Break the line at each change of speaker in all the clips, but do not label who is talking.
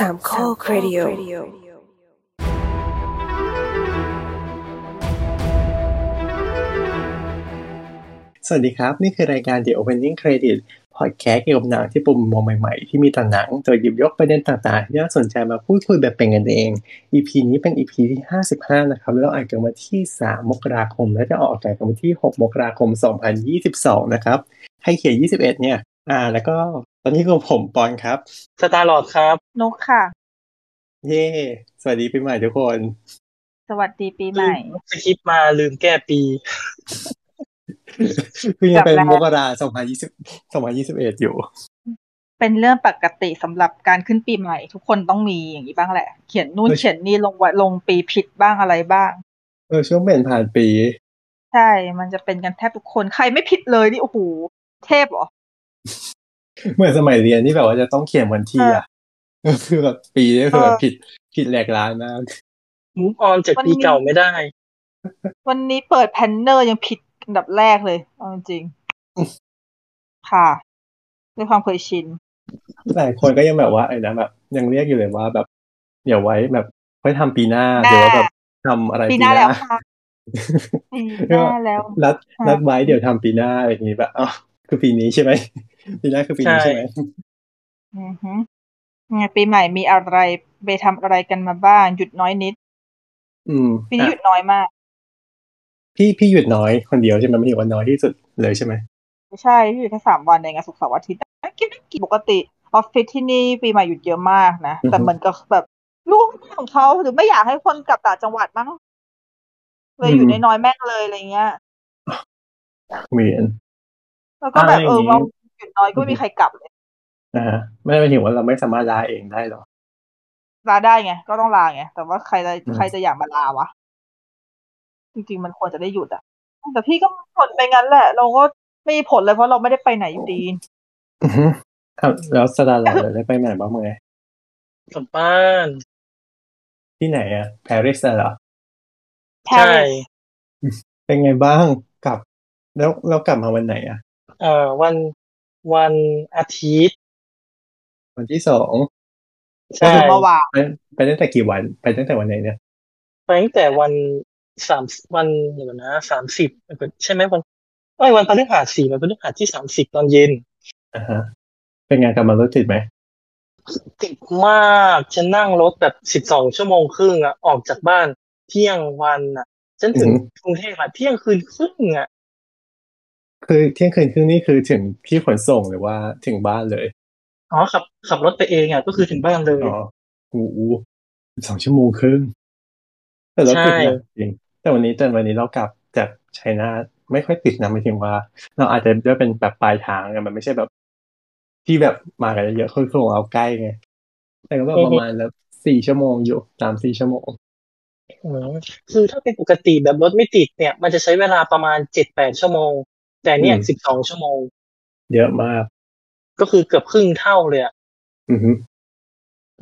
สามข้อครดิโอ
สวัสดีครับ นี่คือรายการ The Opening Credit พอดแคสต์เกี่ยวกับหนังที่ปุ่มมองใหม่ๆ ที่มีต่อหนังโดยหยิบยกประเด็นต่างๆ ที่น่าสนใจมาพูดคุยแบบเป็นกันเอง EP นี้เป็น EP ที่ 55 นะครับ แล้วอ่านกันวันที่ 3 มกราคม และจะออกอากาศกันวันที่ 6 มกราคม 2022 นะครับให้เขียน 21 เนี่ย อ่า แล้วก็ตอนนี้ของผมปอนครับ
สตาร์ลอดครับ
นกค่ะ
เย้สวัสดีปีใหม่ทุกคน
สวัสดีปีใหม่
สคริปต์มาลืมแก้ปี
คือยังเป็น
กลับ
ม
แล้ว
กรา2020 2021อยู่
เป็นเรื่องปกติสำหรับการขึ้นปีใหม่ ทุกคนต้องมีอย่างนี้บ้างแหละ เขียนนู่น
เฮ้ย
เขียนนี่ลงไว้ลงปีผิดบ้างอะไรบ้าง
เออช่วงเปลี่ยนผ่านปี
ใช่ มันจะเป็นกันแทบทุกคนใครไม่ผิดเลยนี่โอ้โหเทพเหรอ
เหมือนสมัยเรียนที่แบบว่าจะต้องเขียนวันที่อะคือแบบปีนี่คือแบบ
เออ
ผิดผิดแหลกลาญมาก
move on จาก
วัน
ปี
นี้
เก่าไม่ได้
วันนี้เปิด planner ยังผิดอันดับแรกเลยเอาจริงๆค่ะด้วยความเคยชิน
หลายคนก็ยังแบบว่าไอ้นะแบบยังเรียกอยู่เลยว่าแบบเดี๋ยวไว้แบบค่อยทำปีหน้า
แน่
เดี๋ยวว่าแบบทำอะไร
ปี
ปี
ห
ห
น้า
น้า
แล้วค่ะปีหน้าแล้ว
นัด
ค่ะ
นัดไว้เดี๋ยวทำปีหน้าอะไรอย่างงี้แบบอ๋อคือปีนี้ใช่ไหม ปีหน้าคือปีนี้
ใช่
ใช่ไหม
อือฮึไงปีใหม่มีอะไรไปทำอะไรกันมาบ้าง หยุดน้อยนิด
อืม
ปีนี้หยุ
อะ
ดน้อยมาก
พี่พี่หยุดน้อยคนเดียวใช่ไหมไม่ถึงว่าน้อยที่สุดเลยใช่ไหม
ไม่ใช่พี่หยุดแค่สามวันเองอะศุกร์เสาร์อาทิตย์อะกินกินปกติออฟฟิศที่นี่ปีใหม่หยุดเยอะมากนะ แต่เหมือนกับแบบลูกของเขาหรือไม่อยากให้คนกลับต่างจังหวัดมั้งเลยอยู่น้อยๆแม่งเลยอะไรเงี้ย
เหมือน
แล้วก็แบบ
อ่า
เออ
อย่างนี้
เรา หยุดน้อยก็ไม่มีใครกลับเลย
อ่าไม่ได้หมายถึงว่าเราไม่สามารถลาเองได้หรอ
ลาได้ไง ก็ต้องลาไง แต่ว่าใครจะ
อืม
ใครจะอยากมาลาวะ จริง ๆ มันควรจะได้หยุดอะแต่พี่ก็ผลไปงั้นแหละ เราก็ไม่มีผลเลยเพราะเราไม่ได้ไปไหนอยู่ดี
อือฮึอะแล้วสตาร์เราได้ไปไหนบ้างไหม
กลับบ้าน
ที่ไหนอะปารีสเหรอ
ใช่
Paris
เป็นไงบ้างกลับ แล้วเรากลับมาวันไหนอะ
เอ่อวัน วันอาทิตย์
วันที่สอง
ใช่
หรือเมื่อวาน
ไปไปตั้งแต่กี่วัน ไปตั้งแต่วันไหนเนี่ย
ไปตั้งแต่วันสามวันเดี๋ยวนะสามสิบใช่ไหมวันไม่วันพฤหัสสี่วันพฤหัสที่สามสิบตอนเย็น
อ่าฮะ เป็นไงกลับมารถติดไหม
ติดมากฉันนั่งรถแบบสิบสองชั่วโมงครึ่งอะออกจากบ้านเที่ยงวันอะฉันถึงกรุงเทพอะเที่ยงคืนครึ่งอะ
คือเที่ยงคืนครึ่งนี่คือถึงที่ขนส่งหรือว่าถึงบ้านเลย
อ๋อขับขับรถไปเองอะก็คือถึงบ้านเลย
อ๋อโอ้โหสองชั่วโมงครึ่งแต่รถติด
ใช่
นะจริงแต่วันนี้แต่วันนี้เรากลับจากชัยนาทไม่ค่อยติดนะหมายถึงว่า เราอาจจะด้วยเป็นแบบปลายทางไงมันไม่ใช่แบบ ที่แบบมากันเยอะๆคือของเราใกล้ไงแต่ก็แบบประมาณแบบสี่ชั่วโมงอยู่สามสี่ชั่วโมง
อืมคือถ้าเป็นปกติแบบรถไม่ติดเนี่ย มันจะใช้เวลาประมาณเจ็ดแปดชั่วโมง แต่เนี่ย
อืม
สิบสองชั่วโมง
เยอะมาก
ก็คือเกือบครึ่งเท่าเลยอะ
อือฮึ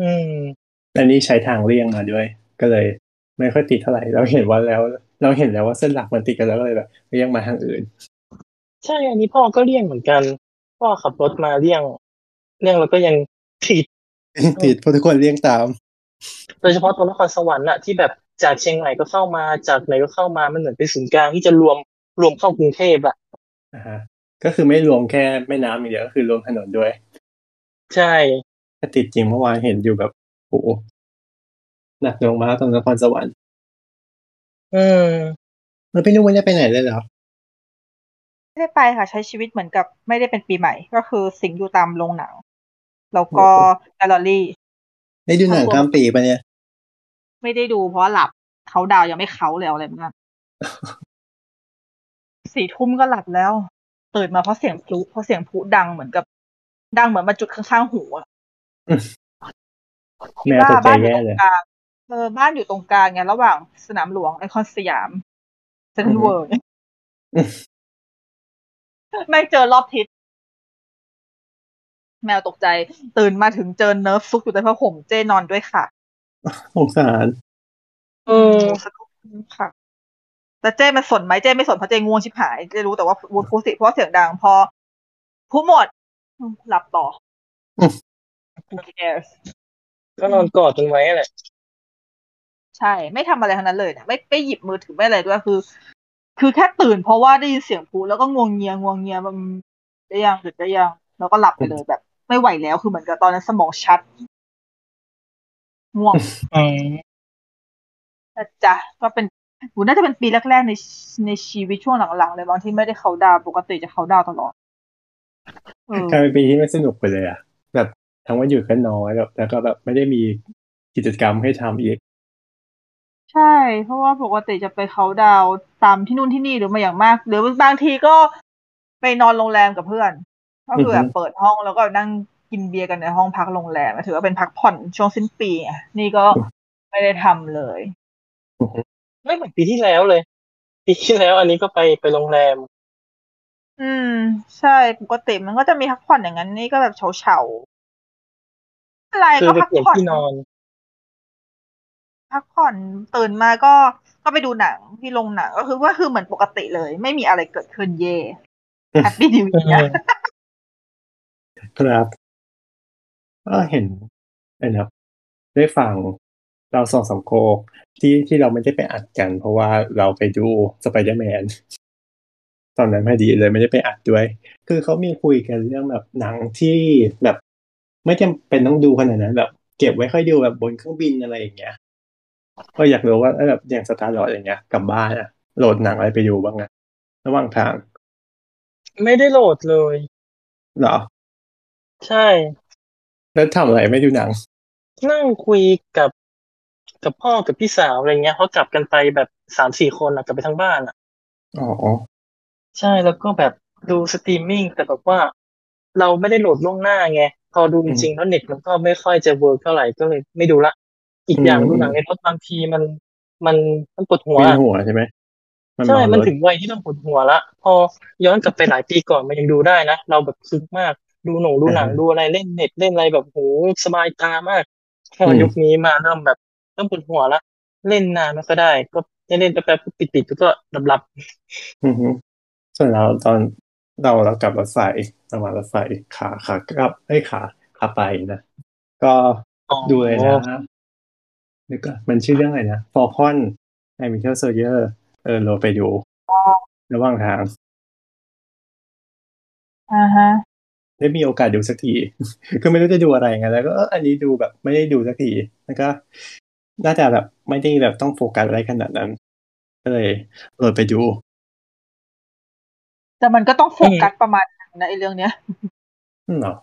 อืม
อันนี้ใช้ทางเลี่ยงมาด้วย ก็เลย ไม่ค่อยติดเท่าไหร่เราเห็นว่าแล้ว เราเห็นแล้วว่าเส้นหลักมันติดกันแล้วก็เลยแบบเลี่ยงมาทางอื่น
ใช่อันนี้พ่อก็เลี่ยงเหมือนกันพ่อขับรถมาเลี่ยงเลี่ยงแล้วก็ยังติด
ติดเพราะทุกคนเลี่ยงตาม
โดยเฉพาะตรงนครสวรรค์อะที่แบบจากเชียงใหม่ก็เข้ามาจากไหนก็เข้ามามันเหมือนเป็นศูนย์กลางที่จะรวมรวมเข้ากรุงเทพอะ
อ่าฮะก็คือไม่รวมแค่แม่น้ำอย่างเดียวก็คือรวมถนนด้วย
ใช่
ถ้าติดจริงเมื่อวานเห็นอยู่แบบโอ้โหหนักลงมากตรงนครสวรรค์
อืม
แล้วพี่นุ่มไม่ได้ไปไหนเลยเหรอ
ไม่ได้ไปค่ะ ใช้ชีวิตเหมือนกับไม่ได้เป็นปีใหม่ ก็คือสิงอยู่ตามโรงหนังแล้วก็
โอ้โห
แกลเลอรี่
ได้ดูหนังข้ามปีปะเนี่ย
ไม่ได้ดูเพราะว่าหลับเขาดาวยังไม่ count เลยเอาอะไรมา สี่ทุ่มก็หลับแล้ว ตื่นมาเพราะเสียงพลุเพราะเสียงพลุดังเหมือนกับ ดังเหมือนมาจุดข้างๆหูอะ
อืมแมวตกใจ
บ้านอยู่
แย่
ตร
เลย
งกลางเออบ้านอยู่ตรงกลางไงระหว่างสนามหลวงไอคอนสยามเซนทรัลเวิร์
อืม
ไม่งเจอรอบทิศแมวตกใจ ตื่นมาถึงเจอเนิร์ฟซุกอยู่ในผ้าห่มเจนอนด้วยค่ะ
สงสาร
อืม
สนุกค่ะ แต่เจ้มันสนไหมเจ้ไม่สนเพราะเจ้ง่วงชิบหายเจ้รู้แต่ว่าวูดพูดสิเพราะเสียงดังพอพูดหมดอืมหลับต่อ
อืม
Who cares
ก็นอนกอดกันไว้แหละ
ใช่ ไม่ทำอะไรทั้งนั้นเลยนะไม่ไม่หยิบมือถือไม่อะไรด้วยคือ คือแค่ตื่นเพราะว่าได้ยินเสียงพูแล้วก็งวงเงียงวงเงียมันได้ยังหรือได้ยังแล้วก็หลับไปเลยแบบ ไม่ไหวแล้วคือเหมือนกับตอนนั้นสมองชัดง่วง
อืม
นะจ๊ะก็เป็น หูน่าจะเป็นปีแรกๆในในชีวิตช่วงหลังๆเลยบางที่ไม่ได้เขาดาวน์ปกติจะเขาดาวน์ตลอดเออก
ลายเป็นปีที่ไม่สนุกไปเลยอะแบบทั้งวันหยุดก็น้อยแบบแล้วก็แบบไม่ได้มีกิจกรรมให้ทำอีก
ใช่ เพราะว่าปกติจะไปเขาดาวน์ตามที่นู่นที่นี่หรือมาอย่างมาก หรือบางทีก็ไปนอนโรงแรมกับเพื่อนก็คือแบบเปิดห้องแล้วก็นั่งกินเบียร์กันในห้องพักโรงแรมถือว่าเป็นพักผ่อนช่วงสิ้นปีไงนี่ก็ไม่ได้ทำเลย
ไม่เหมือนปีที่แล้วเลย ปีที่แล้วอันนี้ก็ไปไปโรงแรม
อืม ใช่ปกติมันก็จะมีพักผ่อนอย่างนั้นนี่ก็แบบเฉาเฉาๆอะไร
คือ
ก็
ไป
พัก
เปลี่ยน
ผ่อน
ที่นอน
พักผ่อนตื่นมาก็ก็ไปดูหนังที่โรงหนังก็คือว่าคือเหมือนปกติเลย ไม่มีอะไรเกิดขึ้นเย่แฮปปี้ดิวเยีย
ครับ ก็เห็นนะครับ ได้ฟัง เราสองสามโคกที่ที่เราไม่ได้ไปอัดกัน เพราะว่าเราไปดูสไปเดอร์แมนตอนนั้นพอดีเลยไม่ได้ไปอัดด้วย คือเขามีคุยกันเรื่องแบบหนังที่แบบ ไม่จำเป็นต้องดูขนาดนั้น แบบ เก็บไว้ค่อยดูแบบบนเครื่องบินอะไรอย่างเงี้ยก็อยากรู้ว่าเอ้ยแบบอย่างสตาร์ลอดอย่างเงี้ยกลับบ้านอะโหลดหนังอะไรไปดูบ้างอะระหว่างทาง
ไม่ได้โหลดเลย
เหรอ
ใช่
แล้วทำอะไรไม่ดูหนัง
นั่งคุยกับ กับพ่อกับพี่สาวอะไรเงี้ยเขากลับกันไปแบบสามสี่คนอะกลับไปทั้งบ้านอะ
อ๋อ
ใช่แล้วก็แบบดูสตรีมมิ่งแต่แบบว่าเราไม่ได้โหลดล่วงหน้าไง พอดูจริงๆแล้วเน็ตมันก็ไม่ค่อยจะ work เท่าไหร่ก็เลยไม่ดูละ อีกอย่าง
อืม
ดูหนังในรถบางทีมันมันมันปวดหัว
เวียนหัวใช่ไหมมัน
ใช่
เารถ
มันถึงวัยที่ต้องปวดหัวละ พอย้อนกลับไปหลายปีก่อนมันยังดูได้นะ เราแบบคึกมาก ดูหนังดูหนัง
อ่าฮะ
ดูอะไรเล่นเน็ตเล่นอะไรแบบโหสบายตามากพอ
อืม
ยุคนี้มาเริ่มแบบ เริ่มปวดหัวละเล่นนานไม่ก็ได้ ก็เล่นๆแป๊บๆปิดๆแล้วก็หลับ
อือฮึส่วนเราตอนเราเรากลับรถไฟเรามารถไฟขาขากลับเอ้ยขาขาไปนะก็
ๆอ๋อ
ดูเลยนะแล้วก็มันชื่อเรื่องอะไรนะ Falcon and the Winter Soldier เออเราไปดูระหว่างทาง
อ่าฮะ
ได้มีโอกาสดูสักที คือไม่รู้จะดูอะไรไงแล้วก็เอออันนี้ดูแบบไม่ได้ดูสักทีแล้วก็ น่าจะแบบไม่ได้แบบต้องโฟกัสอะไรขนาดนั้น ก็เลยโหลดไปดู
แต่มันก็ต้องโฟกัสประมาณนึงนะไอ้เรื่องเนี้ย
อืมเหรอ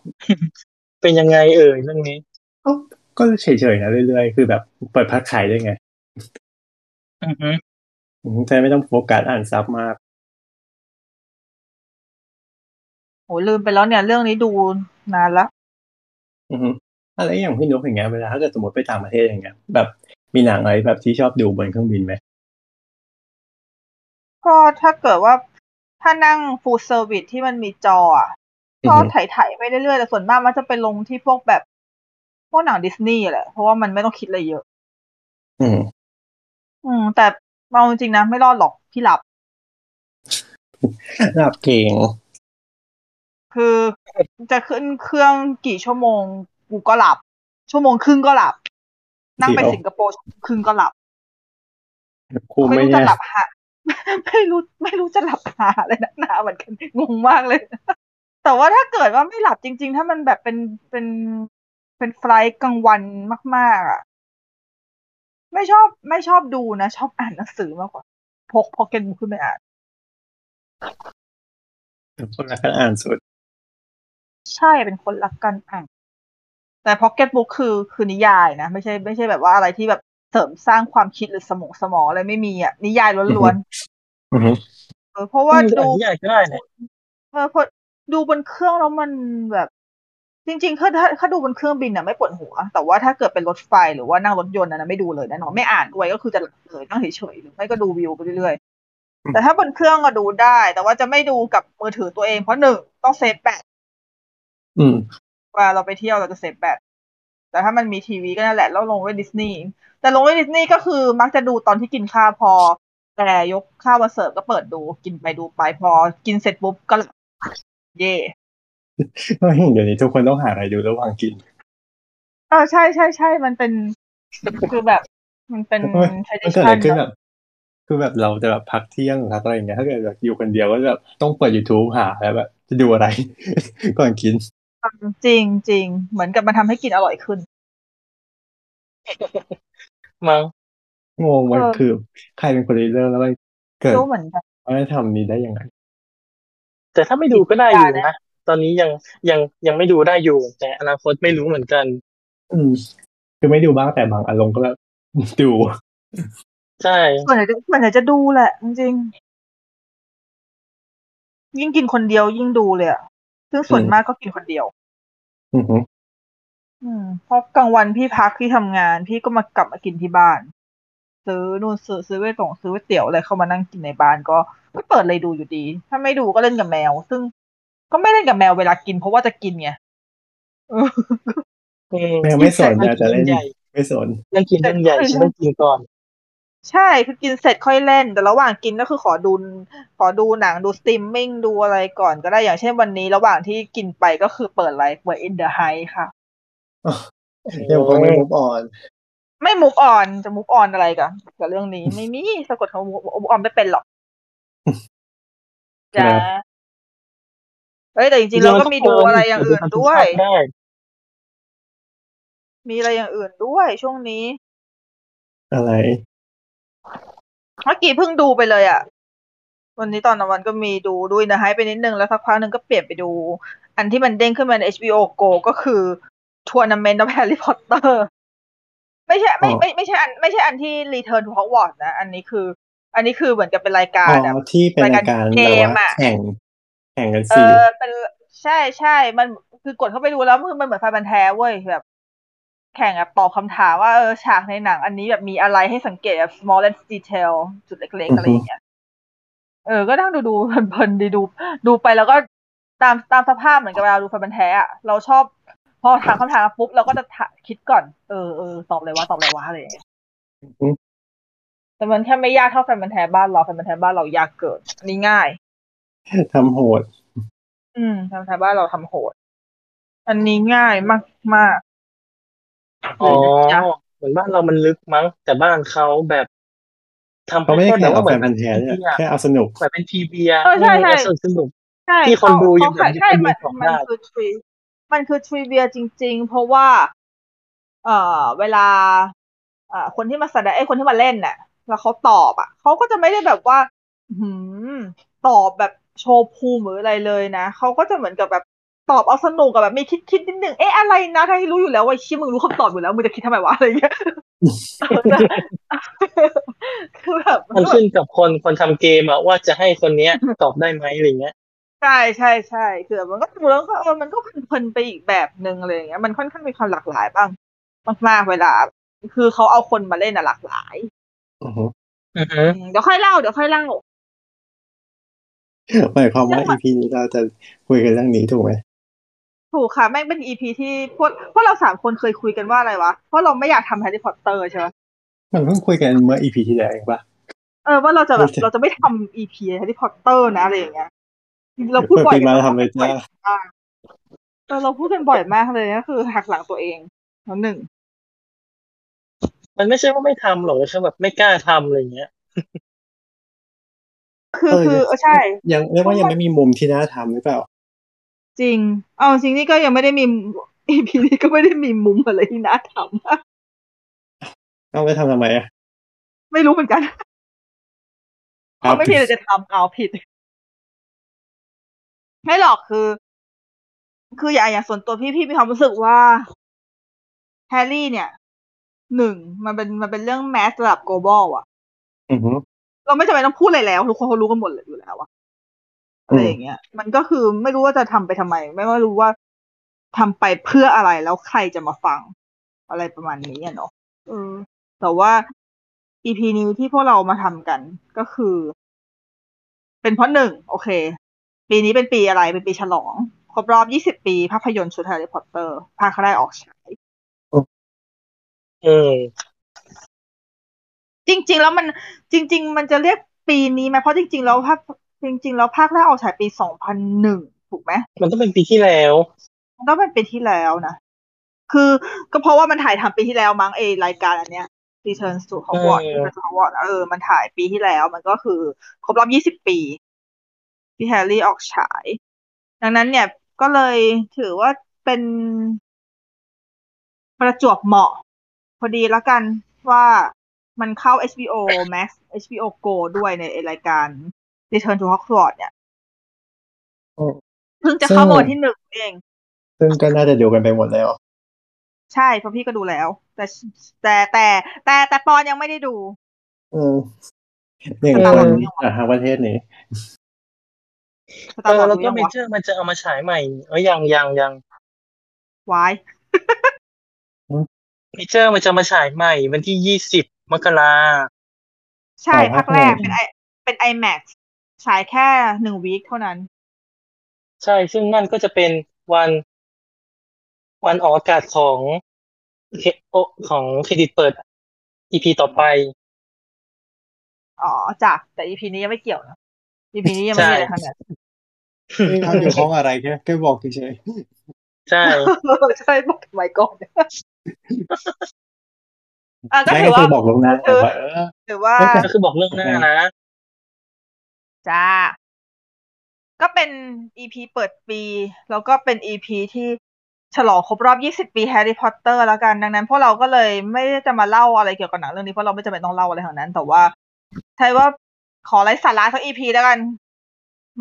เป็นยังไงเอ่ยเรื่องนี้
ก็ก็เฉยๆนะเรื่อยๆ คือแบบเปิดพักขายได้ไง
อือฮึ
อืมแต่ไม่ต้องโฟกัสอ่านซับมาก
โหลืมไปแล้วเนี่ย เรื่องนี้ดูนานละ
อือฮึ อะไรอย่างพี่นุ๊กอย่างเงี้ยเวลาถ้าเกิดสมมติไปต่างประเทศอย่างเงี้ย แบบมีหนังอะไรแบบที่ชอบดูบนเครื่องบินไหม
ก็ถ้าเกิดว่าถ้านั่ง full service ที่มันมีจออะ
อื
ก็
อฮึ
ถ่ายๆไปเรื่อยๆแต่ส่วนมากมันจะไปลงที่พวกแบบพวกหนังดิสนีย์แหละเพราะว่ามันไม่ต้องคิดอะไรเยอะ
อืม
อืม แต่เอาจริงๆนะ ไม่รอดหรอกพี่หลับ
หลับเก่ง
คือจะขึ้นเครื่องกี่ชั่วโมง กูก็หลับ ชั่วโมงครึ่งก็หลับ นั่งไป
เดี๋ยว
สิงคโปร์ชั่วโมงครึ่งก็หลับ
ครู
ไม่
ไม่
รู้จะ
แน่
หลับหาไม่รู้ไม่รู้จะหลับหาอะไรนักหนาเหมือนกันงงมากเลย แต่ว่าถ้าเกิดว่าไม่หลับจริง ๆ ถ้ามันแบบเป็นเป็นเป็นไฟลท์กลางวันมาก ๆ อะ ไม่ชอบไม่ชอบดูนะชอบอ่านหนังสือมากกว่า พก pocket book ขึ้นไปอ่าน
คนรักการอ่านสุด
ใช่เป็นคนรักการอ่าน แต่ pocket book คือคือนิยายนะ ไม่ใช่ไม่ใช่แบบว่าอะไรที่แบบเสริมสร้างความคิดหรือสมองสมองอะไรไม่มีอะนิยายล้วน
อือฮึ
ๆเออเพราะว่า
อืม
ดู
อ่านนิยายก็ได้เนี่ย
เออพอดูบนเครื่องแล้วมันแบบ จริงๆถ้าถ้าถ้าดูบนเครื่องบินน่ะไม่ปวดหัว แต่ว่าถ้าเกิดเป็นรถไฟหรือว่านั่งรถยนต์น่ะนะไม่ดูเลยแน่นอนไม่อ่านด้วยก็คือจะหลับเลยนั่งเฉยๆหรือไม่ก็ดูวิวไปเรื่อยๆแต่ถ้าบนเครื่องก็ดูได้ แต่ว่าจะไม่ดูกับมือถือตัวเองเพราะหนึ่งต้อง save แบต
อืม
เวลาเราไปเที่ยวเราจะ save แบตแต่ถ้ามันมีทีวีก็นั่นแหละแล้วลงไว้ดิสนีย์แต่ลงไว้ดิสนีย์ก็คือมักจะดูตอนที่กินข้าวพอ แต่ยกข้าวมาเสิร์ฟก็เปิดดูกินไปดูไปพอ กินเสร็จปุ๊บก็หลับเย่
ก็เห็นเดี๋ยวนี้ทุกคนต้องหาอะไรดูระหว่างกิน
เออใช่ใช่ใช่มันเป็นคือแบบ มันเป็น
มันเกิดอะไรขึ้นแบบคือแบบเราจะแบบพักเที่ยงพักอะไรอย่างเงี้ยถ้าเกิดแบบอยู่คนเดียวก็แบบต้องเปิด YouTube หาแล้วแบบจะดูอะไรก่อนกิน
จริงจริงเหมือนกับมันทำให้กินอร่อยขึ้น
มั้ง
งงมัน
เออ
คือ ใครเป็นคนริเริ่มแล้วมันเกิด
รู้เหมือนกัน
วัฒนธรรมนี้ได้ยังไง
แต่ถ้าไม่ดูก็ได้อยู่
อย่านะ
นะ ตอนนี้ยังยังยังไม่ดูได้อยู่ แต่อนาคตไม่รู้เหมือนกัน
อืมคือไม่ดูบ้างแต่บางอารมณ์ก็แบบดู
ใช่
ส่วนใหญ่จะส่วนใหญ่จะดูแหละ จริงๆยิ่งกินคนเดียวยิ่งดูเลยอะ ซึ่งส่วน
อืม
มากก็กินคนเดียว
อือหือ
อืมเพราะกลางวันพี่พักที่ทำงาน พี่ก็มากลับมากินที่บ้าน ซื้อนู่นซื้อซื้อไว้ตรงซื้อไว้เตี๋ยวอะไรเข้ามานั่งกินในบ้านก็ก็เปิดเลยดูอยู่ดี ถ้าไม่ดูก็เล่นกับแมว ซึ่งก็ไม่เล่นกับแมวเวลากิน เพราะว่าจะกินไงเออ
อืม
แมวไม่สน
กิ
อยากจะเล่น
ใหญ่
ไม่สน
เรื่องกินเรื่องใหญ่ฉันต้องกินก่อน
ใช่คือกินเสร็จค่อยเล่น แต่ระหว่างกินก็คือขอดูขอดูหนังดูสตรีมมิ่งดูอะไรก่อนก็ได้อย่างเช่นวันนี้ ระหว่างที่กินไปก็คือเปิดไลฟ์เปิด In the High ค่ะ
ยังคงไม่ move on
ไม่ move on จะ move on อะไรกันกับเรื่องนี้ไม่มีสะกดคำ move on ไม่เป็นหรอก
ครั
จ้า
บ
เฮ้ยแต่จริงๆเราก็มีดูอะไรอย่างอื่นด้วย
ได้
มีอะไรอย่างอื่นด้วยช่วงนี้
อะไร
เมื่อกี้เพิ่งดูไปเลยอะวันนี้ตอนกลางวันก็มีดูด้วยนะให้ไปนิดนึง แล้วสักพักหนึ่งก็เปลี่ยนไปดู อันที่มันเด้งขึ้นมาใน HBO Go ก็คือทัวร์นาเมนต์ of Harry Potter ไม่ใช่ไม่
อ๋อ
ไม่ไม่ใช่อันไม่ใช่อันที่ Return to Hogwarts นะ อันนี้คือ อันนี้คือเหมือนกับเป็นรายกา
อ๋
ร
อ
อะ
ที่เป็นรายการ
เก
แบบ
ม
ว่า
อะ
แข่งแข่งกัน
เอ
สิ
อเป็นใช่ใช่มันคือกดเข้าไปดูแล้วมันเหมือนไฟบันธุ์แท้เว้ยแบบ แข่งแบบตอบคำถามว่าเออฉากในหนัง อันนี้แบบมีอะไรให้สังเกตแบบ smallest detail จุดเล็กๆอะไรอย่างเงี้ยเออ ก็นั่งดูดูเพลินๆดีดู ดูไปแล้วก็ตามตามสภาพเหมือนกับเวลาดูไฟบันธุ์แท้อะเราชอบ พอถามคำถามปุ๊บเราก็จะถาคิดก่อน เออเออตอบเลยว่าตอบเลยว่าอะไรอย่างเงี้ย
อืม
แต่มันแค่ไม่ยากเท่าแฟนบันธุ์แท้บ้านเราแฟนบันธุ์แท้บ้านเรายากเกินอันนี้ง่าย
ทำโหด
อืมทางไทยบ้านเราทำโหด อันนี้ง่ายมากมาก
อ๋อ
จ้ะ
เหมือนบ้านเรามันลึกมั้ง แต่บ้านเขาแบบทำ
เขาไม่ได้
ให้
แข่ง
ว่า
เอา
เห
แฟ
มือนน
พันธุ์แท้เนี่ย
พีเบียร์
แค่เอาสนุก
เหมือนเป็นทีเบีย
เออใช่ใช่
สนุกสนุก
ใช่
ที่คนดูยัง
เขา
เหมือน
ใช่
ที่คนดู
มัน
ของ
มัน
ได้
คือทรีมันคือทริเวียจริง ๆ เพราะว่า เอ่อ เวลา เอ่อคนที่มาแสดงไอ้ยคนที่มาเล่นน่ะ แล้วเขาตอบอะเขาก็จะไม่ได้แบบว่าหืมตอบแบบโชว์ภูมิหรืออะไรเลยนะเขาก็จะเหมือนกับแบบ ตอบเอาสนุกกับแบบมีคิดคิดนิดนึงเอ๊ะอะไรนะถ้าที่รู้อยู่แล้วว่าชิมึงรู้คำตอบอยู่แล้วมึงจะคิดทำไมวะอะไรอย่างเงี้ยคือแบบ
มันขึ้นกับคนคนทำเกมอะว่าจะให้คนเนี้ยตอบได้ไหมอะไรเงี้ย
ใช่ใช่ใช่คือมันก็ดูแล้วก็เออมันก็เพลินๆไปอีกแบบหนึ่งอะไรอย่างเงี้ยมันค่อนข้างมีความหลากหลายบ้างมากๆเวลา คือเขาเอาคนมาเล่นอะหลากหลาย
อือฮึ
อือฮึ
อืมเดี๋ยวค่อยเล่าเดี๋ยวค่อยเล่า
หมายความว่า
เรื่อง
EP นี้เราจะคุยกันเรื่องนี้ถูกไหม
ถูกค่ะแม่งเป็นอีพีที่พวกพวกเราสามคนเคยคุยกันว่าอะไรวะ เพราะเราไม่อยากทำแฮร์รี่พอตเตอร์ใช่ไหม
มันเพิ่งคุยกันเมื่อ EP ที่แล้วเองปะ
เออว่าเราจะแบบ
ไม่ใช่
เราจะไม่ทำ EP แฮร์รี่พอตเตอร์นะอะไรอย่างเงี้ยเราพูดบ่อย
เปิดปีมาทำเลยจ้า
เออเราพูดกันบ่อยมากเลยก็คือหักหลังตัวเองแล้วหนึ่ง
มันไม่ใช่ว่าไม่ทำหรอกแค่แบบไม่กล้าทำอะไรเงี้ย
คือคือเออใช่
ยังเรียกว่ายังไม่มีมุมที่น่าทำหรือเปล่า
จริง เอาจริงนี่ก็ยังไม่ได้มี EP นี้ก็ไม่ได้มีมุมอะไรที่น่าท
เอาไปทำทำไมอะำ
ไม่รู้เหมือนกัน
ครับ
เขาไม่มีอะไรจะทำเอาผิด ไม่หรอกคือ คืออย่างอย่างส่วนตัวพี่พี่มีความรู้สึกว่าแฮร์รี่เนี่ยหนึ่งมันเป็นมันเป็นเรื่องแมสระดับ global อะ
อือฮึ
เราไม่จำเป็นต้องพูดอะไรแล้ว ทุกคนเขารู้กันหมดเลยอยู่แล้วอะ อะไรอย่างเงี้ย มันก็คือไม่รู้ว่าจะทำไปทำไม ไม่ว่ารู้ว่าทำไปเพื่ออะไรแล้วใครจะมาฟัง อะไรประมาณนี้อะเนาะเออแต่ว่า EP นี้ที่พวกเรามาทำกันก็คือ เป็นเพราะหนึ่งโอเค ปีนี้เป็นปีอะไรเป็นปีฉลอง ครบรอบ 20 ปี ภาพยนตร์ชุดแฮร์รี่พอตเตอร์ภาคแรกออกฉาย
อืม
จริง ๆ แล้วมันจริง ๆ มันจะเรียกปีนี้ไหมเพราะจริง ๆ แล้วภาค จริง ๆ แล้วภาคแรกออกฉายปี2001ถูกไหม
มันต้องเป็นปีที่แล้ว
มันต้องเป็นปีที่แล้วนะ คือก็เพราะว่ามันถ่ายทำปีที่แล้วมั้งเอรายการอันเนี้ย Return to Hogwarts
เออ
Return to Hogwarts เออ มันถ่ายปีที่แล้ว มันก็คือครบรอบ20ปีที่แฮร์รี่ออกฉาย ดังนั้นเนี่ยก็เลยถือว่าเป็นประจวบเหมาะ พอดีแล้วกันว่ามันเข้า HBO Max HBO Go ด้วยในรายการ Return to Hogwarts เนี่ย
โอ้
เพิ่งจะเข้ามาวันที่หนึ่งเอง
ซึ่งก็น่าจะดูกันไปหมดแล้ว
ใช่เพราะพี่ก็ดูแล้ว แต่แต่แต่แต่แต่ปอนยังไม่ได้ดู
อืมหนึ่ง
ตา
ค
ม
น
หลังยังวะ
จากทางประเทศนี้
ส
เอ
ตาร์
อ
วอร์
แล้ว
ดู
ก็
ยัง
เม
วะ
เจอร์มันจะเอามาฉายใหม่เออยังยังยัง
วาย
เมเจอร์มันจะมาฉายใหม่ วันที่ยี่สิบมกรา
ใช่
อ๋อ
ภาคแรก
ภาคหนึ่ง
เป็นไอเป็น IMAX ฉายแค่หนึ่งวีคเท่านั้น
ใช่ ซึ่งนั่นก็จะเป็นวันวันออกอากาศของเคโอของเครดิตเปิด EP ต่อไป
อ๋อจ้ะแต่ EP นี้ยังไม่เกี่ยวนะ EP นี้ยังไม่มีอะไรทั้งนั้น
ไม่เขาอยู่ห้องอะไรแค่แค่บอกเฉย
ใช่
ใช่บอกทำไมก่อนอะ
ๆ
ก็
ไม่
ถื
ก็
อว่า
คือบอกลวงหน้าแต่ว่าเออ
ถือว่า
ไม่เป็น
ก็คือบอกเรื่องหน้านะ
จ้า ก็เป็น EP เปิดปี แล้วก็เป็น EP ที่ฉลองครบรอบ 20 ปีแฮร์รี่พอตเตอร์แล้วกัน ดังนั้นพวกเราก็เลยไม่ได้จะมาเล่าอะไรเกี่ยวกับหนังเรื่องนี้ เพราะเราไม่จำเป็นต้องเล่าอะไรทั้งนั้น แต่ว่าใช่ว่าขอไร้สาระสัก EP แล้วกัน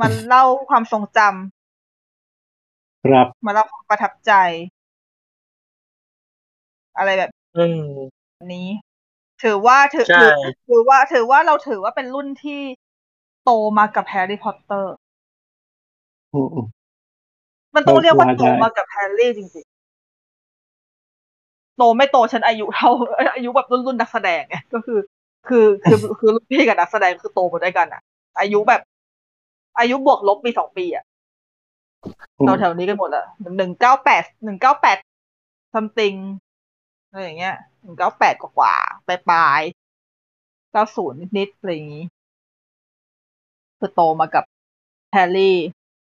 มันเล่าความทรงจำ
ครับ
มาเล่าความประทับใจ อะไรแบบ
อืม
นี้ ถือว่าถือ
ใช่
ถือถือว่าถือว่าเราถือว่าเป็นรุ่นที่ โตมากับแฮร์รี่พอตเตอร์
อืมอืม
มันต้องเรียกว่า
ว่าได้
โตมากับแฮร์รี่จริงๆ โตไม่โตฉันอายุเท่าอายุแบบรุ่นรุ่นนักแสดงไงก็คือ คือคือคือรุ่นพี่กับนักแสดงคือโตมาด้วยกันอะอายุแบบ อายุบวกลบปีสองปีอะ
อืม
เราแถวนี้กันหมดละหนึ่งเก้าแปดหนึ่งเก้าแปด something อะไรอย่างเงี้ยหนึ่งเก้าแปดกว่าๆปลายปลายเก้าศูนย์นิดๆอะไรอย่างงี้ คือโตมากับแฮร์รี่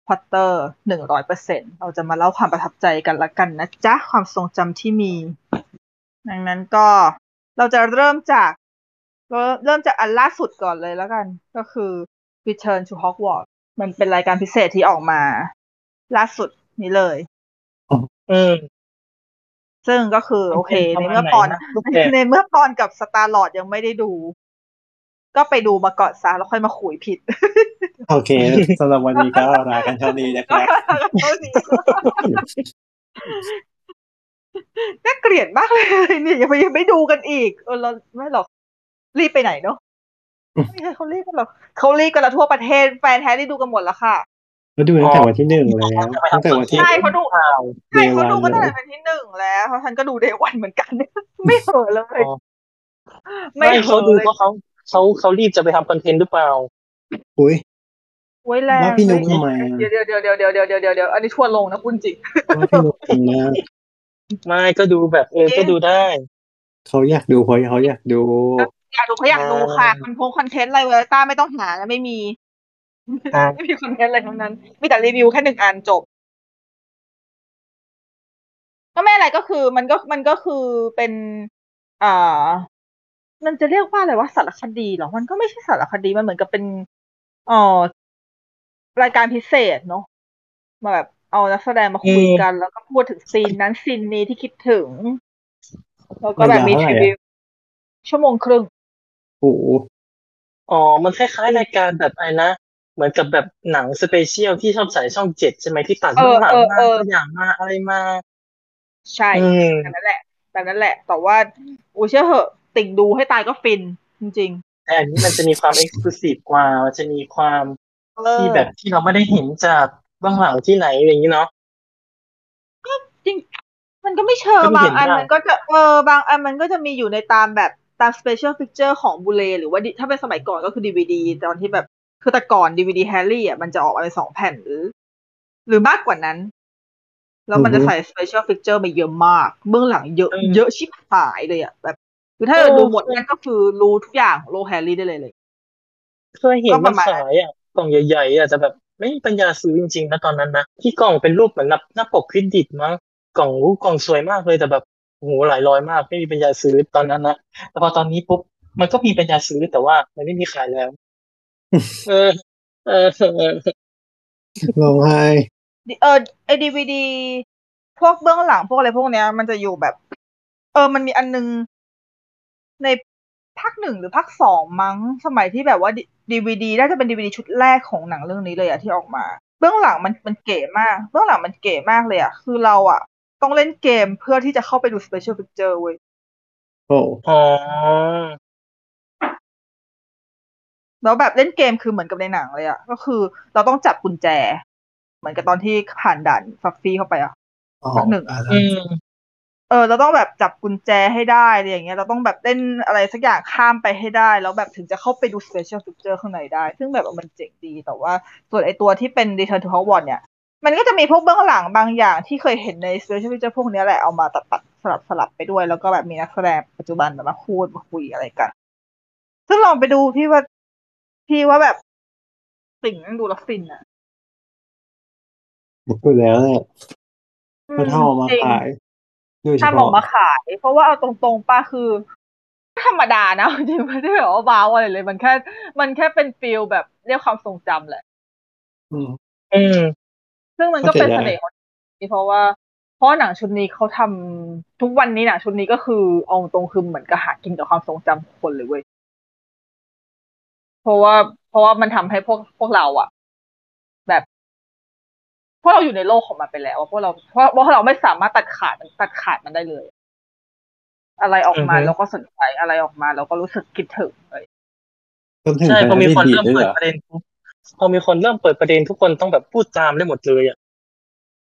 พอตเตอร์หนึ่งร้อยเปอร์เซ็นเราจะมาเล่าความประทับใจกันละกันนะจ๊ะ ความทรงจำที่มี ดังนั้นก็เราจะเริ่มจากเริ่มเริ่มจากอันล่าสุดก่อนเลยแล้วกัน ก็คือ Return to Hogwarts มันเป็นรายการพิเศษที่ออกมา ล่าสุดนี้เลย
อืม
ซึ่งก็คือ โอเค
มัน
ใน
เป็น
เมื่อปอน
ประมาณไหนนะรูปแบบ
ในเมื่อปอนกับสตาร์ลอดยังไม่ได้ดู ก็ไปดูมาก่อนซะแล้วค่อยมาขุยผิด
โอเคสำหรับวันนี้ก็ลากันเท่านี้นะค
ก็
รับ
เท่านี้น่าเกลียดมากเลยเนี่ยยังไม่ยังไม่ดูกันอีกเออเราไม่หรอก รีบไปไหนเนาะไม่ใช่เขารีบกันหรอกเขารีบกันแล้วทั่วประเทศแฟนแท้ที่ดูกันหมดแล้วค่ะ
มาดูตั้งแต่วันที่หนึ่งแล้วตั้งแต่วันที่
ใช่เขาดู
ข่าว
ใช่เขาดู
Day
กัน
one
ตั้งแต่เป็นที่หนึ่งแล้วเพราะฉันก็ดูเดวันเหมือนกัน ไม่เหอะเลย
อ๋อ
ไม่
ไม่
เห
เขา
อะ
ดู
เลย
เพราะเขา เขาเขารีบจะไปทำคอนเทนต์หรือเปล่า
อุ้ย
โอ้ยแรง
แล้วพี่นุ๊กทำไม
เดี๋ยวเดี๋ยวเดี๋ยวเดี๋ยวเดี๋ยวเดี๋ยวเดี๋ยวเดี๋อันนี้ชวนลงนะคุณจิ
กพี่นุ๊กทำนะ
ไม่ก็ดูแบบเออก็ดูได้
เขาอยากดูเขาเขาอยากดู
อยากดูเขาอยากดูค่ะคอนโพคอนเทนต์อะไรเวลต้าไม่ต้องหาแล้วไม่มีไม่มีคอนเทนต์อะไรทั้งนั้นมีแต่รีวิวแค่หนึ่งอันจบ ก็ไม่อะไรก็คือมันก็มันก็คือเป็นอ่า มันจะเรียกว่าอะไรว่าสารคดีเหรอ มันก็ไม่ใช่สารคดี มันเหมือนกับเป็นเอ่อรายการพิเศษเนาะ มาแบบเอานักแสดงมาคุยกัน แล้วก็พูดถึงซีนนั้นซีนนี้ที่คิดถึง แล้วก็แบบมี
มัน
ท
ยาว
ริ
เท่าไหร่
วิวชั่วโมงครึ่ง
โอ้โห
อ๋อ มันคล้ายๆรายการแบบอะไรนะ เหมือนกับแบบหนัง special ที่ชอบใส่ช่องเจ็ดใช่ไหมที่ตัด
เออ
เบื้องหลัง
เออ
มา
เออ
ตัวอย่างมาอะไรมา
ใช่
อืม
แบบนั้นแหละแบบนั้นแหละ แต่ว่าอูเชื่อเหอะ ติ่งดูให้ตายก็ฟินจริง
แต่อันนี้มันจะมีความ ex clusive กว่ามันจะมีความ
ๆเออ
ที่แบบที่เราไม่ได้เห็นจากเบื้องหลังที่ไหนอย่างนี้เนาะ
จริง มันก็ไม่เชิง
ก็ไม่
บา
เห็
ง
น
อัน
บ้าง
มันก็จะเออบางอันมันก็จะมีอยู่ในตามแบบตาม special feature ของ Blu-ray หรือว่า D- ถ้าเป็นสมัยก่อนก็คือดีวีดีตอนที่แบบคือแต่ก่อนดีวีดีแฮร์รี่อะมันจะออกมาเป็นสองแผ่นหรือ หรือมากกว่านั้น แล้วมันจะใส่ special feature มาเยอะมาก เบื้องหลังเยอะ
เออ
เยอะชิบหายเลยอะแบบ คือถ้าเราดูหมดนั่นก็คือรู้ทุกอย่างของโลกแฮร์รี่ได้เลยเลย
เคยเห็น
ก็ป
มัน
ระมาณ
ขายอะกล่องใหญ่ๆอะแต่แบบไม่มีปัญญาซื้อจริงๆนะตอนนั้นนะที่กล่องเป็นรูปเหมือนหน้าหน้าปกคริดิตมั้งกล่องรูกล่องสวยมากเลยแต่แบบโอ้โหหลายร้อยมากไม่มีปัญญาซื้อตอนนั้นนะแต่พอตอนนี้ปุ๊บมันก็มีปัญญาซื้อแต่ว่า มันไม่มีขายแล้ว เออ เออเออ
ร้องไห้
เออไอดีวีดีพวกเบื้องหลังพวกอะไรพวกเนี้ย มันจะอยู่แบบ เออ มันมีอันนึง ในภาคหนึ่งหรือภาคสองมั้งสมัยที่แบบว่าดีวีดีน่าจะเป็นดีวีดีชุดแรกของหนังเรื่องนี้เลยอะที่ออกมา เบื้องหลังมันมันเก๋มากเบื้องหลังมันเก๋มากเลยอะคือเราอะต้องเล่นเกมเพื่อที่จะเข้าไปดู special feature เว้ย
โอ้
อ๋อ
แล้วแบบเล่นเกมคือเหมือนกับในหนังเลยอะก็คือเราต้องจับกุญแจ เหมือนกับตอนที่ผ่านด่านฟัฟฟี่เข้าไปอะ
อ๋อ
ภาคหนึ่ง
อ่า
อืม
เออเราต้องแบบจับกุญแจให้ได้อะไรอย่างเงี้ยเราต้องแบบเล่นอะไรสักอย่างข้ามไปให้ได้ แล้วแบบถึงจะเข้าไปดู special feature ข้างในได้ ซึ่งแบบมันเจ๋งดีแต่ว่าส่วนไอตัวที่เป็น Return to Hogwarts เนี่ย มันก็จะมีพวกเบื้องหลังบางอย่างที่เคยเห็นใน special feature พวกเนี้ยแหละเอามาตัดตัดสลับสลับไปด้วย แล้วก็แบบมีนักแสดงปัจจุบันแบบมาพูดมาคุยอะไรกัน ซึ่งลองไปดูพี่ว่าพี่ว่าแบบสิ่งนั้นดูแล้วฟินอะ
พูดแล้วเนี่ยเขาทำออกมา
จริง
ขาย โดยเฉ
ทำออก
พาะ
มาขาย เพราะว่าเอาตรงๆป้าคือ ธรรมดานะจริงๆไม่ได้แบบว่าว้าวอะไรเลย มันแค่ มันแค่เป็นฟิลแบบเรียกความทรงจำแหละ
อืม
อืม
ซึ่งมันก็เป็น
เข้า
เส
ใจได้
น่ห์ของนี่เพราะว่า เพราะว่าหนังชุดนี้เขาทำทุกวันนี้หนังชุดนี้ก็คือเอาตรงคือเหมือนกับหากินกับความทรงจำของคนเลยเว้ยเพราะว่า เพราะว่ามันทำให้พวกพวกเราอะแบบ พวกเราอยู่ในโลกของมันไปแล้วอะพวกเราเพราะเพราะเราไม่สามารถตัดขาดมันตัดขาดมันได้เลย อะไรออกมา
อือฮึ
เราก็สนใจอะไรออกมาเราก็รู้สึกคิดถึงเลย
รวมถึง
ใช่พอมีคน
ดี
เริ่ม
ด้วย
เปิ
เห
ด
รอ
ประเด็นปุ๊บพอมีคนเริ่มเปิดประเด็นทุกคนต้องแบบพูดตามได้หมดเลยอะ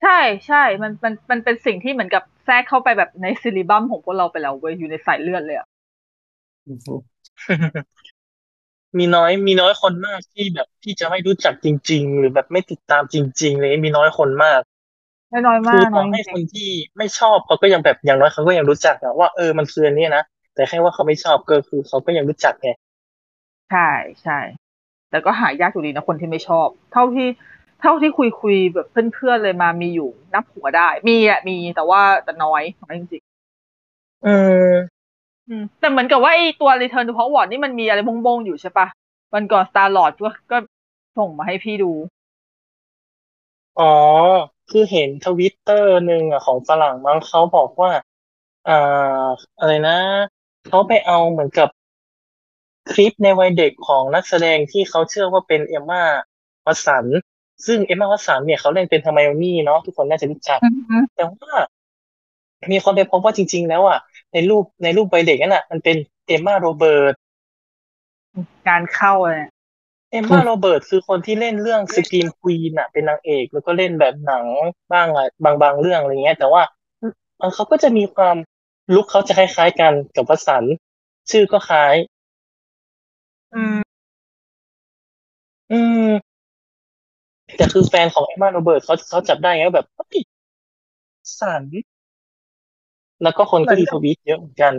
ใช่ใช่มันมันมันเป็นสิ่งที่เหมือนกับแทรกเข้าไปแบบในซิลิบัมของพวกเราไปแล้วเว้ยอยู่ในสายเลือดเลยอะ
อื ม
มีน้อยมีน้อยคนมากที่แบบที่จะไม่รู้จักจริง ๆ หรือแบบไม่ติดตามจริง ๆ เลยมีน้อยคนมาก
น้อยๆมา
คือก
น้
ต่
อ
อยให้
จ
ค
ริง
นที่ไม่ชอบเขาก็ยังแบบอย่างน้อยเขาก็ยังรู้จักอะว่าเออมันคืออันนี้นะแต่แค่ว่าเขาไม่ชอบก็คือเขาก็ยังรู้จักไง
ๆใช่ใช่แต่ก็หายากอยู่ดีนะคนที่ไม่ชอบ เท่าที่เท่าที่คุยคุยแบบเพื่อนๆเลยมามีอยู่นับหัวได้ มีอะมีแต่ว่าแต่น้อยน้อยจริง
อืม
ๆอืม แต่เหมือนกับว่าไอตัว Return to Hogwarts นี่มันมีอะไรบงๆ อยู่ใช่ปะวันก่อน Star Lord ก็ก็ส่งมาให้พี่ดู
อ๋อ คือเห็นทวิตเตอร์หนึ่งอะของฝรั่งมั้งเขาบอกว่า อ่า อะไรนะ เขาไปเอาเหมือนกับคลิปในวัยเด็กของนักแสดงที่เขาเชื่อว่าเป็นเอมมาวัตสัน ซึ่งเอมมาวัตสันเนี่ยเขาเล่นเป็นเฮอร์ไมโอนี่เนาะทุกคนน่าจะรู้จัก แต่ว่า มีคนไปพบว่าจริง ๆ แล้วอะ ในรูปในรูปวัยเด็กนั่นน่ะมันเป็นเอมมาโรเบิร์ต
งานเข้าเลย
เอมมาโรเบิร์ตคือคนที่เล่นเรื่อง Scream Queens อะ เป็นนางเอกแล้วก็เล่นแบบหนังบ้างอะบางบางเรื่องอะไรเงี้ย แต่ว่าเออเขาก็จะมีความลุคเขาจะคล้ายๆกันกับวัตสันชื่อก็คล้าย
อืม
อืมแต่คือแฟนของเอมมาโรเบิร์ตเขาเขาจับได้ไงว่าแบบเฮ้ยสัน แล้วก็คนก็รีทวีตเยอะเหมือนกัน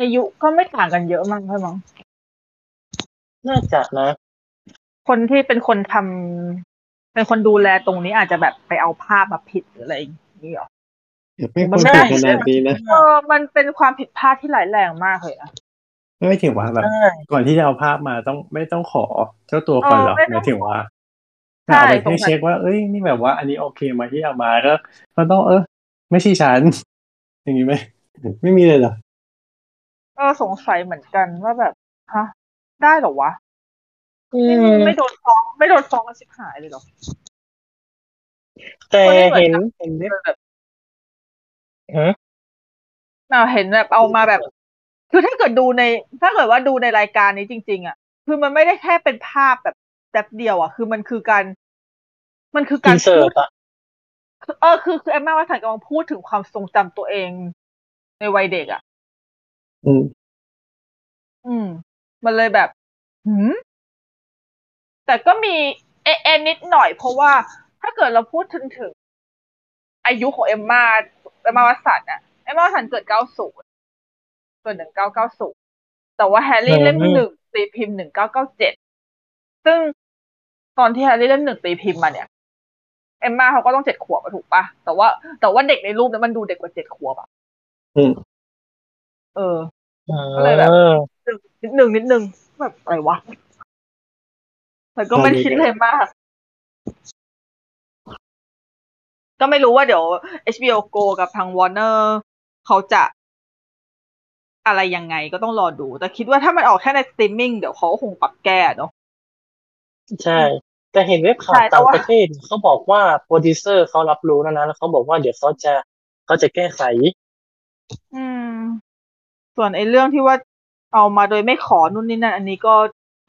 อายุก็ไม่ต่างกันเยอะมากใช่มั้ง
น่าจะนะ
คนที่เป็นคนทำเป็นคนดูแลตรงนี้อาจจะแบบไปเอาภาพมาผิดหรืออะไรอย่างนี้หรอ
ไม่ค
มั
วร
นไม่
ถึงขนาดนี้นะ
เออมันเป็นความผิดพลาดที่ร้ายแรงมากเลยนะ
ไม่ถึงว่าแบบ
ใช่
ก่อนที่จะเอาภาพมาต้องไม่ต้องขอเจ้าตัวก่อนเหรอ
เออไม่ต้อง
หมายถึงว่า
ใช่
เอาไป
สงสัย
เช็คว่าเอ้ยนี่แบบว่า อันนี้โอเคไหมาที่เอามาก็มันต้องเออไม่ใช่ฉัน อย่างนี้ไหมไม่มีเลยเหรอ
เออสงสัยเหมือนกันว่าแบบฮะได้เหรอวะ
อื
นี่
ม
ไม่โดนฟ้องไม่โดนฟ้องกันสิบหายเลยเหรอ
แต่
คนที่เหมือน
เห็น
กัน
เห็นได้
แบบ
ฮะ
เราเห็นแบบเอามาแบบ คือถ้าเกิดดูใน ถ้าเกิดว่าดูในรายการนี้จริง ๆ อะ คือมันไม่ได้แค่เป็นภาพแบบแบบเดียวอะ คือมันคือการ มันคือ
อิ
การ
นเสิ
พู
ร์
ด
ตอะ
คือ เออคือคือแอมมาวัสันกำลังพูดถึงความทรงจำตัวเอง ในวัยเด็กอะ
อืม
อืม มันเลยแบบหืมแต่ก็มีเอเอ็นนิดหน่อยเพราะว่า ถ้าเกิดเราพูดถึงถึง อายุของเอมมาเอมมาวัสันอะเอมมาวัสันเกิด90เกิด1990แต่ว่าแฮร์รี่เล่มหนึ่งตีพิมพ์1997ซึ่งตอนที่แฮร์รี่เล่มหนึ่งตีพิมพ์มาเนี่ย เอมมาเขาก็ต้องเจ็ดขวบอะถูกปะแต่ว่า แต่ว่าเด็กในรูปนั้นมันดูเด็กกว่าเจ็ดขวบอะ
อืม
เออก็
ก็
เลยแบบนิดหนึ่งนิดหนึ่งแบบอะไรวะแต่ก็ไม่ได้คิดเลยมาก ก็ไม่รู้ว่าเดี๋ยว HBO Go กับทาง Warner เขาจะอะไรยังไงก็ต้องรอดู แต่คิดว่าถ้ามันออกแค่ในสตรีมมิ่งเดี๋ยวเขาก็คงปรับแก้เนาะ
ใช่ แต่เห็นเว็บข่า
ใช่
ว
แต่
ต่าง
ว่า
ประเทศเขาบอกว่าโปรดิวเซอร์เขารับรู้แล้วนะแล้วเขาบอกว่าเดี๋ยวเขาจะเขาจะแก้ไข
อืม ส่วนไอ้เรื่องที่ว่าเอามาโดยไม่ขอนู่นนี่นั่นอันนี้ก็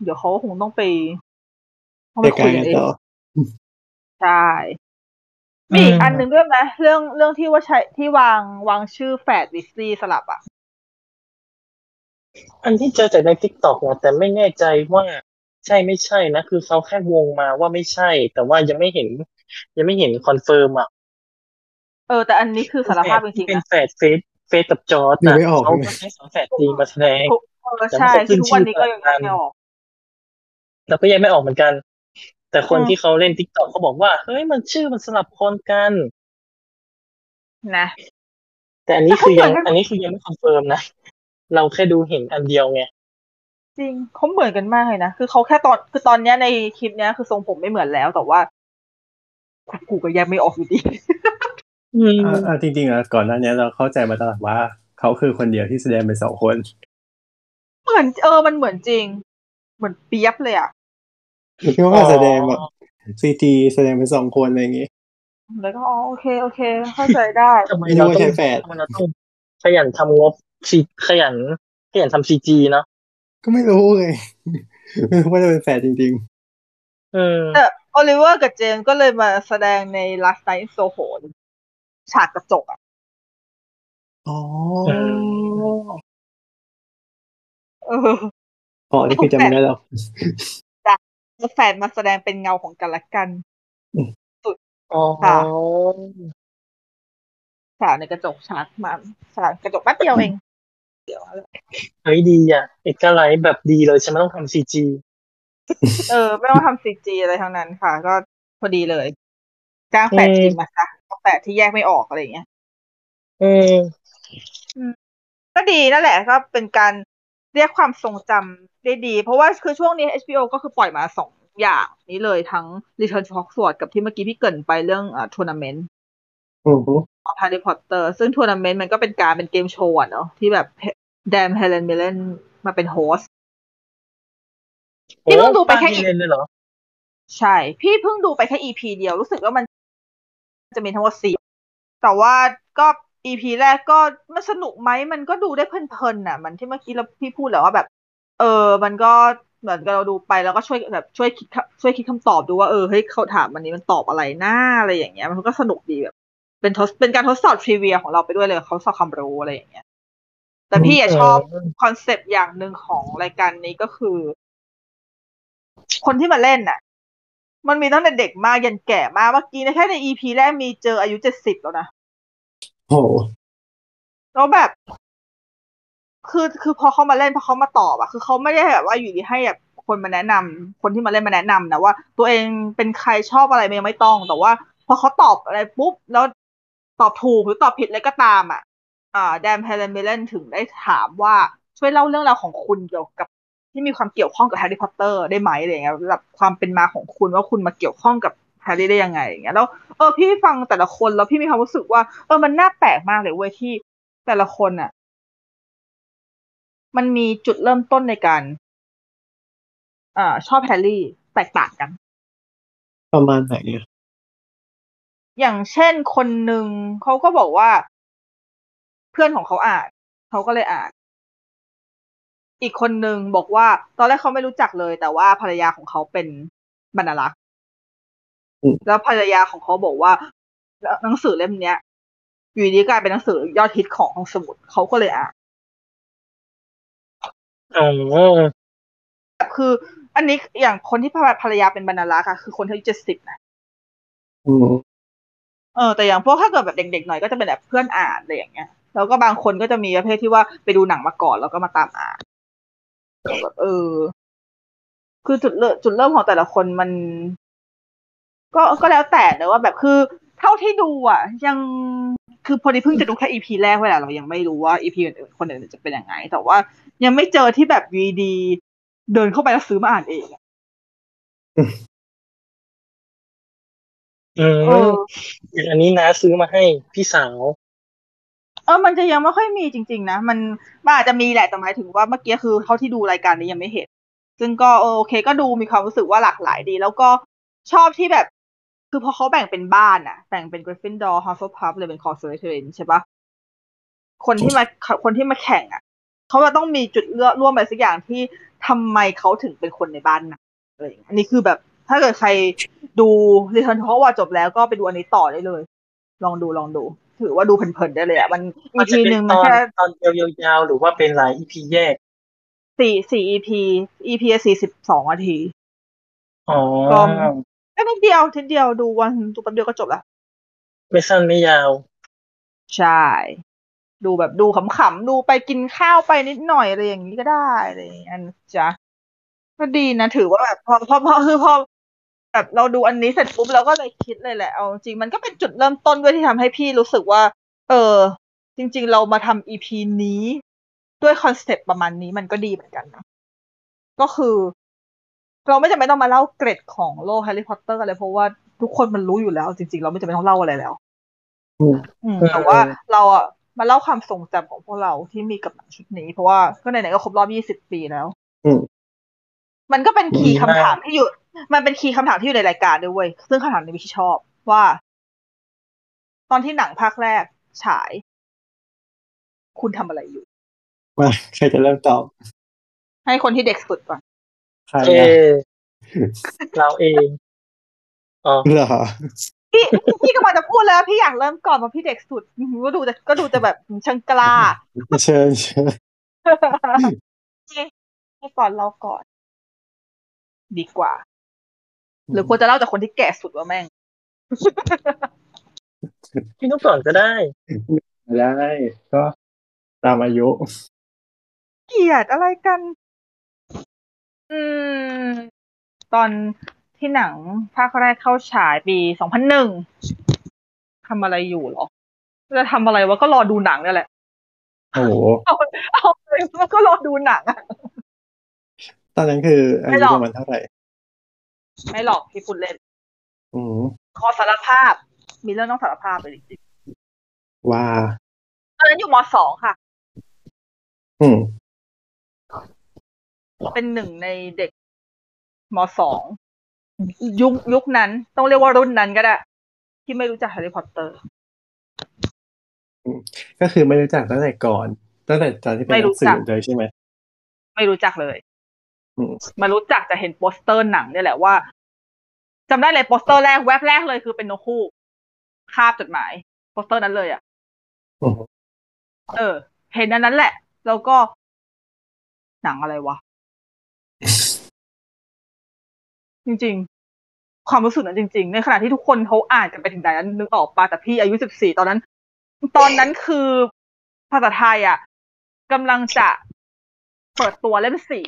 เดี๋ยวเขาก็คงต้องไปต้องไป
ใน
คุ
การ
ยกั
กันน
เอง
ต่อ
ใช่มีอีกอันหนึ่งด้วยไหมเรื่องเรื่องที่ว่าใช้ที่วางวางชื่อแฝดวีสลีย์สลับอะ
อันที่เจอจากใน TikTok นะแต่ไม่แน่ใจว่า ใช่ไม่ใช่นะ คือเขาแค่วงมาว่าไม่ใช่ แต่ว่ายังไม่เห็น ยังไม่เห็น confirm อะ
เออ แต่อันนี้คือสารภาพจริง
ที่
ๆ
เป็น
นะ
แฝดเฟรดเฟรดกับจอร์จ
ดู
นะ
ไม่ออก
เขา
เลย
ก็ใช้สองแฝดจริงมาแสดง
ทุกเออใช่
แต่ไม่
คือทุกวันนี้
ขึ้
ก็
น
ยัง
ชื่อ
ไม่ออก
เราก็ยังไม่ออกเหมือนกัน แต่คน
อืม
ที่เขาเล่น TikTok เขาบอกว่า เฮ้ยมันชื่อมันสลับคนกัน
นะ
แต่อันนี้คือยัง
แต่เขาเหมือนกัน
อันนี้คือยังไม่ confirm นะ เราแค่ดูเห็นอันเดียวไง
จริงเขาเหมือนกันมากเลยนะ คือเขาแค่ตอนคือตอนเนี้ยในคลิปเนี้ยคือทรงผมไม่เหมือนแล้ว แต่ว่ากูก็แยกไม่ออกอยู่ดี
อืม
อ่าอ่าจริงๆอะก่อนหน้านี้เราเข้าใจมาตลอดว่า เขาคือคนเดียวที่แสดงเป็นสองคน
เหมือนเออมันเหมือนจริง เหมือนเปียบเลยอะ
คิดว่าแสดงแบบซีจีแสดงเป็นสองคนอะไรอย่างงี้
แล้วก็อ๋อโอเคโอเค เข้าใจได้
ทำไม
ไม่รู้
เรา
ว่า
ต้อ
ใช้
ง
แฝด
ทำไมเราต้องขยันทำงบซีขยันขยันทำซีจีเนาะ
ก็ไม่รู้ไงไม่รู้ว่าจะเป็นแฝดจริง
อืม
แต่โอลิเวอร์กับเจมส์ก็เลยมาแสดงใน Last Night in Soho ฉากกระจกอะ
ๆอ๋อ
เออ
อ๋อนี่คือจำไม่ได้หรอก
แล้วแฟนมาแสดงเป็นเงาของกันและกัน
อ๋อ
ค่ะฉากในกระจกฉากมาฉากกระจกแป๊บเดียวเอง เดี๋ยวอะไร
เฮ้ยดีอะเอกไลท์แบบดีเลยฉันไม่ต้องทำ CG
เออ ไม่ต้องทำ CG อะไรทั้งนั้นค่ะ ก็พอดีเลยจ้างแฝดจริงมาซะเอาแฝดที่แยกไม่ออกอะไรอย่างเงี้ย
อืม
ก็ดีนั่นแหละก็เป็นการเรียกความทรงจำได้ดี เพราะว่าคือช่วงนี้ HBO ก็คือปล่อยมาสองอย่างนี้เลยทั้ง Return to Hogwarts กับที่เมื่อกี้พี่เกริ่นไปเรื่องอ่าทัวร์นาเมนต์
อือฮึ
ของ Harry Potter ซึ่งทัวร์นาเมนต์มันก็เป็นการเป็นเกมโชว์อะเนาะที่แบบ Dame เฮเลนมิร์เรนมาเป็น host พี่เพิ่งดูไปแค่
ป้าเฮเลนเลยเหรอ
ใช่ พี่เพิ่งดูไปแค่ EP เดียวรู้สึกว่ามันจะมีทั้งหมดสี่แต่ว่าก็ EP แรกก็มันสนุกไหมมันก็ดูได้เพลินๆน่ะ มันที่เมื่อกี้เราพี่พูดแหละว่าแบบ เออ มันก็เหมือนกับเราดูไปแล้วก็ช่วยแบบช่วยคิดช่วยคิดคำตอบดูว่าเออเฮ้ยเขาถามอันนี้มันตอบอะไรน้าอะไรอย่างเงี้ย มันก็สนุกดีแบบ เป็นทดเป็นการทดสอบ trivia ของเราไปด้วยเลยเขาสอบความรู้อะไรอย่างเงี้ย แต่พี่อะชอบ concept อย่างหนึ่งของรายการนี้ก็คือ คนที่มาเล่นน่ะ มันมีตั้งแต่เด็กมากยันแก่มากเมื่อกี้นะแค่ใน EP แรกมีเจออายุเจ็ดสิบแล้วนะ
โอ้โห
แล้วแบบ คือคือพอเขามาเล่นพอเขามาตอบอะคือเขาไม่ได้แบบว่าอยู่ดีให้แบบคนมาแนะนำคนที่มาเล่นมาแนะนำนะว่า ตัวเองเป็นใครชอบอะไรมันยังไม่ต้อง แต่ว่า พอเขาตอบอะไรปุ๊บแล้วตอบถูกหรือตอบผิดอะไรก็ตามอะอ่า Dame เฮเลน มิร์เรนถึงได้ถามว่าช่วยเล่าเรื่องราวของคุณเกี่ยวกับที่มีความเกี่ยวข้องกับแฮร์รี่พอตเตอร์ได้ไหมอะไรอย่างเงี้ยแบบความเป็นมาของคุณว่าคุณมาเกี่ยวข้องกับแฮร์รี่ได้ยังไงอย่างเงี้ยแล้วเออพี่ฟังแต่ละคนแล้วพี่มีความรู้สึกว่าเออมันน่าแปลกมากเลยเว้ยที่แต่ละคนอะมันมีจุดเริ่มต้นในการอ่าชอบแฮร์รี่แตกต่างกัน
ประมาณไหนอะ
อย่างเช่นคนหนึ่งเขาก็บอกว่า เพื่อนของเขาอ่านเขาก็เลยอ่าน อีกคนหนึ่งบอกว่า ตอนแรกเขาไม่รู้จักเลย แต่ว่าภรรยาของเขาเป็นบรรณารักษ์แล้วภรรยาของเขาบอกว่าหนังสือเล่มเนี้ย อยู่ดีกลายเป็นหนังสือยอดฮิตของห้องสมุดเขาก็เลยอ่าน
อ๋อ
คือ อันนี้อย่างคนที่ภรรยาเป็นบรรณารักษ์อะคือคนที่อายุเจ็ดสิบนะ
อืม
เออแต่อย่างพวกถ้าเกิดแบบเด็กๆหน่อยก็จะเป็นแบบเพื่อนอ่านอะไรอย่างเงี้ย แล้วก็บางคนก็จะมีประเภทที่ว่าไปดูหนังมาก่อนแล้วก็มาตามอ่านแบบเออ คือจุดเริ่มจุดเริ่มของแต่ละคนมัน ก็ก็แล้วแต่แต่ว่าแบบคือเท่าที่ดูอะ ยังคือพอดีเพิ่งจะดูแค่อีพีแรกเวลาเรายังไม่รู้ว่าอีพีอื่นๆคนอื่นจะเป็นยังไง แต่ว่ายังไม่เจอที่แบบวีดี เดินเข้าไปแล้วซื้อมาอ่านเองอะ
อื
เอ
ม
อ
อันนี้นะซื้อมาให้พี่สาว
เออมันจะยังไม่ค่อยมีจริง ๆ นะ มันมันอาจจะมีแหละแต่หมายถึงว่าเมื่อกี้คือเท่าที่ดูรายการนี้ยังไม่เห็น ซึ่งก็โอเคก็ดูมีความรู้สึกว่าหลากหลายดี แล้วก็ชอบที่แบบ คือพอเขาแบ่งเป็นบ้านอะแบ่งเป็น Gryffindor Hufflepuff เลยเป็น c o r s e r t i n ใช่ปะคนที่มาคนที่มาแข่งอะเขาจะต้องมีจุดเลือกร่วมอะไรสักอย่างที่ทำไมเขาถึงเป็นคนในบ้านนั้นอะไรอย่างเงี้ยอันนี้คือแบบถ้าเกิดใครดู Return to Hogwarts จบแล้วก็ไปดูอันนี้ต่อได้เลย ลองดูลองดู ถือว่าดูเพลินๆได้เลยอะมัน
มัน
EP
จะเป็
หนึ่
น
ง
ต
มัน
อน
แค่
ตอนเดียวยาวๆ หรือว่าเป็นหลายอีพีแยก
สี่สี่ EP EP สี่สิบสองนาที
อ๋อ
ก็แค่นิดเดียวทีเดียวดูวันดูแป๊บเดียวก็จบละ
ไม่สั้นไม่ยาว
ใช่ ดูแบบดูขำๆ ดูไปกินข้าวไปนิดหน่อยอะไรอย่างนี้ก็ได้อะไรอย่างเงี้ยนะจ๊ะก็ดีนะถือว่าแบบพอพอพอคือพอ แบบเราดูอันนี้เสร็จปุ๊บเราก็เลยคิดเลยแหละเอาจริงมันก็เป็นจุดเริ่มต้นด้วยที่ทำให้พี่รู้สึกว่า เออ จริง ๆ เรามาทำ EP นี้ ด้วยคอนเซ็ปต์ประมาณนี้มันก็ดีเหมือนกันนะก็คือ เราไม่จำเป็นต้องมาเล่าเกร็ดของโลกแฮร์รี่พอตเตอร์กันเลยเพราะว่าทุกคนมันรู้อยู่แล้ว จริง ๆ เราไม่จำเป็นต้องเล่าอะไรแล้ว
อืม
อืมแต่ว่าเราอะมาเล่าความทรงจำของพวกเราที่มีกับหนังชุดนี้ เพราะว่าก็ไหนๆก็ครบรอบ20ปีแล้ว
อืม
มันก็เป็นคีย์
ดีมาก
คำถามที่อยู่ มันเป็นคีย์คำถามที่อยู่ในรายการด้วยเว้ยซึ่งคำถามนี้พี่ชอบว่า ตอนที่หนังภาคแรกฉาย คุณทำอะไรอยู่
มาใครจะเริ่มตอบ
ให้คนที่เด็กสุดก่อน
ใคร
เอ
อะ
เราเองอ๋อ
เหรอ
พี่พี่กำลังจะพูดแล้วพี่อยากเริ่มก่อนเพราะพี่เด็กสุดก็ดูจะก็ดูจะแบบช่างกล้า
เชิญเชิญ
ให้ก่อนเราก่อน ดีกว่า หรือควรจะเล่าจากคนที่แก่สุดว่าแม่ง
พี่นุกก่อนก็ได้
ได้ ก็ตามอายุ
เกลียดอะไรกัน อืม ตอนที่หนังภาคแรกเข้าฉายปีสองพันหนึ่งทำอะไรอยู่เหรอ จะทำอะไรวะก็รอดูหนังนี่แหละ
โอ้โห
เอาเอาเลยมันก็รอดูหนังอะ
ตอนนั้นคืออา
ไม่
ยุ
หรอก
ประมาณเท่าไหร่
ไม่หรอกพี่พูดเล่น
อืม
ขอสารภาพ มีเรื่องต้องสารภาพเลยจริง
ว่า
ๆตอนนั้นอยู่มสองค่ะ
อืม
เป็นหนึ่งในเด็กมสองยุคยุคนั้น ต้องเรียกว่ารุ่นนั้นก็ได้ ที่ไม่รู้จักแฮร์รี่พอตเตอร์
ก็คือไม่รู้จักตั้งแต่ก่อน ตั้งแต่ตอนที่เป็นหนังสือไม่รู้จักเลยใช่ไหม
ไม่รู้จักเลย
อื ม
มารู้จักจะเห็นโปสเตอร์หนังเนี่ยแหละว่าจำได้เลยโปสเตอร์แรกแว็บแรกเลยคือเป็นนกฮูกคาบจดหมายโปสเตอร์นั้นเลยอะ่ะ
อืม
เออ เห็นอันนั้นแหละ แล้วก็ หนังอะไรวะ จริง ๆ ความรู้สึกนั้นจริง ๆ ในขณะที่ทุกคนเขาอ่านกันไปถึงไหนนั้นนึกออกปะแต่พี่อายุสิบสี่ตอนนั้น ตอนนั้นคือภาษาไทยอะกำลังจะเปิดตัวเล่มสี่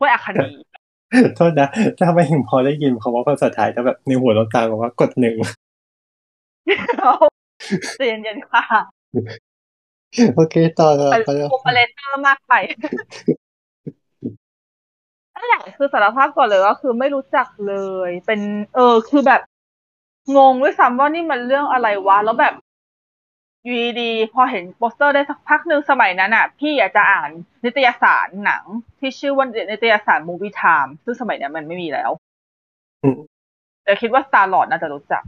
เพื่ออาคานี
โทษนะ ถ้าไม่ถึงพอได้ยินคำว่าภาษาไทยจะแบบในหัวเราตามบอกว่ากดหนึ่ง
ใจเย็นๆค่ะ
โอเคต่อต่อ
ไป
ไปแล้ว
โอเปอเรเตอร์มากไปนั่นแหละคือสารภาพก่อนเลยว่าคือไม่รู้จักเลย เป็น เออ คือแบบ งงด้วยซ้ำว่านี่มันเรื่องอะไรวะ แล้วแบบ อยู่ดีๆพอเห็นโปสเตอร์ได้สักพักหนึ่งสมัยนั้นอะ พี่อยากจะอ่านนิตยสารหนังที่ชื่อว่านิตยสาร Movie Time ซึ่งสมัยนั้นมันไม่มีแล้ว
อืม
แต่คิดว่า Star Lord น่าจะรู้จัก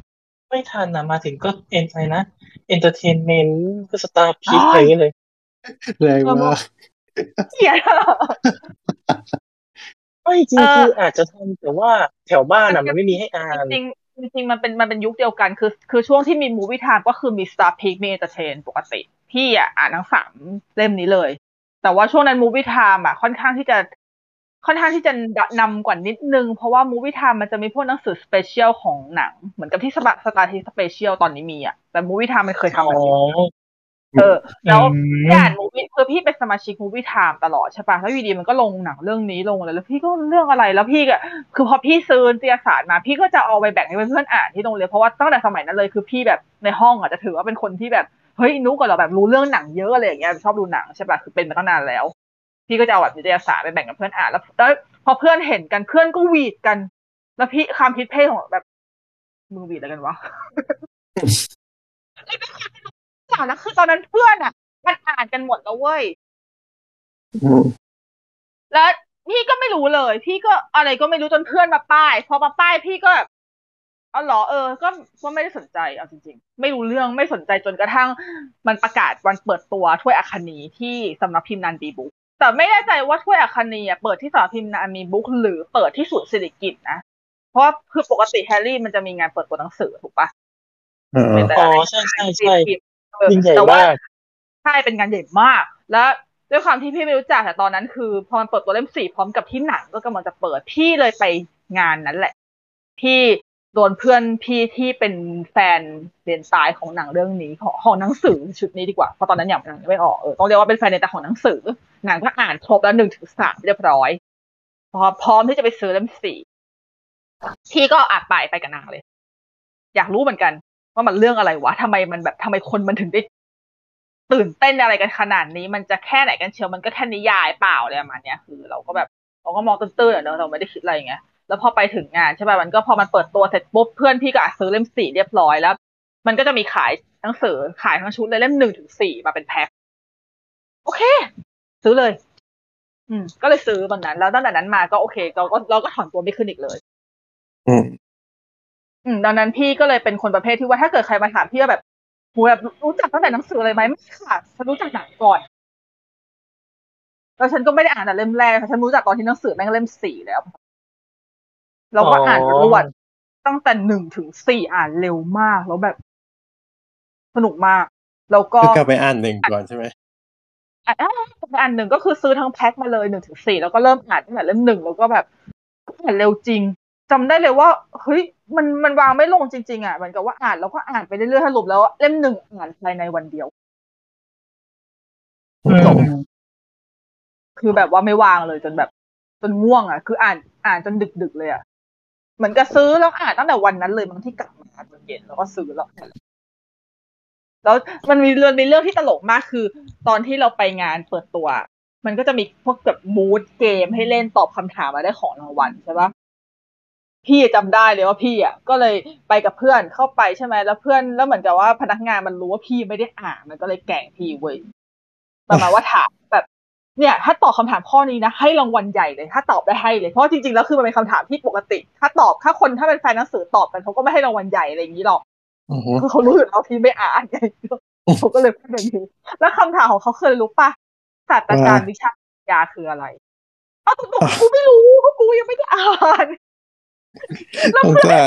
ไม่ทันนะมาถึงก็เอ็นอะไรนะ Entertainment ก็สตาร์พิ
อ๋
ก
ออ
อะไรอย่างเงี้ยเลย
แรงมาก
เขียน
ไม่จริง
เออ
คืออาจจะทันแต่ว่าแถวบ้านอะมันไม่มีให้อ่าน
จริงๆ จริงๆมันเป็นมันเป็นยุคเดียวกันคือ คือช่วงที่มี Movie Time ก็คือมี Starpics มี Entertain ปกติ พี่อะอ่านทั้งสามเล่มนี้เลย แต่ว่าช่วงนั้น Movie Time อะค่อนข้างที่จะค่อนข้างที่จะนำกว่านิดนึง เพราะว่า Movie Time มันจะมีพวกหนังสือ special ของหนัง เหมือนกับที่ Star Starpics special ตอนนี้มีอะ แต่ Movie Time มันเคยทำแบบนี้ เออ แล้ว
อืม
พี่อ่านมูวี่คือพี่เป็นสมาชิกมูวี่ไทม์ตลอดใช่ปะแล้วอยู่ดีมันก็ลงหนังเรื่องนี้ลงอะไรแล้วพี่ก็เรื่องอะไรแล้วพี่ก็คือพอพี่ซื้อนิตยสารมา พี่ก็จะเอาไปแบ่งให้เพื่อนๆอ่านที่โรงเรียนเพราะว่าตั้งแต่สมัยนั้นเลยคือพี่แบบในห้องอะจะถือว่าเป็นคนที่แบบเฮ้ยนุกกับเราแบบรู้เรื่องหนังเยอะอะไรอย่างเงี้ยชอบดูหนังใช่ปะคือเป็นมาตั้งนานแล้ว พี่ก็จะเอาแบบนิตยสารไปแบ่งกับเพื่อนอ่านแล้วแล้วพอเพื่อนเห็นกันเพื่อนก็หวีดกัน แล้วพี่ความคิดเพ่ของแบบมึงหวีดอะไรกันวะ สาวแล้วคือตอนนั้นเพื่อนอะ มันอ่านกันหมดแล้วเว้ย
อืม
แล้วพี่ก็ไม่รู้เลย พี่ก็อะไรก็ไม่รู้จนเพื่อนมาป้าย พอมาป้ายพี่ก็แบบอ๋อเหรอเออ ก็ก็ไม่ได้สนใจเอาจริง ๆ ไม่รู้เรื่องไม่สนใจจนกระทั่ง มันประกาศวันเปิดตัวถ้วยอัคนีที่สำนักพิมพ์นันดีบุ๊กแต่ไม่แน่ใจว่าถ้วยอัคนีอะเปิดที่สำนักพิมพ์นันมีบุ๊กหรือเปิดที่ศูนย์สิริกิตนะเพราะว่าคือปกติแฮร์รี่มันจะมีงานเปิดตัวหนังสือถูกปะ
เออ
เป็นแต่
อ๋อ
อะไร
ใช่ใช่ใช่
เออ
ยิ่งใหญ่
แต่ว่ามา
ก
ใช่เป็นงานใหญ่มาก แล้วด้วยความที่พี่ไม่รู้จักแต่ตอนนั้นคือ พอมันเปิดตัวเล่มสี่พร้อมกับที่หนังก็กำลังจะเปิดพี่เลยไปงานนั้นแหละ พี่โดนเพื่อนพี่ที่เป็นแฟนเรียนตายของหนังเรื่องนี้ของของหนังสือชุดนี้ดีกว่าเพราะตอนนั้นอย่างหนังยังไม่ออกเออต้องเรียกว่าเป็นแฟนเรียนตายของหนังสือหนังก็อ่านครบแล้วหนึ่งถึงสามเรียบร้อย พอพร้อมที่จะไปซื้อเล่มสี่พี่ก็อ่านไปไปกับนางเลย อยากรู้เหมือนกัน ว่ามันเรื่องอะไรวะทำไมมันแบบทำไมคนมันถึงได้ ตื่นเต้นอะไรกันขนาดนี้ มันจะแค่ไหนกันเชียวมันก็แค่นิยายเปล่าอะไรประมาณเนี้ยคือ เราก็แบบเราก็มองตื้นๆอะเนอะเราไม่ได้คิดอะไรอย่างเงี้ยแล้วพอไปถึงงานใช่ป่ะมันก็พอมันเปิดตัวเสร็จปุ๊บเพื่อนพี่ก็ซื้อเล่มสี่เรียบร้อยแล้ว มันก็จะมีขายหนังสือขายทั้งชุดเลยเล่มหนึ่งถึงสี่มาเป็นแพ็คโอเค ซื้อเลย อืม ก็เลยซื้อตอนนั้น แล้วตั้งแต่นั้นมาก็โอเค เราก็เราก็ถอนตัวไม่ขึ้นอีกเลย
อืม
อืมดังนั้นพี่ก็เลยเป็นคนประเภทที่ว่าถ้าเกิดใครมาถามพี่ว่าแบบโหแบบรู้จักตั้งแต่หนังสืออะไรไหมไม่ค่ะฉันรู้จักหนังก่อน แล้วฉันก็ไม่ได้อ่านแต่เล่มแรกฉันรู้จักตอนที่หนังสือแม่งเล่มสี่แล้วเราก็อ่านรวดตั้งแต่หนึ่งถึงสี่อ่านเร็วมากแล้วแบบสนุกมากแล้วก็
ก็กลับไปอ่านหนึ่งก่อนใช่ไหม
อะอะอันหนึ่งก็คือซื้อทั้งแพ็คมาเลยหนึ่งถึงสี่แล้วก็เริ่มอ่านตั้งแต่เล่มหนึ่งแล้วก็แบบอ่านเร็วจริง จำได้เลยว่าเฮ้ยมันมันวางไม่ลงจริงๆอะเหมือนกับว่าอ่านแล้วก็อ่านไปเรื่อยๆสรุปแล้วเล่มหนึ่งอ่านภายในวันเดียว
อืม
คือแบบว่าไม่วางเลยจนแบบ จนง่วง อะ คืออ่านอ่านจนดึกๆเลยอะเหมือนกับซื้อแล้วอ่านตั้งแต่วันนั้นเลยบางที่กลับมาตอนเย็นแล้วก็ซื้อแล้วแล้วมันมีเรื่องในเรื่องที่ตลกมากคือ ตอนที่เราไปงานเปิดตัว มันก็จะมีพวกแบบมูดเกมให้เล่นตอบคำถามมาได้ของรางวัลใช่ปะ พี่จำได้เลยว่าพี่อะก็เลยไปกับเพื่อนเข้าไปใช่ไหมแล้วเพื่อนแล้วเหมือนกับว่าพนักงานมันรู้ว่าพี่ไม่ได้อ่านมันก็เลยแกล้งพี่เว้ยประมาณว่าถามแบบเนี่ย ถ้าตอบคำถามข้อนี้นะให้รางวัลใหญ่เลย ถ้าตอบได้ให้เลยเพราะจริงๆแล้วคือมันเป็นคำถามที่ปกติ ถ้าตอบถ้าคนถ้าเป็นแฟนหนังสือตอบกันเขาก็ไม่ให้รางวัลใหญ่อะไรอย่างนี้หรอก
อือฮึ
คือเขารู้อยู่แล้วพี่ไม่อ่านไงเขาก็เลยพูดอย่างนี้แล้วคำถามของเขาเคยรู้ปะศาสตราจารย์วิชาปรุงยาคืออะไรเอ้าตกกูไม่รู้เพราะกูยังไม่ได้อ่าน
สงสาร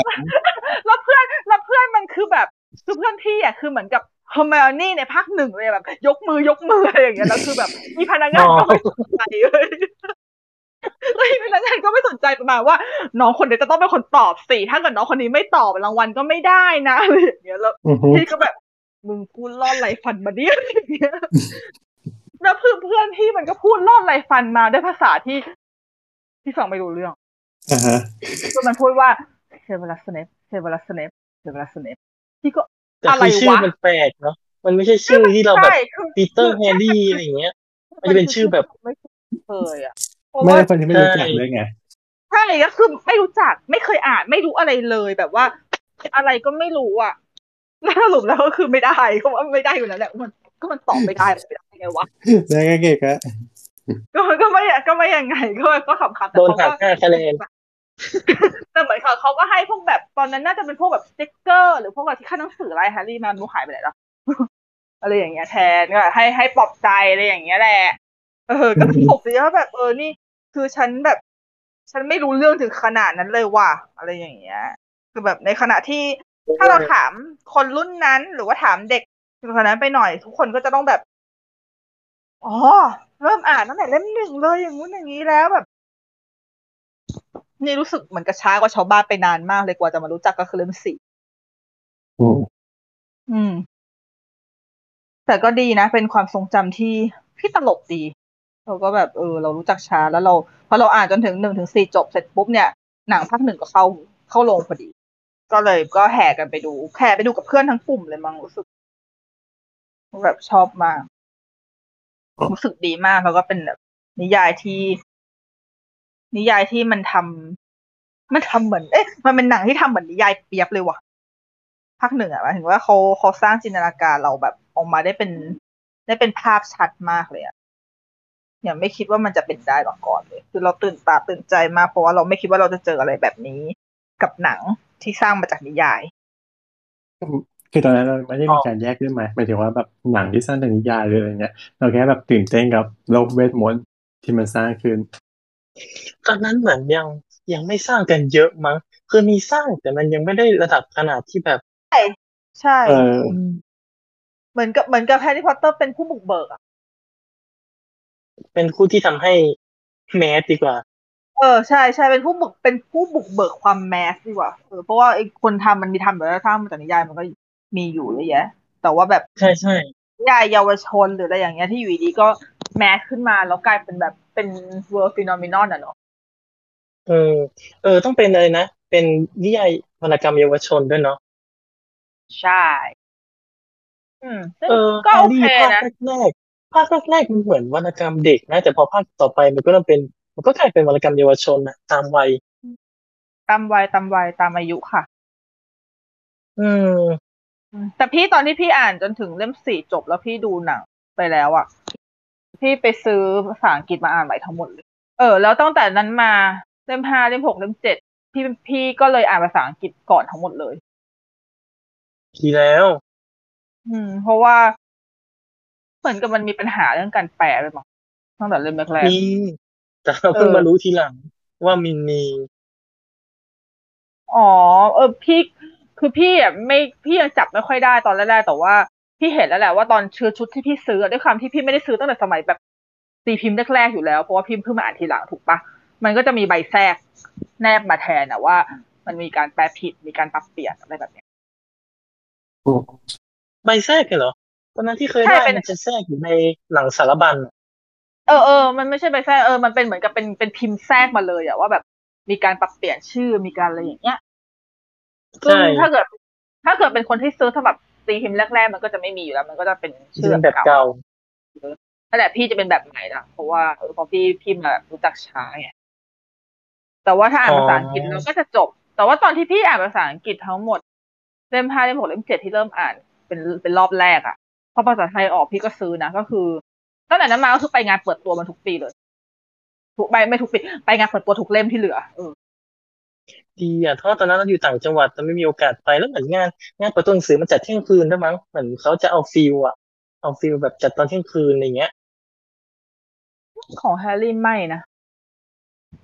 แล้วเพื่อนแล้วเพื่อนมันคือแบบคือเพื่อนพี่อะคือเหมือนกับเฮอร์ไมโอนี่ในภาคหนึ่งเลยแบบ ยกมือยกมืออะไรอย่างเงี้ยแล้วคือแบบ มีพนักงานก็ไม่สนใจเลยแล้วมีพนักงานก็ไม่สนใจประมาณว่า น้องคนนี้จะต้องเป็นคนตอบสิถ้าเกิดน้องคนนี้ไม่ตอบรางวัลก็ไม่ได้นะอะไรอย่างเงี้ยแล้ว
อือฮึ
พี่ก็แบบมึงพูดล่อดไหลฟันมาดิอะไรอย่างเงี้ยแล้วเพื่อนเพื่อนพี่มันก็พูดล่อดไหลฟันมาด้วยภาษาที่ที่ฟังไม่รู้เรื่อง
อ่าฮะ
คือมันพูดว่าเซเวอร์รัสสเนปเซเวอร์รัสสเนปเซเวอร์รัสสเนปพี่ก็
แต่
อะไร
คือชื่อ
วะ
มันแปลกเนาะมันไม่ใช่ชื่อที่เราแบบ
ใช่คือ
ปีเตอร์แฮร์รี่อะไรอย่างเงี้ย มันจะเป็นชื่อแบบ
ไม่เคยอะเพราะ
ไม่
ว่า
ได้คนที่ไม่รู้จักด้วยไง
ใช่ก็คือไม่รู้จักไม่เคยอ่านไม่รู้อะไรเลยแบบว่า อะไรก็ไม่รู้อะแล้วสรุปแล้วก็คือไม่ได้ก็ว่าไม่ได้อยู่แล้วแหละมันก็มันตอบไม่ได้ไม่ได้ไงวะ
แล้วก็เก่งก็
ก็ก็ไม่ก็ไม่ยังไงก็ก็ขำๆแต่
โดน
เขา
หัก
ก็
ห้าคะแนน
แต่เหมือนเขาเขาก็ให้พวกแบบตอนนั้นน่าจะเป็นพวกแบบสติ๊กเกอร์ หรือพวกแบบที่ค่าหนังสืออะไรแฮร์รี่มารู้หายไปไหนแล้วอะไรอย่างเงี้ยแทนก็ให้ให้ปลอบใจอะไรอย่างเงี้ยแหละเออก็ตกดีว่าแบบเออนี่ คือฉันแบบ ฉันไม่รู้เรื่องถึงขนาดนั้นเลยว่ะอะไรอย่างเงี้ย คือแบบในขณะที่ถ้าเราถามคนรุ่นนั้นหรือว่าถามเด็กคนนั้นไปหน่อย ทุกคนก็จะต้องแบบอ๋อเริ่มอ่านตั้งแต่เล่มหนึ่งเลยอย่างงู้นอย่างนี้แล้วแบบ นี่รู้สึกเหมือนกับช้ากว่าชาวบ้านไปนานมากเลยกว่าจะมารู้จักก็คือเล่มสี่
อืม
อืมแต่ก็ดีนะ เป็นความทรงจำที่ที่ตลกดี เราก็แบบเออ เรารู้จักช้าแล้วเราพอเราอ่านจนถึงหนึ่งถึงสี่จบเสร็จปุ๊บเนี่ยหนังภาคหนึ่งก็เข้าเข้าลงพอดี ก็เลยก็แห่กันไปดูแห่ไปดูกับเพื่อนทั้งกลุ่มเลยมั้งรู้สึกแบบชอบมากรู้สึกดีมากแล้วก็เป็นแบบนิยายที่ นิยายที่มันทำมันทำเหมือน เอ๊ะ มันเป็นหนังที่ทำเหมือนนิยายเปียบเลยว่ะภาคหนึ่งอะหมายถึงว่าเขาเขาสร้างจินตนาการเราแบบออกมาได้เป็น ได้เป็นภาพชัดมากเลยอะอย่าไม่คิดว่ามันจะเป็นได้มาก่อนเลย คือเราตื่นตาตื่นใจมากเพราะว่าเราไม่คิดว่าเราจะเจออะไรแบบนี้ กับหนังที่สร้างมาจากนิยาย
คือตอนนั้นเราไม่ได้มีการแยกด้วยไหมหมายถึงว่าแบบหนังที่สร้างจากนิยายหรืออะไรเงี้ย เราแค่แบบตื่นเต้นกับโลกเวทมนต์ที่มันสร้างขึ้น
ตอนนั้นเหมือนยังยังไม่สร้างกันเยอะมั้งคือมีสร้างแต่มันยังไม่ได้ระดับขนาดที่แบบ
ใช่
เออ
เหมือนกับเหมือนกับแฮร์รี่พอตเตอร์เป็นผู้บุกเบิกอะ
เป็นคู่ที่ทำให้แมสดีกว่า
เออใช่ใช่เป็นผู้บุกเป็นผู้บุกเบิกความแมสดีกว่าเออเพราะว่าไอ้คนทำมันมีทำอยู่แล้วสร้างมาจากนิยายมันก็มีอยู่เยอะแยะ แต่ว่าแบบ
ใช่ใช่
นิยายเยาวชนหรืออะไรอย่างเงี้ยที่อยู่ดีๆก็แมสขึ้นมาแล้วกลายเป็นแบบ เป็น world phenomenon อะเนาะ
เออ เออ ต้องเป็นอะไรนะ เป็นนิยายวรรณกรรมเยาวชนด้วยเนาะ
ใช่ อืมซึ่ง
เออ
ก็โอเค
แฮร์รี่
นะ
ภาคแรกๆภาคแรกๆมันเหมือนวรรณกรรมเด็กนะ แต่พอภาคต่อไปมันก็เริ่มเป็น มันก็กลายเป็นวรรณกรรมเยาวชนนะตามวัย
ตามวัยตามวัยตามอายุค่ะ
อืม
แต่พี่ตอนที่พี่อ่านจนถึงเล่มสี่จบแล้วพี่ดูหนังไปแล้วอะ พี่ไปซื้อภาษาอังกฤษมาอ่านใหม่ทั้งหมดเลย เออ แล้วตั้งแต่นั้นมาเล่มห้าเล่มหกเล่มเจ็ดพี่พี่ก็เลยอ่านภาษาอังกฤษก่อนทั้งหมดเลย
ทีแล้ว
อืม เพราะว่า เหมือนกับมันมีปัญหาเรื่องการแปลเลยมั้งตั้งแต่เล่มแรก
มีแต่เราเพิ่ง
เออ
มารู้ทีหลัง ว่ามินมี
ๆอ๋อ เออพี่คือพี่อะไม่พี่ยังจับไม่ค่อยได้ตอนแรกๆแต่ว่า พี่เห็นแล้วแหละว่าตอนชื่อชุดที่พี่ซื้ออะด้วยความที่พี่ไม่ได้ซื้อตั้งแต่สมัยแบบตีพิมพ์แรกๆอยู่แล้วเพราะว่าพิมพ์เพิ่งมาอ่านทีหลังถูกปะมันก็จะมีใบแทรกแนบมาแทนอะว่า มันมีการแปลผิดมีการปรับเปลี่ยนอะไรแบบเนี้ย
ใบแทรกกันเหรอตอนนั้นที่เคย
ใช่
ได้
เป็น
มันจะแทรกอยู่ในหลังสารบัญ
เออเออมันไม่ใช่ใบแทรกเออมันเป็นเหมือนกับเป็นเป็นพิมพ์แทรกมาเลยอะว่าแบบมีการปรับเปลี่ยนชื่อมีการอะไรอย่างเงี้ยซึ่ง
ใช่
ถ้าเกิด ถ้าเกิดเป็นคนที่ซื้อสำหรับ ตีพิมพ์แรกๆมันก็จะไม่มีอยู่แล้ว มันก็จะเป็นชื่อ
เป็นแบบเก่า
นั่นแหละพี่จะเป็นแบบใหม่ละเพราะว่าเออพอพี่พิมพ์มาแบบรู้จักช้าไงแต่ว่าถ้าอ่านภาษาอังกฤษเราก็จะจบ แต่ว่าตอนที่พี่อ่านภาษาอังกฤษทั้งหมดเล่มห้าเล่มหกเล่มเจ็ดที่เริ่มอ่านเป็นเป็นรอบแรกอะพอภาษาไทยออกพี่ก็ซื้อนะก็คือตั้งแต่นั้นมาก็คือไปงานเปิดตัวมันทุกปีเลย ทุกไม่ไม่ทุกปีไปงานเปิดตัวทุกเล่มที่เหลือเออ
ดีอะเพราะตอนนั้นเราอยู่ต่างจังหวัดแต่ไม่มีโอกาสไปแล้วเหมือนงานงานเปิดตัวหนังสือมันจัดเที่ยงคืนด้วยมั้งเหมือนเขาจะเอา feel อะ เอา feel แบบจัดตอนเที่ยงคืนอะไรเงี้ย
ของแฮร์รี่ไม่นะ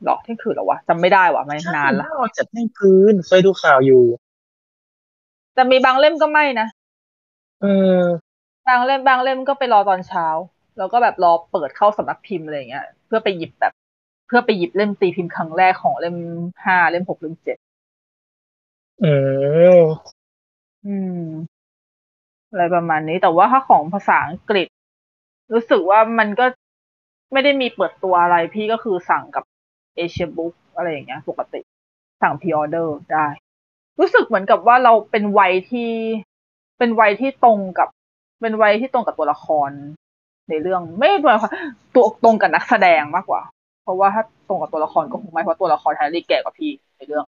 หรอกเที่ยงคืนเหรอวะจำไม่ได้ว่ะมันนานละ
ใช่จัดเที่ยงคืนเคยดูข่าวอยู่
แต่มีบางเล่มก็ไม่นะ
เออบา
งเล่มบางเล่มก็ไปรอตอนเช้า แล้วก็แบบรอเปิดเข้าสำนักพิมพ์อะไรอย่างเงี้ย เพื่อไปหยิบแบบเพื่อไปหยิบเล่มตีพิมพ์ครั้งแรกของเล่มห้าเล่มหกเล่มเจ็ด
เออ
อืม อะไรประมาณนี้ แต่ว่าถ้าของภาษาอังกฤษ รู้สึกว่ามันก็ไม่ได้มีเปิดตัวอะไรพี่ก็คือสั่งกับเอเชียบุ๊กอะไรอย่างเงี้ย ปกติ สั่งพ r ออเดอร์ได้ รู้สึกเหมือนกับว่าเราเป็นวัยที่เป็นวัยที่ตรงกับ เป็นวัยที่ตรงกับตัวละครในเรื่องไม่ตัวละครตัวตรงกับนักแสดงมากกว่า เพราะว่าถ้าตรงกับตัวละครก็คงไม่เพราะตัวละครแฮร์รี่แก่กว่าพี่ในเรื่อง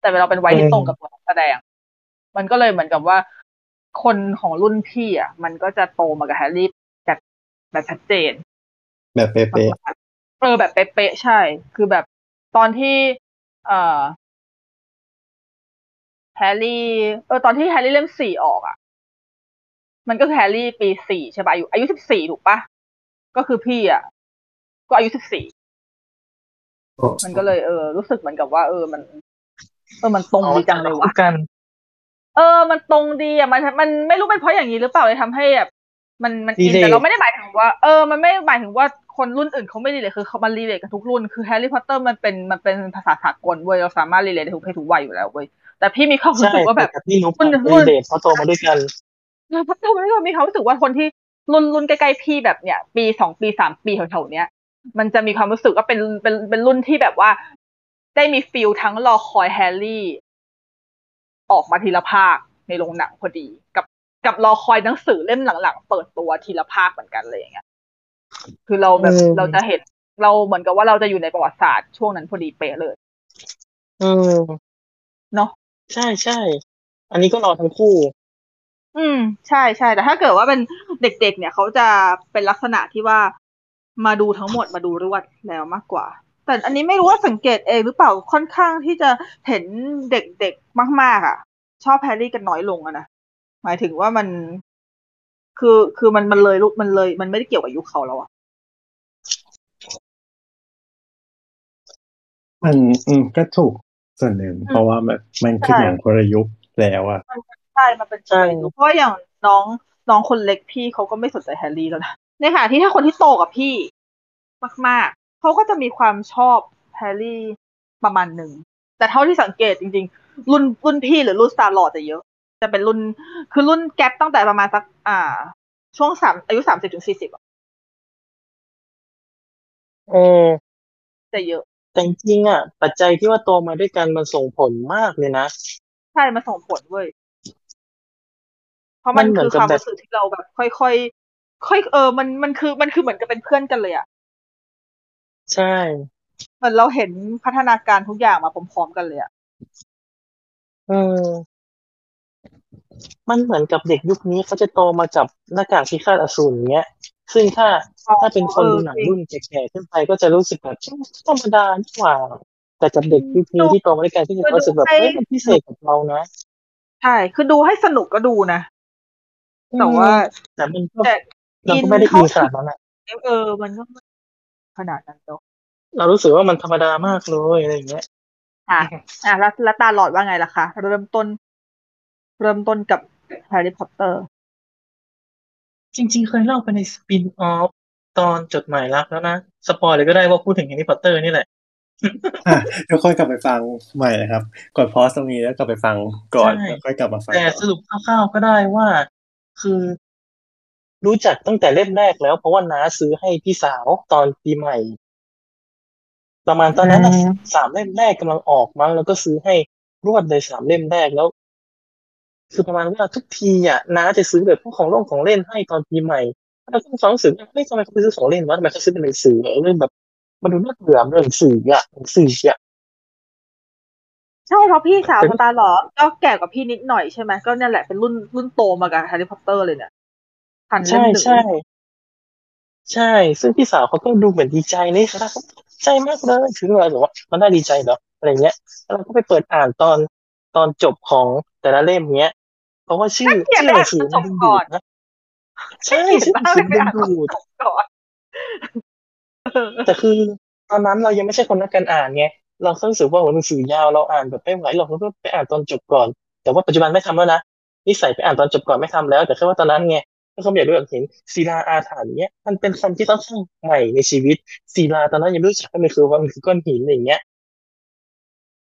แต่เวลาเป็นวัยที่ตรงกับตัวนักแสดง มันก็เลยเหมือนกับว่า คนของรุ่นพี่อะ มันก็จะโตมากับแฮร์รี่แบบแบบชัดเจน
แบบเป๊ะ
เออแบบเป๊ะๆใช่ คือแบบตอนที่ เอ่อแฮร์รี่เออตอนที่แฮร์รี่เล่มสี่ออกอะ มันก็คือแฮร์รี่ปีสี่ใช่ปะอายุอายุสิบสี่ถูกปะก็คือพี่อะ ก็อายุสิบสี่
ๆ
มันก็เลยเออ รู้สึกเหมือนกับว่า เออมันเออมันตรงดีจังเลยวะ
กัน
เออ มันตรงดีอะมันมันไม่รู้เป็นเพราะอย่างนี้หรือเปล่าเลยทำให้แบบมันมันอิน
Relate
แต่เราไม่ได้หมายถึงว่าเออมันไม่หมายถึงว่าคนรุ่นอื่นเขาไม่ relate คือเขามัน relate กันทุกรุ่นคือแฮร์รี่พอตเตอร์มันเป็นมันเป็นภาษาสากลเว้ยเราสามารถ relate ได้ทุกเพศทุกวัยอยู่แล้วเว้ยแต่พี่ใช่มีความรู้สึกว่าแบบ
แต่พี่นุ๊ก
มัน
relate เขาโตมาด้วยกัน
แล้วทำให้เรามีความรู้สึกว่าคนที่รุ่นรุ่นใกล้ๆพี่แบบเนี้ยปีสองปีสามปีแถวๆเนี้ย มันจะมีความรู้สึกว่าเป็นเป็นเป็นรุ่นที่แบบว่า ได้มี feel ทั้งรอคอยแฮร์รี่ ออกมาทีละภาคในโรงหนังพอดี กับกับรอคอยหนังสือเล่มหลังๆ เปิดตัวทีละภาคเหมือนกันเลยอย่างเงี้ยคือเราแบบ
อืม
เราจะเห็นเราเหมือนกับว่าเราจะอยู่ในประวัติศาสตร์ช่วงนั้นพอดีเป๊ะเลย
อืม
เนาะ
ใช่ใช่อันนี้ก็รอทั้งคู่
อืม ใช่ใช่แต่ถ้าเกิดว่าเป็นเด็ก ๆ เนี่ยเขาจะเป็นลักษณะที่ว่า มาดูทั้งหมดมาดูรวดแล้วมากกว่า แต่อันนี้ไม่รู้ว่าสังเกตเองหรือเปล่าค่อนข้างที่จะเห็นเด็กๆมาก ๆอะ ชอบแฮร์รี่กันน้อยลงอะนะหมายถึงว่ามัน คือคือมันมันเลยลุกมันเลย มันไม่ได้เกี่ยวกับยุคเขาแล้วอะ
มันอืมก็ถูกส่วนหนึ่งเพราะว่ามันมันคือหนังคนละยุคแล้วอะ
ใช่มันเป็น
ใช่
เพราะว่าอย่างน้องน้องคนเล็กพี่เขาก็ไม่สนใจแฮร์รี่แล้วนะ ในขณะที่ถ้าคนที่โตกับพี่ มาก ๆ เขาก็จะมีความชอบแฮร์รี่ประมาณหนึ่ง แต่เท่าที่สังเกตจริง ๆ รุ่นรุ่นพี่หรือรุ่นสตาร์ลอจะเยอะ จะเป็นรุ่นคือรุ่นแกปตั้งแต่ประมาณสัก อ่า ช่วงสามอายุสามสิบถึงสี่สิบ
เออ
จะเยอะ
แต่จริงๆอะ ปัจจัยที่ว่าโตมาด้วยกันมันส่งผลมากเลยนะ
ใช่ มันส่งผลเว้ย เพราะมัน
มันเหมื
คืออน
กับ
ความ
แบบ
รู้สึกที่เราแบบ ค่อยๆ ค่อยเออมันมันคือมันคือเหมือนกับเป็นเพื่อนกันเลยอะ
ใช่
เหมือนเราเห็นพัฒนาการทุกอย่างมาพร้อมๆกันเลยอะ
เออ มันเหมือนกับเด็กยุคนี้เขาจะโตมาจับหน้ากากพิฆาตอสูรอย่างเงี้ย ซึ่งถ้าถ้าเป็นคนดูหนังรุ่นแก่ๆขึ้นไปก็จะรู้สึกแบบธรรมดานี่หว่า แต่กับเด็กยุคนี้ที่โตมาด้วยกันก็จะรู้สึกแบบเฮ้ยมันพิเศษกับเรานะ
ใช่คือดูให้สนุกก็ดูนะแต่ว่า
แต่มันก็
แต่
เราก็ไม่ได้อินขนาดนั้นอะ
เออ มันก็ไม่ขนาดนั้นเนาะ
เรารู้สึกว่ามันธรรมดามากเลยอะไรอย่างเงี้ย
อะอะแล้วแล้วตาหลอดว่าไงล่ะคะเริ่มต้น เริ่มต้นกับแฮร์รี่พอตเตอร์
จริง ๆ เคยเล่าไปใน spin-off ตอนจดหมายรักแล้วนะ spoil เลยก็ได้ว่าพูดถึงแฮร์รี่พอตเตอร์นี่แหละ
อะทุกคนกลับไปฟังใหม่นะครับกดพอสตรงนี้แล้วกลับไปฟังก่อน
ใช่
แล้วค่อยกลับมาฟัง
แต่
ต่อ
สรุปคร่าวๆก็ได้ว่า คือ รู้จักตั้งแต่เล่มแรกแล้ว เพราะว่าน้าซื้อให้พี่สาวตอนปีใหม่ ประมาณตอนนั้นน่ะ
อืม
สามเล่มแรกกำลังออกมั้งแล้วก็ซื้อให้รวดเลยสามเล่มแรกแล้ว คือประมาณว่าทุกทีอะน้าจะซื้อแบบพวกของเล่นของเล่นให้ตอนปีใหม่แล้วก็มีความรู้สึกว่าเฮ้ยทำไมเขาไปซื้อของเล่นวะทำไมเขาซื้อเป็นหนังสือเรื่องแบบมันดูน่าเบื่อมันหนังสืออะหนังสืออะ
ใช่เพราะพี่สาว
เป็น
สตาร์หลอดก็แก่กว่าพี่นิดหน่อยใช่ไหมก็เนี่ยแหละเป็นรุ่นรุ่นโตมากับแฮร์รี่พอตเตอร์เลยเนี่ย ทันเล่
ใช่
มหนึ่ง
ใช่ ใช่ ซึ่งพี่สาวเขาก็ดูเหมือนดีใจนี่ครับใจมากเลยถึงเราบอกว่า มันน่าดีใจเหรออะไรเงี้ยแล้วเราก็ไปเปิดอ่านตอนตอนจบของแต่ละเล่มเงี้ย เพราะว่าชื่อ
เขียน
ชื่อ
ไป
หนั
อ่าน
งสือ
จ
มัน
บ
ดึง
ก่
ดู
อ
ด
น
นะใช่
เขียน
ชื่อห
บ้า
นั
ง
งสือ
ไป
มันดึ
อ่างน
ดูด
จบก่อนเออ
แต่คือตอนนั้นเรายังไม่ใช่คนนักการอ่านไงเราก็รู้สึกว่าโหหนังสือยาวเราอ่านแบบไม่ไหวหรอกเราก็ไปอ่านตอนจบก่อน แต่ว่าปัจจุบันไม่ทำแล้วนะนิสัยไปอ่านตอนจบก่อนไม่ทำแล้ว แต่แค่ว่าตอนนั้นไงก็ เขาอยากรู้อยากเห็นศิลาอาถรรพ์เนี้ยมันเป็นคำที่ค่อนข้างใหม่ในชีวิตศิลาตอนนั้นยังไม่รู้จักว่ามันคือว่ามันคือก้อนหินอะไรอย่างเงี้ย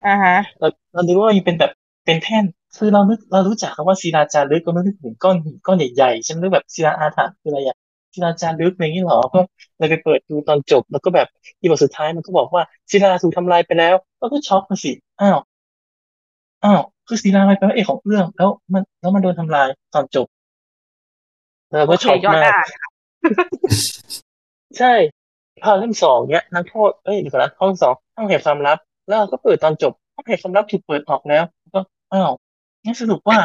อ่าฮะ
เราเราดูว่ามันเป็นแบบเป็นแท่นคือเรานึกเรารู้จักคำว่าศิลาจารึกก็นึกถึงก้อนหินก้อนใหญ่ๆใช่ไหมแบบศิลาอาถรรพ์คืออะไรอะศิลาจารึกอะไรอย่างนี้เหรอก็เลยไปเปิดดูตอนจบ แล้วก็แบบอีบทสุดท้ายมันก็บอกว่าศิลาถูกทำลายไปแล้วเราก็ช็อกมาสิอ้าวอ้าวคือศิลามันเป็นพระเอกของเรื่อง แล้วมันแล้วมันโดนทำลายตอนจบแล้ว เรา
โอ
ก็
เค
ช็อก
ย้อน
มาก
อ่าน
ใช่พอเล่มสองเนี้ยนักโทษเอ้ยเดี๋ยวก่อนนะห้องสองห้องแห่งความลับ แล้วเราก็เปิดตอนจบห้องแห่งความลับถูกเปิดออกแล้วก็อ้าวงั้นสรุปว่า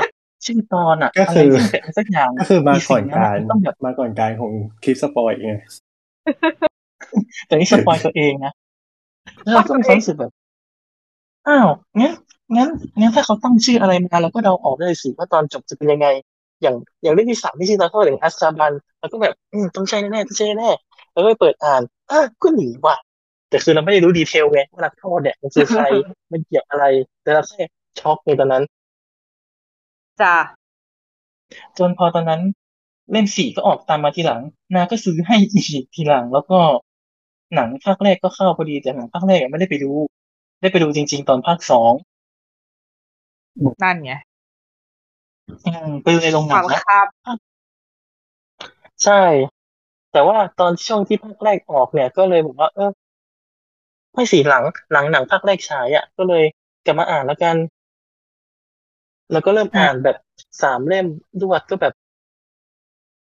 ชื่อตอนอะ
ก็
อะไร
คือ
ที่เป็นอะไรสักอย่าง
ก็คือมาก่อน
สิ่ง
การ
มันต้องแบบ
มาก่อนการของคลิปสปอยไง
แต่นี่สปอยตัวเองนะแล้วเราก็มีความรู้สึกแบบอ้าวงั้นงั้นงั้นถ้าเขาตั้งชื่ออะไรมาเราก็เดาออกได้สิว่าตอนจบจะเป็นยังไง อย่างอย่างเรื่องที่สามที่ชื่อตอนเข้าถึงอัสคาบันเราก็แบบอืมต้องใช่แน่ๆต้องใช่แน่ๆแล้วก็ไปเปิดอ่านอ้าวก็หนีว่ะแต่คือเราไม่ได้รู้ดีเทลไงว่านักโทษเนี่ยมันคือใครมันเกี่ยวอะไร แต่เราแค่ช็อกในตอนนั้น
จ้า
จนพอตอนนั้นเล่มสี่ก็ออกตามมาทีหลัง นาก็ซื้อให้อีกทีหลัง แล้วก็หนังภาคแรกก็เข้าพอดีแต่หนังภาคแรกยังไม่ได้ไปดู ได้ไปดูจริง ๆ ตอนภาคสอง
นั่นไง
อืมไปเลยโรงหนั
ฟั
ง
ง
นะ
ครับ
ใช่ แต่ว่าตอนช่วงที่ภาคแรกออกเนี่ย ก็เลยบอกว่า เออไม่สิหลังหลังหนังภาคแรกฉายอะ ก็เลยกลับมาอ่านแล้วกัน แล้วก็เริ่มอ่านแบบสามเล่มรวดก็แบบ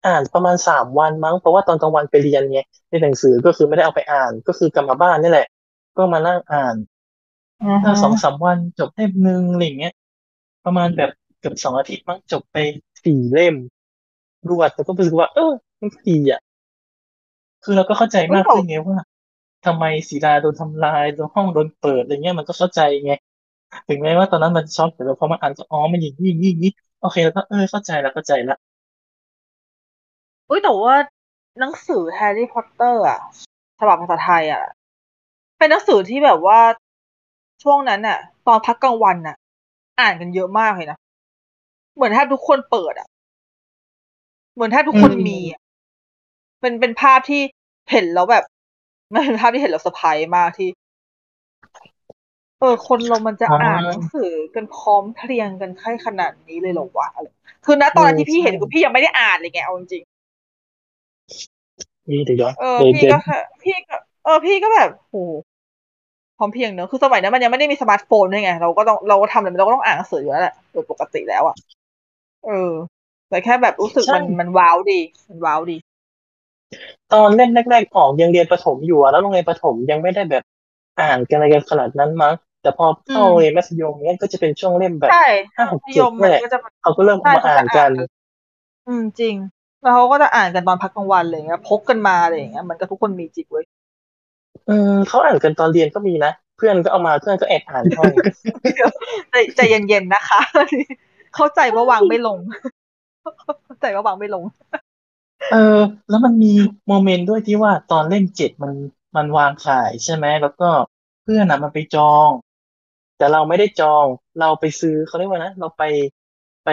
อ่านประมาณสามวันมั้งเพราะว่าตอนกลางวันไปเรียนไงในหนังสือก็คือไม่ได้เอาไปอ่าน ก็คือกลับมาบ้านนี่แหละ ก็มานั่งอ่าน
อือฮึ
ถ้าสองสามวันจบเล่มหนึ่งอะไรอย่างเงี้ยประมาณแบบ เกือบสองอาทิตย์มั้งจบไปสี่เล่ม รวดแล้วก็รู้สึกว่า เออ มันก็ดีอะ คือเราก็เข้าใจมากขึ้นไงว่าทำไมศิลาโดนทำลายโดนห้องโดนเปิดอะไรเงี้ยมันก็เข้าใจไงถึงแม้ว่าตอนนั้นมันช็อกแต่เราพอมาอ่านก็อ๋อมันอย่างนี้อย่างนี้อย่างนี้โอเคแล้วก็เออเข้าใจแล้วเข้าใจละ
อุ้ยแต่ว่าหนังสือแฮร์รี่พอตเตอร์อะฉบับภาษาไทยอะ เป็นหนังสือที่แบบว่าช่วงนั้นอะ ตอนพักกลางวันอะ อ่านกันเยอะมากเลยนะ เหมือนแทบทุกคนเปิดอะ เหมือนแทบทุกคนมีอะเป็นเป็นภาพที่เห็นแล้วแบบมันเป็นภาพที่เห็นแล้วเซอร์ไพรส์มากที่เออคนเรามันจะ
อ๋ออ่
อ่านหนังสือกันพร้อมเพรียงกันค่ขนาดนี้เลยเหรอวะอะไรคือณตอนนั้นที่พี่เห็นคือพี่ยังไม่ได้อ่านเลยไงเอาจริง
นี่เดี๋ยวย้อน
ๆเออ
เดี๋ยว
พี่
เดี๋ยว
ก็แค่พี่ก็เออพี่ก็แบบโหพร้อมเพรียงเนอะคือสมัยนั้นมันยังไม่ได้มีสมาร์ทโฟนด้วยไง เราก็ต้องเราก็ทำอะไรเราก็ต้องอ่านหนังสืออยู่แล้วแหละโดยปกติแล้วอะ เออ แต่แค่แบบรู้สึกมันมันว้าวดีมันว้าวดี
ตอนเล่มแรกๆออกยังเรียนประถมอยู่อะแล้วโรงเรียนประถมยังไม่ได้แบบอ่านกันอะไรกันขนาดนั้นมั้งแต่พอเข้า
อืม
โรงเรียนมัธยมเนี้ยก็จะเป็นช่วงเล่มแบบ
ใช่
ห้าหกเจ็ดนั่
น
แหละมัธยมมัน
ก็จะ
เขาก็เริ่มเอามาอ่านกัน
อืมจริง แล้วเขาก็จะอ่านกันตอนพักกลางวันอะไรเงี้ยพกกันมาอะไรอย่างเงี้ยมันก็ทุกคนมีจริงเว้ย
อืมเขาอ่านกันตอนเรียนก็มีนะ เพื่อนก็เอามาเพื่อนก็แอบอ่านให้
ใจใจเย็นๆนะคะ เข้าใจว่าวางไม่ลง เข้าใจว่าวางไม่ลง
เออ แล้วมันมีโมเมนต์ด้วยที่ว่าตอนเล่มเจ็ดมันมันวางขายใช่ไหมแล้วก็เพื่อนอะมันไปจอง แต่เราไม่ได้จอง เราไปซื้อเขาเรียกว่านะเราไปไป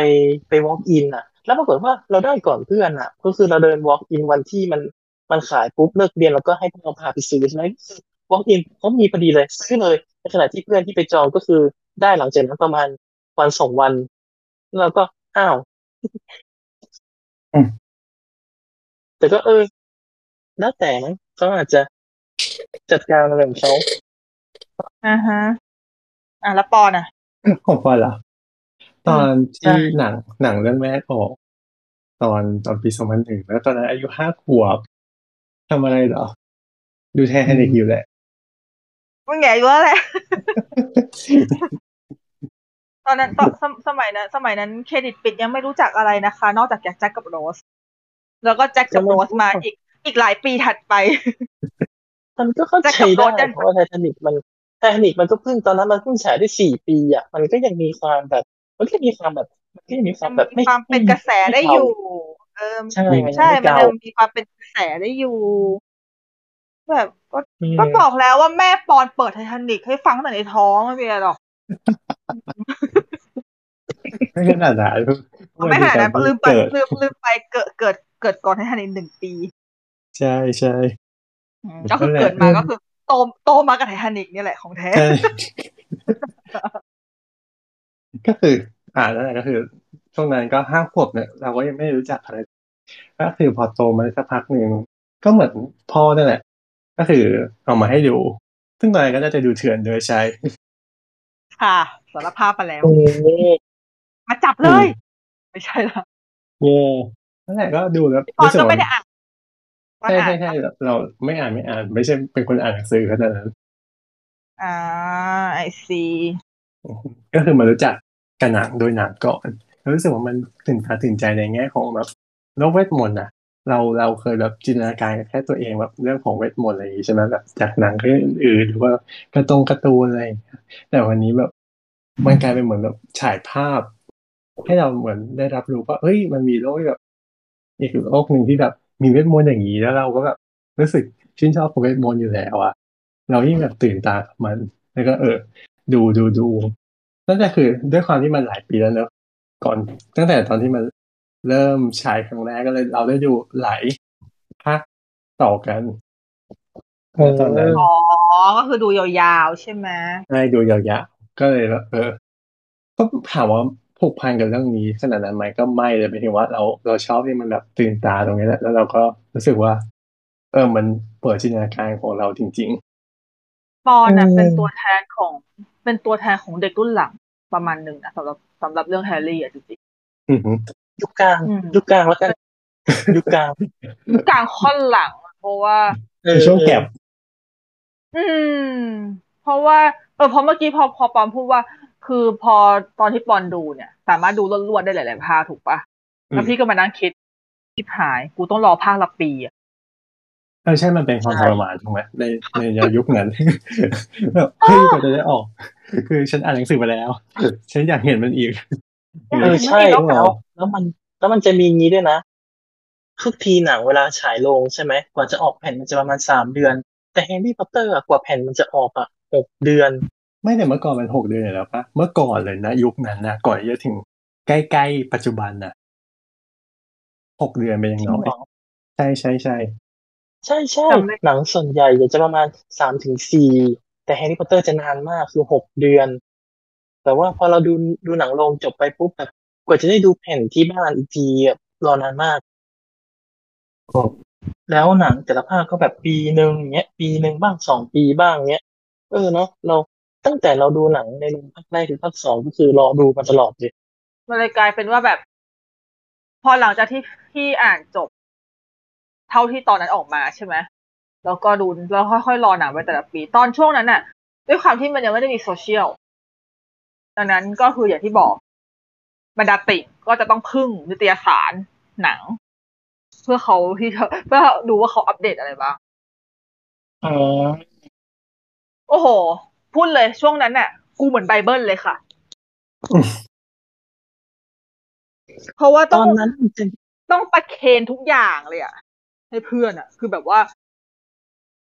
ไป walk in อะ แล้วปรากฏว่าเราได้ก่อนเพื่อนอะ ก็คือเราเดิน walk in วันที่มันมันขายปุ๊บเลิกเรียนแล้วก็ให้พวกเราพาไปซื้อใช่ไหม walk in เขามีพอดีเลยซื้อเลยในขณะที่เพื่อนที่ไปจองก็คือได้หลังจากนั้นประมาณวันสองวัน เราก็อ้าว
อืม
แต่ก็เออแล้วแต่มั้งเขาอาจจะจัดการอะไรของเขา
อ่าฮะ อะแล้วปอนอะ
ของปอนเหรอตอน
ใช่
ที่หนังหนังเรื่องแรกออก ตอนตอนปีสองพันหนึ่งแล้วตอนนั้นอายุห้าขวบทำอะไรเหรอ ดูแทนนิกอยู่แหละ
มึงแง่อยู่แล้วแหละ ตอนนั้นตอนสมสมัยนั้นสมัยนั้นเครดิตปิดยังไม่รู้จักอะไรนะคะ นอกจากแจ็คกับโรส แล้วก็แจ็คกับโรสมาอีกอีกหลายปีถัดไป
มันก็เข้าใจ
แต่กับโร
ได้
สยัง
เพราะว่าไททานิกมันไททานิกมันก็เพิ่งตอนนั้นมันเพิ่งฉายได้สี่ปีอะมันก็ยังมีความแบบ มันก็มีความแบบมันก็ยังมีความแบบ
มีความเป็นกระแสได้อยู่ เออ
ใช่มันยัง
ใช่
ไม่
มัน
เก่า
ยังมีความเป็นกระแสได้อยู่แบบก็
อืม
ก็บอกแล้วว่าแม่ปอนเปิดไททานิกให้ฟังตั้งแต่ในท้องไม่มีอะไรหรอก
ไม่ขนาดนั้น
ไม่ขนาดนั้นลืมไป
เกิด
ลืมลืมไปเกิดเกิดเกิดก่อนไททานิกหนึ่งปี
ใช่ใช่
อืมก็คือ
นั่นแหละ
เกิดมาก็คือโตโตมากับไททานิกเนี่ยแหละของแท้
ใช่ก็คือ อ่านั่นแหละก็คือ ช่วงนั้นก็ห้าขวบเนี่ยเราก็ยังไม่รู้จักอะไรก็คือพอโตมาสักพักหนึ่งก็เหมือนพ่อนั่นแหละ ก็คือเอามาให้ดู ซึ่งตอนนั้นก็น่าจะดูเถื่อนโดยใช้
ค่ะสารภาพไปแล้ว
โอ้
มาจับเลย ไม่ใช่ละ
เย่นั่นแหละก็ดูแล้ว
ตอน
รู้สึก
ก็
ว่า
ไม่ได้อ่านตอน
ใช่
อ่า
ใช่
น
ใช่เราไม่อ่านไม่อ่าน ไม่ใช่เป็นคนอ่านหนังสือขนาดนั้น
อ่าไอซี
ก็คือมารู้จักกับหนังโดยหนังก่อนแล้วรู้สึกว่ามันตื่นตาตื่นใจในแง่ของแบบโลกเวทมนต์อะ เราเราเคยแบบจินตนาการกับแค่ตัวเองแบบเรื่องของเวทมนต์อะไรอย่างงี้ใช่ไหมแบบจากหนังเรื่องอื่นๆหรือว่าการ์ตงการ์ตูนอะไรอย่างเงี้ยแต่วันนี้แบบ มันกลายเป็นเหมือนแบบฉายภาพ ให้เราเหมือนได้รับรู้ว่าเอ้ย มันมีโลกที่แบบอีกโลกหนึ่งที่แบบมีเวทมนต์อย่างนี้แล้วเราก็แบบรู้สึกชื่นชอบกับเวทมนต์อยู่แล้วอะเรายิ่งแบบตื่นตากับมัน แล้วก็เออ ดูดูดูนั่นก็คือด้วยความที่มันหลายปีแล้วเนอะก่อนตั้งแต่ตอนที่มันเริ่มฉายครั้งแรกก็เลยเราได้ดูหลายภาคต่อกัน
โอ้
ตอนนั้น
อ๋อก็คือดูยาวๆใช่ไหม
ให้ดูยาวๆ ก็เลยแบบเออก็ถามว่าภูผูกพันกับเรื่องนี้ขนาดนั้นไหมก็ไม่เลยหมายถึงว่าเราเราชอบที่มันแบบตื่นตาตรงนี้แหละแล้วเราก็รู้สึกว่า เออมันเปิดจินตนาการของเราจริง
ปอนน่ะ
อืม
เป็นตัวแทนของเป็นตัวแทนของเด็กรุ่นหลังประมาณหนึ่งนะสำหรับสำหรับเรื่องแฮร์รี่อะจริง
ๆอือหือ
ยุคกลาง
อืม
ยุคกลางแล้วกันยุคกลาง
ๆกลางค่อนหลังอะเพราะว่า
เออ
ในช่วงแก็บ
อืม เพราะว่า เออเพราะเมื่อกี้พอพอปอนพูดว่า คือพอตอนที่ปอนดูเนี่ย สามารถดูรวดๆได้หลาย ๆ ภาคถูกปะแล้วพี่ก็มานั่งคิดคิดหาย กูต้องรอภาคละปีอะ
เออใช่มันเป็นความ
ใช่
ทรมานถูกไหมในในยุคนั้นแบบเฮ้ยกว่าจะได้ออก คือฉันอ่านหนังสือไปแล้ว ฉันอยากเห็นมันอีก
เออใช่
จริงเหร
แล้
อ
วแล้วมันแล้วมันจะมีงี้ด้วยนะทุกทีหนังเวลาฉายโรงใช่ไหมกว่าจะออกแผ่นมันจะประมาณสามเดือน แต่แฮร์รี่พอตเตอร์กว่าแผ่นมันจะออกอะ หกเดือน
ไม่แต่เมื่อก่อนมันหกเดือนอยู่แล้วปะเมื่อก่อนเลยนะยุคนั้นนะก่อนที่จะถึงใกล้ๆปัจจุบันนะหกเดือนเป็นอย่างน้อย
จริงเหรอ
ใช่ใช่ใช่
ใช่ใช่
จำไม่
หนังส่วนใหญ่จะประมาณสามถึงสี่แต่แฮร์รี่พอตเตอร์จะนานมากคือหกเดือน แต่ว่าพอเราดูดูหนังโรงจบไปปุ๊บแบบกว่าจะได้ดูแผ่นที่บ้านอีกทีอะรอนานมากแล้วหนังแต่ละภาคก็แบบปีหนึ่งเงี้ย ปีหนึ่งบ้างสองปีบ้างเงี้ย เออเนาะเราตั้งแต่เราดูหนังในโรงภาคแรกถึงภาคสองก็คือรอดูมาตลอดเลย
มันเลยกลายเป็นว่าแบบ พอหลังจากที่ที่อ่านจบ เท่าที่ตอนนั้นออกมาใช่ไหมแล้วก็ดูแล้วค่อยๆรอหนังไปแต่ละปี ตอนช่วงนั้นน่ะ ด้วยความที่มันยังไม่ได้มีโซเชียลดังนั้นก็คืออย่างที่บอกบรรดาติ่งก็จะต้องพึ่งนิตยสารหนัง เพื่อเขาที่จะเพื่อดูว่าเขาอัปเดตอะไรบ้าง
อ๋อ
โอ้โห พูดเลยช่วงนั้นน่ะ กูเหมือนไบเบิลเลยค่ะ เพราะว่า
ต
ต้อ
องนนั้นจริง
ต้องประเคนทุกอย่างเลยอะให้เพื่อนอะคือแบบว่า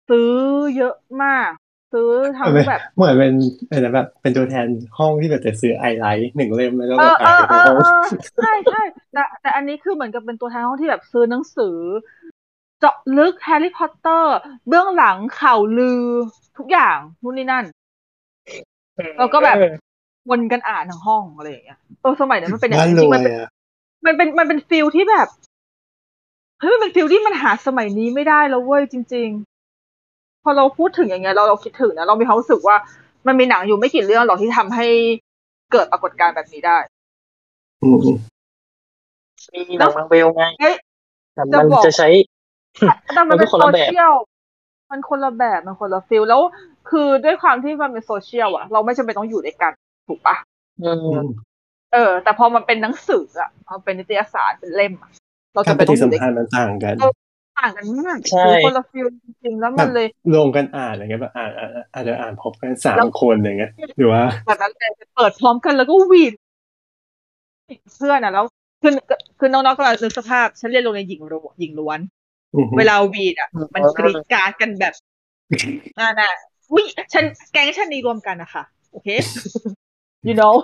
ซื้อเยอะมาก ซื้อทำแบบ
เหมือนเป็นอะไรนะแบบ เป็นตัวแทนห้องที่แบบจะซื้อ I Like หนึ่งเล่มแล้วก็
เอ
แบบ
อเอ
อ่าน
อ
ใน
เออ
ห้อง
เออใช่ใช่แต่แต่อันนี้คือเหมือนกับเป็นตัวแทนห้องที่แบบซื้อหนังสือ เจาะลึกแฮร์รี่พอตเตอร์ เบื้องหลังข่าวลือทุกอย่างนู่นนี่นั่นแล้วก็แบบ
เออ
วนกันอ่านทั้งห้องอะไรอย่างเงี้ยเออสมัยนั้นมันเป็นอย่าง
บ้าน
นั้น
ร
จริง
ว
ๆมัน
ย
เป็น
อะ
มันเป็นมันเป็น feel ที่แบบเฮ้ยมันเป็น feel ที่มันหาสมัยนี้ไม่ได้แล้วเว้ยจริง ๆ พอเราพูดถึงอย่างเงี้ยเราเราคิดถึงนะเรามีความรู้สึกว่ามันมีหนังอยู่ไม่กี่เรื่องหรอกที่ทำให้เกิดปรากฏการณ์แบบนี้ได้
อืม
มีหนังมาเวลไง
เฮ้ย
แต่
จะ
มัน
บอก
จะใช้
แต่มันเป็น
มันก็คน
โซ
ละแบบ
เชียลมันคนละแบบมันคนละ feel แล้ว คือด้วยความที่มันเป็นโซเชียลอะเราไม่จำเป็นต้องอยู่ด้วยกัน ถูกปะ
อืม
อื
ม
เออ แต่พอมันเป็นหนังสืออะเอาเป็นนิตยสารเป็นเล่มอะเรา
การ
จำ
ป
เป็นต้องอ
สัม
ยู่ด้วย
พั
กันน
ธ์มันต่างกัน
เออต่างกันมาก
ใช่
คือคนละ feel จริงๆแล้วมันเลย
รวมกันอ่านอะไรเงี้ยแบบอ่านอ่านอ่านอาจจะอ่านพร้อมกันสามคน
แล้ว
คนอย่างเงี้ยหรือว่า
แบบนั้นเลยเปิดพร้อมกันแล้วก็หวีดเพื่อนอะแล้วคือคือน้องๆก็นึกสภาพ ฉันเรียนโรงเรียนหญิงล้วนหญิงล้วน
อือฮึ
เวลาหวีดอะ มันกรีดกรารกันแบบอ่าน่ะวิฉันแก๊งฉันนี้รวมกันนะคะโอเค you know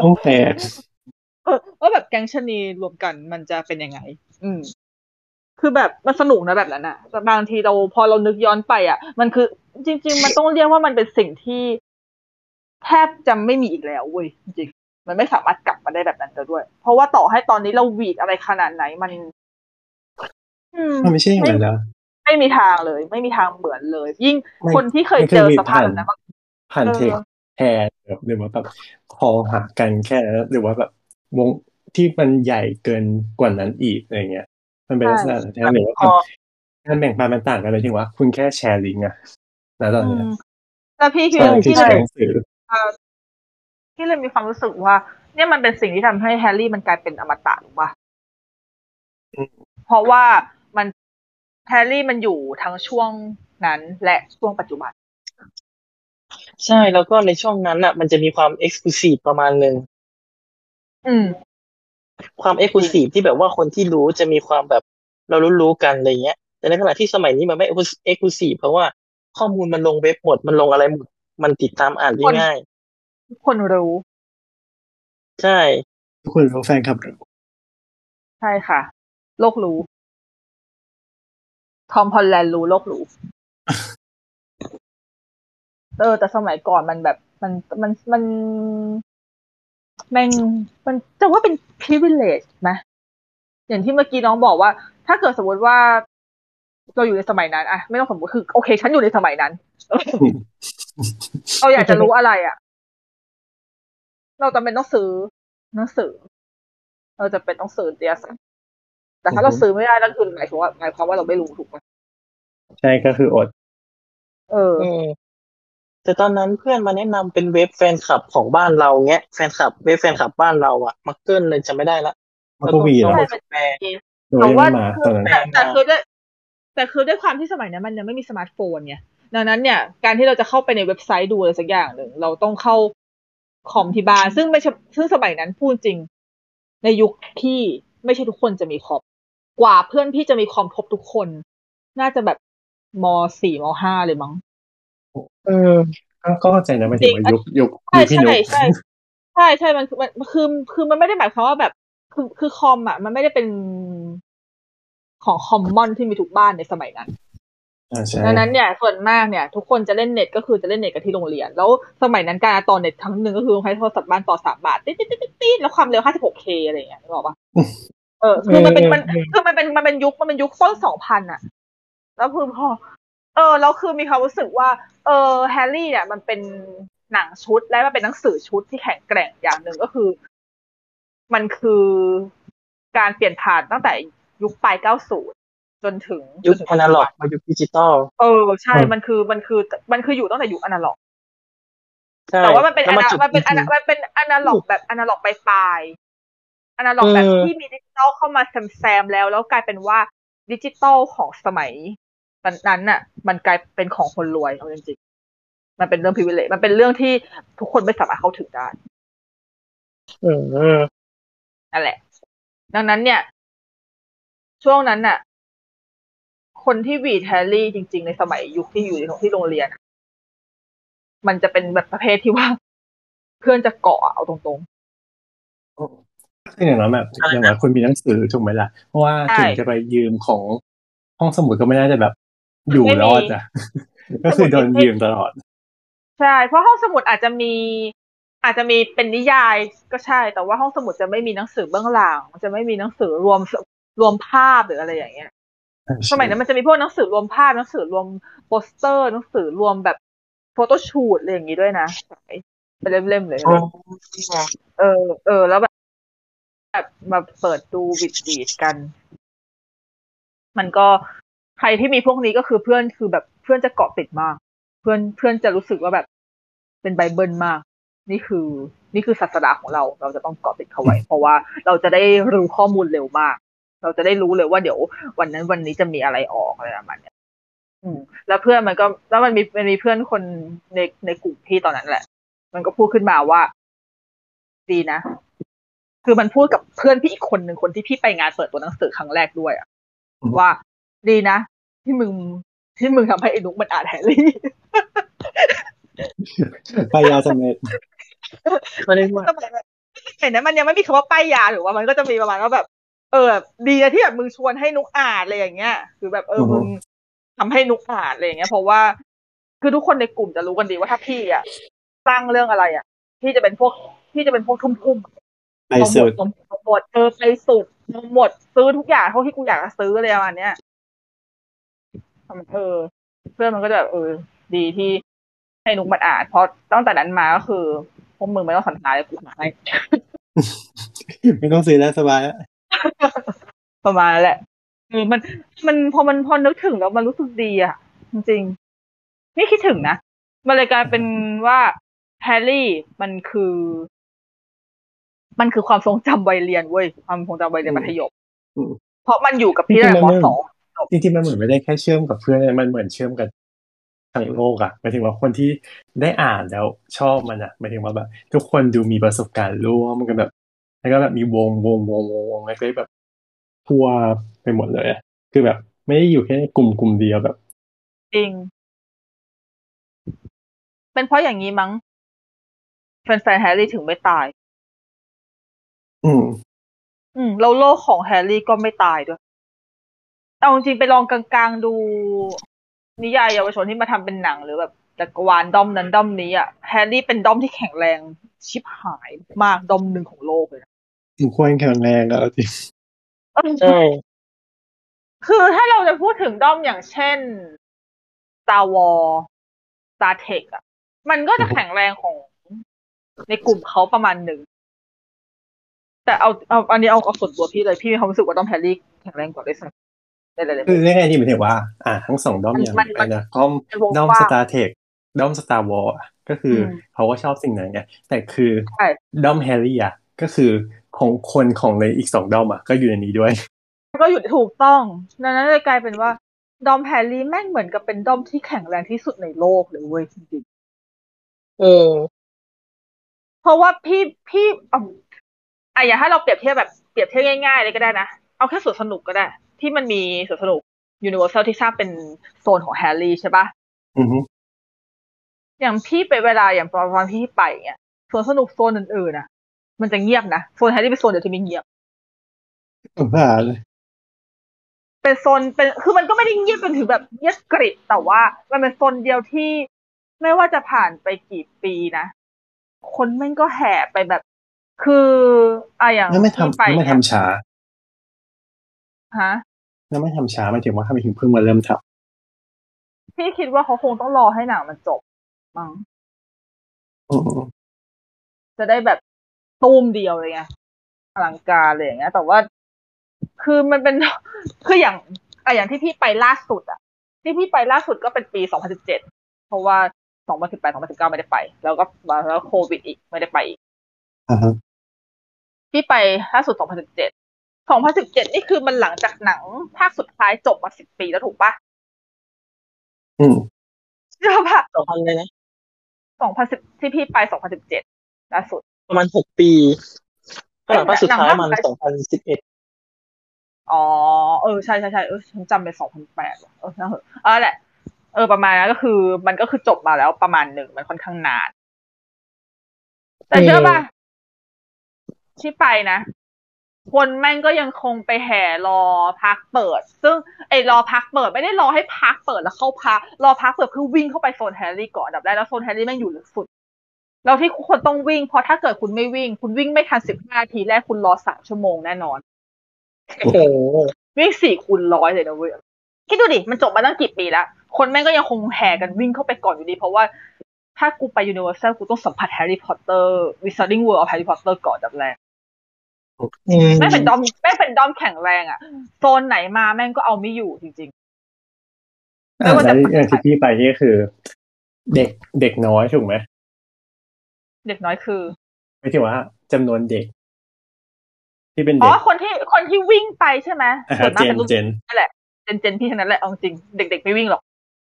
ต้องแปล
เออว่าแบบแก๊งชะนีรวมกันมันจะเป็นยังไง อืม คือแบบมันสนุกนะแบบนั้นอะแต่บางทีเราพอเรานึกย้อนไปอะมันคือ จริง ๆ มันต้องเรียกว่ามันเป็นสิ่งที่แทบจะไม่มีอีกแล้วเว้ยจริงๆมันไม่สามารถกลับมาได้แบบนั้นแล้วด้วย เพราะว่าต่อให้ตอนนี้เราหวีดอะไรขนาดไหน มันอื ม
มันไม่ใช่อย่างนั้นนะ
ไม่มีทางเลย ไม่มีทางเหมือนเลย ยิ่ง
ไม่
คนที่เคย
มัน
เจอ
คือ
สภาพ
ผ่าน
แบบนั้นมา
ผ่าน
เออ
เทคแทนแบบหรือว่าแบบคอหากันแค่นั้นหรือว่าแบบวงที่มันใหญ่เกินกว่านั้นอีกอะไรเงี้ย มันเป็นลักษณะแท้หรือว่า
พอ
การแบ่งปันมันต่างกันเลยถึงว่า คุณแค่แชร์ลิงก์อะนะตอน
อื
นี้
มแล้วพี่คือ
ใช่คือ
พี่
แช
เลย
ร์หนังสือ
เอ่อที่เลยมีความรู้สึกว่า เนี่ยมันเป็นสิ่งที่ทำให้แฮร์รี่มันกลายเป็นอมตะถูกปะ
อืม
เพราะว่า มันแฮร์รี่มันอยู่ทั้งช่วงนั้นและช่วงปัจจุบัน
ใช่แล้วก็ในช่วงนั้นอะ มันจะมีความ exclusive ประมาณหนึ่ง
อืม
ความ exclusive ที่แบบว่าคนที่รู้จะมีความแบบเรารู้รู้ๆกันอะไรเงี้ย แต่ในขณะที่สมัยนี้มันไม่ exclusive เพราะว่าข้อมูลมันลงเว็บหมด มันลงอะไรหมด มันติดตามอ่านได้ง่าย
ทุกคนรู้
ใช่
ทุกคนรู้แฟนคลับรู้
ใช่ค่ะ โลกรู้ ทอมพอลแลนด์รู้โลกรู้เออแต่สมัยก่อนมันแบบมันมันมันแม่งมันจะว่าเป็น privilege ไหมอย่างที่เมื่อกี้น้องบอกว่า ถ้าเกิดสมมติว่า เราอยู่ในสมัยนั้นอะไม่ต้องสมมติคือ โอเค ฉันอยู่ในสมัยนั้นเราอยากจะรู้อะไรอะเราจำเป็นต้องซื้อหนังสือ เราจะเป็นต้องซื้อเดียส แต่ถ้าเราซื้อไม่ได้นั่นคือหมายถึงว่าหมายความว่าเราไม่รู้ถูกไหม
ใช่ก็คืออด
เออ
อืมแต่ตอนนั้นเพื่อนมาแนะนำเป็นเว็บแฟนคลับของบ้านเราเงี้ยแฟนคลับเว็บแฟนคลับบ้านเราอะมักเกิลเลยจะไม่ได้ละ
มันก็วี
ต้อ
แล้
ง
ว
ไปสแปร
โดยยังไม่มาตอนนั้น
แต่แต่คือด้วยแต่คือด้วยความที่สมัยนั้นมันยังไม่มีสมาร์ทโฟนไงดังนั้นเนี่ย การที่เราจะเข้าไปในเว็บไซต์ดูอะไรสักอย่างหนึ่งเราต้องเข้าคอมที่บ้านซึ่งไม่ใช่ซึ่งสมัยนั้นพูดจริง ในยุคพี่ไม่ใช่ทุกคนจะมีคอม กว่าเพื่อนพี่จะมีคอมครบทุกคน น่าจะแบบมสี่มห้าเลยมั้ง
อืม
ก็ก็เข้าใจนะหมายถึงว่ายุคยุค
ใช่
ยุคพี่นุ๊
ใช่
ก
ใช่ใช่ใช่มันคือมันคือคือมันไม่ได้หมายความว่าแบบคือคือคอมอะ มันไม่ได้เป็นของคอมมอนที่มีทุกบ้านในสมัยนั้น
อ่าใช่
ดังนั้นเนี่ยส่วนมากเนี่ย ทุกคนจะเล่นเน็ตก็คือจะเล่นเน็ตกันที่โรงเรียน แล้วสมัยนั้นการต่อเน็ตครั้งหนึ่งก็คือใช้โทรศัพท์บ้านต่อสามบาทติ๊ดติ๊ดติ๊ดติ๊ดแล้วความเร็ว 56k อะไรอย่างเงี้ยนึกออกปะ เออคือมันเป็นมันคือมันเป็นมันเป็นยุคมันเป็นยุคต้นสองพันอะแล้วคือพอ เออแล้วคือมีความรู้สึกว่า เออแฮร์รี่เนี่ย มันเป็นหนังชุดและมันเป็นหนังสือชุดที่แข็งแกร่งอย่างหนึ่งก็คือ มันคือการเปลี่ยนผ่านตั้งแต่ยุคปลาย90จนถึง
ยุค
จนถึง
อนาล็อกมายุคดิจิตอล
เออใช่มันคือมันคือมันคืออยู่ตั้งแต่ยุคอนาล็อก
ใช่
แต่ว่ามันเป็น
แล้ว
อนา
จุด
มันเป็นอนา
จริง
มันเป็นอนาล็อกแบบอนาล็อกปลายๆ อนาล็อกแบบ
เออ
ที่มีดิจิตอลเข้ามาแซมๆแล้ว แล้วกลายเป็นว่าดิจิตอลของสมัยนั้นน่ะ มันกลายเป็นของคนรวยเอาจริงๆมันเป็นเรื่อง privilege มันเป็นเรื่องที่ทุกคนไม่สามารถเข้าถึงได้
ๆอืม
นั่นแหละ ดังนั้นเนี่ย ช่วงนั้นน่ะ คนที่วีดแฮร์รี่จริง ๆ ในสมัยยุคที่อยู่ในที่โรงเรียนอะมันจะเป็นแบบประเภทที่ว่า เพื่อนจะเกาะเอาตรง
คืออย่างน้อยแบบอย่างน้อยคุณมีหนังสือถูกไหมล่ะ เพราะว่า
ใช่
ถึงจะไปยืมของห้องสมุดก็ไม่น่าจะแบบอยู่
ไม่มี
รอดอะก็คือโดนยืมตลอด
ๆใช่ เพราะห้องสมุดอาจจะมี อาจจะมีเป็นนิยายก็ใช่ แต่ว่าห้องสมุดจะไม่มีหนังสือเบื้องหลังจะไม่มีหนังสือรวมรวมภาพหรืออะไรอย่างเงี้ยสมัยนั้นมันจะมีพวกหนังสือรวมภาพหนังสือรวมโปสเตอร์หนังสือรวมแบบ photo shoot อะไรอย่างงี้ด้วยนะเป็นเล่มๆเลย
อ๋อ
เออ เออ แล้วแบบ แบบมาเปิดดูหวีดหวีดกัน มันก็ใครที่มีพวกนี้ก็คือเพื่อนคือแบบเพื่อนจะเกาะติดมาก เพื่อนเพื่อนจะรู้สึกว่าแบบเป็นไบเบิลมาก นี่คือ นี่คือศาสนาของเรา เราจะต้องเกาะติดเขาไว้ เพราะว่าเราจะได้รู้ข้อมูลเร็วมาก เราจะได้รู้เลยว่าเดี๋ยววันนั้นวันนี้จะมีอะไรออกอะไรประมาณเนี้ยอืม แล้วเพื่อนมันก็ แล้วมันมีมันมีเพื่อนคนในในกลุ่มพี่ตอนนั้นแหละ มันก็พูดขึ้นมาว่า ดีนะ คือมันพูดกับเพื่อนพี่อีกคนหนึ่งคนที่พี่ไปงานเปิดตัวหนังสือครั้งแรกด้วยอะ
อืม
ว่า ดีนะ ที่มึงที่มึงทำให้ไอ้นุกมันอ่านแฮร์รี่
ไปยาสเม็ด
เขาเรียกว่า
สมัยนั้นเห็นนะมันยังไม่มีคำว่าป้ายยาหรือว่ามันก็จะมีประมาณว่าแบบ เออแบบดีนะที่แบบมึงชวนให้นุกอ่านอะไรอย่างเงี้ยคือแบบเออมึงทำให้นุกอ่านอะไรอย่างเงี้ยเพราะว่าคือทุกคนในกลุ่มจะรู้กันดีว่าถ้าพี่อะสร้างเรื่องอะไรอะพี่จะเป็นพวกพี่จะเป็นพวกทุ่มๆ
ไปสุด
เอาหมดเอาหมดเออไปสุดเอาหมดซื้อทุกอย่างเท่าที่กูอยากจะซื้อเลยประมาณเนี้ยเออ เพื่อนมันก็จะแบบเออ ดีที่ให้นุกมันอ่านเพราะตั้งแต่นั้นมาก็คือพวกมึงไม่ต้องสัญหาเลยกูหาให้
ไม่ต้องซื้อแล้วสบายแล้ว
ประมาณนั้นแหละเออมันมันพอมันพอนึกถึงแล้วมันรู้สึกดีอะ จริงๆนี่คิดถึงนะมันเลยกลายเป็นว่าแฮร์รี่มันคือ มันคือความทรงจำวัยเรียนเว้ยความทรงจำวัยเรียนมัธยม
อืม
เพราะมันอยู่กับพี่ตั้งแต่มสอง
จริงๆมันเหมือนไม่ได้แค่เชื่อมกับเพื่อนนะมันเหมือนเชื่อมกับทั้งโลกอะหมายถึงว่าคนที่ได้อ่านแล้วชอบมันอะหมายถึงว่าแบบ ทุกคนดูมีประสบการณ์ร่วมกันแบบ แล้วก็แบบมีวงวงวงวงวงแล้วก็แบบทั่วไปหมดเลยอะคือแบบ ไม่ได้อยู่แค่กลุ่มกลุ่มเดียวแบบ
จริง เป็นเพราะอย่างนี้มั้งแฟนๆแฮร์รี่ถึงไม่ตาย
อืม
อืมแล้วโลกของแฮร์รี่ก็ไม่ตายด้วย เอาจริงๆไปลองกางๆดู นิยายเยาวชนที่มาทำเป็นหนังหรือแบบจักรวาลด้อมนั้นด้อมนี้อะแฮร์รี่เป็นด้อมที่แข็งแรงชิบหายมากด้อมหนึ่งของโลกเลยนะ
มันควรแข็งแรงแล้วจริง
ใช่
คือถ้าเราจะพูดถึงด้อมอย่างเช่น Star Wars Star Trek อะมันก็จะแข็งแรงของในกลุ่มเขาประมาณหนึ่ง แต่เอาเอาอันนี้เอาเอาส่วนตัวพี่เลยพี่มีความรู้สึกว่าด้อมแฮร์รี่แข็งแรงกว่าด้วยซ้ำในหลายๆ
คือ
มุม
เรื่องไงที่หมายถึงว่า อ่า ทั้งสองด้อม
มัน
อย่าง
มัน
ไปนะด้อม
มันวง
ด้อม
กว้าง
สตาร์เทคด้อม Star Wars ก็คืออ
ม
เขาก็ชอบสิ่งนั้นไงแต่คือ
ใช่
ด้อมแฮร์รี่อะก็คือของคนของในอีกสองด้อมอะก็อยู่ในนี้ด้วย
ก็อยู่ถูกต้องดังนั้นเลยกลายเป็นว่าด้อมแฮร์รี่แม่งเหมือนกับเป็นด้อมที่แข็งแรงที่สุดในโลกเลยเว้ยจริง
เออ
ๆเพราะว่าพี่พี่เอาอะอย่าให้เราเปรียบเทียบแบบเปรียบเทียบง่ายๆเลยก็ได้นะ เอาแค่สวนสนุกก็ได้ ที่มันมีสวนสนุกยูนิเวอร์แซลที่สร้างเป็นโซนของแฮร์รี่ใช่ปะ
อือฮึ
อย่างพี่ไปเวลาอย่างตอนพี่ไปเงี้ยสวนสนุกโซนอื่นๆน่ะ มันจะเงียบนะโซนแฮร์รี่เป็นโซนเดียวที่ไม่เงียบ
สงสารเลย
เป็นโซนเป็นคือมันก็ไม่ได้เงียบจนถึงแบบเงียบกริบแต่ว่ามันเป็นโซนเดียวที่ไม่ว่าจะผ่านไปกี่ปีนะ คนแม่งก็แห่ไปแบบ คืออะอย่าง
แล้วไม่
ที่
ทำ
ไป
แล้วไม่
เนี่ย
ทำช้า
ฮะ
แล้วไม่ทำช้าหมายถึงว่าทำไมถึงเพิ่งมาเริ่มท
พี่คิดว่าเขาคงต้องรอให้หนังมันจบมั้งำ
อืม
จะได้แบบตูมเดียวเลยไงอลังการเลยอย่างเงี้ย แต่ว่าคือมันเป็นคืออย่างอะอย่างที่พี่ไปล่าสุดอะที่พี่ไปล่าสุดก็เป็นปี2017เพราะว่า2018 2019ไม่ได้ไป แล้วก็มาแล้วโควิดอีกไม่ได้ไปอีก
อ่าฮะ
พี่ไปล่าสุด 2017 2017 นี่คือมันหลังจากหนังภาคสุดท้ายจบมา10ปีแล้วถูกปะ
อืม
ใช่ปะ
สองพันเลยนะ
2010ที่พี่ไป2017ล่าสุด
ประมาณหกปีก็หลังภาคสุดท้าย
หนัง
มัน
ภาคสุดท้าย
สองพันสิบเอ็ด
อ๋อ เออ ใช่ใช่ใช่เออฉันจำเป็นสองพันแปดเออช่างเถอะเออแหละ เออ ประมาณนั้นก็คือ มันก็คือจบมาแล้วประมาณหนึ่งมันค่อนข้างนาน แต่เชื่อป่ะ ที่ไปนะ คนแม่งก็ยังคงไปแห่รอ park เปิด ซึ่งไอ้รอ park เปิดไม่ได้รอให้ park เปิดแล้วเข้า park รอ park เปิดคือวิ่งเข้าไปโซนแฮร์รี่ก่อนอันดับแรกแล้วโซนแฮร์รี่แม่งอยู่ลึกสุดแล้วที่คนต้องวิ่ง เพราะถ้าเกิดคุณไม่วิ่ง คุณวิ่งไม่ทันสิบห้านาทีแรกคุณรอสามชั่วโมงแน่นอน
โอ้โห
วิ่งสี่คูณร้อยเลยนะเว้ยคิดดูดิมันจบมาตั้งกี่ปีแล้ว คนแม่งก็ยังคงแห่กันวิ่งเข้าไปก่อนอยู่ดี เพราะว่าถ้ากูไปยูนิเวอร์แซลกูต้องสัมผัสแฮร์รี่พอตเตอร์ Wizarding World แฮร์รี่พอตเตอร์ก่อนดับแรก
อืม
แม่งเป็นด้อมแม่งเป็นด้อมแข็งแรงอะโซนไหนมาแม่งก็เอาไม่อยู่จริงไม่
อ่า
จะอ่า
แล้วอย่างที่พี่ไปนี่ก็คือ เด็กเด็กน้อยถูกไหม
ๆเด็กน้อยคือ
ไม่ถึงว่าจำนวนเด็ก ที่เป็น
อ๋
เด็ก
อ๋อคนที่คนที่วิ่งไปใช่ไหม
อ่า
ส่วนมาก
gen
เป็นรุ่น
gen นั่
นแหละ gen gen พี่ทั้งนั้นแหละเอาจริง เด็ก ๆ ไม่วิ่งหรอก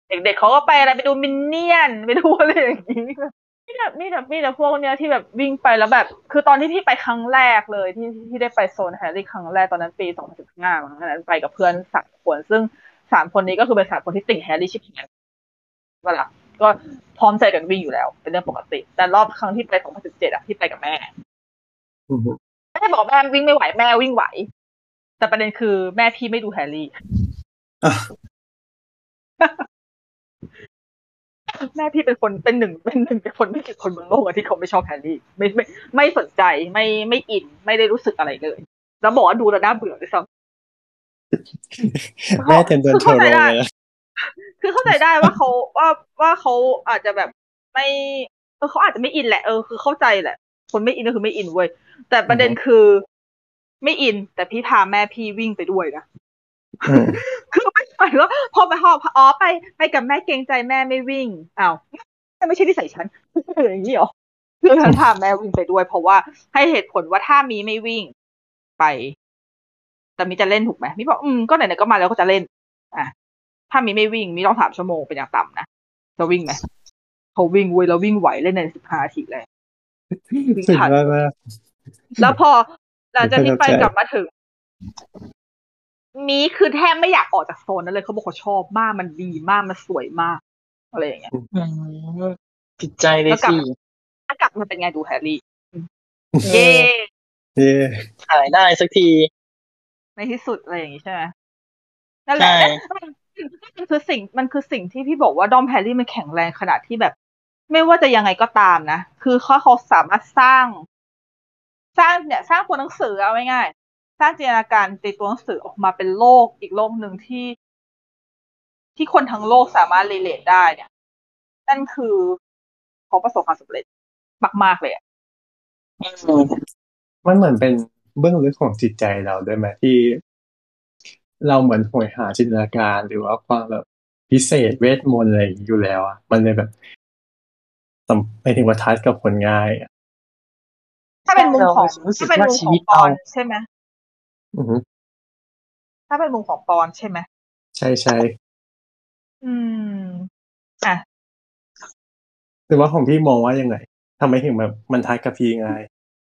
เด็ก ๆเขาก็ไปอะไรไปดูมินเนี่ยนไปดูอะไรอย่างนี้ นี่แบบนี่แบบนี่แต่พวกเนี้ยที่แบบวิ่งไปแล้วแบบ คือตอนที่พี่ไปครั้งแรกเลยที่ที่ได้ไปโซนแฮร์รี่ครั้งแรกตอนนั้นปี2015มั้งอันนั้นไปกับเพื่อนสามคนซึ่งสามคนนี้ก็คือเป็นสามคนที่ติ่งแฮร์รี่ชิบหายเวลาก็พร้อมใจกันวิ่งอยู่แล้ว เป็นเรื่องปกติ แต่รอบครั้งที่ไป2017อะที่ไปกับแม่
อืม
ไม่ได้บอกแม่วิ่งไม่ไหวแม่วิ่งไหว แต่ประเด็นคือแม่พี่ไม่ดูแฮร์รี่
อะ
แม่พี่เป็นคนเป็นหนึ่งเป็นหนึ่งเป็นคนไม่กี่คนบนโลกอะที่เขาไม่ชอบแฮร์รี่ ไม่ไม่ไม่สนใจไม่ไม่อินไม่ได้รู้สึกอะไรเลย แล้วบอกว่าดูแล้วน่าเบื่อด้วยซ้
แม่เต็มโดนโชว์โรงเลยนะำ
คือเข้าใจได้ว่าเขาว่าว่าเขาอาจจะแบบไม่เออเขาอาจจะไม่อินแหละเออคือเข้าใจแหละ คนไม่อินก็คือไม่อินเว้ยแต่ประเด็นคือ ไม่อิน แต่พี่พาแม่พี่วิ่งไปด้วยนะ
อืม
คือ ไม่หมายว่าพอไปหอบอ๋อไปไปกับแม่เกรงใจแม่ไม่วิ่งอ้าวไม่ใช่ที่ใส่ฉันอย่างนี้เหรอคือฉันพาแม่วิ่งไปด้วย เพราะว่าให้เหตุผลว่าถ้ามีไม่วิ่งไป แต่มีจะเล่นถูกไหมมีบอกอืมก็ไหนๆก็มาแล้วก็จะเล่น อะถ้ามีไม่วิ่งมีต้องสามชั่วโมงเป็นอย่างต่ำนะจะวิ่งไหมเขาวิ่งเว้ยแล้ววิ่งไหวเล่นในสิบห้านาทีแรก
สุดยอดมาก
แล้วพอหลังจากนี้ไป
เข้าใจ
กลับมาถึง นี้คือแทบไม่อยากออกจากโซนนั้นเลยเขาบอกเขาชอบมากมันดีมากมันสวยมากอะไรอย่างเงี้ย
อืมผิดใจเลย
แล้วกลับ
สิ
ถ้ากลับมาเป็นไงดูแฮร์รี่
เอ
เย่
อ
เย่
ถ่ายได้สักที
ในที่สุดอะไรอย่างงี้ใช่ไหมนั่นแหละ
ใช่
มันคือสิ่งมันคือสิ่งที่พี่บอกว่าด้อมแฮร์รี่มันแข็งแรงขนาดที่แบบ ไม่ว่าจะยังไงก็ตามนะ คือเขาเขาสามารถสร้าง สร้างเนี่ย สร้างตัวหนังสือเอาง่ายๆ สร้างจินตนาการในตัวหนังสือออกมาเป็นโลกอีกโลกหนึ่งที่ ที่คนทั้งโลกสามารถ relate ได้เนี่ย นั่นคือเขาประสบความสำเร็จมากๆเลยอะ
มันเหมือนเป็นเบื้องลึกของจิตใจเราด้วยไหมที่ เราเหมือนหวยหาจินตนาการหรือว่าความแบบพิเศษเวทมนต์อะไรอย่างนี้อยู่แล้วอะมันเลยแบบสัมไปถึงว่าทัดกับคนง่ายอะ
ถ้าเป็นมุมของ
รู้สึก
ถ้าเป็น
ว่า
มุม
ชี
ขอ
วิ
ง
ต
ปอ
เรา
นใช่ไหม
อือฮึ
ถ้าเป็นมุมของปอนใช่ไหม
ใช่ใช่
อืมอะ
หรือว่าของพี่มองว่ายังไงทำไมถึงแบบมันทัดกับพี่ง่าย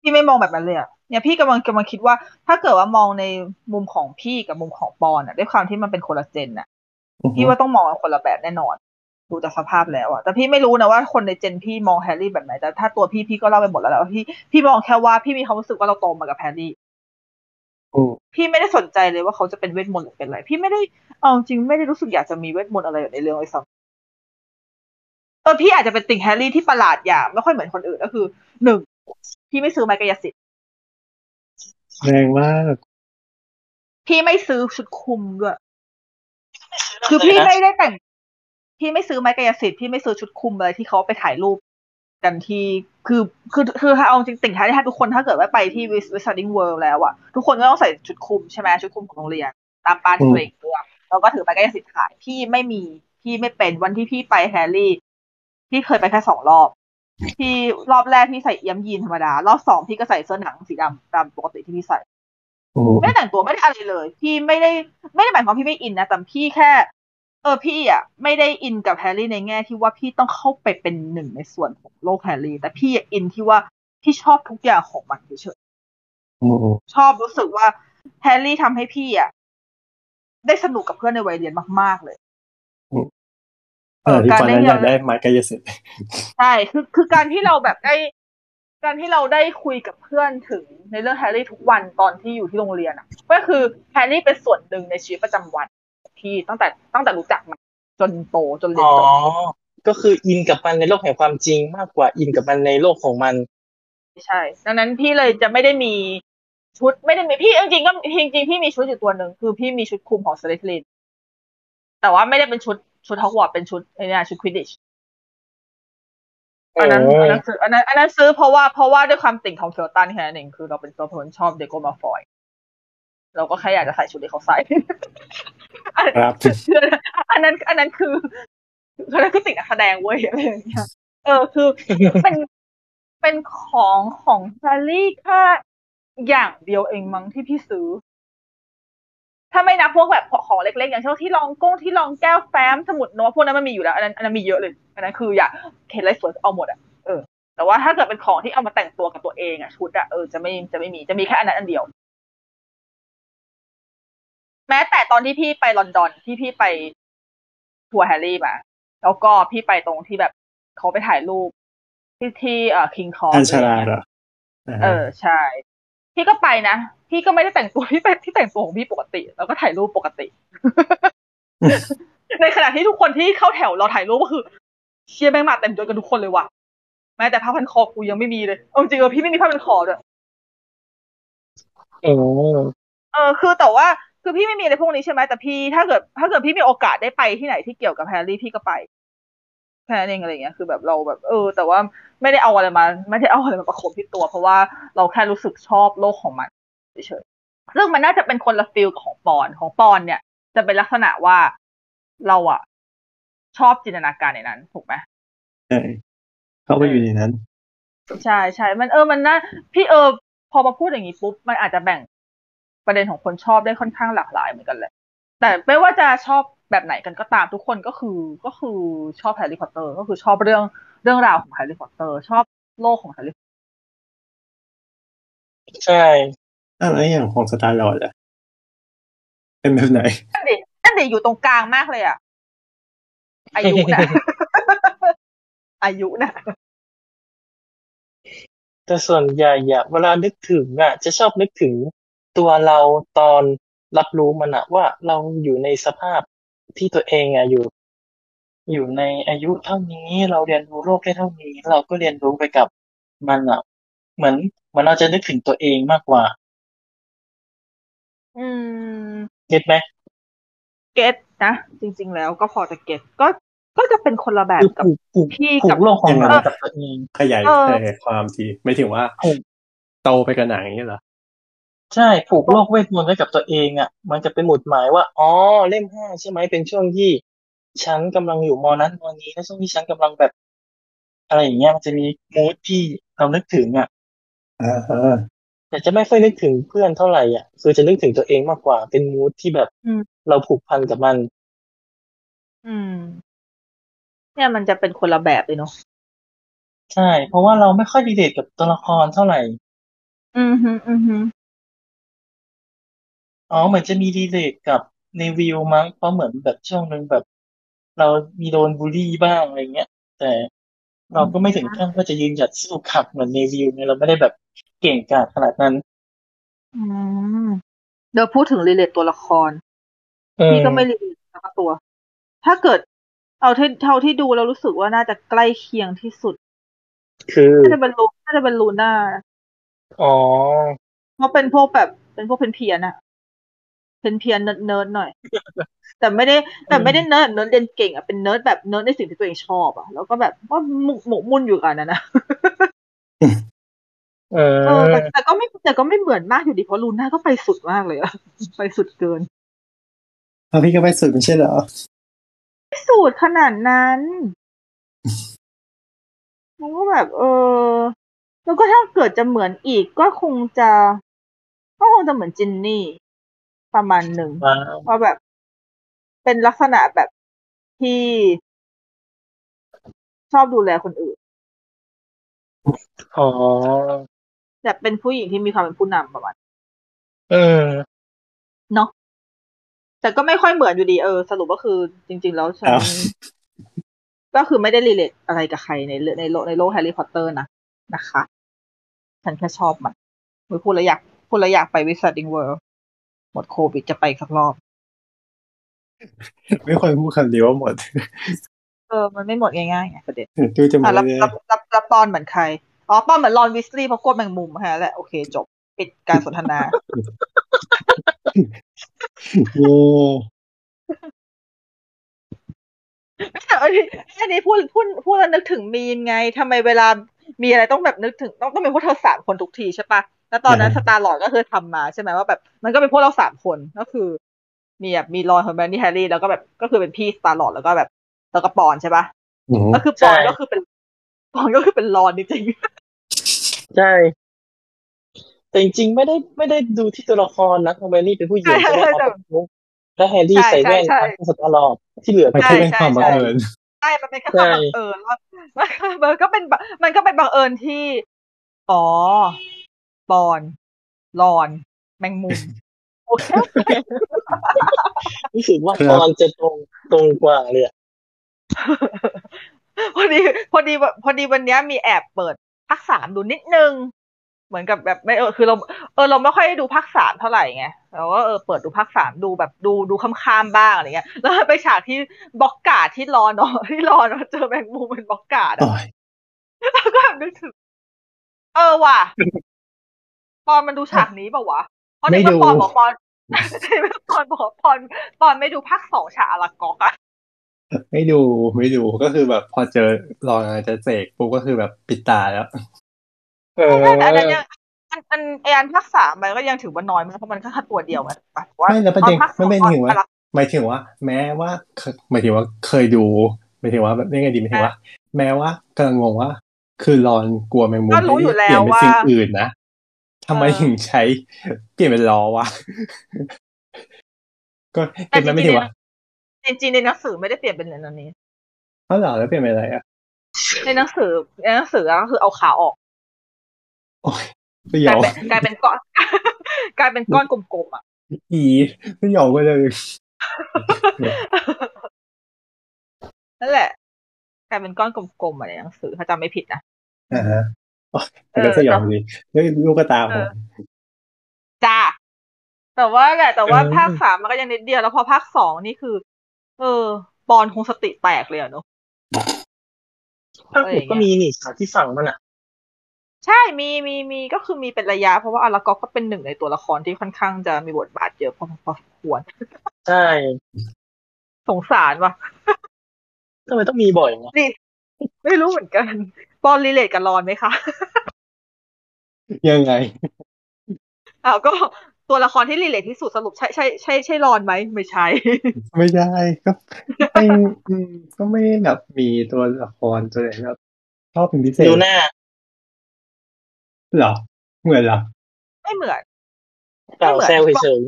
พี่ไม่มองแบบนั้นเลยอะเนี่ยพี่กำลังกำลังคิดว่า ถ้าเกิดว่ามองในมุมของพี่กับมุมของปอนอะด้วยความที่มันเป็นคนละเจนอะ
อือฮึ
พี่ว่าต้องมองกันคนละแบบแน่นอน ดูจากสภาพแล้วอะแต่พี่ไม่รู้นะว่าคนในเจนพี่มองแฮร์รี่แบบไหนแต่ถ้าตัวพี่พี่ก็เล่าไปหมดแล้วแหละว่าพี่พี่มองแค่ว่าพี่มีความรู้สึกว่าเราโตมากับแฮร์รี่
อืม
พี่ไม่ได้สนใจเลยว่าเขาจะเป็นเวทมนต์หรือเป็นอะไร พี่ไม่ได้เอาจริงไม่ได้รู้สึกอยากจะมีเวทมนต์อะไรในเรื่องเลยซ้ำเออพี่อาจจะเป็นติ่งแฮร์รี่ที่ประหลาดอย่างไม่ค่อยเหมือนคนอื่นก็คือหนึ่งพี่ไม่ซื้อไม้กายสิทธิ์
แรงมาก
พี่ไม่ซื้อชุดคลุมด้วย คือพี่ไม่ได้แต่ง พี่ไม่ซื้อไม้กายสิทธิ์พี่ไม่ซื้อชุดคลุมอะไรที่เขาไปถ่ายรูป กันที่คือคือคือถ้าเอาจริงติ่งท้ายถ้าทุกคนถ้าเกิดว่าไปที่วิส Wizarding World แล้วอะทุกคนก็ต้องใส่ชุดคลุมใช่ไหมชุดคลุมของโรงเรียน ตามบ้านที่ตัวเองเลือกแล้วก็ถือไม้กายสิทธิ์ขายพี่ไม่มีพี่ไม่เป็นวันที่พี่ไปแฮร์รี่ พี่เคยไปแค่สองรอบพี่รอบแรกพี่ใส่เอี๊ยมยีนส์ธรรมดา รอบสองพี่ก็ใส่เสื้อหนังสีดำตามปกติที่พี่ใส่
อืม
ไม่ได้แต่งตัวไม่ได้อะไรเลย พี่ไม่ได้ไม่ได้หมายความพี่ไม่อินนะแต่พี่แค่ เออพี่อะไม่ได้อินกับแฮร์รี่ในแง่ที่ว่าพี่ต้องเข้าไปเป็นหนึ่งในส่วนของโลกแฮร์รี่ แต่พี่อินที่ว่าพี่ชอบทุกอย่างของมันเฉย
อืมอืม
ๆชอบรู้สึกว่าแฮร์รี่ทำให้พี่อะได้สนุกกับเพื่อนในวัยเรียนมาก ๆ เลย
เออที่
การ
ตอน
ได้
นั้น
เรี
อยยานกได้ไม้กายสิทธิ์
ใช่คือคือการที่เราแบบได้ การที่เราได้คุยกับเพื่อนถึงในเรื่องแฮร์รี่ทุกวันตอนที่อยู่ที่โรงเรียนอะ ก็คือแฮร์รี่เป็นส่วนหนึ่งในชีวิตประจำวัน ของพี่ตั้งแต่ตั้งแต่รู้จักมันจนโตจนเรียน
อ๋อ
จบ
ก็คืออินกับมันในโลกแห่งความจริงมากกว่าอินกับมันในโลกของมัน
ใช่ ดังนั้นพี่เลยจะไม่ได้มีชุดไม่ได้มีพี่จริงๆก็จริงๆพี่มีชุดอยู่ตัวหนึ่งคือพี่มีชุดคลุมของสลิธีรินแต่ว่าไม่ได้เป็นชุดชุดฮอกวอตส์เป็นชุดไอ้เนี่ยชุดควิดดิชอันนั้น
โอ้
อันนั้นซื้ออันนั้นอันนั้นซื้อเพราะว่าเพราะว่าด้วยความติ่งของ Felton แค่นั้นเองคือเราเป็นตัวคนชอบเดรโกมัลฟอย เราก็แค่อยากจะใส่ชุดที่เขาใส่อัน
ครับ
อันนั้น อันนั้นคืออันนั้นคือติ่งนักแสดงเว้ยอะไรอย่างเงี้ยเออคือเป็นเป็นของของแซลลี่แค่อย่างเดียวเองมั้งที่พี่ซื้อ ถ้าไม่นับพวกแบบของเล็กๆ อย่างเช่นที่รองก้งที่รองแก้วแฟ้มสมุดโน้ตพวกนั้นมันมีอยู่แล้วอันนั้นอันนั้นมีเยอะเลยอันนั้นคืออยากเห็นอะไรสวยเอาหมดอะเออแต่ว่าถ้าเกิดเป็นของที่เอามาแต่งตัวกับตัวเองอะชุดอะเออจะไม่จะไม่มีจะมีแค่อันนั้นอันเดียว แม้แต่ตอนที่พี่ไปลอนดอนที่พี่ไปทัวร์แฮร์รี่มาแล้วก็พี่ไปตรงที่แบบเขาไปถ่ายรูปที่ที่เอ่อคิงส์คร
อสชานชาลาเหรออ่า
เออใช่ พี่ก็ไปนะ พี่ก็ไม่ได้แต่งตัวพี่เป็นที่แต่งตัวของพี่ปกติ แล้วก็ถ่ายรูปปกติ ในขณะที่ทุกคนที่เข้าแถวเราถ่ายรูปก็คือ เชี่ยแม่งมาเต็มยศกันทุกคนเลยว่ะแม้แต่ผ้าพันคอกูยังไม่มีเลยเอาจริงๆเออพี่ไม่มีผ้าพันคอด้วย
โอ้
เออ คือแต่ว่า คือพี่ไม่มีอะไรพวกนี้ใช่ไหมแต่พี่ถ้าเกิด ถ้าเกิดพี่มีโอกาสได้ไปที่ไหนที่เกี่ยวกับแฮร์รี่พี่ก็ไปแค่นั้นเองอะไรเงี้ยคือแบบเราแบบเออ แต่ว่าไม่ได้เอาอะไรมา ไม่ได้เอาอะไรมาประคบที่ตัว เพราะว่าเราแค่รู้สึกชอบโลกของมันเฉยๆซึ่งมันน่าจะเป็นคนละฟิลของปอนของปอนเนี่ย จะเป็นลักษณะว่าเราอะชอบจินตนาการในนั้นถูกไหม
ใช่เข้าไปอยู่ในนั้น
ใช่ใช่มันเออมันน่าพี่เออพอมาพูดอย่างนี้ปุ๊บมันอาจจะแบ่ง ประเด็นของคนชอบได้ค่อนข้างหลากหลายเหมือนกันแหละ แต่ไม่ว่าจะชอบแบบไหนกันก็ตามทุกคนก็คือก็คือชอบแฮร์รี่พอตเตอร์ก็คือชอบเรื่องเรื่องราวของแฮร์รี่พอตเตอร์ ชอบโลกของแฮร์รี่
ใช่
อะไรอย่างของสตาร์ลอร์ดอะเป็นแบบไหน
นั่นดินั่นดิอยู่ตรงกลางมากเลยอะอายุนะอายุนะ
แต่ส่วนใหญ่อะเวลานึกถึงอะจะชอบนึกถึง ตัวเราตอนรับรู้มันอะว่าเราอยู่ในสภาพที่ตัวเองอะอยู่ อยู่ในอายุเท่านี้เราเรียนรู้โลกได้เท่านี้ เราก็เรียนรู้ไปกับมันอะเหมือนเหมือนเราจะนึกถึงตัวเองมากกว่า
อืม
เก็ตไหม
เก็ตนะจริง ๆ แล้วก็พอจะเก็ตก็ก็จะเป็นคนละแบบ
คือ
กับ
ผูกผูก
พี่
ผู
กับ
กโลกของหนัง
เออ
กับตัวเอง
ขยาย
เออ
ขยายความทีไม่ถึงว่า
ถูก
โตไปกับหนังอย่างนี้เหรอ
ใช่ผูกโลกเวทมนต์ไว้กับตัวเองอะ มันจะเป็นหมุดหมายว่า อ๋อ เล่มห้าใช่ไหมเป็นช่วงที่ ฉันกำลังอยู่มอนั้นมอนี้และช่วงที่ฉันกำลังแบบ อะไรอย่างเงี้ยมันจะมีมูดที่เรานึกถึงอะ
อ่าฮะ
แต่จะไม่ค่อยนึกถึงเพื่อนเท่าไหร่อะคือจะนึกถึงตัวเองมากกว่า เป็นมูดที่แบบ
อืม
เราผูกพันกับมัน
อืม เนี่ยมันจะเป็นคนละแบบเลยเนาะ
ใช่ เพราะว่าเราไม่ค่อยดีเดทกับตัวละครเท่าไหร่
อืมฮึอืมฮึ
อ๋อเหมือนจะมีดีเดทกับในวิวมั้งเพราะเหมือนแบบช่วงหนึ่งแบบ เรามีโดนบูลลี่บ้างอะไรเงี้ย แต่เราก็ไม่ถึงขั้นว่าจะยืนหยัดสู้ขับเหมือนในวิวเนี่ยเราไม่ได้แบบเก่งกาจขนาดนั้น
อืมเดี๋ยวพูดถึง relate ตัวละคร
เออ
พี่ก็ไม่ relate สักตัว ถ้าเกิดเอาที่เท่าที่ดูเรารู้สึกว่าน่าจะใกล้เคียงที่สุด
คือ
น่าจะเป็นลูน่าจะเป็นลูน่า
อ๋อ
เพราะเป็นพวกแบบเป็นพวกเป็นเพี้ยนอะ เป็นเพี้ยนเนิร์ดเนิร์ดหน่อย แต่ไม่ได้แต่ไม่ได้เนิร์ดเนิร์ดเรียนเก่งอะเป็นเนิร์ดแบบเนิร์ดในสิ่งที่ตัวเองชอบอะแล้วก็แบบว่าหมกหมกมุ่นอยู่กันนะนะ
เอ
เออ
อ
แต่แต่ก็ไม่แต่ก็ไม่เหมือนมากอยู่ดีเพราะลูน่าก็ไปสุดมากเลยอะไปสุดเกิน
พอพี่ก็ไปสุดไม่ใช่เหรอ
ไม่สุดขนาดนั้นมันก็แบบ เออ แล้วก็ถ้าเกิดจะเหมือนอีกก็คงจะ ก็คงจะเหมือนจินนี่ ประมาณหนึ่ง
ว้าว
ว่าแบบ เป็นลักษณะแบบที่ชอบดูแลคนอื่น
อ๋อ
แบบเป็นผู้หญิงที่มีความเป็นผู้นำประมาณ
เออ
เนาะ แต่ก็ไม่ค่อยเหมือนอยู่ดี เออ สรุปก็คือ จริง ๆ แล้วฉัน
อ้าว
ก็คือไม่ได้ relate อะไรกับใครในเรื่องในโลกในโลกแฮร์รี่พอตเตอร์นะนะคะ ฉันแค่ชอบมันไม่พูดแล้วอยากพูดแล้วอยากไปวิสัดิงเวิลด์ หมดโควิดจะไปอีกสักรอบ
ไม่ควรพูดคำเดียวว่าหมด
เออ มันไม่หมดง่ายๆไงประเด็น
ดูจะหม
อะ
ด
รับ
เลย
รับรับรับปอนเหมือนใคร อ๋อปอนเหมือนรอนวิสลีย์เพราะกลัวแมงมุมแค่นั้นแหละ โอเค จบ ปิดการสนทนา
โอ้
แต่อันนี้อันนี้พูดพูดพูดแล้วนึกถึงมีมไงทำไมเวลา มีอะไรต้องแบบนึกถึงต้องต้องเป็นพวกเธอสามคนทุกทีใช่ปะแล้วตอนนั้นสตาร์ลอร์ดก็คือทำมาใช่ไหมว่าแบบมันก็เป็นพวกเราสามคนก็คือ มีแบบมีรอนเฮอร์ไมโอนี่แฮร์รี่แล้วก็แบบก็คือเป็นพี่สตาร์ลอร์ดแล้วก็แบบแล้วก็ปอนใช่ปะ
โห
ก็คือปอน
ใช่
ก็คือเป็นปอนก็คือเป็นรอนจริง
ใช่แต่จริงๆไม่ได้ไม่ได้ดูที่ตัวละครนะทำไมนี่เป็นผู้หญิง
ใช่
ใช่ไหม
ใช่
เอา
ใช่
เป็นมุกแล้วแฮร์รี่
ใช่
ใส่แว่น
ใช่ใช่
ทำสตาร์ลอร์ดที่เหลือ
มัน
ก็
แค่เป็นความบังเอิญ
ๆ ใช่มันเป็นแค่ความบังเอิญว่ามันก็เป็นแบบมันก็เป็นบังเอิญที่ อ๋อปอนรอน แมงมุมโอเค
รู้สึกว่า
ครับ
ตอนจะตรงตรงกว่าเลยอะ
พอดีพอดีพอดีวันเนี้ยมีแอบเปิดภาคสามดูนิดนึง เหมือนกับแบบไม่เออคือเราเออเราไม่ค่อยได้ดูภาคสามเท่าไหร่ไง เราก็เออเปิดดูภาคสามดูแบบดูดูข้ามๆบ้างอะไรเงี้ย แล้วไปฉากที่ boggart ที่รอนอะที่รอนอะเจอแมงมุมเป็น boggart
โอ้
อะ
ย
แล้วก็แบบนึกถึง เออว่ะปอนมันดูฉากนี้เปล่าวะเพราะในเมื่อปอนบอกปอนในเมื่อปอนบอกปอนปอนไม่ดูภาคสองฉากอาราก็อกอะ
ไม่ดูไม่ดูก็คือแบบ พอเจอรองอาจจะเสกปุ๊บก็คือแบบปิดตาแล้ว
เออ
แต่อันนั้นยัง อันอันไออันภาคสามมันก็ยังถือว่าน้อยมากเพราะมันแค่ตัวเดียวไงถูกปะว่า
ไม่แล้วประเด็น
ตอภาคสอง
ไม่เป็นถึงว่า
อลัก
หมายถึงว่า แม้ว่าเคยหมายถึงว่าเคยดูหมายถึงว่าแบบยังไงดีหมายถึงว่า แม้ว่ากำลังงงว่า คือรอนกลัวแมงมุม
ก็รู้อยู่
เปลี่ยนเป็น
แล้วว่า
สิ่งอื่นนะทำไม
เออ
ถึงใช้เปลี่ยนเป็นล้อวะก็เก็บมันไม่ถึงว่า
จริงๆในหนังสือไม่ได้เปลี่ยนเป็นอันนี้
เขาเหรอแล้วเปลี่ยนเป็นอะไรอะ
ในหนังสือในหนังสือก็คือเอาขาออก
โอ้ย ส
ก
ย
ลา
อยง
เป็นกลายเป็นก้อน กลายเป็นก้อนกลมๆอะ
อีสยองก็เลย
นั่นแหละกลายเป็นก้อนกลมๆอะในหนังสือถ้าจำไม่ผิดนะ
อ่าฮะโอ๊ยแต่ก็สยองดีแล้วลูกตาผม
จ้าแต่ว่าแหละ แต่ว่า
เออ
ภาคสามมันก็ยังนิดเดียวแล้วพอภาคสองนี่คือ เออ ปอนคงสติแตกเลยอะเนาะ
ภาคหกก็มีนี่ฉากที่ฝั่งมันอะ
ใช่มีมีมีก็คือมีเป็นระยะ เพราะว่าอารากอฟก็เป็นหนึ่งในตัวละครที่ค่อนข้างจะมีบทบาทเยอะพอพอสมควร
ใช่
สงสารว่ะ
ทำไมต้องมีบ่อยไง
นี่ไม่รู้เหมือนกันปอนรีเลทกับรอนไหมคะ
ยังไง
อ้าวก็ตัวละครที่ relate ที่สุดสรุปใช่ใช่ใช่ใช่รอนไหมไม่ใช่
ไม่ได้ก็ไม่อืมก็ไม่ได้แบบมีตัวละครตัวไหนแบบชอบเป็นพิเศษ
ดูหน้า
เหรอ เหมือนเหรอ
ไม่เหมือน
เปล่า
ไม่เหมือน
แซวเฉย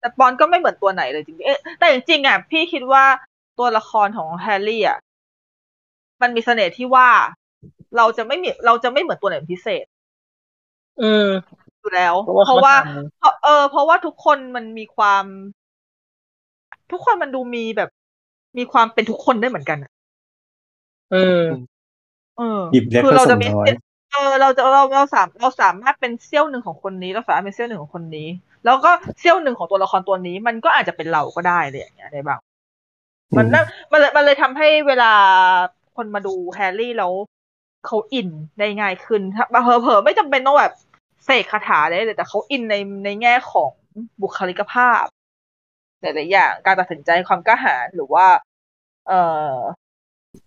แต่ปอนก็ไม่เหมือนตัวไหนเลยจริงๆเอ๊ะแต่จริงๆอะพี่คิดว่าตัวละครของแฮร์รี่อะมันมีเสน่ห์ที่ว่าเราจะไม่มีเราจะไม่เหมือนตัวไหนเป็นพิเศษ
ๆอืม
อยู่แล้ว
เพราะว่า
เพราะว่า
เขาทำ
เพราะเออ เพราะว่าทุกคนมันมีความ ทุกคนมันดูมีแบบ มีความเป็นทุกคนได้เหมือนกันอะ
อืม
เออ
หยิบเล็ก
คือ
ผ
เรา
ส
จะ
ม
มี
น้อย
เออเราจะเราเราสามเราสามารถเป็นเซี่ยวหนึ่งของคนนี้ เราสามารถเป็นเซี่ยวหนึ่งของคนนี้ แล้วก็เซี่ยวหนึ่งของตัวละครตัวนี้ มันก็อาจจะเป็นเราก็ได้เลยอย่างเงี้ยในบางมันน่ามันเลยมันเลยทำให้เวลาคนมาดูแฮร์รี่แล้วเขาอินได้ง่ายขึ้นถ้าเผลอเผลอๆไม่จำเป็นต้องแบบเสกคาถาได้เลยแต่เขาอินในในแง่ของบุคลิกภาพหลายๆอย่างการตัดสินใจความกล้าหาญหรือว่า เออ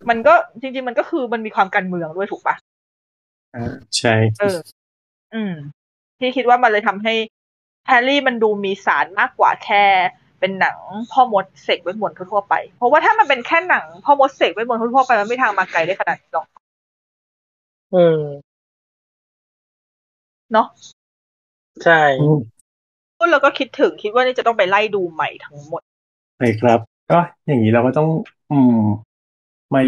มันก็จริง ๆ มันก็คือมันมีความการเมืองด้วยถูกปะ
อ่า ใช่
เออ อืมพี่คิดว่ามันเลยทำให้แฮร์รี่มันดูมีสารมากกว่าแค่เป็นหนังพ่อมดเสกเวทมนต์ทั่วๆไป เพราะว่าถ้ามันเป็นแค่หนังพ่อมดเสกเวทมนต์ทั่วๆไปมันไม่ทางมาไกลได้ขนาดนี้หรอก
อืม
เนาะ
ใช่
อืม
พูดแล้วก็คิดถึงคิดว่านี่จะต้องไปไล่ดูใหม่ทั้งหมด
ใช่ครับ ก็อย่างนี้เราก็ต้อง อืมมา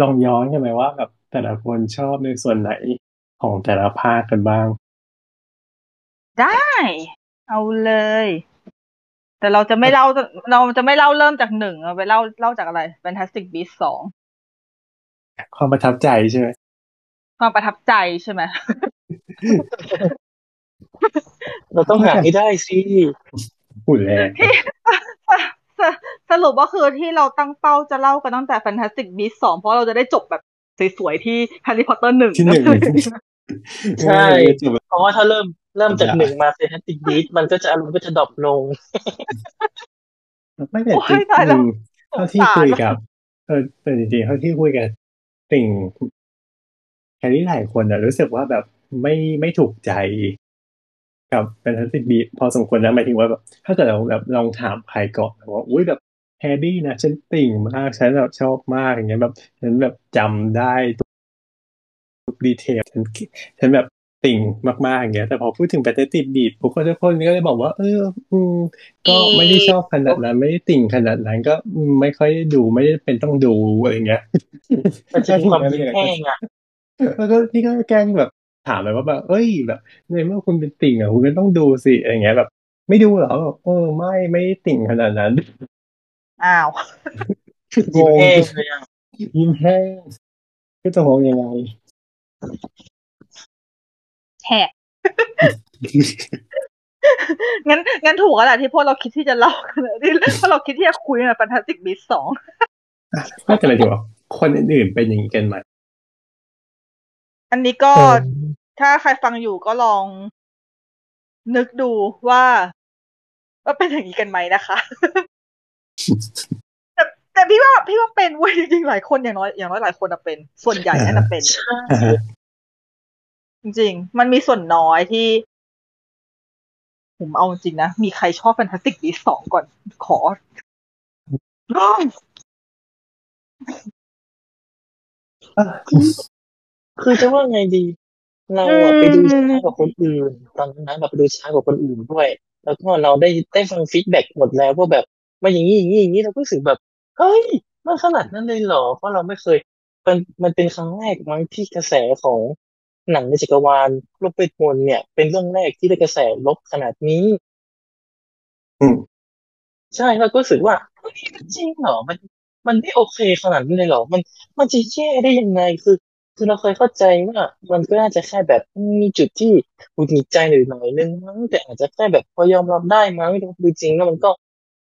ลองย้อนกันไหมว่าแบบ แต่ละคนชอบในส่วนไหนของแต่ละภาคกันบ้าง
ได้ เอาเลย แต่เราจะไม่เล่าเราจะไม่เล่าเริ่มจากหนึ่งเราไปเล่าเล่าจากอะไร Fantastic Beasts สอง
ความประทับใจใช่ไหม
ความประทับใจใช่ไหม
เราต้องหาให้ได้สิ
พูดแรง
สสรุปว่าคือที่เราตั้งเป้าจะเล่ากันตั้งแต่ Fantastic Beasts สองเพราะเราจะได้จบแบบ สวยๆที่ Harry Potter หนึ่ง
ที่หนึ่ง
ใช่
เออจบ
เพราะว่าถ้าเริ่มเริ่มจากหนึ่งมา Fantastic Beasts มันก็จะอารมณ์ก็จะดรอปลง
ไม่แต่
โอ้
จริง
ตายแล้ว
เท่าที่คุยกับเออแต่จริงๆเท่าที่คุยกับติ่งแฮร์รี่หลายคนอะรู้สึกว่าแบบไม่ไม่ถูกใจกับ Fantastic Beasts พอสมควรนะหมายถึงว่าแบบถ้าเกิดเราแบบลองถามใครก่อนว่าอุ้ยแบบ แฮร์รี่นะฉันติ่งมากฉันแบบชอบมากอย่างเงี้ยแบบฉันแบบจำได้ทุกดีเทลฉันฉันแบบติ่งมากๆอย่างเงี้ยแต่พอพูดถึงแพทติบีดทุกคนทุกคนก็เลยบอกว่า เอออืมก็ไม่ได้ชอบขนาดนั้น ไม่ได้ติ่งขนาดนั้นก็อืมไม่ค่อยได้ดูไม่ได้เป็นต้องดูอะไรเงี้ย
มันจะมีความพริกแห้งอะ
แล้วก็นี่ก็แกล้งแบบถามเลยว่าแบบเอ้ยแบบในเมื่อคุณเป็นติ่งอะคุณก็ต้องดูสิอะไรเงี้ยแบบ ไม่ดูเหรอแบบเออไม่ไม่ได้ติ่งขนาดนั้น
อ้าว
งง
แห้งเลยอะ
ยิ้มแห้งก็จะมองยังไง
แหกงั้นงั้นถูกแล้วแหละที่พวกเราคิดที่จะเล่ากันที่พวกเราคิดที่จะคุยใน Fantastic Beasts สอง
ก็จะหมายถึงว่าคนอื่นๆเป็นอย่างนี้กันไหม
อันนี้ก็ถ้าใครฟังอยู่ก็ลอง นึกดูว่า ว่าเป็นอย่างนี้กันไหมนะคะ แต่แต่พี่ว่าพี่ว่าเป็นเว้ยจริงๆหลายคนอย่างน้อยอย่างน้อยหลายคนอะเป็น ส่วนใหญ่น่าจะเป็น
ใช่
อ่าฮะ
จริงๆ มันมีส่วนน้อยที่ ผมเอาจริงนะ มีใครชอบ Fantastic Beasts สองก่อนขอ
คือจะว่าไงดี เราอะไปดูช้ากว่าคนอื่น ตอนนั้นนะเราไปดูช้ากว่าคนอื่นด้วย แล้วก็เราได้ได้ฟัง feedback หมดแล้วว่าแบบ มาอย่างนี้อย่างนี้อย่างนี้เราก็รู้สึกแบบเฮ้ยมันขนาดนั้นเลยเหรอ เพราะเราไม่เคย มันมันเป็นครั้งแรกมั้งที่กระแสของหนังในจักรวาลโลกเวทมนต์เนี่ย เป็นเรื่องแรกที่ได้กระแสลบขนาดนี้
อืม
ใช่เราก็รู้สึกว่าเฮ้ยมันจริงเหรอมัน มันไม่โอเคขนาดนี้เลยเหรอ มันมันจะแย่ได้ยังไงคือ คือเราเคยเข้าใจว่ามันก็น่าจะแค่แบบมีจุดที่หงุดหงิดใจหน่อยหน่อยนึงมั้งแต่อาจจะแค่แบบพอยอมรับได้มั้งแต่ดูจริงแล้วมันก็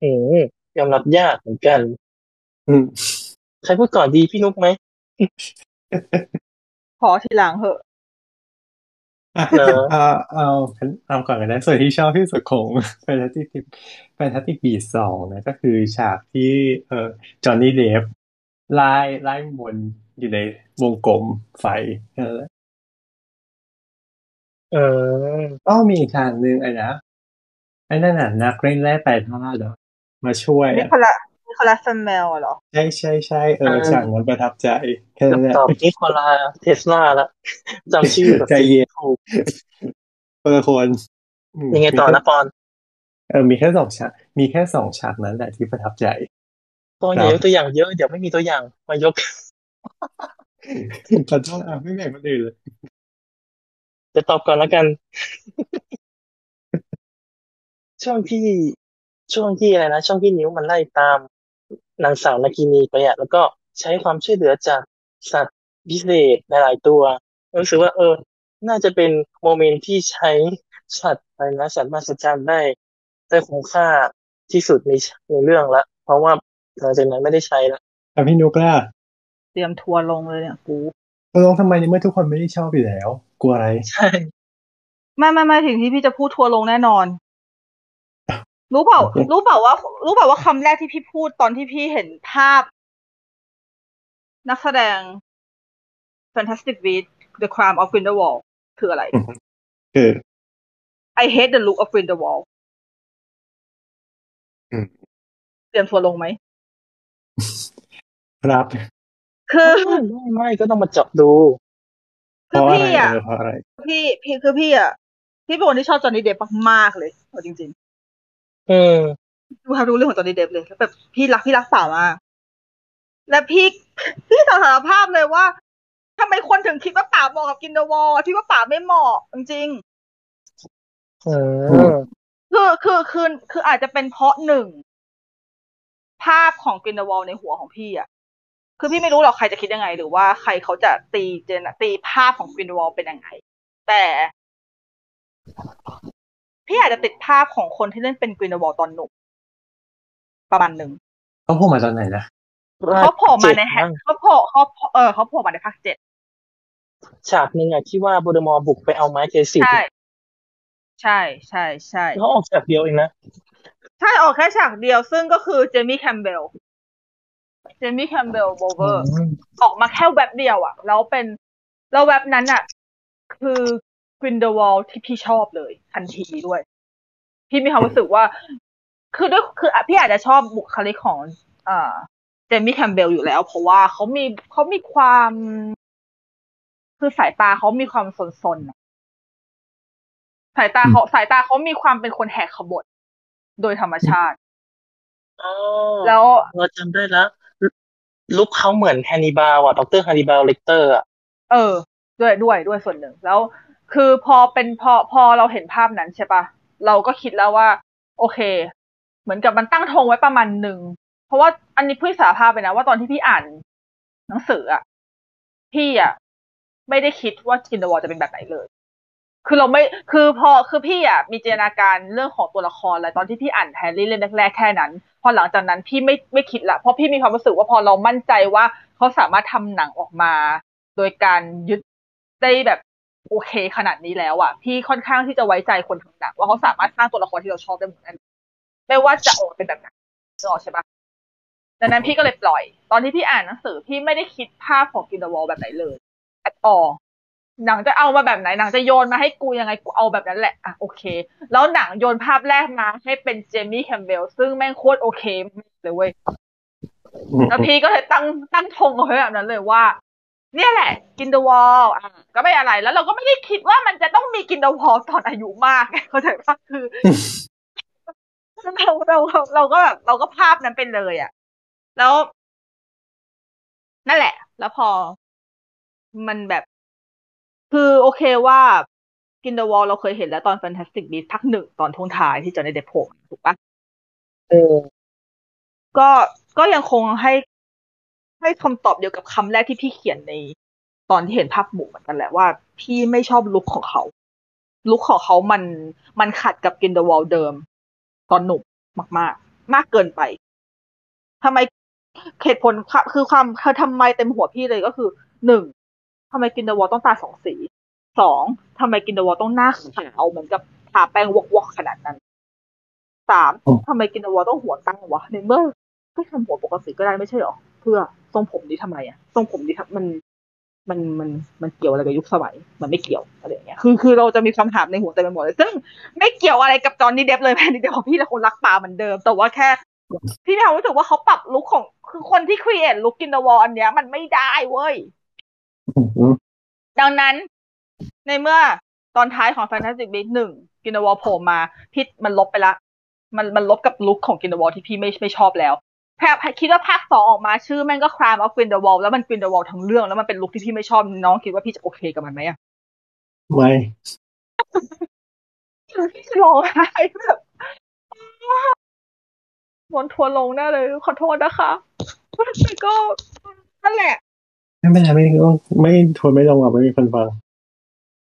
อืมยอมรับยากเหมือนกัน
อืม
ใครพูดก่อนดีพี่นุ๊กไหม
ขอทีหลังเหอะ
อะ
เหรอ
เอาเอาเอาก่อนกันนะส่วนที่ชอบที่สุดของ Fantastic Fantastic Beasts สองนะก็คือฉากที่เอ่อจอห์นนี่เดฟไล่ไล่มนต์อยู่ในวงกลมไฟนั่นแหละ
เออ
ก็มีอีกฉากหนึ่งไอ้นะไอ้นั่นน่ะนักเล่นแร่แปรธาตุเหรอ มาช่วย
นิ
อะ
โคลัสนิโคลัสเฟมเมลเหรอ
ใช่ใช่ใช่เออ
เออ
ฉากนั้นประทับใจแค่นั้นแหละ
ตอบนิโคลาเทสลาละจำชื่อแบบ
ใจเย็น
ถูก
คนละคนอืม
ยังไงต่อนะปอน
เออมีแค่สองฉาก มีแค่สองฉากนั้นแหละที่ประทับใจ
ปอน
ค
อ
รับ
ย่ายกตัวอย่างเยอะเดี๋ยวไม่มีตัวอย่างมายก
ขอโทษอะไม่แบ่งคนอื่นเลย
จะตอบก่อนแล้วกัน ช่วงที่ ช่วงที่อะไรนะช่วงที่นิ้วมันไล่ตามนางสาวนากินีไปอะแล้วก็ใช้ความช่วยเหลือจากสัตว์พิเศษหลาย ๆ ตัวรู้สึกว่าเออ น่าจะเป็นโมเมนต์ที่ใช้สัตว์อะไรนะสัตว์มหัศจรรย์ได้ได้คุ้มค่าที่สุดในในเรื่องละ เพราะว่าหลังจากนั้นไม่ได้ใช้ละ
อะพี่นุกล่ะ
เตรียมทัวร์ลงเลยเนี่ยกู
ตกลงทำไมในเมื่อทุกคนไม่ได้ชอบอยู่แล้ว กลัวอะไร
ใช่
ไม่ไม่ไม่ถึงที่พี่จะพูดทัวร์ลงแน่นอน รู้เปล่า รู้เปล่าว่า รู้เปล่าว่าคำแรกที่พี่พูดตอนที่พี่เห็นภาพ นักแสดง Fantastic Beasts The Crime of Grindelwald คืออะไร
คือ
I hate the look of Grindelwald
อืม
เตรียมทัวร์ลงไหม
ครับ
คือ
ไม่ไม่ก็ต้องมาเจาะดู
เพ
คือ
ราะอะไร
พี่อะ
เออเพราะอะไร
พี่พี่คือพี่อะพี่เป็นคนที่ชอบจอห์นนี่เดฟมากๆเลยเอาจริง
อืม
ๆดูทำรู้เรื่องของจอห์นนี่เดฟเลยแล้วแบบพี่รักพี่รักป่ามากและพี่พี่สารภาพเลยว่าทำไมคนถึงคิดว่าป๋าเหมาะกับกรินเดลวัลด์พี่ว่าป๋าไม่เหมาะจริง
อืม
ๆคือคือคือคืออาจจะเป็นเพราะหนึ่ง ภาพของกรินเดลวัลด์ในหัวของพี่อะ คือพี่ไม่รู้หรอกใครจะคิดยังไง หรือว่าใครเขาจะตีเจนตีภาพของกรินเดลวัลด์เป็นยังไง แต่ พี่อาจจะติดภาพของคนที่เล่นเป็นกรินเดลวัลด์ตอนหนุ่มประมาณหนึ่ง
เขาพูดมาตอนไหนนะ
เขาโผล่มาในแฮร์รี่เจ็
ดมั้ง
เขาโผล่เขาเออเขาโผล่มาในภาคเจ็ด
ฉากหนึ่งอะที่ว่าโวลเดอมอร์บุกไปเอาไม้เจสิบ
ใช่ใช่ใช่ใช่
เขาออกฉากเดียวเองนะ
ใช่ออกแค่ฉากเดียวซึ่งก็คือเจมี่แคมเบลเจมี่แคมเบลโบเวอร์ออกมาแค่แว็บเดียวอะแล้วเป็นแล้วแว็บนั้นอะคือ กรินเดลวัลด์ที่พี่ชอบเลยทันทีด้วย พี่มีความรู้สึกว่า คือด้วยคืออะพี่อาจจะชอบบุคลิกของอ่าเจมี่แคมเบลอยู่แล้ว เพราะว่าเขามีเขามีความ คือสายตาเขามีความซนๆอะสายตาเขาสายตาเขามีความเป็นคนแหกขบฏโดยธรรมชาติ
อ๋อ
แล้ว
เราจำได้แล้วลุคเขาเหมือนแฮนนิบาลอะ ดรแฮนนิบาลเลกเตอร์อะ
เออ ด้วยด้วยด้วยส่วนหนึ่ง แล้ว คือพอเป็นพอพอเราเห็นภาพนั้นใช่ปะเราก็คิดแล้วว่า โอเค เหมือนกับมันตั้งธงไว้ประมาณหนึ่งเพราะว่าอันนี้พี่สาภาพไปนะว่าตอนที่พี่อ่านหนังสืออะพี่อะไม่ได้คิดว่ากินดวอลจะเป็นแบบไหนเลย คือเราไม่คือพอคือพี่อะมีจินตนาการเรื่องของตัวละครอะไรตอนที่พี่อ่านแฮร์รี่เล่นแรกๆแค่นั้น พอหลังจากนั้นพี่ไม่ไม่คิดละเพราะพี่มีความรู้สึกว่าพอเรามั่นใจว่าเขาสามารถทำหนังออกมา โดยการยึดได้แบบ โอเคขนาดนี้แล้วอะ พี่ค่อนข้างที่จะไว้ใจคนทำหนังว่าเขาสามารถสร้างตัวละครที่เราชอบได้เหมือนกันไม่ว่าจะออกมาเป็นแบบไหนนึกออกใช่ปะดังนั้นพี่ก็เลยปล่อย ตอนที่พี่อ่านหนังสือพี่ไม่ได้คิดภาพของกินเดวอลแบบไหนเลย at all หนังจะเอามาแบบไหนหนังจะโยนมาให้กูยังไงกูเอาแบบนั้นแหละอะโอเค แล้วหนังโยนภาพแรกมาให้เป็นเจมี่แคมเบลซึ่งแม่งโคตรโอเคเลยเว้ยแล้วพี่ก็เลยตั้งตั้งธงเอาไว้แบบนั้นเลยว่า เนี่ยแหละ กรินเดลวัลด์อะก็ไม่อะไร แล้วเราก็ไม่ได้คิดว่ามันจะต้องมีกรินเดลวัลด์ตอนอายุมากเข้าใจปะคือเราเราเราเราก็แบบเราก็ภาพนั้นเป็นเลยอะ แล้ว นั่นแหละ แล้วพอ มันแบบ คือโอเคว่ากรินเดลวัลด์เราเคยเห็นแล้วตอน Fantastic Beasts ภาคหนึ่งตอนช่วงท้ายที่จอห์นนี่เดปป์โผล่ถูกปะ
เออ
ก็ก็ยังคงให้ ให้คำตอบเดียวกับคำแรกที่พี่เขียนใน ตอนที่เห็นภาพหมู่เหมือนกันแหละว่า พี่ไม่ชอบลุคของเขา ลุคของเขามันมันขัดกับกรินเดลวัลด์เดิม ตอนหนุ่มมาก ๆ มากเกินไปทำไมเหตุผลคือความคือทำไมเต็มหัวพี่เลยก็คือหนึ่งทำไมกรินเดลวัลด์ต้องตาสองสีสองทำไมกรินเดลวัลด์ต้องหน้าขาวเหมือนกับทาแป้งวอกๆขนาดนั้นสามทำไมกรินเดลวัลด์ต้องหัวตั้งวะในเมื่อก็ทำหัวปกติก็ได้ไม่ใช่หรอ เพื่อทรงผมนี้ทำไมอะทรงผมนี้มันมันมันมันเกี่ยวอะไรกับยุคสมัย มันไม่เกี่ยวอะไรอย่างเงี้ย คือคือเราจะมีคำถามในหัวเต็มไปหมดเลย ซึ่งไม่เกี่ยวอะไรกับจอห์นนี่เดปป์เลยจอห์นนี่เดปป์ของพี่ยังคงรักป๋าเหมือนเดิม แต่ว่าแค่พี่มีความรู้สึกว่าเขาปรับลุคของคือคนที่ create ลุคกรินเดลวัลด์อันเนี้ยมันไม่ได้เว้ย ดังนั้น ในเมื่อตอนท้ายของ Fantastic Beasts หนึ่งกรินเดลวัลด์โผล่มาพี่มันลบไปละ มันมันลบกับลุคของกรินเดลวัลด์ที่พี่ไม่ไม่ชอบแล้ว แล้วคิดว่าภาคสองออกมาชื่อแม่งก็ Crimes of Grindelwald แล้วมันกรินเดลวัลด์ทั้งเรื่องแล้วมันเป็นลุคที่พี่ไม่ชอบน้องคิดว่าพี่จะโอเคกับมันไหมอะ
ไม่
พี่ร้องไห้แบบวอนทัวร์ลงแน่เลย ขอโทษนะคะแต่ก็นั่นแหละ
ไม่เป็นไรไม่ไม่ทัวไม่ลงอะไม่มีคนฟัง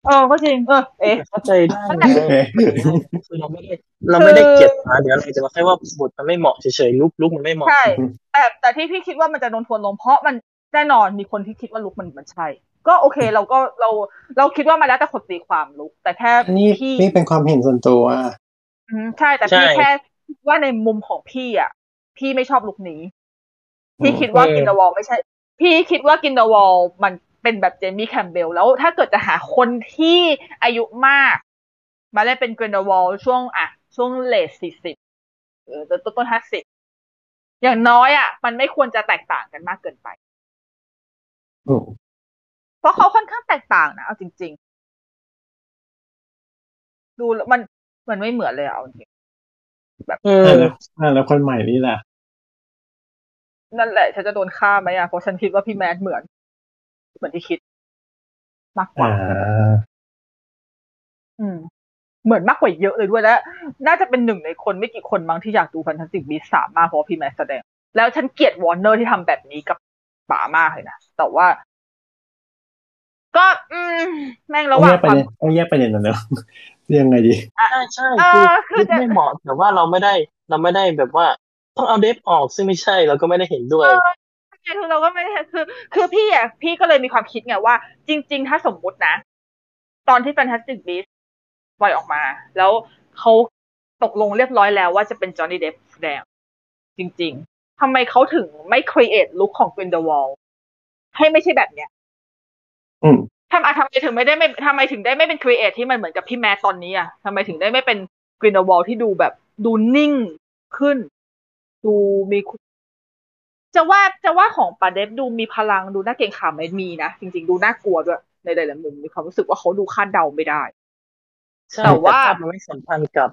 เออก็จริง เออ เอ๊
เข้าใจได้คือเราไม่ได้เราไม่ได้เกลียดมาเดี๋ยวเราจะมาแค่ว่าบทมันไม่เหมาะเฉยๆลุกลุกมันไม่เหมาะ
ใช่แต่แต่ที่พี่คิดว่ามันจะโดนทวนลงเพราะมันแน่นอนมีคนที่คิดว่าลุกมันมันใช่ ก็โอเคเราก็เราเราคิดว่ามันแล้วแต่คนตีความลุก แต่แค่
นี่พี่นี่เป็นความเห็นส่วนตัว
อืมใช่แต่พี่แค่ว่าในมุมของพี่อะ พี่ไม่ชอบลุคนี้ พี่คิดว่ากรินเดลวัลด์ไม่ใช่ พี่คิดว่ากรินเดลวัลด์มัน เป็นแบบเจมี่แคมเบลแล้วถ้าเกิดจะหาคนที่อายุมาก มาเล่นเป็นกรินเดลวัลด์ช่วงอะช่วง late สี่สิบเออต้นต้นห้าสิบอย่างน้อยอะ มันไม่ควรจะแตกต่างกันมากเกินไปเพราะเขาค่อนข้างแตกต่างนะเอาจริง ๆ ดูมันมันไม่เหมือนเลยเอาจริง
แบบเออแล้วคนใหม่นี่แหละ
นั่นแหละฉันจะโดนฆ่าไหมอะเพราะฉันคิดว่าพี่แมดส์เหมือน เหมือนที่คิด มากกว่าอืม เหมือนมากกว่าเยอะเลยด้วยแล้วน่าจะเป็นหนึ่งในคนไม่กี่คนมั้งที่อยากดู Fantastic Beasts สามมากเพราะพี่แมดส์แสดง แล้วฉันเกลียดวอร์เนอร์ที่ทำแบบนี้กับป๋ามากเลยนะ แต่ว่า ก็ อืม แม่งระหว่าง
ความต้องแยกไปเด็นนะเนอะยังไงดี
อ่าใช่คือไม่เหมาะแต่ว่าเราไม่ได้ เราไม่ได้แบบว่าต้องเอาเดฟออกซึ่งไม่ใช่เราก็ไม่ได้เห็นด้วย
คือเราก็ไม่ได้คือ คือพี่อะพี่ก็เลยมีความคิดไงว่า จริง ๆ ถ้าสมมุตินะ ตอนที่ Fantastic Beasts ปล่อยออกมา แล้วเขาตกลงเรียบร้อยแล้วว่าจะเป็นจอห์นนี่เดฟแสดงจริง ๆทำไมเขาถึงไม่ครีเอทลุคของ Grindelwald ให้ไม่ใช่แบบเนี้ยทำไมทำไมถึงไม่ได้ไม่ทำไมถึงได้ไม่เป็น create ที่มันเหมือนกับพี่แมทตอนนี้อะทำไมถึงได้ไม่เป็นกรินเดลวัลด์ที่ดูแบบดูนิ่งขึ้น ดูมี จะว่าจะว่าของป๋าเดปป์ดูมีพลังดูน่าเกรงขามไม่มีนะ จริง ๆ ดูน่ากลัวด้วย ในหลายๆมุมมีความรู้สึกว่าเขาดูคาดเดาไม่ได้
แต่ว่ามันไม่สัมพันธ์กับ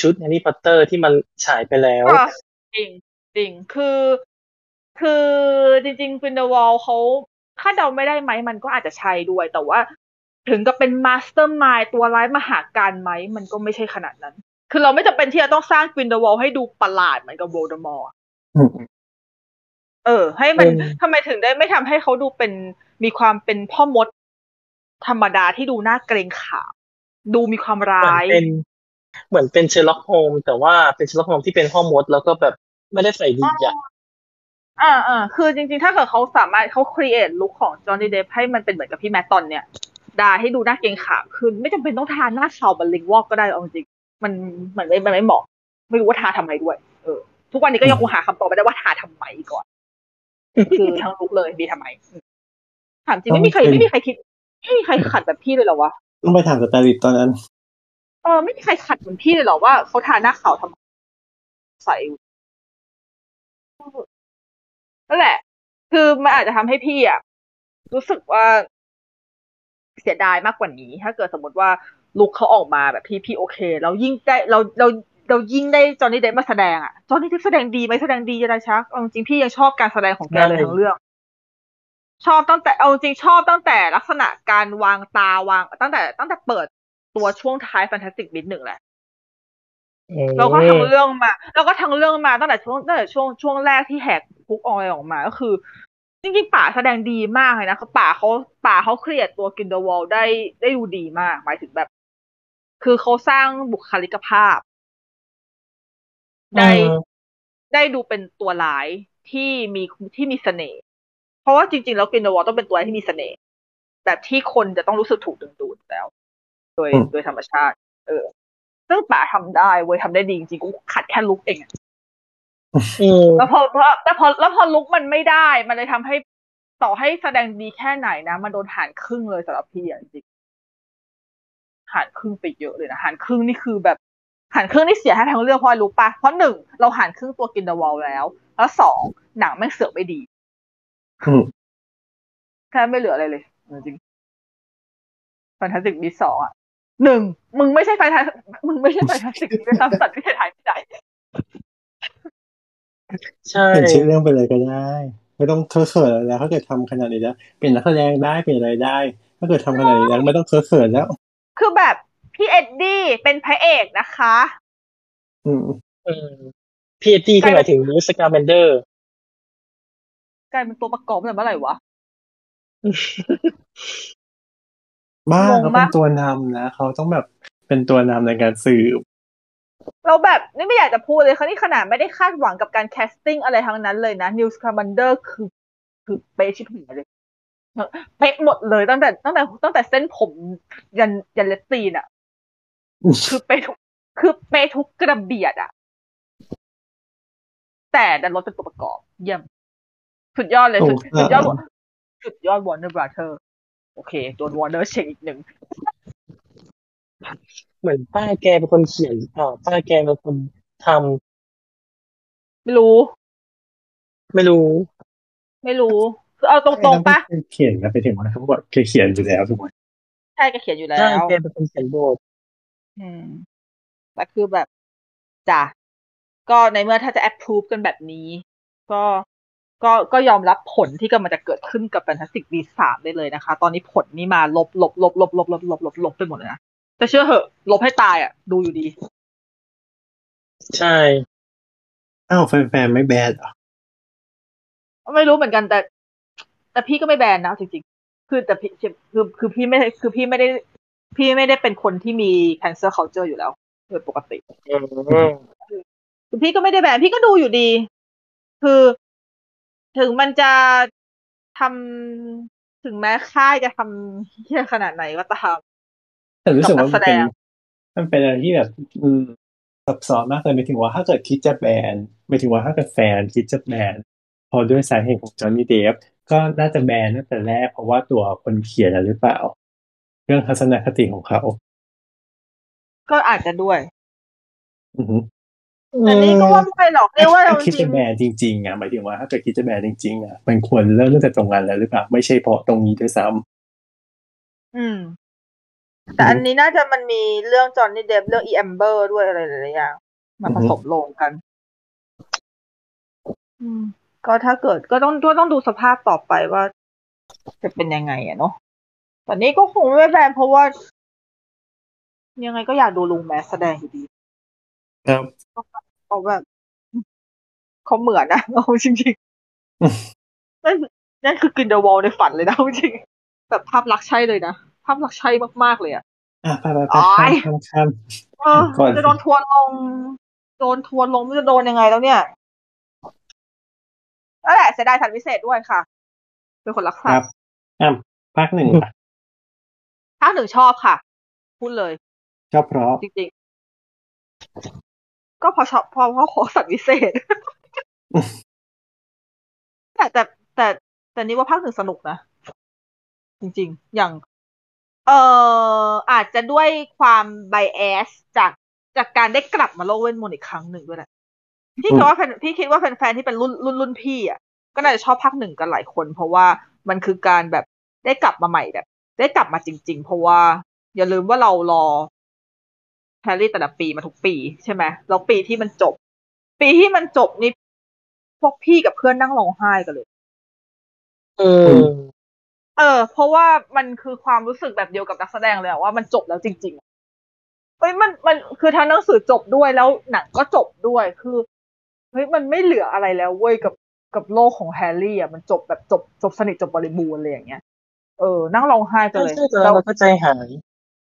ชุดแฮร์รี่พอตเตอร์ที่มันฉายไปแล้ว
จริงจริงคือ คือจริงๆกรินเดลวัลด์เขาคาดเดาไม่ได้ไหมมันก็อาจจะใช่ด้วย แต่ว่า ถึงกับเป็น mastermind ตัวร้ายมหากาฬไหมมันก็ไม่ใช่ขนาดนั้น คือเราไม่จำเป็นที่จะต้องสร้างกรินเดลวัลด์ให้ดูประหลาดเหมือนกับโวลเดอมอร์ต เออ ให้มันทำไมถึงได้ไม่ทำให้เขาดูเป็นมีความเป็นพ่อมด ธรรมดาที่ดูน่าเกรงขามดูมีความร้าย
เป็นเหมือนเป็นเชอร์ล็อกโฮล์มส์แต่ว่าเป็นเชอร์ล็อกโฮล์มส์ที่เป็นพ่อมด แล้วก็แบบไม่ได้นิสัยดีอะ
อ่าอ่าคือจริงๆ ถ้าเกิดเขาสามารถเขา create look ของจอห์นนี่เดปป์ให้มันเป็นเหมือนกับพี่แมตตอนเนี่ยอะให้ดูน่าเกรงขามขึ้น ไม่จำเป็นต้องทาหน้าขาวแบบลิงวอกก็ได้เอาจริงมันเหมือนไม่ไม่เหมาะ ไม่รู้ว่าทาทำไมด้วย เออ ทุกวันนี้ก็ยังคงหาคำตอบไม่ได้ว่าทาทำไมก่อน คือทั้ง look เลยมีทำไมถามจริงไม่มีใครไม่มีใครคิดไม่มีใครขัดแบบพี่เลยเหรอวะ
ต้องไปถามสตาริตตอนนั้น
เออไม่มีใครขัดเหมือนพี่เลยเหรอว่าเขาทาหน้าขาวทำใสนั่นแหละ คือมันอาจจะทำให้พี่อะรู้สึกว่าเสียดายมากกว่านี้ ถ้าเกิดสมมติว่าลุกเขาออกมาแบบพี่พี่โอเคเรายิ่งได้เราเรา เรายิ่งได้จอห์นนี่เดฟมาแสดงอะจอห์นนี่เดฟแสดงดีไหมแสดงดีจะได้ชักเอาจริงพี่ยังชอบการแสดงของแกเลยทั้งเรื่อง ชอบตั้งแต่เอาจริงชอบตั้งแต่ลักษณะการวางตาวาง ตั้งแต่ตั้งแต่เปิดตัวช่วงท้ายแฟนตาสติกบิทหนึ่งแหละเราก็ทั้งเรื่องมาเราก็ทั้งเรื่องมาตั้งแต่ช่วงตั้งแต่ช่วงช่วงแรกที่แหกคุกออยออกมาก็คือ จริงๆป่าแสดงดีมากเลยนะป่าเขาป่าเขาเครียดตัวกินเดอะวอลได้ได้ดูดีมาก หมายถึงแบบ คือเขาสร้างบุคลิกภาพ ได้ได้ดูเป็นตัวร้ายที่มีที่มีเสน่ห์ เพราะว่าจริง ๆ แล้วกรินเดวอลต้องเป็นตัวที่มีเสน่ห์แบบที่คนจะต้องรู้สึกถูกดึงดูดแล้ว โดย
อืม
โดยธรรมชาติ เออ ซึ่งป๋าทำได้เว้ยทำได้ดีจริงๆกูขัดแค่ลุกเองอะ
อืม
แล้วพอพอแต่พอแล้วพอลุกมันไม่ได้ มันเลยทำให้ต่อให้แสดงดีแค่ไหนนะ มันโดนหารครึ่งเลยสำหรับพี่อะจริงๆหารครึ่งไปเยอะเลยนะหารครึ่งนี่คือแบบ หารครึ่งนี่เสียให้ทั้งเรื่องเพราะอะไรรู้ปะเพราะหนึ่งเราหารครึ่งตัวกินเดอะวอลแล้ว แล้วสองหนังแม่งเสือกไม่ดี
อืม
แค่ไม่เหลืออะไรเลยจริงแฟนตาติกบีสองอะหนึ่งมึงไม่ใช่แฟนตามึงไม่ใช่แฟนตาติกด้วยซ้ำสัตว์ที่ถ่ายไม่ได้
ใช่
เปลี่ยนชื่อเรื่องไปเลยก็ได้ ไม่ต้องเคอะเขินแล้วถ้าเกิดทำขนาดนี้แล้วเปลี่ยนนักแสดงได้เปลี่ยนอะไรได้ ถ้าเกิดทำขนาดนี้แล้วไม่ต้องเคอะเขินแล้ว
คือแบบ พี่เอ็ดดี้เป็นพระเอกนะคะ
อืม
อืมพี่เอ็ดดี้ที่หมายถึงนิวท์สคามันเดอร์
กลายเป็นตัวประกอบตั้งแต่เมื่อไหร่วะ
บ้าง
งง
เขาเป็น
มาก
ตัวนำนะเขาต้องแบบเป็นตัวนำในการสืบ
เราแบบนี่ไม่อยากจะพูดเลยค่ะนี่ขนาดไม่ได้คาดหวังกับการ casting อะไรทั้งนั้นเลยนะนิวท์สคามันเดอร์คือ คือเป๊ะชิบหายเลยเป๊ะหมดเลยตั้งแต่ตั้งแต่ตั้งแต่เส้นผมยันยันเล็บตีนอะ คือเป๊ะทุกคือเป๊ะทุกกระเบียดอะแต่ดันลดเป็นตัวประกอบ เยี่ยม สุดยอดเลย สุด
โอ้
สุดยอด
อ่า
สุดยอดวอร์เนอร์บราเธอร์โอเคโดนวอร์เนอร์เช็คอีกหนึ่ง
เหมือนป้าแกเป็นคนเขียนหรือเปล่าป้าแกเป็นคนทำ
ไม่รู้
ไม่รู้
ไม่รู้คือเอาตรงๆปะ
เขียนนะไปถึงว่าเขาบอกเคยเขียนอยู่แล้วทุกคน
ใช่ก็เขียนอยู่แล้
ใช่
ว
แกเป็นคนเขียนบท
อืม แต่คือแบบจ้ะก็ในเมื่อถ้าจะ approve กันแบบนี้ ก็ก็ก็ยอมรับผลที่กำลังจะเกิดขึ้นกับ Fantastic Beasts สามได้เลยนะคะ ตอนนี้ผลนี่มาลบลบลบลบลบลบลบลบลบไปหมดเลยนะแต่เชื่อเหอะ ลบให้ตายอะ ดูอยู่ดี
ใช่
อ้าวแฟนๆไม่แบดเหรอ
ไม่รู้เหมือนกันแต่ แต่พี่ก็ไม่แบนนะจริงๆ คือแต่พี่คือคือพี่ไม่คือพี่ไม่ได้ พี่ไม่ได้เป็นคนที่มี cancel culture อยู่แล้ว โดยปกติ
อืม
คือพี่ก็ไม่ได้แบนพี่ก็ดูอยู่ดี คือถึงมันจะทำถึงแม้ค่ายจะทำเฮี้ยขนาดไหนก็ตาม
แต่รู้สึกว่า
กับนั
มัน
กแสดง
เป็นมันเป็นอะไรที่แบบ อืมซับซ้อนมากเลยหมายถึงว่าถ้าเกิดคิดจะแบนหมายถึงว่าถ้าเกิดแฟนคิดจะแบนพอด้วยสาเหตุของจอห์นนี่เดฟก็น่าจะแบนตั้งแต่แรกเพราะว่าตัวคนเขียนอะหรือเปล่า เรื่องทัศนคติของเขา
ก็อาจจะด้วย
อือฮึ
แต่นี่ก็ว่าไม่หรอกนี่ว่า
ถ้า
เราจ
คิด
ริ
จะ
ง
แบนจริงๆอะหมายถึงว่าถ้าเกิดคิดจะแบนจริงๆอะมันควรเริ่มตั้งแต่ตรงนั้นแล้วหรือเปล่าไม่ใช่เพราะตรงนี้ด้วยซ้ำ
อืม แต่อันนี้น่าจะมันมีเรื่องจอห์นนี่เดฟเรื่องอีแอมเบอร์ด้วยอะไรหลายๆอย่างมาผสมลงกัน อืม ก็ถ้าเกิดก็ต้องก็ต้องดูสภาพต่อไปว่า จะเป็นยังไงอะเนาะ แต่นี้ก็คงไม่แบนเพราะว่า ยังไงก็อยากดูลุงแมสแสดงอยู่ดี
ครับ
เขาแบบเขาเหมือนนะเอาจริงๆนั่นนั่นคือกรินเดลวัลลในฝันเลยนะเอาจริงแบบภาพลักษณ์ใช่เลยนะภาพลักษณ์ใช่มากๆเลยอะ
อะไปไปไป
อ๋อ
ข้ามข้ามข้าม
เออ
ก่อน
จะโดนทัวร์ลงโดนทัวร์ลงไม่รู้จะโดนยังไงแล้วเนี่ยนั่นแหละเสียดายสัตว์วิเศษด้วยค่ะ เป็นคนรัก
ค
สั
รั
ต
บ
ว์
อะภาคหนึ่งอะ
ภาคหนึ่งชอบค่ะ พูดเลย
ชอบเพราะ
จริงๆ ก็เพอชอบเพอเพราะขอสัตว์วิเศษ แต่แต่แต่แต่นี่ว่าภาคหนึ่งสนุกนะ จริง ๆ อย่าง เอ่ออาจจะด้วยความไบแอสจากจากการได้กลับมาโลกเวทมนต์อีกครั้งหนึ่งด้วยแหละพี่คิดว่าแฟนพี่คิดว่าแฟนๆที่เป็นรุ่นรุ่นรุ่นพี่อะก็น่าจะชอบภาคหนึ่งกันหลายคน เพราะว่ามันคือการแบบได้กลับมาใหม่แบบ ได้กลับมาจริง ๆ เพราะว่า อย่าลืมว่าเรารอแฮร์รี่แต่ละปีมาทุกปีใช่ไหมแล้วปีที่มันจบ ปีที่มันจบนี่พวกพี่กับเพื่อนนั่งร้องไห้กันเลย
อืม
เออ เพราะว่ามันคือความรู้สึกแบบเดียวกับนักแสดงเลยอะว่ามันจบแล้วจริงๆอะเฮ้ยมันมันคือทั้งหนังสือจบด้วยแล้วหนังก็จบด้วยคือเฮ้ยมันไม่เหลืออะไรแล้วเว้ยกับกับโลกของแฮร์รี่อะมันจบแบบจบจบสนิทจบบริบูรณ์เลยอย่างเงี้ย เออ นั่งร้องไห้กันเลย
ใช่ตอนนั้นเราก็ใจหาย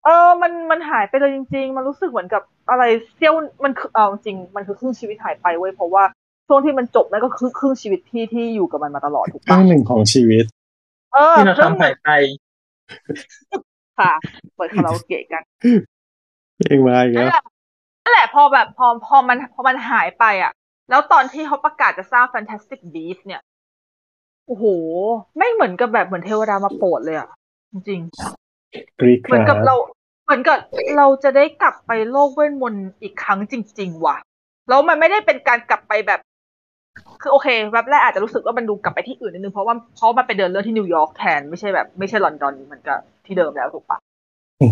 เออ มันมันหายไปเลยจริง ๆ มันรู้สึกเหมือนกับอะไรเซี่ยวมันคือเอาจริง มันคือครึ่งชีวิตหายไปเว้ยเพราะว่าช่วงที่มันจบนั่นก็คือครึ่งชีวิตพี่ที่อยู่กับมันมาตลอดถูก
ครึ่
ปะ
งหนึ่งของชีวิต
เออ
ที่เรา
ครึ่ง
ทำหายไป
ค่ะเปิดคาราโอเกะกัน
เพลงมาอีก
นั่
แล้ว
นแหละนั่นแหละพอแบบพอพอมันพอมันหายไปอะ แล้วตอนที่เขาประกาศจะสร้าง Fantastic Beasts เนี่ย โอ้โห ไม่เหมือนกับแบบเหมือนเทวดามาโปรดเลยอะ จริง
กรีก
ๆเหมือนกับเราเหมือนกับเราจะได้กลับไปโลกเวทมนต์อีกครั้งจริง ๆ ว่ะ แล้วมันไม่ได้เป็นการกลับไปแบบ คือโอเคแวบแรกอาจจะรู้สึกว่ามันดูกลับไปที่อื่นนิดนึงเพราะว่าเพราะมันไปเดินเรื่องที่นิวยอร์กแทนไม่ใช่แบบไม่ใช่ลอนดอนเหมือนกับที่เดิมแล้วถูกปะ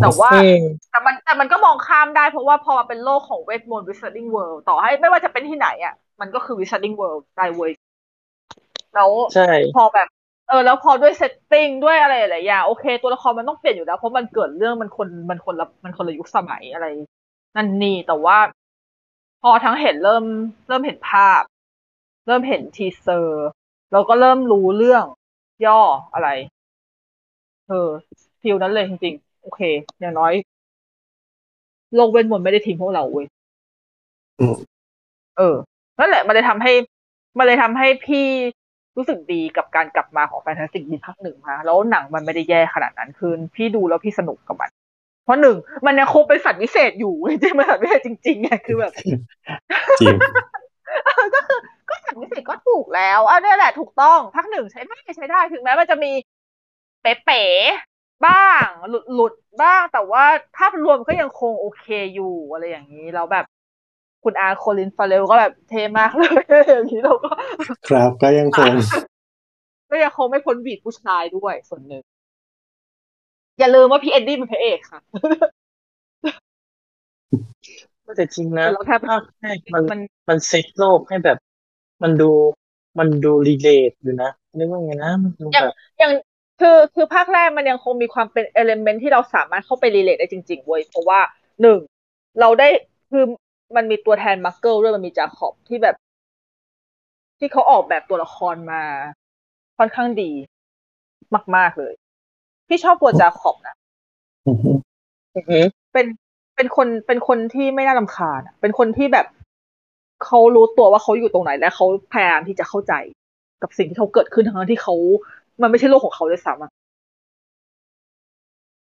แต่ว่า
อืม
แต่มันแต่มันก็มองข้ามได้เพราะว่าพอมาเป็นโลกของเวทมนต์ Wizarding World ต่อให้ไม่ว่าจะเป็นที่ไหนอะมันก็คือ Wizarding World ได้เว้ย แล้ว
ใช่
พอแบบเออแล้วพอด้วย setting ด้วยอะไรหลายอย่างโอเค ตัวละครมันต้องเปลี่ยนอยู่แล้ว เพราะมันเกิดเรื่องมันคนมันคนละมันคนละยุคสมัยอะไร นั่นนี่แต่ว่า พอทั้งเห็นเริ่ม เริ่มเห็นภาพ เริ่มเห็น teaser เราก็เริ่มรู้เรื่องย่ออะไร เออ feel นั้นเลยจริงๆ โอเค อย่างน้อย โลกเวทมนต์ไม่ได้ทิ้งพวกเราเว้ย
อืม
เออนั่นแหละ มันเลยทำให้ มันเลยทำให้พี่ รู้สึกดีกับการกลับมาของแฟนตาซีดีภาคหนึ่งมาแล้วหนังมันไม่ได้แย่ขนาดนั้นคือพี่ดูแล้วพี่สนุกกับมัน เพราะหนึ่งมันยังคงเป็นสัตว์วิเศษอยู่จริงๆมันสัตว์วิเศษจริงๆไงคือแบบ
จริง
เออก็คือก็สัตว์วิเศษก็ถูกแล้วอันนี้แหละถูกต้องภาคหนึ่งใช้ได้ใช้ได้ถึงแม้มันจะมีเป๋ๆบ้าง หลุดหลุดๆบ้างแต่ว่าภาพรวมก็ยังคงโอเคอยู่อะไรอย่างนี้แล้วแบบ คุณอาโคลินฟาเรลก็แบบเท่มากเลยอย่างนี้เราก็
ครับก็ยังคง
ก็ยังคงไม่พ้นบีดผู้ชายด้วยส่วนหนึ่ง อย่าลืมว่าพี่เอ็ดดี้เป็นพระเอกค่ะ
แต่จริงนะ
เราแทบ
ภาคแรกมัน
มัน
มันเซ็ตโลกให้แบบ มันดูมันดู relate อยู่นะเรียกว่าไงนะมันดูแบบ
อย่างคือคือภาคแรกมันยังคงมีความเป็น element ที่เราสามารถเข้าไป relate ได้จริง ๆ เว้ยเพราะว่าหนึ่งเราได้คือ มันมีตัวแทนมักเกิลด้วยมันมีจาคอบที่แบบ ที่เขาออกแบบตัวละครมา ค่อนข้างดี มาก ๆเลย พี่ชอบตัวจาคอบนะ
อือฮึ
อือหือ
เป็นเป็นคนเป็นคนที่ไม่น่ารำคาญอะเป็นคนที่แบบเขารู้ตัวว่าเขาอยู่ตรงไหน และเขาพยายามที่จะเข้าใจกับสิ่งที่เขาเกิดขึ้นทั้งที่เขามันไม่ใช่โลกของเขาด้วยซ้ำอะ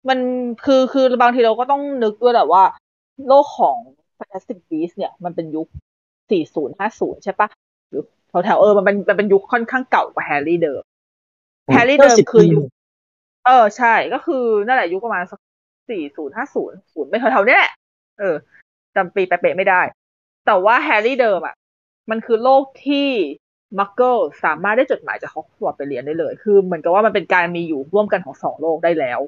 มันคือคือบางทีเราก็ต้องนึกด้วยแหละว่า โลกของ Fantastic Beasts เนี่ยมันเป็นยุค 40 50 ใช่ปะหรือแถวๆเออมันเป็นมันเป็นยุคค่อนข้างเก่ากว่าแฮร์รี่เดิม แฮร์รี่เดิมคือยุคเออใช่ก็คือนั่นแหละยุคประมาณสักสี่ศูนย์ห้าศูนย์ศูนย์ไม่แถวๆนี้แหละเออจำปีเป๊ะๆไม่ได้ แต่ว่าแฮร์รี่เดิมอะมันคือโลกที่มักเกิลสามารถได้จดหมายจากฮอกวอตส์ไปเรียนได้เลย คือเหมือนกับว่ามันเป็นการมีอยู่ร่วมกันของสองโลกได้แล้ว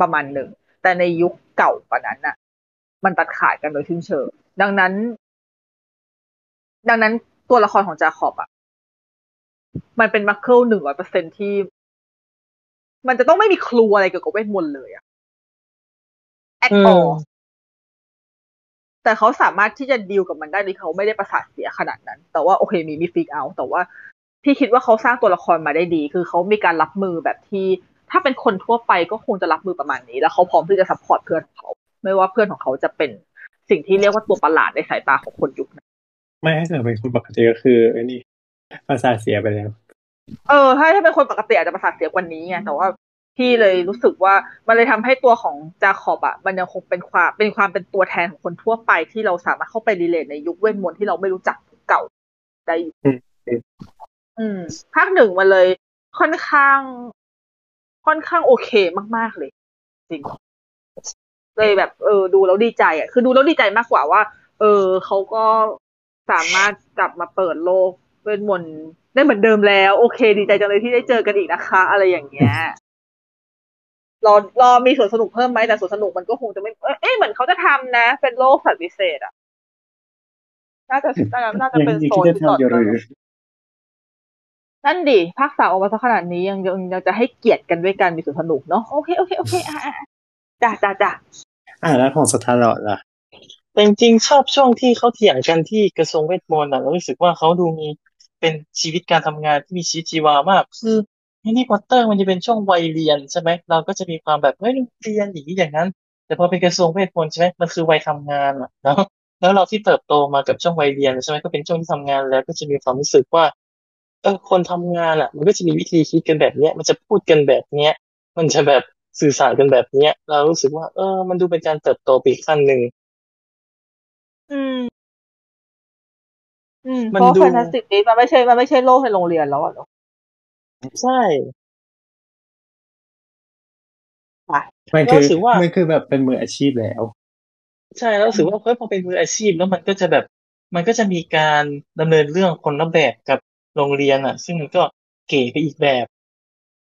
ประมาณหนึ่ง แต่ในยุคเก่ากว่านั้นน่ะ มันตัดขาดกันโดยสิ้นเชิงดังนั้น ดังนั้นตัวละครของจาคอบอะมันเป็นมักเกิลหนึ่งร้อยเปอร์เซ็นต์ที่ มันจะต้องไม่มี clue อะไรเกี่ยวกับเวทมนต์เลยอะ at
อืม
all แต่เขาสามารถที่จะดีลกับมันได้โดยเขาไม่ได้ประสาทเสียขนาดนั้น แต่ว่าโอเคมีมีฟิกเอาแต่ว่าพี่คิดว่าเขาสร้างตัวละครมาได้ดี คือเขามีการรับมือแบบที่ ถ้าเป็นคนทั่วไปก็คงจะรับมือประมาณนี้ แล้วเขาพร้อมที่จะ support เพื่อนของเขา ไม่ว่าเพื่อนของเขาจะเป็นสิ่งที่เรียกว่าตัวประหลาดในสายตาของคนยุคนั้น
ไม่ถ้าเกิดเป็นคนปกติก็คือไอ้นี่ประสาทเสียไปแล้ว
เออถ้าถ้าเป็นคนปกติอาจจะประสาทเสียกว่านี้ไงแต่ว่าพี่เลยรู้สึกว่ามันเลยทำให้ตัวของจาขอบอะมันยังคงเป็นความเป็นความเป็นตัวแทนของคนทั่วไปที่เราสามารถเข้าไปรีเลทในยุคเวทมนต์ที่เราไม่รู้จักเก่าได้อยู่
อืม
อืมภาคหนึ่งมันเลยค่อนข้าง ค่อนข้างโอเคมาก ๆเลย จริง เลยแบบเออดูแล้วดีใจอะคือดูแล้วดีใจมากกว่าว่า เออเขาก็สามารถกลับมาเปิดโลกเวทมนต์ได้เหมือนเดิมแล้ว โอเค ดีใจจังเลยที่ได้เจอกันอีกนะคะ อะไรอย่างเงี้ยรอรอมีสวนสนุกเพิ่มไหมแต่สวนสนุกมันก็คงจะไม่เอ้ยเอ้ยเหมือนเขาจะทำนะ เป็นโลกสัตว์พิเศษอะน่าจะน่าจะน่าจะ
ยัง
เป็น
ยัง
โซ
คิด
น
จะ
ที่ต่อ
ทำอยู่หรือ
นั่นดิภาคสามออกมาสักขนาดนี้ยังยังยังจะให้เกียรติกันด้วยกันมีสวนสนุกเนาะโอเคโอเคโอเคอะอะอะ จ้าจ้าจ้า
อ่าแล้วของสตาร์ลอดล่ะ
แต่จริงๆชอบช่วงที่เขาเถียงกันที่กระทรวงเวทมนต์อะแล้วรู้สึกว่าเขาดูมีเป็นชีวิตการทำงานที่มีชีวิตชีวามาก คือแฮร์รี่พอตเตอร์มันจะเป็นช่วงวัยเรียนใช่ไหมเราก็จะมีความแบบเฮ้ยเรียนอย่างนี้อย่างนั้น แต่พอเป็นกระทรวงเวทมนต์ใช่ไหมมันคือวัยทำงานอะแล้วแล้วเราที่เติบโตมากับช่วงวัยเรียนใช่ไหมก็เป็นช่วงที่ทำงานแล้วก็จะมีความรู้สึกว่าเออคนทำงานอะ มันก็จะมีวิธีคิดกันแบบเนี้ย มันจะพูดกันแบบเนี้ย มันจะแบบ สื่อสารกันแบบเนี้ย เรารู้สึกว่า เออ มันดูเป็นการเติบโตไปอีกขั้นหนึ่ง
อืม อืม
มัน
เพราะ
ดู
แฟนตาสติกนี้มันไม่ใช่มันไม่ใช่โลกในโรงเรียนแล้วอะเนาะ
ใช่
มันคือ
รู้สึกว่า
มันคือแบบเป็นมืออาชีพแล้ว
ใช่แล้วรู้สึกว่าเฮ้ยพอเป็นมืออาชีพแล้วมันก็จะแบบ มันก็จะมีการดำเนินเรื่องคนละแบบกับโรงเรียนอะ ซึ่งมันก็เก๋ไปอีกแบบ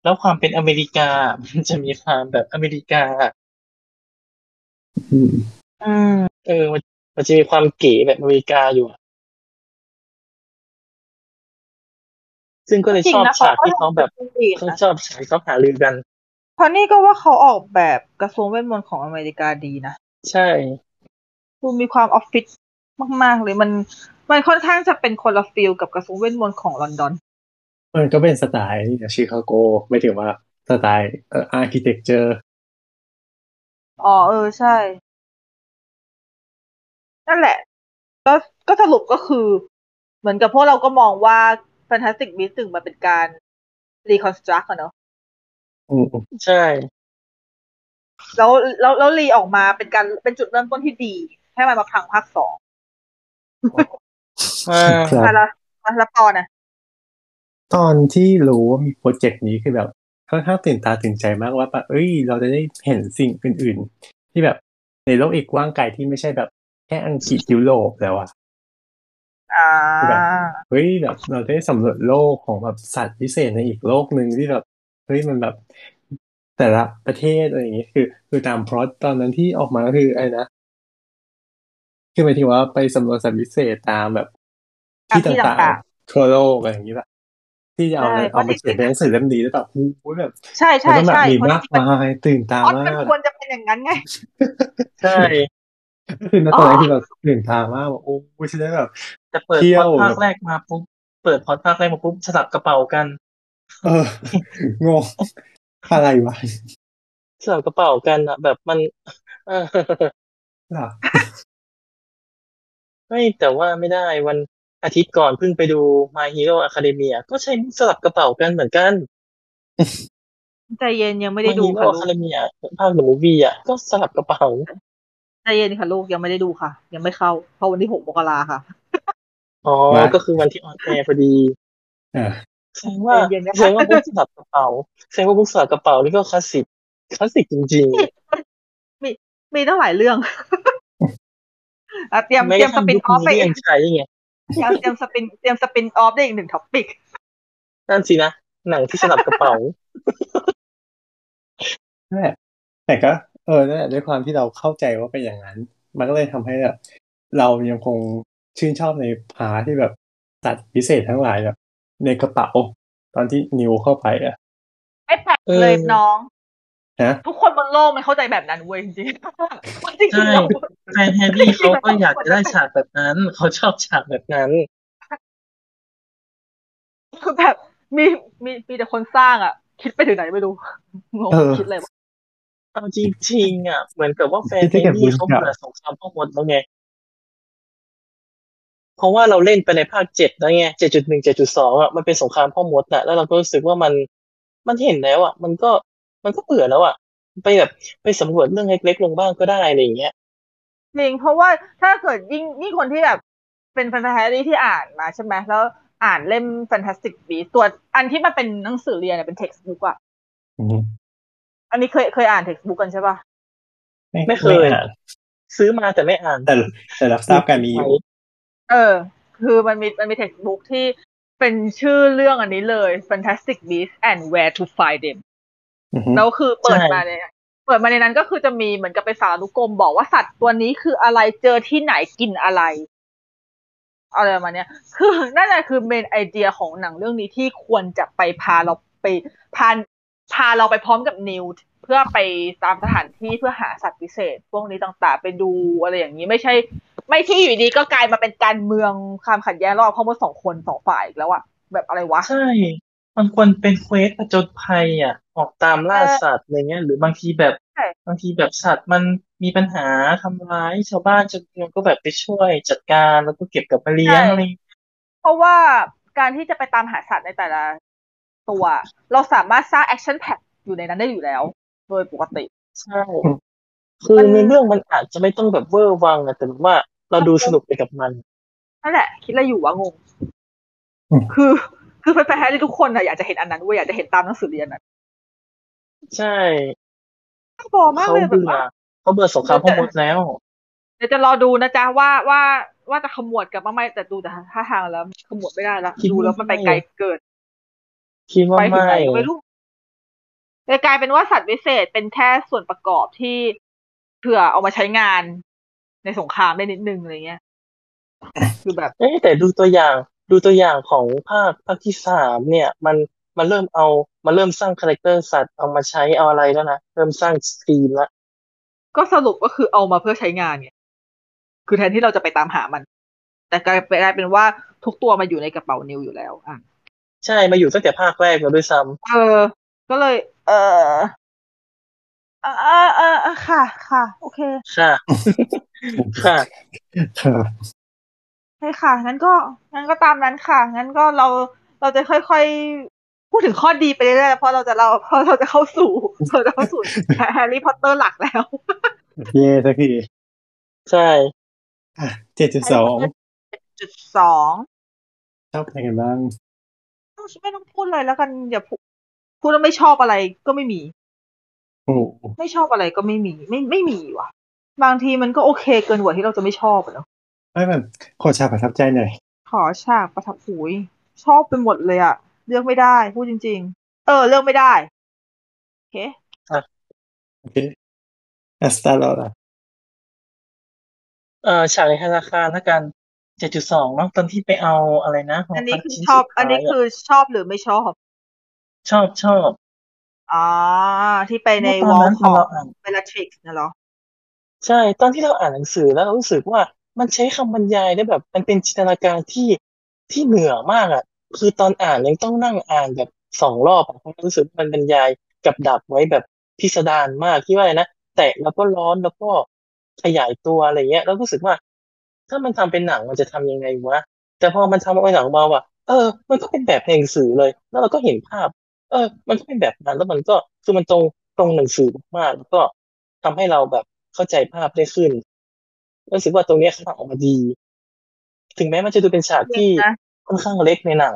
แล้วความเป็นอเมริกา มันจะมีความแบบอเมริกา
อืม
อืม
เออมันมันจะมีความเก๋แบบอเมริกาอยู่อะซึ่งก็เลย
จริ
ช
ง
อบ
นะ
ฉากที่เขาแบบ
ดี
เขา
นะ
ชอบฉากที่เขาหารือกัน
เพราะนี่ก็ว่าเขาออกแบบกระทรวงเวทมนต์ของอเมริกาดีนะ
ใช่
ดูมีความออฟฟิศมาก ๆ เลยมัน มันค่อนข้างจะเป็นคนละฟิลกับกระทรวงเวทมนต์ของลอนดอน
มันก็เป็นสไตล์ชิคาโกไม่ถึงว่าสไตล์เอ่อ architecture
อ๋อเออใช่ นั่นแหละ ก็ก็สรุปก็คือ เหมือนกับพวกเราก็มองว่า Fantastic Beasts ถึงมันเป็นการ reconstruct อะเนาะ
อืม
ใช่
แล้วแล้วแล้วรีออกมาเป็นการเป็นจุดเริ่มต้นที่ดี ให้มันมาพังภาคสอง
อ่า
ครับ
มาละมาละปอนะ
ตอนที่รู้ว่ามีโปรเจกต์นี้คือแบบค่อนข้างตื่นตาตื่นใจมากว่าแบบเอ้ย เราจะได้เห็นสิ่งอื่น ๆ ที่แบบในโลกอีกกว้างไกลที่ไม่ใช่แบบแค่อังกฤษยุโรปแล้วอะ
อ่า
แบบเฮ้ยแบบเราได้สำรวจโลกของแบบสัตว์พิเศษในอีกโลกหนึ่งที่แบบเฮ้ยมันแบบแต่ละประเทศอะไรอย่างงี้คือ คือตามพล็อตตอนนั้นที่ออกมาก็คือไอ้นะคือหมายถึงว่าไปสำรวจสัตว์พิเศษตามแบบที่
ตามที่
ต่าง
ต่าง
ๆทั่วโลกอะไรอย่างงี้แบบ ที่จะเอา
ใช่
เอา
เพ
มา
ราะ
เขียนเป็นหนังสือเล่มนี้แล้วแบบโอ้โหแบบ
ใช่ใช่
แล้วก็แบบ
ใช่
มี
เพราะ
มาก
จริงๆมัน
มายตื่นตา
พล็อต
มา
มัน
ก
ควรจะเป็นอย่างนั้นไง
ใช่
คือณตอนนั้นคือแบบตื่นตามากแบบโอ้โหฉันได้แบบ
แต่เปิด
เที่
พ
ย
อ
ว
ดภาคแรกมาปุ๊บเปิดพอดภาคแรกมาปุ๊บสลับกระเป๋ากัน
เอองงอะไรวะ
สลับกระเป๋ากันอะแบบมันเออ
ล่ะ
ไม่แต่ว่าไม่ได้วัน อาทิตย์ก่อนเพิ่งไปดู My Hero Academia ก็ใช้มุกสลับกระเป๋ากันเหมือนกัน
ใจเย็นยังไม่ได้
My
ดู
Hero
ค่ะลูก
Academia ภาค The Movie อะก็สลับกระเป๋า
ใจเย็นค่ะลูกยังไม่ได้ดูค่ะ ยังไม่เข้า เพราะวันที่หกมกราค่ะ
อ๋อ
มา
ก็คือวันที่ออนแอร์พอดี
อ่า
แสดงว่า
เย็นๆนะคะ
แสดงว่ามุกสลับกระเป๋าแสดงว่ามุกสลับกระเป๋านี่ก็คลาสสิกคลาสสิกจริง
มีมีตั้งหลายเรื่องอะเตรียม
ๆไม่
เตรียม
ก
ส
ระทั่ง
ปิน
ยุค
ออฟ
นี้
ไป
ก็
อี
ยั
ก
งใช้ไง
เตรียมเตรียมสปินเตรียมสปินออฟได้อีกหนึ่งท็อปิก
นั่นสินะ หนังที่สลับกระเป๋า
นั่นแหละแต่ก็ เออนั่นแหละด้วยความที่เราเข้าใจว่าเป็นอย่างนั้น มันก็เลยทำให้แบบเรายังคงชื่นชอบใน part ที่แบบสัตว์วิเศษทั้งหลายแบบในกระเป๋า ตอนที่นิวท์เข้าไปอะ
ไม่แปลก
เออ
เลยน้อง
นะ
ทุกคนบนโลกมันเข้าใจแบบนั้นเว้ยจริงๆจริง
ใช่
ๆเรา
แฟนแฮร์รี่เขาก็อยากจะได้ฉากแบบนั้น เขาชอบฉากแบบนั้น
คือแบบมีมีมีแต่คนสร้างอะ คิดไปถึงไหนไม่รู้งง
เออ
คิดอะไรวะ
เอาจริงๆอะ เหมือนกับว่าแฟนแฮร์รี่
ที่
แฮ
จะเก็บบุญกับ
เขาเบื่อสงครามพ่อมดแล้วไงเพราะว่าเราเล่นไปในภาคเจ็ดแล้วไงเจ็ดจุดหนึ่งเจ็ดจุดสองอะมันเป็นสงครามพ่อมดน่ะแล้วเราก็รู้สึกว่ามันมันเห็นแล้วอะ มันก็ มันก็เบื่อแล้วอะไปแบบไปสำรวจเรื่องเล็กๆลงบ้างก็ได้อะไรอย่างเงี้ย
จริงเพราะว่าถ้าเกิดยิ่งยิ่งคนที่แบบเป็นแฟนตาซีที่อ่านมาใช่ไหมแล้วอ่านเล่ม Fantastic Beasts ตัวอันที่มันเป็นหนังสือเรียนเนี่ยเป็น textbook อะ
อั
นนี้เคยเคยอ่าน textbook กันใช่ปะ
ไม่เคยซื้อมาแต่ไม่อ่าน
แต่แต่รับทราบการมีอยู่
เออ คือมันมีมันมี textbook ที่เป็นชื่อเรื่องอันนี้เลย Fantastic Beasts and Where to Find Them แล้วคือเปิด
ใช่
มาเนี่ยเปิดมาในนั้นก็คือจะมีเหมือนกับเป็นสารานุกรมบอกว่าสัตว์ตัวนี้คืออะไรเจอที่ไหนกินอะไรอะไรประมาณเนี้ยคือนั่นแหละคือเมนไอเดียของหนังเรื่องนี้ที่ควรจะไปพาเราไปพาพาเราไปพร้อมกับนิวเพื่อไปตามสถานที่เพื่อหาสัตว์พิเศษ พวกนี้ต่างๆ ไปดูอะไรอย่างนี้ไม่ใช่ ไม่ที่อยู่ดีก็กลายมาเป็นการเมืองความขัดแย้งระหว่างพ่อมดสองคนสองฝ่ายอีกแล้วอะแบบอะไรวะ
ใช่ มันควรเป็นเควสผจญภัยอะ ออกตามล่า
เออ
สัตว์อะไรเงี้ย หรือบางทีแบบบางทีแบบสัตว์มันมีปัญหาทำร้ายชาวบ้านชาวเมืองก็แบบไปช่วยจัดการแล้วก็เก็บกลับมาเลี้ยง
ใช่
อะไรอย่างเงี้ย
เพราะว่การที่จะไปตามหาสัตว์ในแต่ละตัว เราสามารถสร้าง action pack อยู่ในนั้นได้อยู่แล้ว โดยปกติ
ใช่ คือในเรื่องมันอาจจะไม่ต้องแบบเวอร์วังอะแต่ว่าเราดูสนุกไปกับมัน
นั่นแหละ คิดอะไรอยู่วะงง
อืม
คือ คือแฟนๆแฮร์รี่ทุกคนอะอยากจะเห็นอันนั้นเว้ยอยากจะเห็นตามหนังสือเรียนอะ
ใช่
น่าบอก
เขามาก
เลยแบบ
เบื่อ
ว่า
เขาเบื่อสงครามพ่อมดแล้ว
เดี๋ยวจะรอดูนะจ๊ะว่าว่าว่าจะขมวดกลับมาไหมแต่ดูแต่ท่าทางแล้วขมวดไม่ได้ละ
คิด
ดูแล้วมันไป
ว่าไม่
ไกลเกิน
คิดว่า
ไปถึง
ไม่
ไหนก็ไม่รู้เลยกลายเป็นว่าสัตว์วิเศษเป็นแค่ส่วนประกอบที่เผื่อเอามาใช้งานในสงครามได้นิดนึงอะไรเงี้ยคือแบบ
เอ๊ะแต่ดูตัวอย่าง ดูตัวอย่างของภาคภาคที่สามเนี่ย มันมันเริ่มเอามันเริ่มสร้าง character สัตว์เอามาใช้เอาอะไรแล้วนะเริ่มสร้าง stream แล้ว
ก็สรุปก็คือเอามาเพื่อใช้งานไงคือแทนที่เราจะไปตามหามัน แต่กลายเป็นกลายเป็นว่าทุกตัวมาอยู่ในกระเป๋านิวอยู่แล้วอะ
ใช่มาอยู่ตั้งแต่ภาคแรกแล้วด้วยซ้ำ
เออ ก็เลย เออเออเออเออเออค่ะ ค่ะ โอเค
ค่ะ ค่ะ
ครับ
ใช่ค่ะ งั้นก็งั้นก็ตามนั้นค่ะ งั้นก็เราเราจะค่อยๆ พูดถึงข้อดีไปเรื่อยๆเพราะเราจะเราเพราะเราจะเข้าสู่เราจะเข้าสู่แฮร์รี่พอตเตอร์หลักแล้ว
เย่สักที
ใช่
เจ็ดจุดสอง
จุดสอง
ชอบอะไรกันบ้าง
ไม่ต้องพูดเลยแล้วกัน อย่าพูดพูดแล้วไม่ชอบอะไรก็ไม่มี
โอ้โห
ไม่ชอบอะไรก็ไม่มี ไม่ไม่มีว่ะ บางทีมันก็โอเคเกินกว่าที่เราจะไม่ชอบอะเนาะ
ไม่แบบขอชาประทับใจหน่อย
ขอฉากประทับหูยชอบไปหมดเลยอะเลือกไม่ได้พูดจริง ๆ เออ เลือกไม่ได้โอเค
โอเคอัสตาร์ลล่ะ
เอ่อฉากในธนาคารละกันเจ็ดจุดสองเนาะตอนที่ไปเอาอะไรนะของ
อันนี้
พัก
คือ
ชิ้น
ชอบ
สุดท้าย
อันนี้คือชอบหรือไม่ชอบ
ชอบชอบ
อ๋อที่ไปใน
ต
ว
อน
อล
นั้น
ข
ตอน
อง
เราอ่าน
เบลทริกซ์นะเหรอ
ใช่ ตอนที่เราอ่านหนังสือแล้วเรารู้สึกว่า มันใช้คำบรรยายได้แบบ มันเป็นจินตนาการที่ที่เหนือมากอะ คือตอนอ่านยังต้องนั่งอ่านแบบสองรอบเพราะรู้สึกมันบรรยายกับดักไว้แบบพิสดารมากที่ว่าอะไรนะแตะแล้วก็ร้อนแล้วก็ขยายตัวอะไรเงี้ย แล้วรู้สึกว่า ถ้ามันทำเป็นหนังมันจะทำยังไงวะแต่พอมันทำเป็นหนังมาว่ะเออ มันก็เป็นแบบในหนังสือเลย แล้วเราก็เห็นภาพ เออ มันก็เป็นแบบนั้นแล้วมันก็คือมันตรงตรงหนังสือมากๆแล้วก็ทำให้เราแบบเข้าใจภาพได้ขึ้น รู้สึกว่าตรงเนี้ยเขาทำออกมาดี ถึงแม้มันจะดูเป็นฉากที่
จริงนะ
ค่อนข้างเล็กในหนัง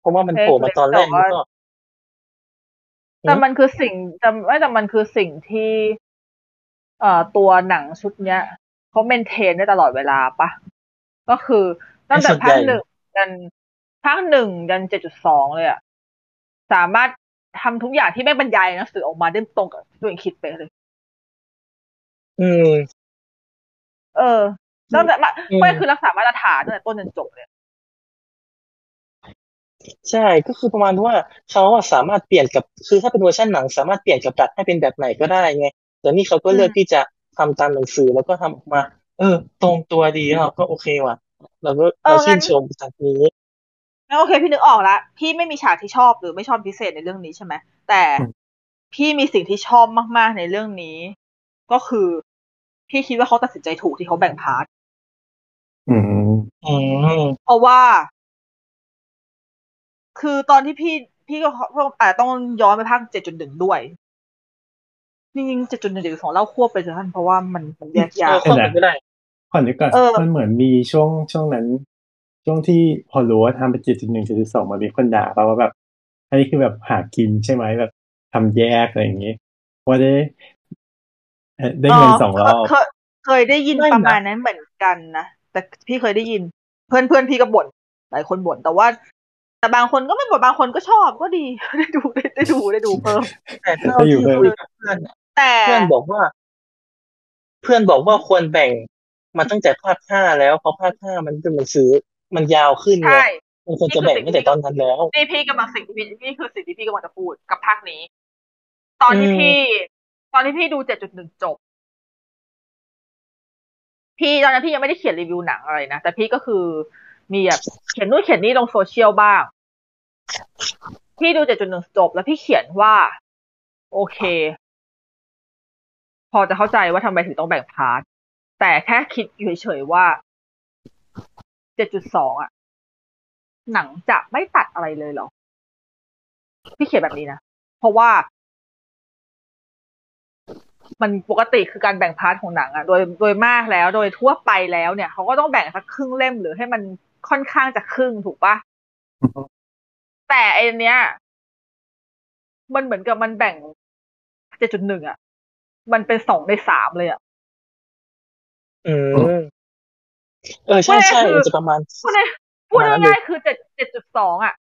เพราะว่ามัน
เล็ก
โผล่มาตอนแรก
แต่
มัน
ว่า
ก็
แต่มันคือสิ่งแต่ไม่แต่มันคือสิ่งที่ เอ่อตัวหนังชุดเนี้ยเขาเมนเทนได้ตลอดเวลาปะก็คือตั้งแต่
ส่วน
ภา
ให
ค
ญ่
หนึ่งยันภาคหนึ่งยันเจ็ดจุดสองเลยอะสามารถทำทุกอย่างที่ไม่บรรยายหนังสือออกมาได้ตรงกับที่ตัวเองคิดไปเลย
อืม
เออตั้งแต่มา
อืม
ไม่คือรักษามาตรฐานตั้งแต่ต้นจนจบเลย
ใช่ก็คือประมาณว่าเขาอะสามารถเปลี่ยนกับคือถ้าเป็นเวอร์ชันหนัง สามารถเปลี่ยนกับดักให้เป็นแบบไหนก็ได้ไงแต่นี่เขาก็เลือกที่จะทำตามหนังสือแล้วก็ทำออกมา เออ ตรงตัวดีเราก็โอเคว่ะเราก็เราชื่นชมจากนี้
งั้นโอเคพี่นึกออกละพี่ไม่มีฉากที่ชอบหรือไม่ชอบพิเศษในเรื่องนี้ใช่ไหมแต่พี่มีสิ่งที่ชอบมากๆในเรื่องนี้ ก็คือ พี่คิดว่าเขาตัดสินใจถูกที่เขาแบ่งพาร์ท
อืม
อืม
เพราะว่า คือตอนที่พี่พี่ก็อาจจะต้องย้อนไปภาคเจ็ดจุดหนึ่งด้วยจริงๆเจ็ดจุดหนึ่งเจ็ดจุดสองเล่าควบไปเถอะท่านเพราะว่ามันมันแยกยา
เอกอเข้าไปไม่ได้
ก่อนดีกว่อน
เออ
มันเหมือนมีช่วงช่วงนั้น ช่วงที่พอรู้ว่าทำเป็นเจ็ดจุดหนึ่งเจ็ดจุดสองมันมีคนด่าป่ะว่าแบบอันนี้คือแบบหากินใช่ไหมแบบทำแยกอะไรอย่างงี้ว่าได้เอ่อ ได้เงินสองรอบ
เคยเคยได้ยิน
ไม่นะ
ประมาณนั้นเหมือนกันนะแต่พี่เคยได้ยิน เพื่อนเพื่อนพี่ก็บ่นหลายคนบ่นแต่ว่า แต่บางคนก็ไม่บ่นบางคนก็ชอบก็ดีได้ดูได้ได้ดูได้ดูเพิ่ม
แต่เท่า
ได้อยู่
ที่
เพิ่ม
คุยกับเพื่อนอะ
แต่
เพื่อนบอกว่า เพื่อนบอกว่าควรแบ่งมาตั้งแต่ภาคห้าแล้วเพราะภาคห้ามันเป็นหนังสือมันยาวขึ้นไง
ใช่
มันควรจะแบ่งตั้งแต่ตอนนั้นแล้ว
นี่พี่กำลังสิ่งที่พี่นี่คือสิ่งที่พี่กำลังจะพูดกับภาคนี้ ตอนที่
อืม
พี่ต อนที่พี่ดูเจ็ดจุดหนึ่งจบ พี่ตอนนั้นพี่ยังไม่ได้เขียนรีวิวหนังอะไรนะ แต่พี่ก็คือมีแบบเขียนนู่นเขียนนี่ลงโซเชียลบ้าง พี่ดูเจ็ดจุดหนึ่งจบ แล้วพี่เขียนว่า โอเค พอจะเข้าใจว่าทำไมถึงต้องแบ่ง part แต่แค่คิดอยู่เฉยๆว่าเจ็ดจุดสองอะหนังจะไม่ตัดอะไรเลยเหรอ พี่เขียนแบบนี้นะ เพราะว่า มันปกติคือการแบ่ง part ของหนังอะโดยโดยมากแล้วโดยทั่วไปแล้วเนี่ยเขาก็ต้องแบ่งสักครึ่งเล่มหรือให้มันค่อนข้างจะครึ่งถูกปะแต่ไอเนี้ย มันเหมือนกับมันแบ่งเจ็ดจุดหนึ่งอะมันเป็นสองในสามเลยอะ
อืมเออใช่ใช่มันจะประมาณ
พูดง่ายพูดง่ายๆคือเจ็ดเจ็ดจุดสองอะ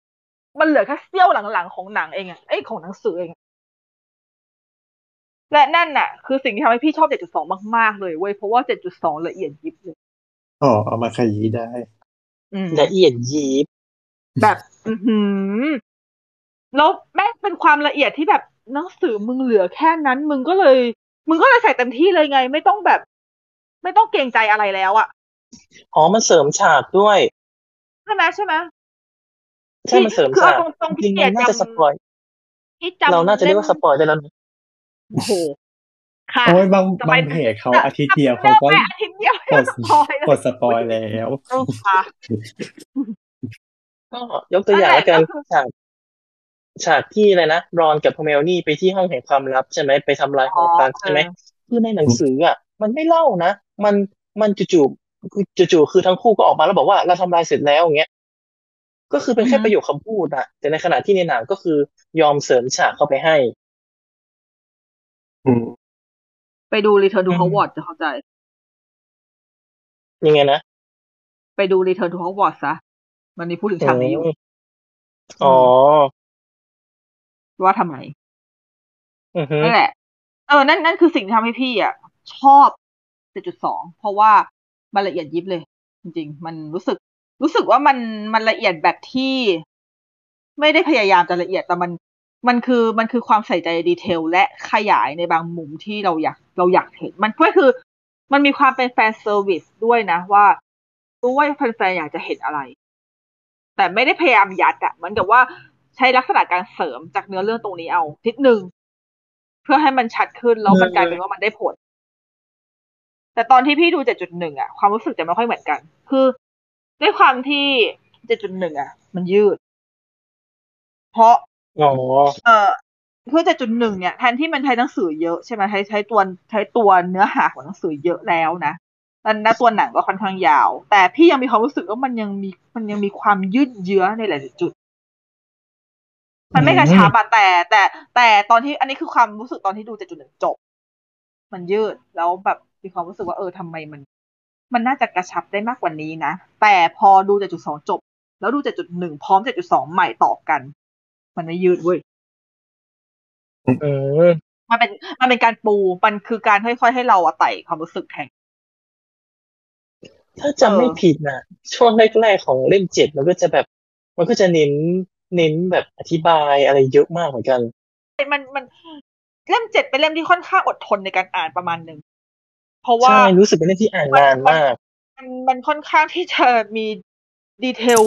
มันเหลือแค่เสี้ยวหลังๆของหนังเองอะไอยของหนังสือเอง และนั่นน่ะ คือสิ่งที่ทำให้พี่ชอบ 7.2 มาก ๆ เลยเว้ย เพราะว่า 7.2 ละเอียดยิบเลย
อ๋อเอามาขยี้ได้
อืม
ละเอียดยิบ
แบบ อือหือแล้วแม่งเป็นความละเอียดที่แบบหนังสือมึงเหลือแค่นั้น มึงก็เลย มึงก็เลยใส่เต็มที่เลยไง ไม่ต้องแบบ ไม่ต้องเกรงใจอะไรแล้วอะ
อ๋อมันเสริมฉากด้วย
ใช่ไหมใช่ไหม
ใช่มันเสริม
คือ
ฉาก
เอาตรงๆ
จริงๆ
พี่
เราน่าจะ
จำ
spoil
ที่จำ
เราน่าจะเรียกว่า spoil ได้แล้วนะ
โอ้โหค่ะ
โอ้ยบาง
จะไป
บางเพจเขาอาทิตย์เดียวเขาก็
เริ่มไปอาทิตย์เดียว
กด
spoil แล้ว
กด spoil แล้ว
ค่ะ
ก็ยกตัวอย่างแล้วกัน
นั่นแหละก็คือ
ฉากฉากที่อะไรนะรอนกับพเมลนี่ไปที่ห้องแห่งความลับใช่ไหมไปทำลายหอพักใช่ไหมคือในหนังสืออะ มันไม่เล่านะ มันมันจู่ๆคือจู่ๆคือทั้งคู่ก็ออกมาแล้วบอกว่าเราทำลายเสร็จแล้วอย่างเงี้ยก็คือเป็นแค่ประโยคคำพูดอะแต่ในขณะที่ในหนังก็คือยอมเสริมฉากเข้าไปให้
อืม
ไปดู Return to
อืม
Hogwarts จะเข้าใจ
ยังไงนะ
ไปดู Return to Hogwarts ซะ มันมีพูดถึงฉากนี้อยู่
มอ๋อ
ว่าทำไม
อือฮึ
นั่นแหละ เออ นั่น นั่นคือสิ่งที่ทำให้พี่อะ ชอบ 7.2 เพราะว่ามันละเอียดยิบเลย จริง ๆ มันรู้สึก รู้สึกว่ามัน มันละเอียดแบบที่ ไม่ได้พยายามจะละเอียด แต่มัน มันคือมันคือความใส่ใจดีเทล และขยายในบางมุมที่เราอยากเราอยากเห็น มันก็คือ มันมีความเป็น fan service ด้วยนะว่ารู้ว่าแฟนๆอยากจะเห็นอะไร แต่ไม่ได้พยายามยัดอะเหมือนกับว่าใช้ลักษณะการเสริมจากเนื้อเรื่องตรงนี้เอานิดหนึ่งเพื่อให้มันชัดขึ้นแล้วมันกลายเป็นว่ามันได้ผล แต่ตอนที่พี่ดู7.1อะความรู้สึกจะไม่ค่อยเหมือนกัน คือด้วยความที่7.1อะมันยืด เพราะ
อ๋อ
เออคือ7.1เนี่ยแทนที่มันใช้หนังสือเยอะใช่ไหมใช้ใช้ตัวใช้ตัวเนื้อหาของหนังสือเยอะแล้วนะแล้วแล้วตัวหนังก็ค่อนข้างยาว แต่พี่ยังมีความรู้สึกว่ามันยังมีมันยังมีความยืดเยื้อในหลายๆจุด มันไม่กระชับอะแต่แต่แต่ตอนที่อันนี้คือความรู้สึกตอนที่ดู7.1จบ มันยืดแล้วแบบมีความรู้สึกว่าเออทำไมมัน มันน่าจะกระชับได้มากกว่านี้นะแต่พอดู7.2จบ แล้วดู7.1พร้อม7.2ใหม่ต่อกัน มันไม่ยืดเว้ย
อืม
มันเป็น มันเป็นการปู มันคือการค่อยๆให้เราอะไต่ความรู้สึกแทน
ถ้าจำไม่ผิดนะช่วงแรกๆของเล่มเจ็ดมันก็จะแบบ มันก็จะเน้นเน้นแบบอธิบายอะไรเยอะมากเหมือนกัน
มันมันเล่มเจ็ดเป็นเล่มที่ค่อนข้างอดทนในการอ่านประมาณหนึ่งเพราะว่า
ใช่รู้สึกเป็นเรื่องที่อ่านนานมาก
มันมันค่อนข้างที่จะมี detail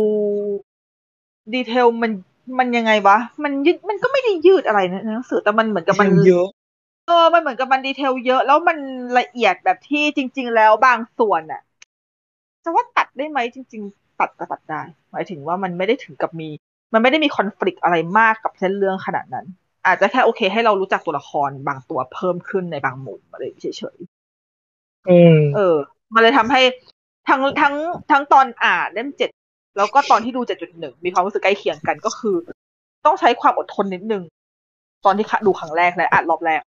detail มัน มันยังไงวะ มันยืดมันก็ไม่ได้ยืดอะไรนะในหนังสือแต่มันเหมือนกับมัน
เยอะ
เออมันเหมือนกับมัน detail เยอะ แล้วมันละเอียดแบบที่จริง ๆ แล้วบางส่วนน่ะจะว่าตัดได้ไหมจริง ๆ ตัดก็ตัดได้ หมายถึงว่ามันไม่ได้ถึงกับมี มันไม่ได้มี conflict อะไรมากกับเส้นเรื่องขนาดนั้น อาจจะแค่โอเค ให้เรารู้จักตัวละครบางตัวเพิ่มขึ้นในบางมุมอะไรเฉยๆ
อืม
เออ มันเลยทำให้ทั้งทั้งทั้งตอนอ่านเล่มเจ็ด แล้วก็ตอนที่ดูเจ็ดจุดหนึ่งมีความรู้สึกใกล้เคียงกันก็คือ ต้องใช้ความอดทนนิดนึง ตอนที่ดูครั้งแรกและอ่านรอบแรก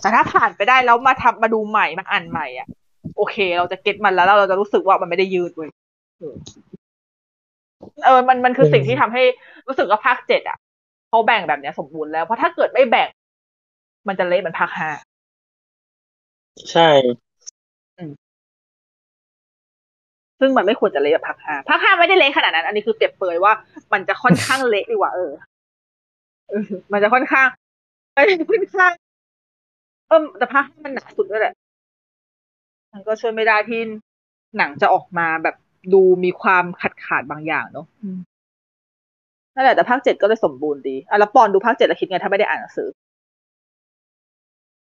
แต่ถ้าผ่านไปได้แล้วมาทำมาดูใหม่มาอ่านใหม่อะ โอเค เราจะเก็ตมันแล้วแล้วเราจะรู้สึกว่ามันไม่ได้ยืดเว้ยเออเออมันมันคือสิ่งที่ทำให้รู้สึกว่าภาคเจ็ดอะเขาแบ่งแบบเนี้ยสมบูรณ์แล้วเพราะถ้าเกิดไม่แบ่ง มันจะเละเหมือนภาคห้า
ใช่
ซึ่งมันไม่ควรจะเละแบบภาคห้าภาคห้าไม่ได้เละขนาดนั้น อันนี้คือเปรียบเปยว่ามันจะค่อนข้างเละดีกว่าเออมันจะค่อนข้างมันจะค่อนข้าง เออแต่ภาคห้ามันหนักสุดด้วยแหละ มันก็ช่วยไม่ได้ที่หนังจะออกมาแบบดูมีความขาดขาดบางอย่างเนาะนั่นแหละแต่ภาคเจ็ดก็เลยสมบูรณ์ดีอะแล้วปอนดูภาคเจ็ดแล้วคิดไงถ้าไม่ได้อ่านหนังสือ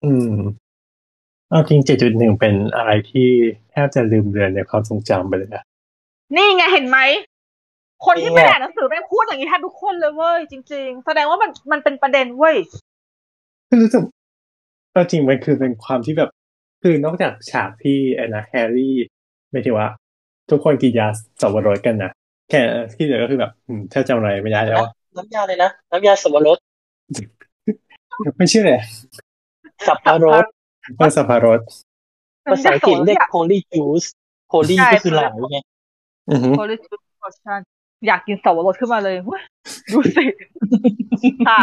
อืม เอาจริงเจ็ดจุดหนึ่งเป็นอะไรที่แทบจะลืมเลือนในความทรงจำไปเลยนะ
นี่ไงเห็นไหม คนที่
นี่ไง
ไม่อ่านหนังสือแม่งพูดอย่างนี้แทบทุกคนเลยเว้ยจริง ๆ แสดงว่ามันมันเป็นประเด็นเว้ย
คือรู้สึกเอาจริงมันคือเป็นความที่แบบ คือนอกจากฉากที่ไอ้นะแฮร์รี่ไม่ใช่ว่า ทุกคนกินยาสับปะรดกันนะแค่ที่เหลือก็คือแบบอืมถ้าจำอะไรไม่ได้แล้วอะ
น้ำยาเลยนะน้ำยาสับปะรด
ไม่ชื่อเลย
สับปะรด
ว่าสับปะรด
ภาษาอังกฤษเรียก holy juice holy
ใช่
ก็คือไหลไง
อือฮึ
โพลิจูชันอยากกินสับปะรดขึ้นมาเลยเว้ยดูสิค่ะ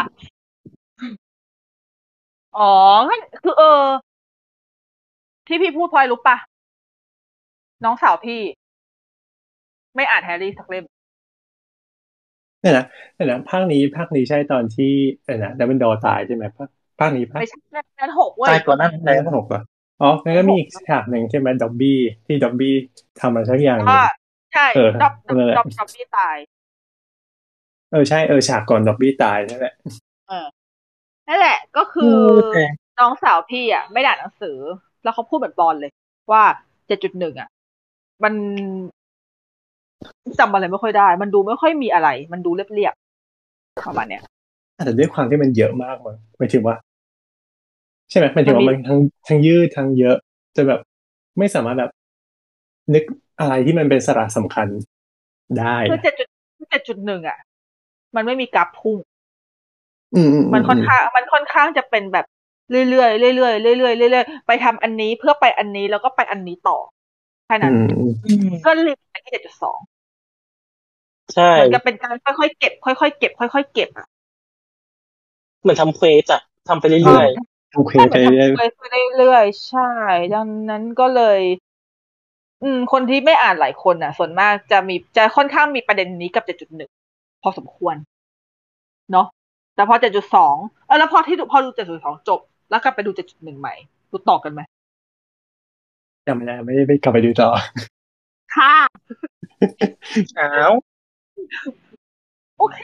อ๋องั้นคือเออ ที่พี่พูดพลอยรู้ปะน้องสาวพี่ ไม่อ่านแฮร์รี่สักเล่ม
เนี่ยนะเนี่ยนะภาคนี้ภาคนี้ใช่ตอนที่ไอ้นะดัมเบิลดอร์ตายใช่ไหมภาค ภาคนี้ภาค
ไม่ใช่นั่นหกเว้ย
ใช่ก่อนหน้านั้น
แล้ว
แล้ว
หกเหรออ๋อแล้วก็มีอีกฉากหนึ่งใช่ไหมด็อบบี้ที่ด็อบบี้ทำอะไรสักอย่างหนึ่ง
ว่าใช่
เออ
ด็อบด็อบ
นั่นแหละ
ด็อบด็อบบี้ตาย
เออใช่เออฉากก่อนด็อบบี้ตายนั่นแหละ
นั่นแหละ ก็คือ
แต่
น้องสาวพี่อะ ไม่ได้อ่านหนังสือ แล้วเขาพูดเหมือนบอลเลย ว่าเจ็ดจุดหนึ่งอะ มันจำอะไรไม่ค่อยได้ มันดูไม่ค่อยมีอะไร มันดูเรียบๆประมาณเนี้ย
แต่ด้วยความที่มันเยอะมากมั้งหมายถึงว่า ใช่ไหมหมายถึงว่า
มั
มันน
มี
ทั้งทั้งยืดทั้งเยอะจะแบบไม่สามารถแบบนึกอะไรที่มันเป็นสาระสำคัญได้
คือเจ็ดจุดเจ็ดจุดหนึ่งอะ มันไม่มีกราฟพุ่ง
อืมอื
มันค่อนข้าง มันค่อนข้างจะเป็นแบบเรื่อยๆเรื่อยๆเรื่อยๆเรื่อยๆไปทำอันนี้เพื่อไปอันนี้แล้วก็ไปอันนี้ต่อแค่
อื
นั้น
มอืม
อืม
ก็รีบไปที่เจ็ดจุดสอง
ใช่
มันจะเป็นการค่อยๆเก็บ ค่อยๆเก็บ ค่อยๆเก็บอะ
เหมือนทำเควสอะทำไปเรื่อย
โอเค
ใช่
ไป
เหมือน
เรื่อย
ทำไปเรื่อยๆใช่ ดังนั้นก็เลย อืม คนที่ไม่อ่านหลายคนอะ ส่วนมากจะมีจะค่อนข้างมีประเด็นนี้กับ7.1พอสมควร เนาะแต่พอ7.2เออแล้วพอที่ดูพอดู7.2จบ แล้วกลับไปดู7.1ใหม่ดูต่อกันไหม
จำไม่ได้ไม่ได้ไปกลับไปดูต่อ
ค่ะ
ๆอ้าว
โอเค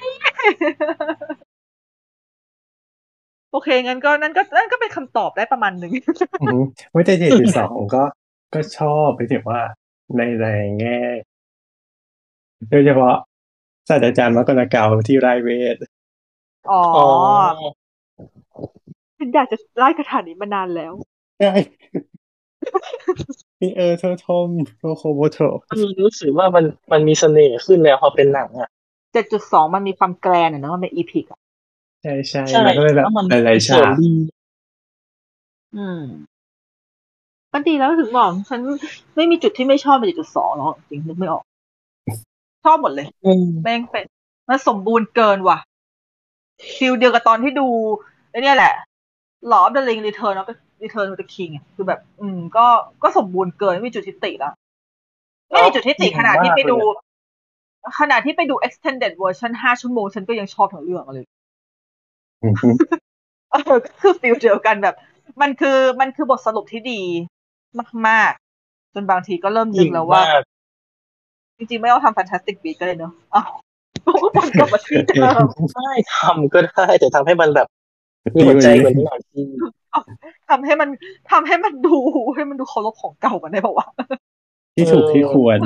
โอเคงั้นก็นั่นก็นั่นก็เป็นคำตอบได้ประมาณหนึ่ง
อืมว่าแต่เจ็ดจุดสองก็ก็ชอบไปถึงว่าในในแง่โดยเฉพาะศาสตราจารย์มักกอนนากัลที่ร่ายเวท
อ๋อ
อ๋อ
ฉันอยากจะไล่คาถานี้มานานแล้ว
ใช่มีเออ totum locomotor มั
นรู้สึกว่ามันมันมีเสน่ห์ขึ้นแล้วพอเป็นหนังอะ
7.2มันมีความ grand อะเนอะมันเป็น epic อะ
ใช่ใช่
ใช่
มันก็เลยแบบ
แล้วมัน
หลายๆฉาก
ดี
อืมก็ดีแล้วถึงบอกฉันไม่มีจุดที่ไม่ชอบเป็นจุดสองหรอกจริงนึกไม่ออก ชอบหมดเลย
อืม
แม่งเป็นมันสมบูรณ์เกินว่ะฟิลเดียวกับตอนที่ดูไอ้เนี่ยแหละ Law of the Ring Return of the Return of the King อะคือแบบ อืม ก็ก็สมบูรณ์เกินไม่มีจุดที่ติแล้วไม่มีจุดที่ติขนาดที่ไปดูขนาดที่ไปดู extended version ห้าชั่วโมง ฉันก็ยังชอบทั้งเรื่องเลย
อืม
เออก็คือฟิลเดียวกันแบบ มันคือมันคือบทสรุปที่ดีมาก ๆ จนบางทีก็เริ่มนึกแล้วว่า
มาก
จริง ๆ ไม่ต้องทำ Fantastic Beasts ก็เลยเนอะอ้าวก็วนกลับมาที่เดิม
ไม่ทำก็ได้ แต่ทำให้มันแบบมีหัวใจกว่านี้หน่อยสิ
ทำให้มันทำให้มันดูให้มันดูเคารพของเก่ากันได้ปะวะ
ที่ถูกที่ควร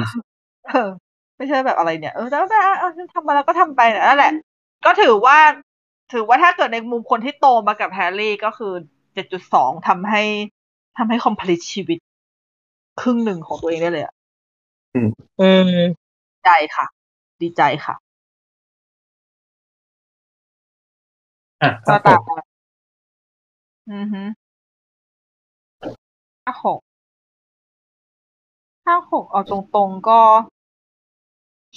เออ ไม่ใช่แบบอะไรเนี่ย เออแต่แต่เออทำมาแล้วก็ทำไปนะนั่นแหละ ก็ถือว่า ถือว่าถ้าเกิดในมุมคนที่โตมากับแฮร์รี่ก็คือ 7.2ทำให้ทำให้ complete ชีวิต ครึ่งหนึ่งของตัวเองได้เลยอะ
อืม
ดีใจค่ะ ดีใจค่ะ
อะ
ก็
ภาคห
ตาม
ก
มาอือฮึห้าหกห้าหกเอาตรงๆก็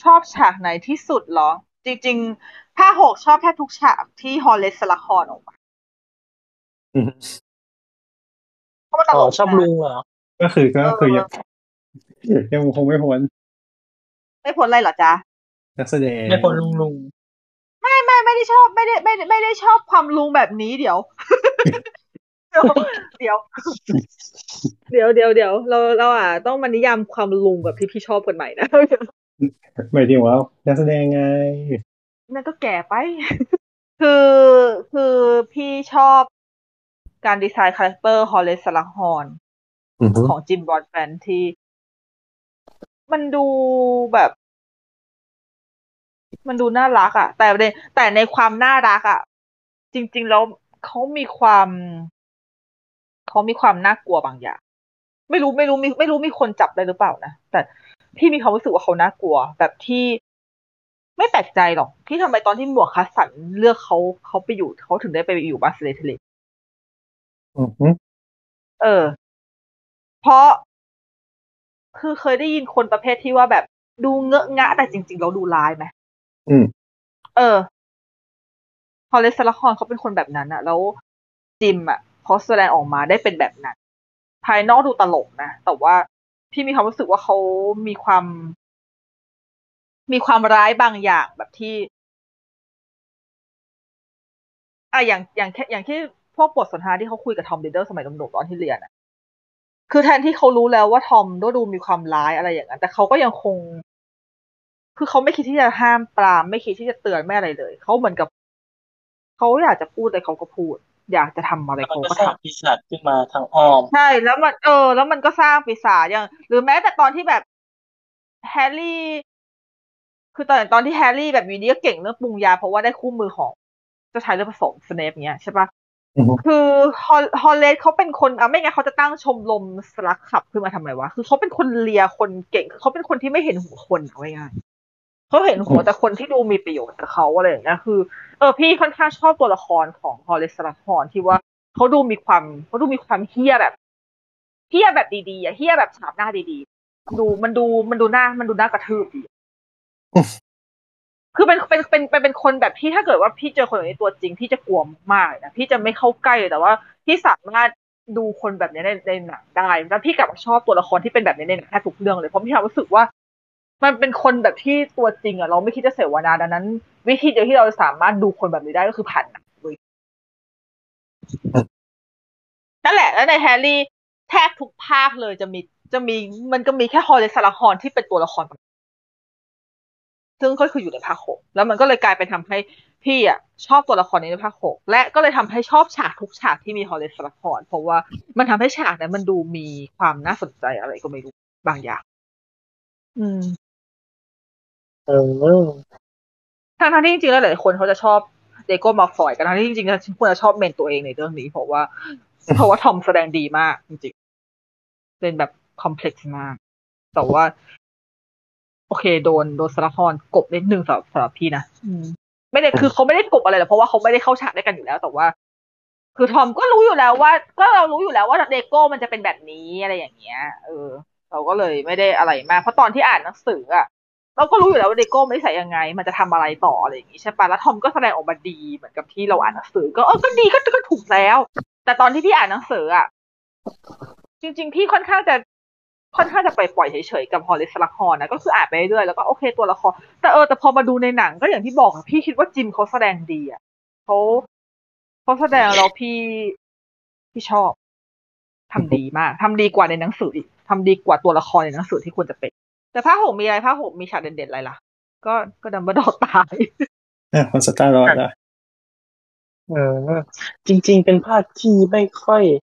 ชอบฉากไหนที่สุดเหรอ จริง ๆ ห้าหกชอบแค่ทุกฉากที่ฮอลเลสละครออกมา
อืม
เพราะมันต
อ๋
ล
อกชอบ
นะ
ลุงเหรอ
ก็คือก็คือ
เออ
ยังยังคงไม่พ้น
ไม่พ้นอะไรเหรอจ๊ะ
นักแสดง
ไม่คนลุงลุง
ไม่ไม่ไม่ได้ชอบไม่ได้ไม่ได้ไม่ได้ชอบความลุงแบบนี้เดี๋ยว เดี๋ยวเดี๋ยวเดี๋ยวเดี๋ยวเดี๋ยวเราเราอะต้องมานิยามความลุงแบบที่พี่ชอบกันใหม่นะ
หมายถึงว่านักแสดงไง
นั่นก็แก่ไป คือคือพี่ชอบการ design character ฮอเรซ สลักฮอร์น
อือฮึ
ของจิมบรอดเบนท์ที่ มันดูแบบ มันดูน่ารักอะแต่ในแต่ในความน่ารักอะจริง ๆ แล้วเขามีความเขามีความน่ากลัวบางอย่าง ไม่รู้ไม่รู้ไม่ไม่รู้มีคนจับได้หรือเปล่านะแต่พี่มีความรู้สึกว่าเขาน่ากลัว แบบที่ ไม่แปลกใจหรอก ที่ทำไมตอนที่หมวกคัสสันเลือกเขาเขาไปอยู่เขาถึงได้ไปอยู่บาสเลเทเล
อือฮึ
เออ เพราะ คือเคยได้ยินคนประเภทที่ว่าแบบดูเงอะงะ แต่จริง ๆ เราดูร้ายไหม
อืม
เออพอเลสละครเขาเป็นคนแบบนั้นอะแล้วจิมอะเขาแสดงออกมาได้เป็นแบบนั้น ภายนอกดูตลกนะ แต่ว่าพี่มีความรู้สึกว่าเขามีความ มีความร้ายบางอย่างแบบที่อะอย่างอย่างแค่อย่างที่พวกบทสนทนาที่เขาคุยกับทอมเดเดอร์สมัยหนุ่มๆตอนที่เรียนอะคือแทนที่เขารู้แล้วว่าทอมก็ดูมีความร้ายอะไรอย่างนั้น แต่เขาก็ยังคง คือเขาไม่คิดที่จะห้ามปราม ไม่คิดที่จะเตือนไม่อะไรเลย เขาเหมือนกับ เขาอยากจะพูดอะไรเขาก็พูด อยากจะทำอะไร
แล้วมัน
เขา
ก็
ก็
สร้า
ทำ
งปีศาจขึ้นมาทางอ้อม
ใช่ แล้วมัน เออ แล้วมันก็สร้างปีศาจอย่าง หรือแม้แต่ตอนที่แบบแฮร์รี่ คือตอนตอนที่แฮร์รี่แบบวีนี้ก็เก่งเรื่องปรุงยา เพราะว่าได้คู่มือของเจ้าชายเลือดผสมสเนปเนี้ยใช่ปะ
อือฮึ
คือฮอลฮอลเลนเขาเป็นคนอะไม่งั้นเขาจะตั้งชมรมสลักขับขึ้นมาทำไมวะ คือเขาเป็นคนเลียคนเก่งคือเขาเป็นคนที่ไม่เห็นหัวคนเอาง่ายๆเขาเห็นหัวแต่คนที่ดูมีประโยชน์กับเขาอะไรอย่างเงี้ยคือเออพี่ค่อนข้างชอบตัวละครของฮอลเลนสลักฮอนที่ว่าเขาดูมีความเขาดูมีความเฮี้ยแบบเฮี้ยแบบดีๆอะเฮี้ยแบบฉาบหน้าดีๆดูมันดูมันดูหน้ามันดูหน้ากระทืบดี คือเป็นเป็นเป็นเป็นคนแบบที่ถ้าเกิดว่าพี่เจอคนแบบนี้ตัวจริงพี่จะกลัวมากเลยนะพี่จะไม่เข้าใกล้เลยแต่ว่าพี่สามารถดูคนแบบนี้ในในหนังได้แล้วพี่กลับชอบตัวละครที่เป็นแบบนี้ในหนังแทบทุกเรื่องเลยเพราะพี่รู้สึกว่า มันเป็นคนแบบที่ตัวจริงอะเราไม่คิดจะเสวนาดังนั้น วิธีเดียวที่เราสามารถดูคนแบบนี้ได้ก็คือผ่านหนังเลยนั่นแหละ แล้วในแฮร์รี่แทบทุกภาคเลยจะมีจะมีมันก็มีแค่ฮอเรซ สลักฮอร์นที่เป็นตัวละคร ซึ่งก็คืออยู่ในภาคหกแล้วมันก็เลยกลายเป็นทำให้พี่อะชอบตัวละครนี้ในภาคหกและก็เลยทำให้ชอบฉากทุกฉากที่มีฮอเรซ สลักฮอร์นเพราะว่ามันทำให้ฉากนั้นมันดูมีความน่าสนใจอะไรก็ไม่รู้บางอย่าง อืม
เออ
ทั้งทั้งๆที่จริงๆแล้วหลายคนเขาจะชอบเดรโก มัลฟอยกันทั้งที่จริงๆแล้วฉันควรจะชอบ main ตัวเองในเรื่องนี้ เพราะว่า เพราะว่าทอมแสดงดีมากจริงๆเป็นแบบคอมเพล็กซ์มาก แต่ว่า โอเค โดนโดนสารครกบนิดนึงสำหรับสำหรับพี่นะอืมไม่ได้คือเขาไม่ได้กบอะไรหรอกเพราะว่าเขาไม่ได้เข้าฉากด้วยกันอยู่แล้วแต่ว่า คือทอมก็รู้อยู่แล้วว่า ก็เรารู้อยู่แล้วว่าเดโก้มันจะเป็นแบบนี้อะไรอย่างเงี้ย เออ เราก็เลยไม่ได้อะไรมากเพราะตอนที่อ่านหนังสืออะเราก็รู้อยู่แล้วว่าเดโก้ไม่ใส่ยังไง มันจะทำอะไรต่ออะไรอย่างงี้ใช่ปะแล้วทอมก็แสดงออกมาดีเหมือนกับที่เราอ่านหนังสือ ก็เออก็ดีก็ก็ถูกแล้ว แต่ตอนที่พี่อ่านหนังสืออะจริง ๆ พี่ค่อนข้างจะ ค่อนข้างจะปล่อยๆเฉยๆกับฮอเรซ สลักฮอร์นนะก็คืออ่านไปเรื่อยๆแล้วก็โอเคตัวละคร แต่เออแต่พอมาดูในหนังก็อย่างที่บอกอะพี่คิดว่าจิมเขาแสดงดีอะเขาเขาแสดงแล้วพี่พี่ชอบทำดีมากทำดีกว่าในหนังสืออีกทำดีกว่าตัวละครในหนังสือที่ควรจะเป็น แต่ภาคหกมีอะไรภาคหกมีฉากเด่นๆอะไรล่ะ ก็ก็ดัมเบิลดอร์ตาย
อะคนสตาร์รอดอะ
เออจริง ๆ เป็นภาคที่ไม่ค่อยไม่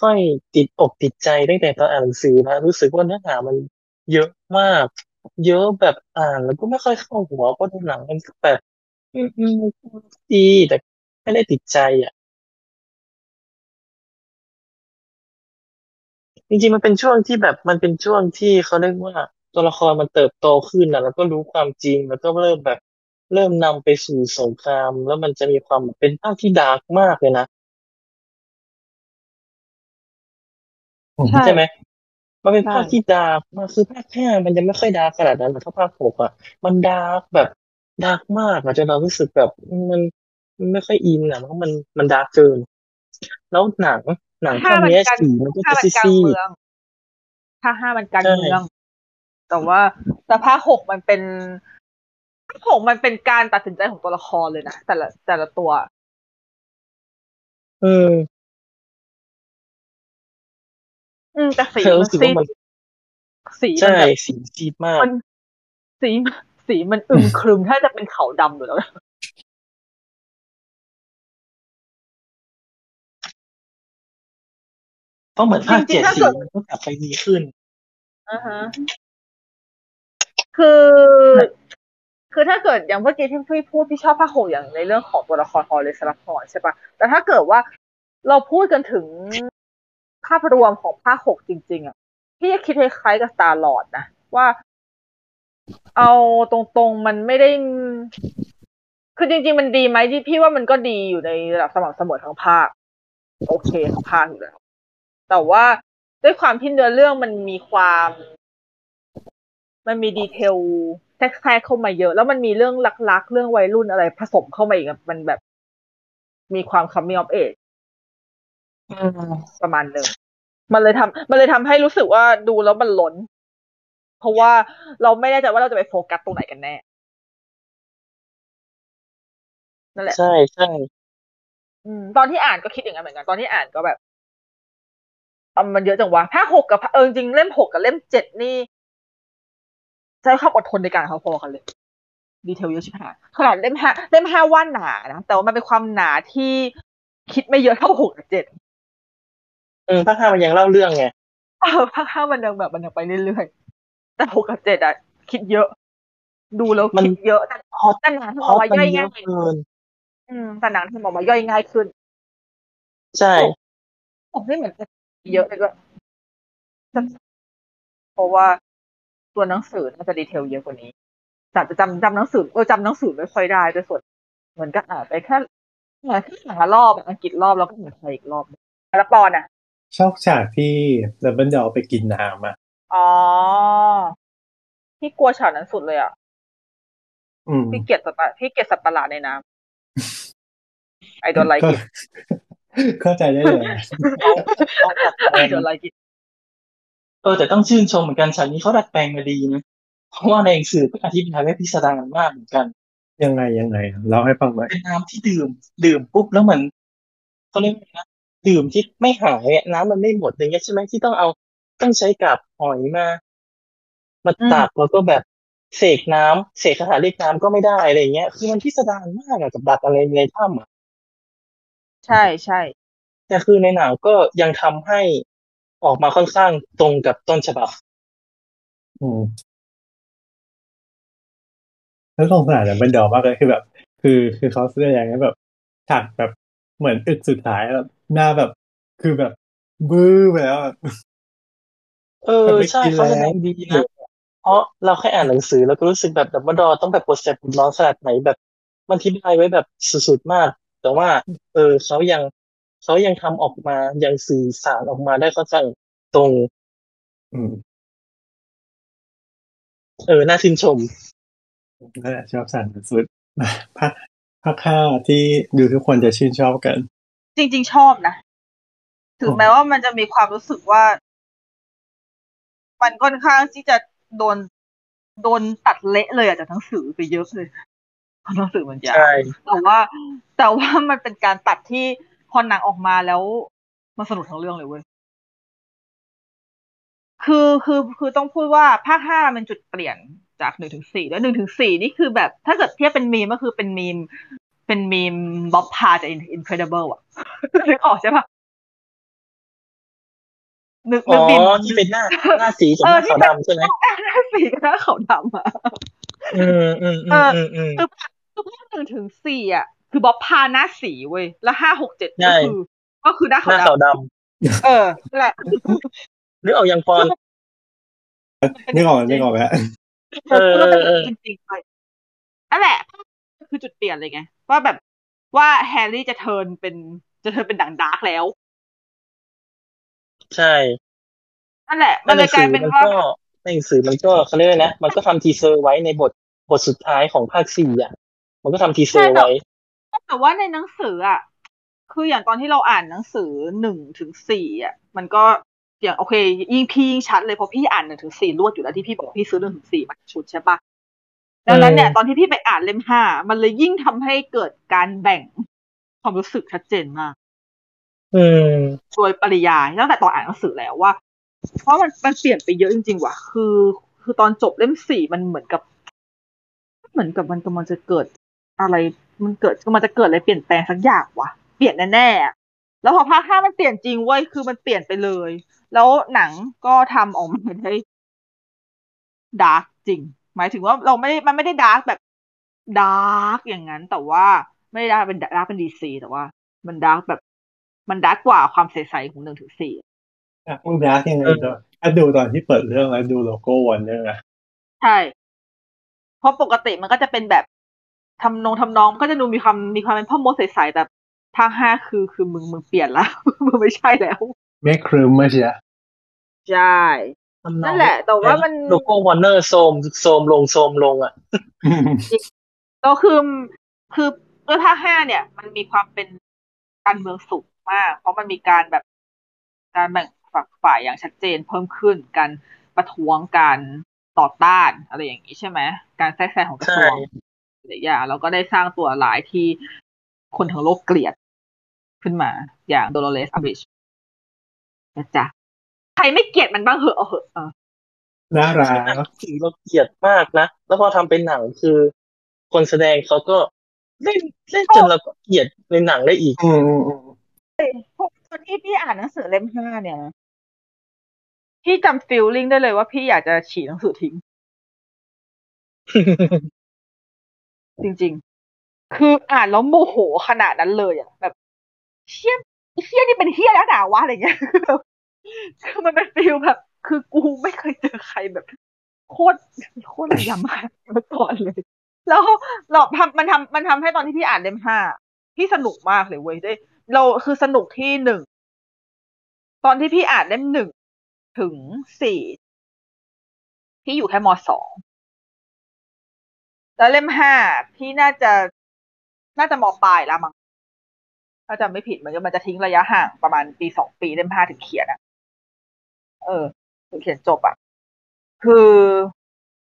ค่อยติดอกติดใจตั้งแต่ตอนอ่านหนังสือนะรู้สึกว่าเนื้อหามันเยอะมาก เยอะแบบอ่านแล้วก็ไม่ค่อยเข้าหัวเพราะในหนังมันก็แบบอืมอืมดีแต่ไม่ได้ติดใจอะ จริงๆมันเป็นช่วงที่แบบมันเป็นช่วงที่เขาเรียกว่าตัวละครมันเติบโตขึ้นนะแล้วก็รู้ความจริงแล้วก็เริ่มแบบ เริ่มนำไปสู่สงคราม แล้วมันจะมีความแบบเป็นภาคที่ dark มากเลยนะ
ใช่
ใช่ไหมมันเป็น
ใช่
ภาคที่ dark มากคือภาคห้ามันยังไม่ค่อย dark ขนาดนั้นแต่ถ้าภาคหกอะ มัน dark แบบ dark มากอะจนเรารู้สึกแบบมันมันไม่ค่อยอินอะเพราะมันมัน dark เกิน แล้วหนังหนัง
ห้า
ภาค
มัน
เนี้ย
การ
สีมันก็
ห้า
จะ
มันการ
ซีด
เมืองถ้าห้ามันการ
ใช่
เมืองแต่ว่าแต่ภาคหกมันเป็นภาคหกมันเป็นการตัดสินใจของตัวละครเลยนะแต่ละแต่ละตัว
ๆเออ
อืมแต่สี
เธอ
มัน
รู้สึก
ซีด
ว่ามัน
สีมัน
ใช่
แบบ
สีซีดมาก
มันสีสีมันอึมครึมถ้าจะเป็นขาวดำอยู่แล้วนะ
เพราะเหมือนภาค
จริ
เจ็
ง
ด
ๆถ้า
สี
เกิด
มันก็กลับไปดีขึ้น
อ่าฮะคือ คือถ้าเกิดอย่างเมื่อกี้ที่พี่พูดพี่ชอบภาคหกอย่างในเรื่องของตัวละครฮอลเลสลับพอร์ใช่ปะแต่ถ้าเกิดว่าเราพูดกันถึง ภาพรวมของภาคหกจริง ๆ อะ พี่คิดคล้ายๆกับสตาร์ลอดนะ ว่า เอาตรงๆมันไม่ได้ คือจริง ๆ มันดีไหมที่พี่ว่ามันก็ดีอยู่ในระดับสม่ำเสมอทั้งภาค โอเคทั้งภาคอยู่แล้ว แต่ว่าด้วยความที่เนื้อเรื่องมันมีความ มันมีดีเทลแทรกเข้ามาเยอะ แล้วมันมีเรื่องลักๆ เรื่องวัยรุ่นอะไรผสมเข้ามาอีกมันแบบ มีความ coming of age ประมาณหนึ่ง มันเลยทำมันเลยทำให้รู้สึกว่าดูแล้วมันล้น เพราะว่าเราไม่แน่ใจว่าเราจะไปโฟกัสตรงไหนกันแน่ นั่นแหละ
ใช่ใช่
อืม ตอนที่อ่านก็คิดอย่างนั้นเหมือนกัน ตอนที่อ่านก็แบบอะมันเยอะจังวะภาคหกกับเออจริงๆเล่มหกกับเล่มเจ็ดนี่ใช้ความอดทนในการเขาพอกันเลย ดีเทลเยอะชิบหายขนาดเล่มห้าเล่มห้าว่าหนานะแต่ว่ามันเป็นความหนาที่คิดไม่เยอะเท่าหกกับเจ็ด
อืมภาคห้ามันยังเล่าเรื่องไง
เออภาคห้ามันยังแบบมันยังไปเรื่อยๆแต่หกกับเจ็ดอะคิดเยอะ ดูแล้ว
มัน
คิดเยอะแต่
พอ
แต่หนังทำ
พ
อ
อ
อกมา
มัน
ย่อย
เย
ง่า
อะ
ย
เกิน
อืมแต่หนังทำออกมาย่อยง่ายขึ้น
ใช่
ผมไม่เหมือนจะเยอะเลยก็เพราะว่าตัวหนังสือน่าจะดีเทลเยอะกว่านี้แต่จำจำหนังสือเออจำหนังสือไม่ค่อยได้ด้วยส่วนเหมือนก็อ่านไปแค่อ่านแค่หางรอบอะอังกฤษรอบแล้วก็อ่านไทยอีกรอบแล้วปอนอะ
ชอบฉากที่ดับเบิลดอไปกินน้ำอะ
อ๋อพี่กลัวฉากนั้นสุดเลยอะ
อืม
พี่เกลียดสัตว์ประพี่เกลียดสัตว์ประหลาดในน้ำไอโดนไล
ก็
กิ
เข้าใจได้เลย
ไอโดนไลกิ
เออแต่ต้องชื่นชมเหมือนกันฉากนี้เขาดัดแปลงมาดีนะเพราะว่าในหนังสือก็อธิบายไว้พิสดารมากเหมือนกัน
ยังไงยังไงเล่าให้ฟังหน่อย
เป็นน้ำที่ดื่ม ดื่มปุ๊บแล้วเหมือนเขาเรียกว่าไงนะ ดื่มที่ไม่หายอะน้ำมันไม่หมดอย่างเงี้ยใช่ไหมที่ต้องเอาต้องใช้กับหอยมามาตักแล้วก็แบบเสกน้ำเสกคาถาเรียกน้ำก็ไม่ได้อะไรอย่างเงี้ย คือมันพิสดารมากอะกับดักอะไรในถ้ำอะ
ใช่ใช่
แต่คือในหนังก็ยังทำให้ออกมาค่อนข้างตรงกับต้นฉบับ
อืมแล้วสงสารดับเบิลดอมากเลยคือแบบ คือคือเขาแสดงให้แบบฉากแบบเหมือนอึกสุดท้ายแบบ หน้าแบบ คือแบบ บื้อไปแล้วอะ
เออ
ไม่
ใช่
กิน
เขาแสด
แล้ว
งดีนะเพราะเราแค่อ่านหนังสือแล้วก็รู้สึกแบบดับเบิลดอต้องแบบปวดแสบปวดร้อนขนาดไหนแบบมันอธิบายไว้แบบสุดๆมาก แต่ว่า เออเขายังเขายังทำออกมายังสื่อสารออกมาได้เข้าใจตรง
อืม
เออ น่าชื่นชม
นั่นแหละชอบสั่นสุดภาคภาคห้าที่ดูทุกคนจะชื่นชอบกัน
จริง ๆ ชอบนะ ถึงแม้ว่ามันจะมีความรู้สึกว่า มันค่อนข้างที่จะโดนโดนตัดเละเลยอะจากหนังสือไปเยอะเลยเพราะหนังสือมันยาว
ใช่
แต่ว่า แต่ว่ามันเป็นการตัดที่พอหนังออกมาแล้วมันสนุกทั้งเรื่องเลยเว้ยคือคือคือต้องพูดว่าภาคห้าเป็นจุดเปลี่ยนจากหนึ่งถึงสี่แล้วหนึ่งถึงสี่นี่คือแบบ ถ้าเกิดเทียบเป็นมีมก็คือเป็นมีม เป็นมีมบ๊อบพาจาก Incredible อะนึกออกใช่ปะนึก
อ๋
นึ
อก
มีม
ที่เป็นหน้าหน้าสีกับ
เอ
ห
อ
น้า
ที่
ขาว
เป็น
ดำใช่ไหม
หน้าสีกับหน้าขาวดำอะ
อืมอืม
เอ
อืม
อ
อืมอืม
คือคือภาคหนึ่งถึงสี่อะ คือบ๊อบพาหน้าสีเว้ยแล้วห้าหกเจ็ด
ใช่
ก็คือ ก็คือหน้า
ห
ขาว
น้า
ด
ขาวดำ
เออนั่นแหละำ
นึกออกยังปอน
นี่ออกนี่ออกแล้ว
เออ
คือมันเป็น
เออ
จริงๆไปนั่นแหละคื อจุดเปลี่ยนเลยไง ว่าแบบว่าแฮร์รี่จะเทิร์นเป็นจะเทิร์นเป็นดังดาร์กแล้ว
ใช่
นั่นแหละ
ใน
มัน
ห
เล
นั
ย
ง
ก
สื
ลาย
อ
เป็น
มัน
ว่า
ก็ในหนังสือมันก็เขาเรียกว่านะ มันก็ทำทีเซอร์ไว้ในบทบทสุดท้ายของภาคสี่อะ มันก็ทำทีเซอร์ไว้
แต่ว่าในหนังสืออะ คืออย่างตอนที่เราอ่านหนังสือหนึ่งถึงสี่อะ มันก็อย่างโอเค ยิ่งพี่ยิ่งชัดเลยเพราะพี่อ่านหนึ่งถึงสี่รวดอยู่แล้วที่พี่บอกพี่ซื้อหนึ่งถึงสี่มาชุดใช่ปะ ดังนั้นเนี่ยตอนที่พี่ไปอ่านเล่มห้ามันเลยยิ่งทำให้เกิดการแบ่งความรู้สึกชัดเจนมาก
อืม
โดยปริยายตั้งแต่ตอนอ่านหนังสือแล้วว่า เพราะมันมันเปลี่ยนไปเยอะจริง ๆ ว่ะ คือ คือตอนจบเล่มสี่มันเหมือนกับ เหมือนกับมันกำลังจะเกิดอะไร มันเกิดมันจะเกิดอะไรเปลี่ยนแปลงสักอย่างว่ะ เปลี่ยนแน่ๆอะแล้วพอภาคห้ามันเปลี่ยนจริงเว้ยคือมันเปลี่ยนไปเลย แล้วหนังก็ทำออกมาได้ dark จริง หมายถึงว่าเราไม่ได้มันไม่ได้ dark แบบ dark อย่างนั้น แต่ว่าไม่ได้ dark เป็น dark เป็น DC แต่ว่า มัน dark แบบ มัน dark กว่าความใสๆของหนึ่งถึงสี่
อะมึง dark ยังไงตอนถ้าดูตอนที่เปิดเรื่องแล้วดูโลโก้วอร์เนอร์อะ
ใช่ เพราะปกติมันก็จะเป็นแบบทำนองทำนองก็จะดูมีความมีความเป็นพ่อมดใสๆแต่ภาคห้าคือคือมึงมึงเปลี่ยนละมึงไม่ใช่แล้ว
แม่งครึ้มมาเชียว
ใช่ นั่นแหละ แต่ว่ามัน
โลโก้วอร์เนอร์โทรมโทรมลงโทรมลงอะ
ก็คือคือด้วยภาคห้าเนี่ย มันมีความเป็นการเมืองสูงมาก เพราะมันมีการแบบการแบ่งฝักฝ่ายอย่างชัดเจนเพิ่มขึ้น การประท้วงการต่อต้านอะไรอย่างนี้ใช่ไหมการแทรกแซงของกระทรวง
ใช่
หลายอย่างแล้วก็ได้สร้างตัวหลายที่คนทั้งโลกเกลียดขึ้นมา อย่างโดโลเรสอบิชนะจ๊ะ ใครไม่เกลียดมันบ้างเหอะเอาเหอะเออ
น่ารัก
ถึงเราเกลียดมากนะ แล้วพอทำเป็นหนังคือ คนแสดงเขาก็เล่นเล่นจนเราก็เกลียดในหนังได้อีก
อืมอืมอืม
พวกตอนที่พี่อ่านหนังสือเล่มห้าเนี่ยนะพี่จำฟีลลิ่งได้เลยว่าพี่อยากจะฉีกหนังสือทิ้ง จริงๆ คืออ่านแล้วโมโหขนาดนั้นเลยอะแบบเชี่ยเชี่ยนี่เป็นเฮี้ยแล้วหนาวะอะไรเงี้ย คือมันเป็นฟีลแบบ คือกูไม่เคยเจอใครแบบ โคตรโคตรระยำมากมาก่อนเลย แล้วเราทำมันทำมันทำให้ตอนที่พี่อ่านเล่มห้าพี่สนุกมากเลยเว้ยได้เราคือสนุกที่หนึ่งตอนที่พี่อ่านเล่มหนึ่งถึงสี่พี่อยู่แค่มสองแล้วเล่มห้าพี่น่าจะน่าจะมปลายแล้วมั้งถ้าจำไม่ผิดมันก็มันจะทิ้งระยะห่างประมาณปีสองปีเล่มห้าถึงเขียนอะ เออถึงเขียนจบอะคือ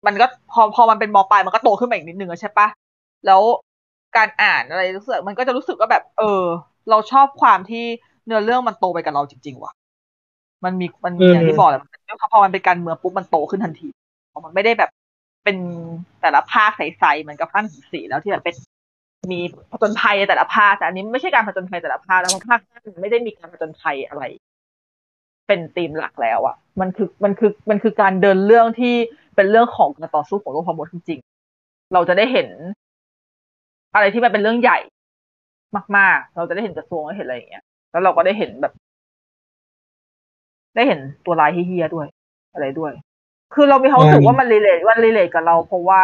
มันก็พอพอมันเป็นมปลายมันก็โตขึ้นมาอีกนิดนึงอะใช่ปะแล้วการอ่านอะไรรู้สึกมันก็จะรู้สึกว่าแบบ เออ เราชอบความที่เนื้อเรื่องมันโตไปกับเราจริง ๆ ว่ะ มันมีมันมี
อืม
อย่างที่บอกแหละพอมันเป็นการเมืองปุ๊บมันโตขึ้นทันทีเพราะมันไม่ได้แบบเป็นแต่ละภาคใสๆเหมือนกับภาคถึงสี่แล้วที่แบบเป็นมีผจญภัยในแต่ละภาคแต่อันนี้ไม่ใช่การผจญภัยแต่ละภาคแล้วมันภาคมันไม่ได้มีการผจญภัยอะไร เป็นธีมหลักแล้วอะมันคือมันคือมันคือการเดินเรื่องที่เป็นเรื่องของการต่อสู้ของโลกพ่อมดจริงๆเราจะได้เห็น อะไรที่มันเป็นเรื่องใหญ่มากๆ เราจะได้เห็นกระทรวงได้เห็นอะไรอย่างเงี้ย แล้วเราก็ได้เห็นแบบ ได้เห็นตัวร้ายเหี้ยๆด้วย อะไรด้วย คือเรามีความรู้สึกว่ามัน relate มัน relate กับเรา เพราะว่า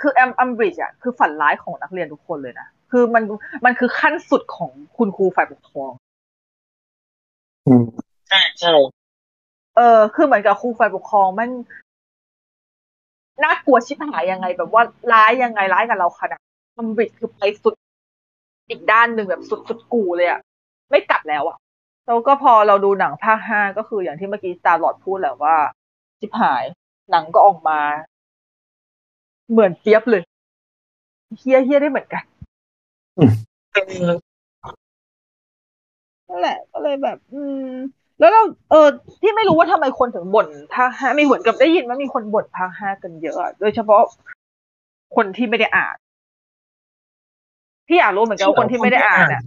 คือแอมอัมบริดจ์อะคือฝันร้ายของนักเรียนทุกคนเลยนะ คือมันมันคือขั้นสุดของคุณครูฝ่ายปกครอง
อืม
ใช่ใช่
เออ คือเหมือนกับครูฝ่ายปกครองมันน่ากลัวชิบหายยังไง แบบว่าร้ายยังไงร้ายกับเราขนาดมันบิดคือไปสุดอีกด้านหนึ่งแบบสุดสุดกูเลยอะไม่กลับแล้วอะแล้วก็พอเราดูหนังภาคห้าก็คืออย่างที่เมื่อกี้ตาหลอดพูดแหละว่าชิบหาย หนังก็ออกมา เหมือนเจี๊ยบเลยเฮี้ยเฮี้ยได้เหมือนกัน
เออ
นั่นแหละ ก็เลยแบบ อืม แล้วเราเออที่ไม่รู้ว่าทำไมคนถึงบ่นภาคห้ามีเหมือนกับได้ยินว่ามีคนบ่นภาคห้ากันเยอะอะ โดยเฉพาะคนที่ไม่ได้อ่านพี่อยากรู้เหมือนกันว่าคนที่ไม่ได้อ่านอะ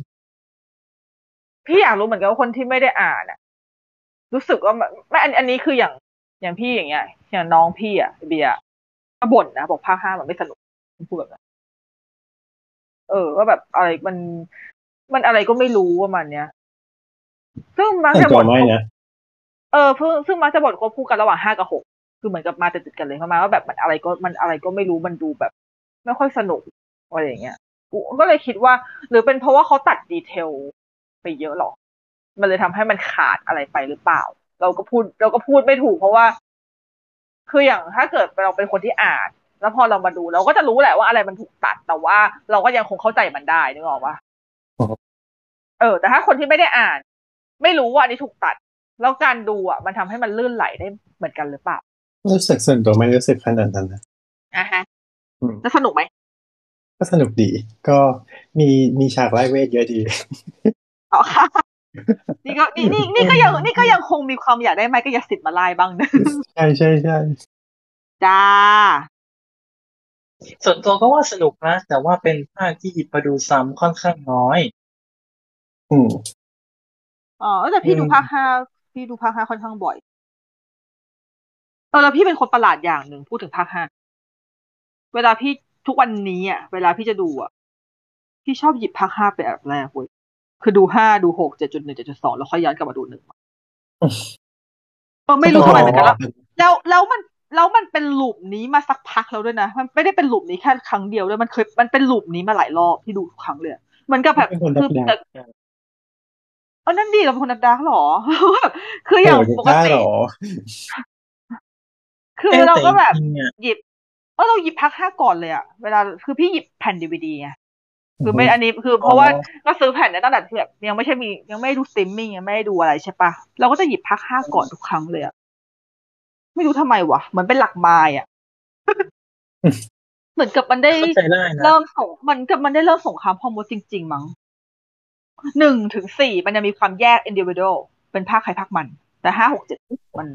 พี่อยากรู้เหมือนกันว่าคนที่ไม่ได้อ่านอะ รู้สึกว่ามันไม่อันอันนี้คืออย่างอย่างพี่อย่างเงี้ย อย่างน้องพี่อะเบียร์ก็บ่นนะบอกภาคห้ามันไม่สนุกพูดแบบนั้นเออว่าแบบอะไรมันมันอะไรก็ไม่รู้ว่ามันเนี้ย ซึ่งมัก
แต่
จะ
ตั
บ่
วนไม่นะ
เออเพิ่งซึ่งมักจะบ่นควบคู่กันระหว่างห้ากับหกคือเหมือนกับมาติดๆกันเลยประมาณว่าแบบมันอะไรก็มันอะไรก็ไม่รู้มันดูแบบ ไม่ค่อยสนุกอะไรอย่างเงี้ยกูก็เลยคิดว่า หรือเป็นเพราะว่าเขาตัดดีเทลไปเยอะหรอมันเลยทำให้มันขาดอะไรไปหรือเปล่า เราก็พูดเราก็พูดไม่ถูกเพราะว่า คืออย่างถ้าเกิดเราเป็นคนที่อ่านแล้วพอเรามาดูเราก็จะรู้แหละว่าอะไรมันถูกตัดแต่ว่าเราก็ยังคงเข้าใจมันได้นึกออกปะ
อ๋อ
เออ แต่ถ้าคนที่ไม่ได้อ่าน ไม่รู้ว่าอันนี้ถูกตัด แล้วการดูอะ มันทำให้มันลื่นไหลได้เหมือนกันหรือเปล่า
รู้สึกส่วนตัวไม่รู้สึกขนาดนั้นนะ
อะฮะ
อืม
แล้วสนุกไหม
ก็สนุกดี ก็มีมีฉากไล่เวทเยอะดี
อ๋อค่ะนี่ก็นี่นี่นี่ก็ยังนี่ก็ยังคงมีความอยากได้ไมค์ก็อยากสิทธิ์มาไล่บ้างนะ
ใช่ใช่ใช่
จ้า
ส่วนตัวก็ว่าสนุกนะ แต่ว่าเป็นภาคที่หยิบมาดูซ้ำค่อนข้างน้อย
อืม
อ๋อแต่พี่ดูภาคห้าพี่ดูภาคห้าค่อนข้างบ่อยเออแล้วพี่เป็นคนประหลาดอย่างหนึ่งพูดถึงภาคห้าเวลาพี่ทุกวันนี้อะ เวลาพี่จะดูอะ พี่ชอบหยิบภาคห้าไปแบบแรกเว้ยคือดูห้าดูหกเจ็ดจุดหนึ่งเจ็ดจุดสองแล้วค่อยย้อนกลับมาดูหนึ่งเออไม่รู้ทำไมเหมือนกันแล้วแล้วแล้วมันแล้วมันเป็นลูปนี้มาสักพักแล้วด้วยนะ มันไม่ได้เป็นลูปนี้แค่ครั้งเดียวด้วยมันเคยมันเป็นลูปนี้มาหลายรอบที่ดูทุกครั้งเลยเหมือนกับแบบ
เป็นคน
คือ
ดัก
แต่ เออนั่นดีเราเป็นคนดักดักหรอ คืออย่างปก
ได้
ติ
หรอ
คือเราก็แบบ
จริงๆอะ
หยิบเออเราหยิบภาคห้าก่อนเลยอะเวลาคือพี่หยิบแผ่นดีวีดีไงคือไม่อันนี้คือเพราะว่าก็ซื้อแผ่นเนี่ยตั้งแต่ที่แบบยังไม่ใช่มียังไม่ได้ดูสตรีมมิ่งยังไม่ได้ดูอะไรใช่ปะเราก็จะหยิบภาคห้าก่อนทุกครั้งเลยอะไม่รู้ทำไมวะเหมือนเป็นหลักไม้อะเหมือนกับมันได้
เข้าใจได้นะ
เริ่มส่งมันกับมันได้เริ่มสงครามพ่อมดจริง ๆ มั้ง หนึ่งถึงสี่มันจะมีความแยก individual เป็นภาคใครภาคมัน แต่ห้าหกเจ็ดมัน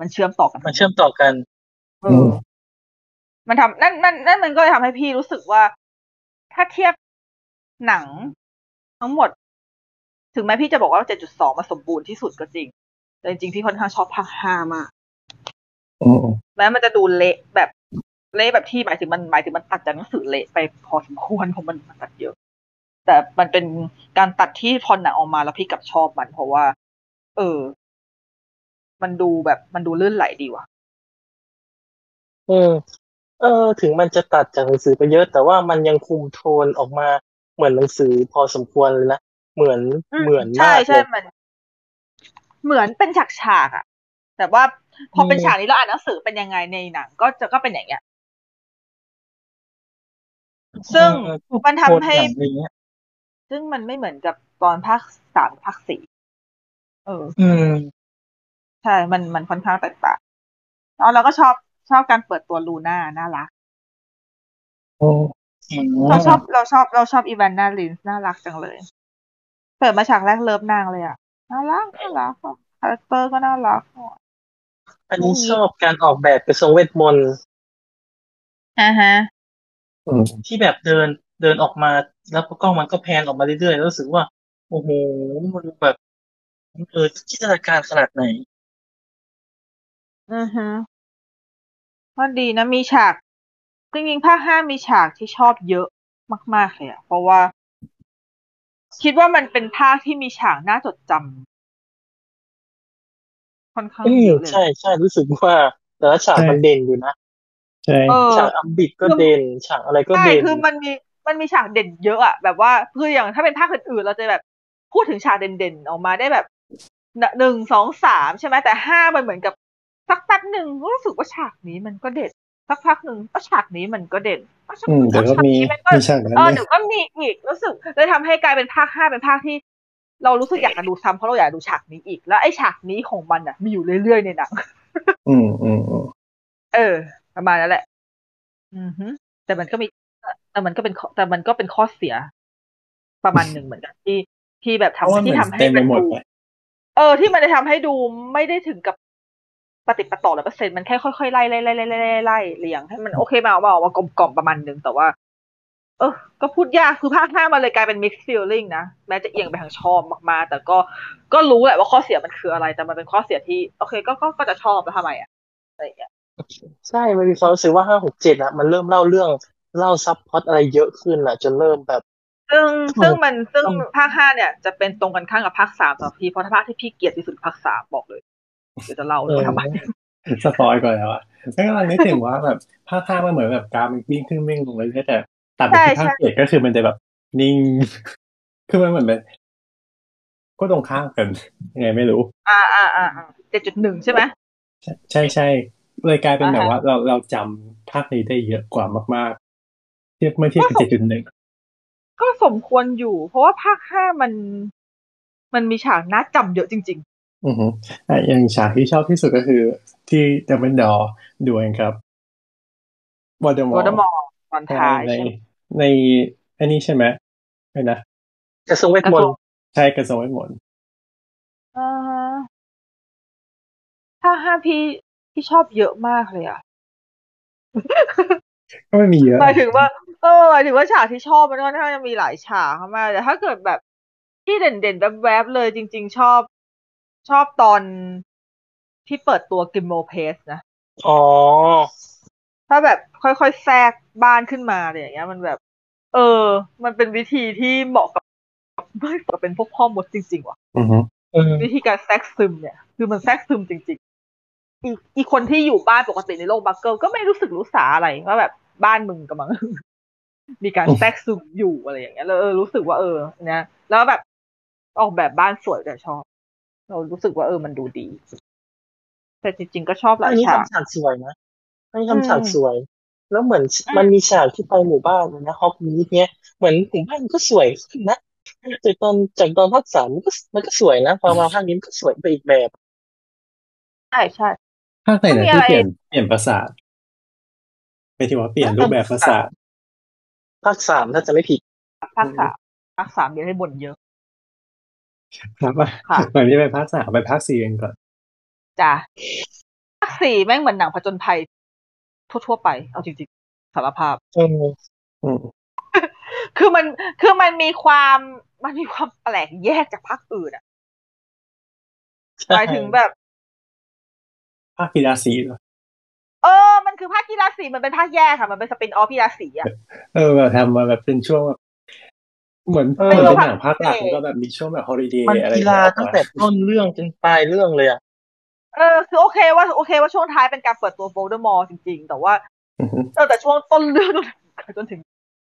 มันเชื่อมต่อกัน
มันเชื่อมต่อกัน
เออมันทำนั่นนั่นนั่นมันก็เลยทำให้พี่รู้สึกว่า ถ้าเทียบหนังทั้งหมด ถึงแม้พี่จะบอกว่าเจ็ดจุดสองมาสมบูรณ์ที่สุดก็จริง แต่จริงๆพี่ค่อนข้างชอบภาคห้ามาก
อืม
แม้มันจะดูเละแบบเละแบบที่หมายถึงมันหมายถึงมันตัดจากหนังสือเละไปพอสมควรเพราะมันมันตัดเยอะ แต่มันเป็นการตัดที่พอหนังออกมาแล้วพี่กลับชอบมัน เพราะว่า เออ มันดูแบบมันดูลื่นไหลดีว่ะ
เออเออ ถึงมันจะตัดจากหนังสือไปเยอะ แต่ว่ามันยังคุมโทนออกมาเหมือนหนังสือพอสมควรเลยนะเหมือน
อืม
เหมือน
ใช่
มากเล
ใช่
ย
มัน เหมือนเป็นฉากฉากๆอะแต่ว่าพอเป็น
อืม
ฉากนี้เราอ่านหนังสือเป็นยังไงในหนัง ก็จะก็เป็นอย่างเงี้ยซึ่ง
เออ
มันทำให้
โทนอย่างนี้
ซึ่งมันไม่เหมือนกับตอนภาคสามภาคสี่เออ
อืม
ใช่ มันมันค่อนข้างแตกต่างแล้วเราก็ชอบชอบการเปิดตัวลูน่าน่ารัก
โอ้
เราชอบเราชอบเราชอบอีวานนาลินช์น่ารักจังเลย เปิดมาฉากแรก love นางเลยอะน่ารักน่ารัก character ก็น่ารัก
อันนี้ชอบการออกแบบกระทรวงเวทมนต์
อ่าฮะ
อืม
ที่แบบเดิน เดินออกมาแล้วก็กล้องมันก็แพนออกมาเรื่อยๆแล้วรู้สึกว่า โอ้โหมันแบบเออจินตนาการขนาดไหน
อือฮึก็ดีนะมีฉากจริงๆภาคห้ามีฉากที่ชอบเยอะมากๆเลยอะเพราะว่า คิดว่ามันเป็นภาคที่มีฉากน่าจดจำค่อนข้าง
อืม
เยอะเลย
ใช่ใช่รู้สึกว่า แต่ละฉากมันเด่นอยู่นะ
ใช่
เออ
ฉากอัมบิดก็เด่น ฉากอะไรก็
ใช่
เด่น
คือมันมี มันมีฉากเด่นเยอะอะแบบว่าคืออย่างถ้าเป็นภาคอื่นๆเราจะแบบพูดถึงฉากเด่นๆออกมาได้แบบหนึ่งสองสามใช่ไหมแต่ห้ามันเหมือนกับสักแป๊บหนึ่งรู้สึกว่าฉากนี้มันก็เด่นสักพักหนึ่งก็ฉากนี้มันก็เด่นก็ฉาก
อืมเดี๋ยวก็มี
นี้มันก็
มีฉากนั้น
เออ
เลย
เดี๋ยวก็มีอีกรู้สึกเลยทำให้กลายเป็นภาคห้าเป็นภาคที่ เรารู้สึกอยากจะดูซ้ำเพราะเราอยากดูฉากนี้อีก แล้วไอ้ฉากนี้ของมันอะ มีอยู่เรื่อยๆในหนัง
อืมอืมอืม
เออประมาณนั้นแหละ อือฮึแต่มันก็มี แต่มันก็เป็นข้อแต่มันก็เป็นข้อเสีย ประมาณหนึ่งเหมือนกันที่ที่แบบ
เพราะว่า
ทำ
เหมื
ที่
อน
ทำให้
เต็มไป
มัน
หมด
ดู
เลย
เออ ที่มันจะทำให้ดูไม่ได้ถึงกับปฏิดประต่อร้อยเปอร์เซ็นต์มันแค่ค่อยๆไล่ไล่ไล่ไล่ไล่ไล่ไล่เรียงให้มันโอเคมาออกมาออกมากลมกล่อมประมาณหนึ่งแต่ว่า เออ ก็พูดยากคือภาคห้ามันเลยกลายเป็น mixed feeling นะแม้จะเอียงไปทางชอบมากๆ แต่ก็ก็รู้แหละว่าข้อเสียมันคืออะไร แต่มันเป็นข้อเสียที่ โอเค ก็ก็ก็จะชอบแล้วทำไมอะอะไรอย่างเงี้ย
ใช่ มันมีความรู้สึกว่าห้าหกเจ็ดอะมันเริ่มเล่าเรื่อง เล่า subplot อะไรเยอะขึ้นอะจนเริ่มแบบ
ซึ่ง
ต้อง
ซึ่งมันซึ่ง
ต้อง
ภาคห้าเนี่ย จะเป็นตรงกันข้ามกับภาคสามสำหรับพี่เพราะถ้าภาคที่พี่เกลียดที่สุดภาคสามบอกเลยเดี๋ยวจะเล่าเลยว่าทำไม
spoil ก่อนแล้วอะแล้วกำลังนึกถึงว่าแบบภาคห้ามันเหมือนแบบกราฟมันวิ่งขึ้นวิ่งลงเรื่อยๆแต่ตัดไปที่
ใช่
ภาค
ใช่
เจ็ดก็คือมันจะแบบนิ่ง คือมันเหมือนเป็นก็ตรงข้ามกันยังไงไม่รู้
อ่าอ่าอ่าเจ็ดจุดหนึ่งใช่ไหม
ใช่ใช่ใช่เลยกลายเป็นแบบ
อ่าฮะ
ว่า เราเราจำภาคนี้ได้เยอะกว่ามากๆ เทียบเมื่อเทียบกับ
ก็
เจ็ดจุดหนึ่ง
ก็สมควรอยู่ เพราะว่าภาคห้ามัน มันมีฉากน่าจำเยอะจริง
อือฮึอะอย่างฉากที่ชอบที่สุดก็คือ ที่ดับเบิลดอดวลครับวอเดอ
ๆ
ม
ว
อ
อ
ร์
ร์ดมอร์ตอนท้าย
ใน
ใช่ไหม
ในอันนี้ใช่ไหมไม่นะ
กระทรวงเวท
กระ
ม
ท
น
รว
ต์
ง
ใช่กระทรวงเวทมนต์
อ่าฮะภาคห้าพี่พี่ชอบเยอะมากเลยอะ
ก็ไม่มีเยอะ
หมายถึงว่า เออหมายถึงว่าฉากที่ชอบมันก็ค่อนข้างจะมีหลายฉากมากแต่ถ้าเกิดแบบที่เด่นๆแวบๆเลยจริง ๆ ชอบชอบตอนที่เปิดตัวกิมโมเพสนะ
อ๋อ
ถ้าแบบค่อยๆแทรกบ้านขึ้นมาอะไรอย่างเงี้ย มันแบบ เออ มันเป็นวิธีที่เหมาะกับไม่เหมาะกับเป็นพวกพ่อมดจริง ๆ ว่ะ
อือฮึ
อืม
วิธีการแทรกซึมเนี่ย คือมันแทรกซึมจริง ๆ อีกอีกคนที่อยู่บ้านปกติในโลกบักเกิลก็ไม่รู้สึกรู้สาอะไรว่าแบบบ้านมึงกำลัง มีการแทรกซึมอยู่อะไรอย่างเงี้ยแล้วเออรู้สึกว่าเออเนี่ยแล้วแบบออกแบบบ้านสวยแต่ชอบ เรารู้สึกว่าเออมันดูดี แต่จริง ๆ ก็ชอบหลา
อั
ย
นนี้
ฉาก
ทำฉากสวยนะอันนี้ทำฉาก
อืม
สวย แล้วเหมือน
อืม
มันมีฉากที่ไปหมู่บ้านเลยนะฮอกมีดเนี้ยเหมือนหมู่บ้านมันก็สวยขึ้นนะจากตอนจากตอนภาคสามมันก็มันก็สวยนะพอมาภาคนี้มันก็สวยไปอีกแบบ
ใช่ใช่
ภาคไหน
ก็มี
นะ
อะไร
ที่เปลี่ยนเปลี่ยนปราสาทหมายถึงว่าเปลี่ยนรูปแบบปราสาท
ภาคสามถ้าจะไม่ผิด
ภาคสามภาคสามเดี๋ยวให้บ่นเยอะ
ครับว่า
ค่ะ
เหมือนที่ไปภาคสามไปภาคสี่กันก่อน
จ้ะภาคสี่แม่งเหมือนหนังผจญภัย ทั่วๆไป เอาจริงๆสารภาพ
อืม
อืม
คือมันคือมันมีความมันมีความแปลกแยกจากภาคอื่นอะหมายถึงแบบ
ภาคกีฬาสีเหรอ
เออ มันคือภาคกีฬาสีมันเป็นภาคแยกค่ะ มันเป็น spin-off กีฬาสีอะ
เออแบบทำมาแบบเป็นช่วงแบบเหมือน
เออ
เหมือนเป็นหนังภาคหลัก
ไม่รู้
แล้วก็แบบมีช่วงแบบ holiday
มัน
อะไร
กีฬาตั้งแต่ต้นเรื่องจนปลายเรื่องเลยอะ
เออคือโอเคว่าโอเคว่าช่วงท้ายเป็นการเปิดตัวโ o ลเดอร์มอร์จริง ๆ แต่ว่า
อือฮึ
เออแต่ช่วงต้นเรื่องจนถึง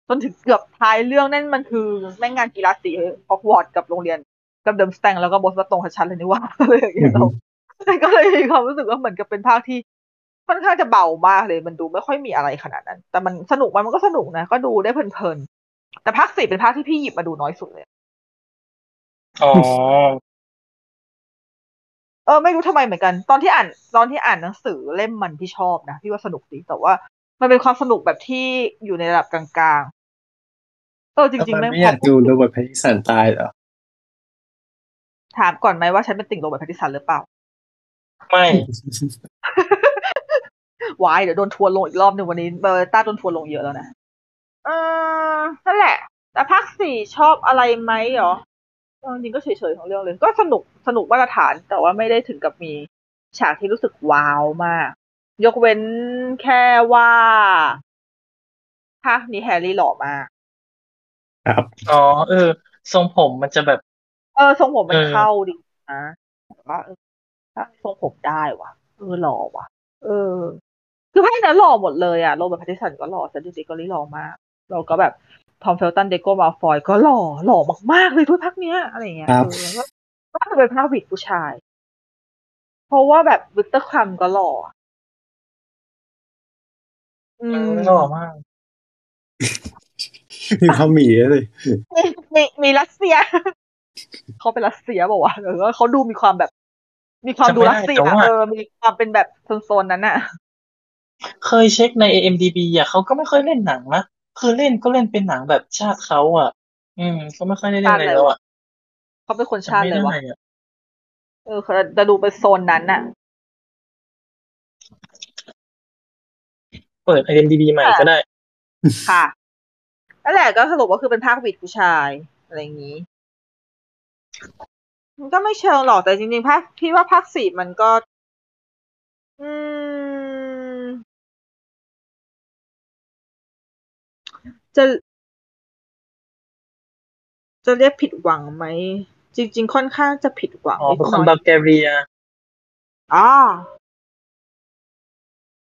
จนถึงเกือบท้ายเรื่องนั่นมันคือแม่งงานกีฬาสีฮอกวอตส์กับโรงเรียนกับเดิมสแตงแล้วก็บอสมาตรงกับชันเลยนี่ว่าอะไรอย่างเงี้ยเราก็เลยมีความรู้สึกว่าเหมือนกับเป็นภาคที่ ค่อนข้างจะเบามากเลยมันดูไม่ค่อยมีอะไรขนาดนั้น แต่มันสนุกไหมมันก็สนุกนะ ก็ดูได้เพลินๆ แต่ภาคสี่เป็นภาคที่พี่หยิบมาดูน้อยสุดเลย
อ๋อ
เออ ไม่รู้ทำไมเหมือนกัน ตอนที่อ่าน ตอนที่อ่านหนังสือเล่มมันพี่ชอบนะ พี่ว่าสนุกดี แต่ว่ามันเป็นความสนุกแบบที่อยู่ในระดับกลางๆ เออจริงๆ
แล้ว
ไม่
มันไม่อยากดูโรเบิร์ตแพตติสันตายเหรอ
ถามก่อนไหมว่าฉันเป็นติ่งโรเบิร์ตแพตติสันหรือเปล่า
ไม่
วายเดี๋ยวโดนทัวร์ลงอีกรอบหนึ่งวันนี้เบอร์ต้าโดนทัวร์ลงเยอะแล้วนะเออนั่นแหละ แต่ภาคสี่ชอบอะไรไหมเหรอเออจริงก็เฉยๆของเรื่องเลย ก็สนุกสนุกมาตรฐาน แต่ว่าไม่ได้ถึงกับมีฉากที่รู้สึกว้าวมาก ยกเว้นแค่ว่าภาคนี้แฮร์รี่หล่อมาก
ครับ
อ๋อเออ ทรงผมมันจะแบบ
เออ ทรงผมมัน
เออ
เข้าดีนะแต่ว่าเออถ้าทรงผมได้ว่ะเออหล่อว่ะ เออ คือภาคนั้นหล่อหมดเลยอะโรเบิร์ตแพตติสันก็หล่อเซดริกดิกกอรี่หล่อมากเราก็แบบทอมเฟลตันเดรโกมัลฟอยก็หล่อหล่อมากๆเลยด้วยภาคเนี้ยอะไรอย่างเงี้ย
ครับ
เออแล้วก็ก็เป็นภาควิดผู้ชาย เพราะว่าแบบวิกเตอร์ครัมก็หล่ออะอื
เอ
ม
อหล่อมาก
มีความหมีเลย
มีมีมีรัสเซีย เขาเป็นรัสเซียบอกว่าวะเออเขาดูมีความแบบ มีความดู
จำไม่ได้
รัสเซีย
แต่ว่า
เออมีความเป็นแบบโซนๆนั้นน่ะ
เคยเช็คใน IMDB อะเขาก็ไม่ค่อยเล่นหนังนะคือเล่นก็เล่นเป็นหนังแบบชาติเขาอะ อืมเขาไม่ค่อยได้เล่นอะไรแล้วอะ
เขาเป็นคนชาติ
จำ
เล
ไม่
ยวะ
ได้อะ
เออเขาจะดูเป็นโซนนั้นน่ะ
เปิด IMDB ใหม่ก็ได้
ค่ะนั่นแหละก็สรุปว่าคือเป็นภาควิดผู้ชายอะไรอย่างนี้ มันก็ไม่เชิงหรอกแต่จริงๆภาคพี่ว่าภาคสี่มันก็ อืม จะ จะเรียกผิดหวังไหม จริง ๆ ค่อนข้างจะผิดหวัง
อ๋อ
นิด
เป็น
ห
คน
น่อย
บัลแกเรีย
อ่า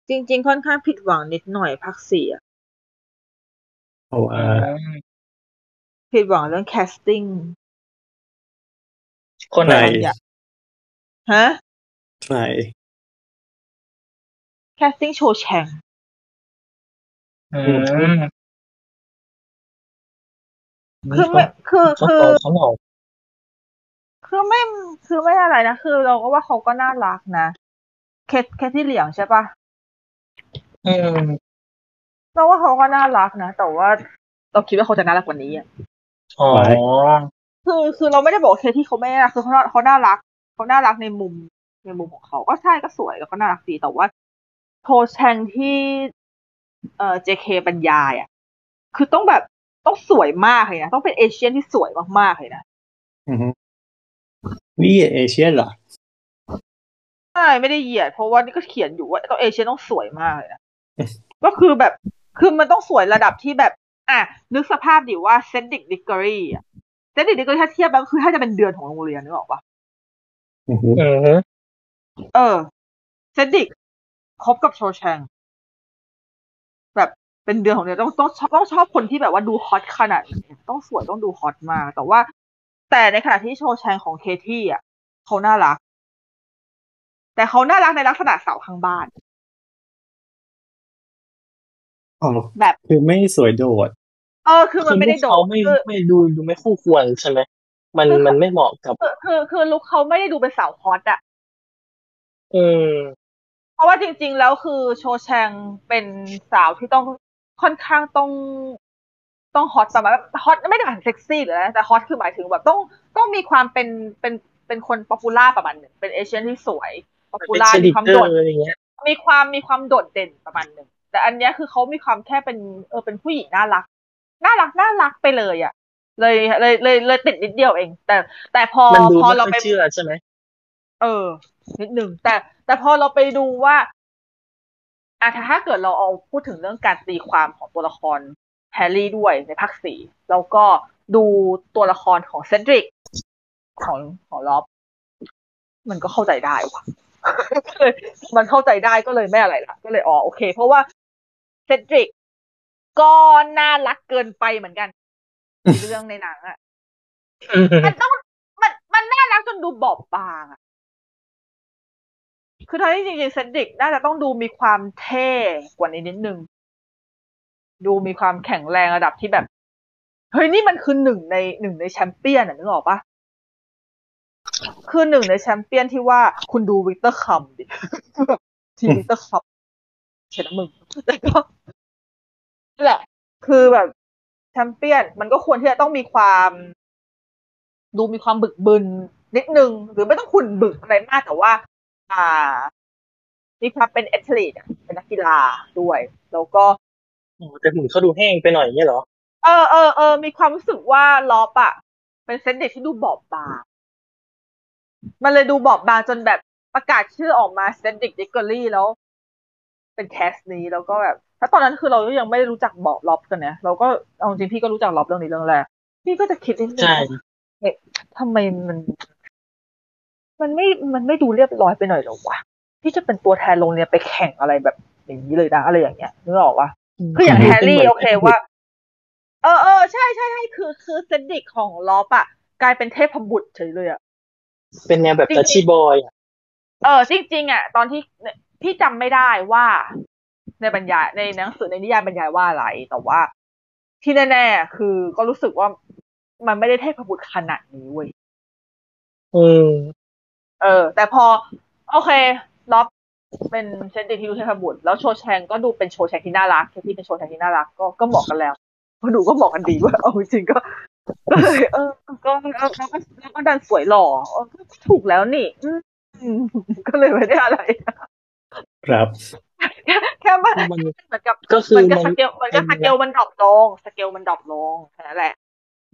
จริง ๆ ค่อนข้างผิดหวังนิดหน่อยภาคสี่อะ
เพราะว่า
ผิดหวังเรื่องแคสติ้ง
คนไหน
ใคร
อย่างฮะ
ใคร
casting โชแชง
อืม
คือไม่คือ
เขา
คือ
ต่อเขาหลอก
คือไม่คือไม่อะไรนะ คือเราก็ว่าเขาก็น่ารักนะ เคสเคสที่เหลียงใช่ปะ
อืม
เราว่าเขาก็น่ารักนะ แต่ว่าเราคิดว่าเขาจะน่ารักกว่านี้อะ
อ๋อ
คือคือเราไม่ได้บอกว่าเคที่เขาไม่น่ารักคือเขาเขาน่ารักเขาน่ารักในมุมในมุมของเขาก็ใช่ก็สวยแล้วก็น่ารักดีแต่ว่าโชแชงที่เอ่อ JK บรรยายอะคือต้องแบบ ต้องสวยมากเลยนะต้องเป็น Asian ที่สวยมากๆเลยนะ
อือฮึนี่เอเชียเหรอ
ใช่ไม่ได้เหยียด เพราะว่านี่ก็เขียนอยู่ว่าตัวเอเชียต้องสวยมากเลยนะก็คือแบบคือมันต้องสวยระดับที่แบบ อะนึกสภาพดิว่าเซดริกดิกกอรี่อะเซดริกดิกกอรี่ถ้าเทียบแล้วคือถ้าจะเป็นเดือนของโรงเรียนนึกออกปะ
อือฮึ
อือฮึ
เออเซดริกคบกับโชแชงแบบ เป็นเดือนของเดือนต้องต้องชอบต้องชอบคนที่แบบว่าดูฮอตขนาดนี้ต้องสวยต้องดูฮอตมาก แต่ว่า แต่ในขณะที่โชแชงของเคที่อะเขาน่ารัก แต่เขาน่ารักในลักษณะสาวข้างบ้าน
อ๋อ
แบบ
คือไม่สวยโดด
เออ คือมันไม่ได้โด
เขา
ด
ไม่
คือ
ไม่ดูดูไม่คู่ควรใช่ไหมมันมันไม่เหมาะกับ
คือคือคือลุคเขาไม่ได้ดูเป็นสาวฮอตอะ
อืม
เพราะว่าจริง ๆ แล้วคือโชแชงเป็นสาวที่ต้อง ค่อนข้างต้องต้องฮอตประมาณฮอตไม่ได้หมายถึงเซ็กซี่หรืออะไรนะแต่ฮอตคือหมายถึงแบบต้องต้องมีความเป็นเป็นเป็นคน popular ประมาณหนึ่งเป็น Asian ที่สวยป๊อปปู
เป็น
ล่า
เช
มี
ดิ
ความ
เตอ
โด
ร์
ด
อะไรเงี้ย
มีความมีความโดดเด่นประมาณหนึ่งแต่อันเนี้ยคือเขามีความแค่เป็นเออเป็นผู้หญิงน่ารัก น่ารักน่ารักไปเลยอะเลยเลยเลยเลยติดนิดเดียวเอง แต่ แต่พอ
มันดู
พอ
ไม่
เรา
ค่อย
ไป
เชื่อใช่ไหม
เออนิดหนึ่งแต่แต่พอเราไปดูว่า อะถ้าเกิดเราเอาพูดถึงเรื่องการตีความของตัวละครแฮร์รี่ด้วยในภาคสี่แล้วก็ดูตัวละครของเซนดริกของของล็อบมันก็เข้าใจได้ว่ะก็เลยมันเข้าใจได้ก็เลยไม่อะไรละก็เลยอ๋อโอเค เพราะว่าเซนดริกก็น่ารักเกินไปเหมือนกันในเรื่องในหนังอะ
อืม
มันต้องมันมันน่ารักจนดูบอบบางอะ คือทั้งที่จริงๆเซนดิกน่าจะต้องดูมีความเท่กว่านี้นิดนึง ดูมีความแข็งแรงระดับที่แบบ เฮ้ยนี่มันคือหนึ่งในหนึ่งในแชมเปี้ยนอะนึกออกปะคือหนึ่งในแชมเปี้ยนที่ว่าคุณดูวิกเตอร์ครัมดิทีวิกเตอร์ครัมเขียนะมึงแต่ก็นั่นแหละ คือแบบแชมเปี้ยนมันก็ควรที่จะต้องมีความ ดูมีความบึกบึนนิดนึง หรือไม่ต้องขุนบึกอะไรมากแต่ว่า อ่ามีความเป็น athlete อะเป็นนักกีฬาด้วย แล้วก็
อ๋อแต่หุ่นเขาดูแห้งไปหน่อยเงี้ยเหรอ
เออเออเออมีความรู้สึกว่าลอปอะเป็นเซนเด็กที่ดูบอบบาง มันเลยดูบอบบางจนแบบประกาศชื่อออกมาเซนเด็กดิกเกอรี่แล้ว เป็นแคสนี้แล้วก็แบบถ้าตอนนั้นคือเราก็ยังไม่ได้รู้จักบอกล็อบกันเนี่ยเราก็เอาจริงๆพี่ก็รู้จักล็อบเรื่องนี้เรื่องแรกพี่ก็จะคิดนิดนึง
ใช่
เอ๊ะทำไมมัน มันไม่ มันไม่ดูเรียบร้อยไปหน่อยเหรอวะที่จะเป็นตัวแทนโรงเรียนไปแข่งอะไรแบบอย่างนี้เลยนะอะไรอย่างเงี้ยนึกออกปะคืออย่างแฮร์รี่โอเคว่า เออเออใช่ใช่ใช่คือคือเซนดิกของลอปอะกลายเป็นเทพบุตรเฉยเลยอะ
เป็นแนวแบบ
จริงๆ
ตัชชี่บอยอะ
เออจริงๆอะตอนที่พี่จำไม่ได้ว่า ในบรรยายในหนังสือในนิยายบรรยายว่าอะไร แต่ว่า ที่แน่ๆคือก็รู้สึกว่ามันไม่ได้เทพบุตรขนาดนี้เว้ย
อืม
เออ แต่พอ โอเคล็อบเป็นเซนติที่ดูเทพบุตรแล้วโชแชงก็ดูเป็นโชแชงที่น่ารักที่เป็นโชแชงที่น่ารักก็ก็เหมาะกันแล้วพอดูก็เหมาะกันดีว่าเอาจริงๆก็ก็เลยเออ ก็แล้วก็แล้วก็ดันสวยหล่อเออก็ถูกแล้วนี่อืมก็เลยไม่ได้อะไร
ครับ
แค่แค่มัน
มัน
เหมือนกับ
ก็คือ
เหมือนกับ
มั
ส
น
เกลเหมือนกับสเกลมัน drop ลงสเกลมัน drop ลงแค่นั้นแหละ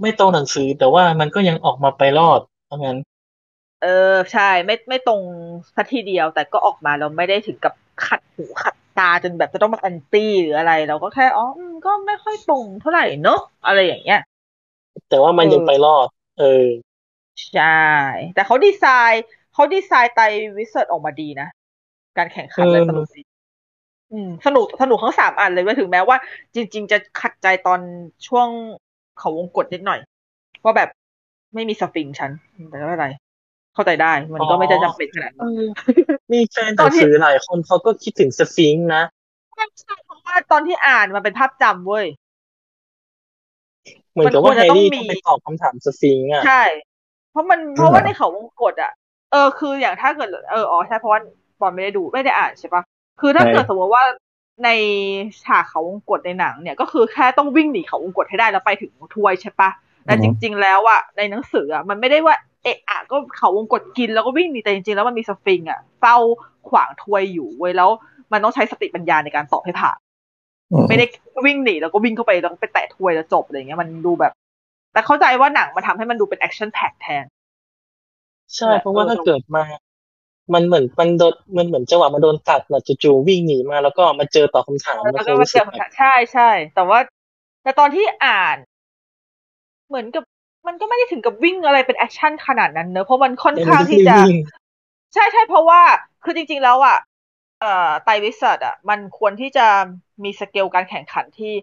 ไม่ตรงหนังสือแต่ว่ามันก็ยังออกมาไปรอดเพราะงั้น
เออใช่ไม่ไม่ตรงสักทีเดียว แต่ก็ออกมาเราไม่ได้ถึงกับขัดหูขัดตาจนแบบจะต้องมา anti หรืออะไร เราก็แค่อ๋ออืมก็ไม่ค่อยตรงเท่าไหร่เนอะอะไรอย่างเงี้ย
แต่ว่ามัน
เออ
ยังไปรอด เออ
ใช่ แต่เขาดีไซน์เขาดีไซน์ Triwizard ออกมาดีนะ การแข่งขันเลย
เออ
สนุกดีอืมสนุกสนุกทั้งสามอันเลยเว้ยถึงแม้ว่า จริง ๆ จะขัดใจตอนช่วงเขาวงกดนิดหน่อยว่าแบบไม่มีสฟิงค์ฉันแต่ไม่เป็นไร เข้าใจได้ มันก็ไม่ได้จำเป็นขนาดนั้น
เออมีแฟนหนังสือหลายคนเขาก็คิดถึงสฟิงค์นะ
ใช่ใช่เพราะว่าตอนที่อ่านมันเป็นภาพจำเว้ย
เหมือนกับว่า
มัน
แฮ
ควรจะ
ร์รี่
ต้องมี
ต้องไปตอบคำถามสฟิงค์อะ
ใช่ เพราะมันเพราะว่าในเขาวงกดอะ เออคืออย่างถ้าเกิดเอออ๋อใช่เพราะว่าบอลไม่ได้ดูไม่ได้อ่านใช่ปะคือถ้า
ใช่
เกิดสมมติว่าในฉากเขาวงกดในหนัง เนี่ยก็คือแค่ต้องวิ่งหนีเขาวงกดให้ได้แล้วไปถึงถ้วยใช่ปะแต่จริง ๆ แล้วอะในหนังสืออะมันไม่ได้ว่า เอะอะก็เขาวงกดกินแล้วก็วิ่งหนีแต่จริงๆแล้วมันมีสฟิงค์อะเฝ้าขวางถ้วยอยู่เว้ยแล้ว มันต้องใช้สติปัญญาในการตอบให้ผ่านไม่ได้วิ่งหนีแล้วก็วิ่งเข้าไปแล้วก็ไปแตะถ้วยแล้วจบอะไรเงี้ยมันดูแบบ แต่เข้าใจว่าหนังมาทำให้มันดูเป็น action packed แทน
ใช่เพราะว่าถ้าเกิดมา มันเหมือนมันโดนมันเหมือนจังหวะมันโดนตัดนะจู่ๆวิ่งหนีมาแล้วก็มาเจอตอบคำถาม
แล้ว
มัน
ก็
คง
มา
รู้
เจ
สึ
อก
แบบ
ใช่ใช่แต่ว่าแต่ตอนที่อ่าน เหมือนกับ มันก็ไม่ได้ถึงกับวิ่งอะไรเป็นแอคชั่นขนาดนั้นเนอะเพราะมันค่อนข้างที่จะ
วิ่ง
ใช่ใช่เพราะว่าคือจริง ๆ แล้วอะเอ่อ Triwizard อะ มันควรที่จะมีสเกลการแข่งขันที่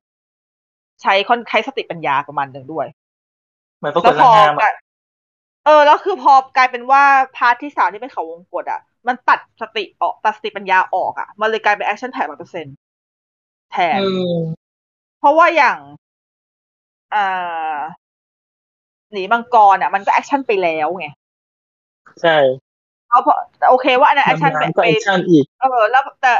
ใช้ค่อนใช้สติปัญญาประมาณหนึ่งด้วย
เหมือนปราก
แล้
ฏ
วพ
รา
อ
คาอะ
กลายเออแล้วคือพอกลายเป็นว่าพาร์ทที่สามที่เป็นเขาวงกดอะ มันตัดสติออกตัดสติปัญญาออกอะ มันเลยกลายเป็นแอคชั่นแท็กร้อยเปอร์เซ็นแทน
อืม
เพราะว่าอย่างอ่า หนีมังกรอะ มันก็แอคชั่นไปแล้วไง
ใช่
เอาเพราะแต่โอเคว่าอันนั้นแอคชั่น
ดำ
เป็น
น้ำก็แอคชั่นอีก
เออแล้วแต่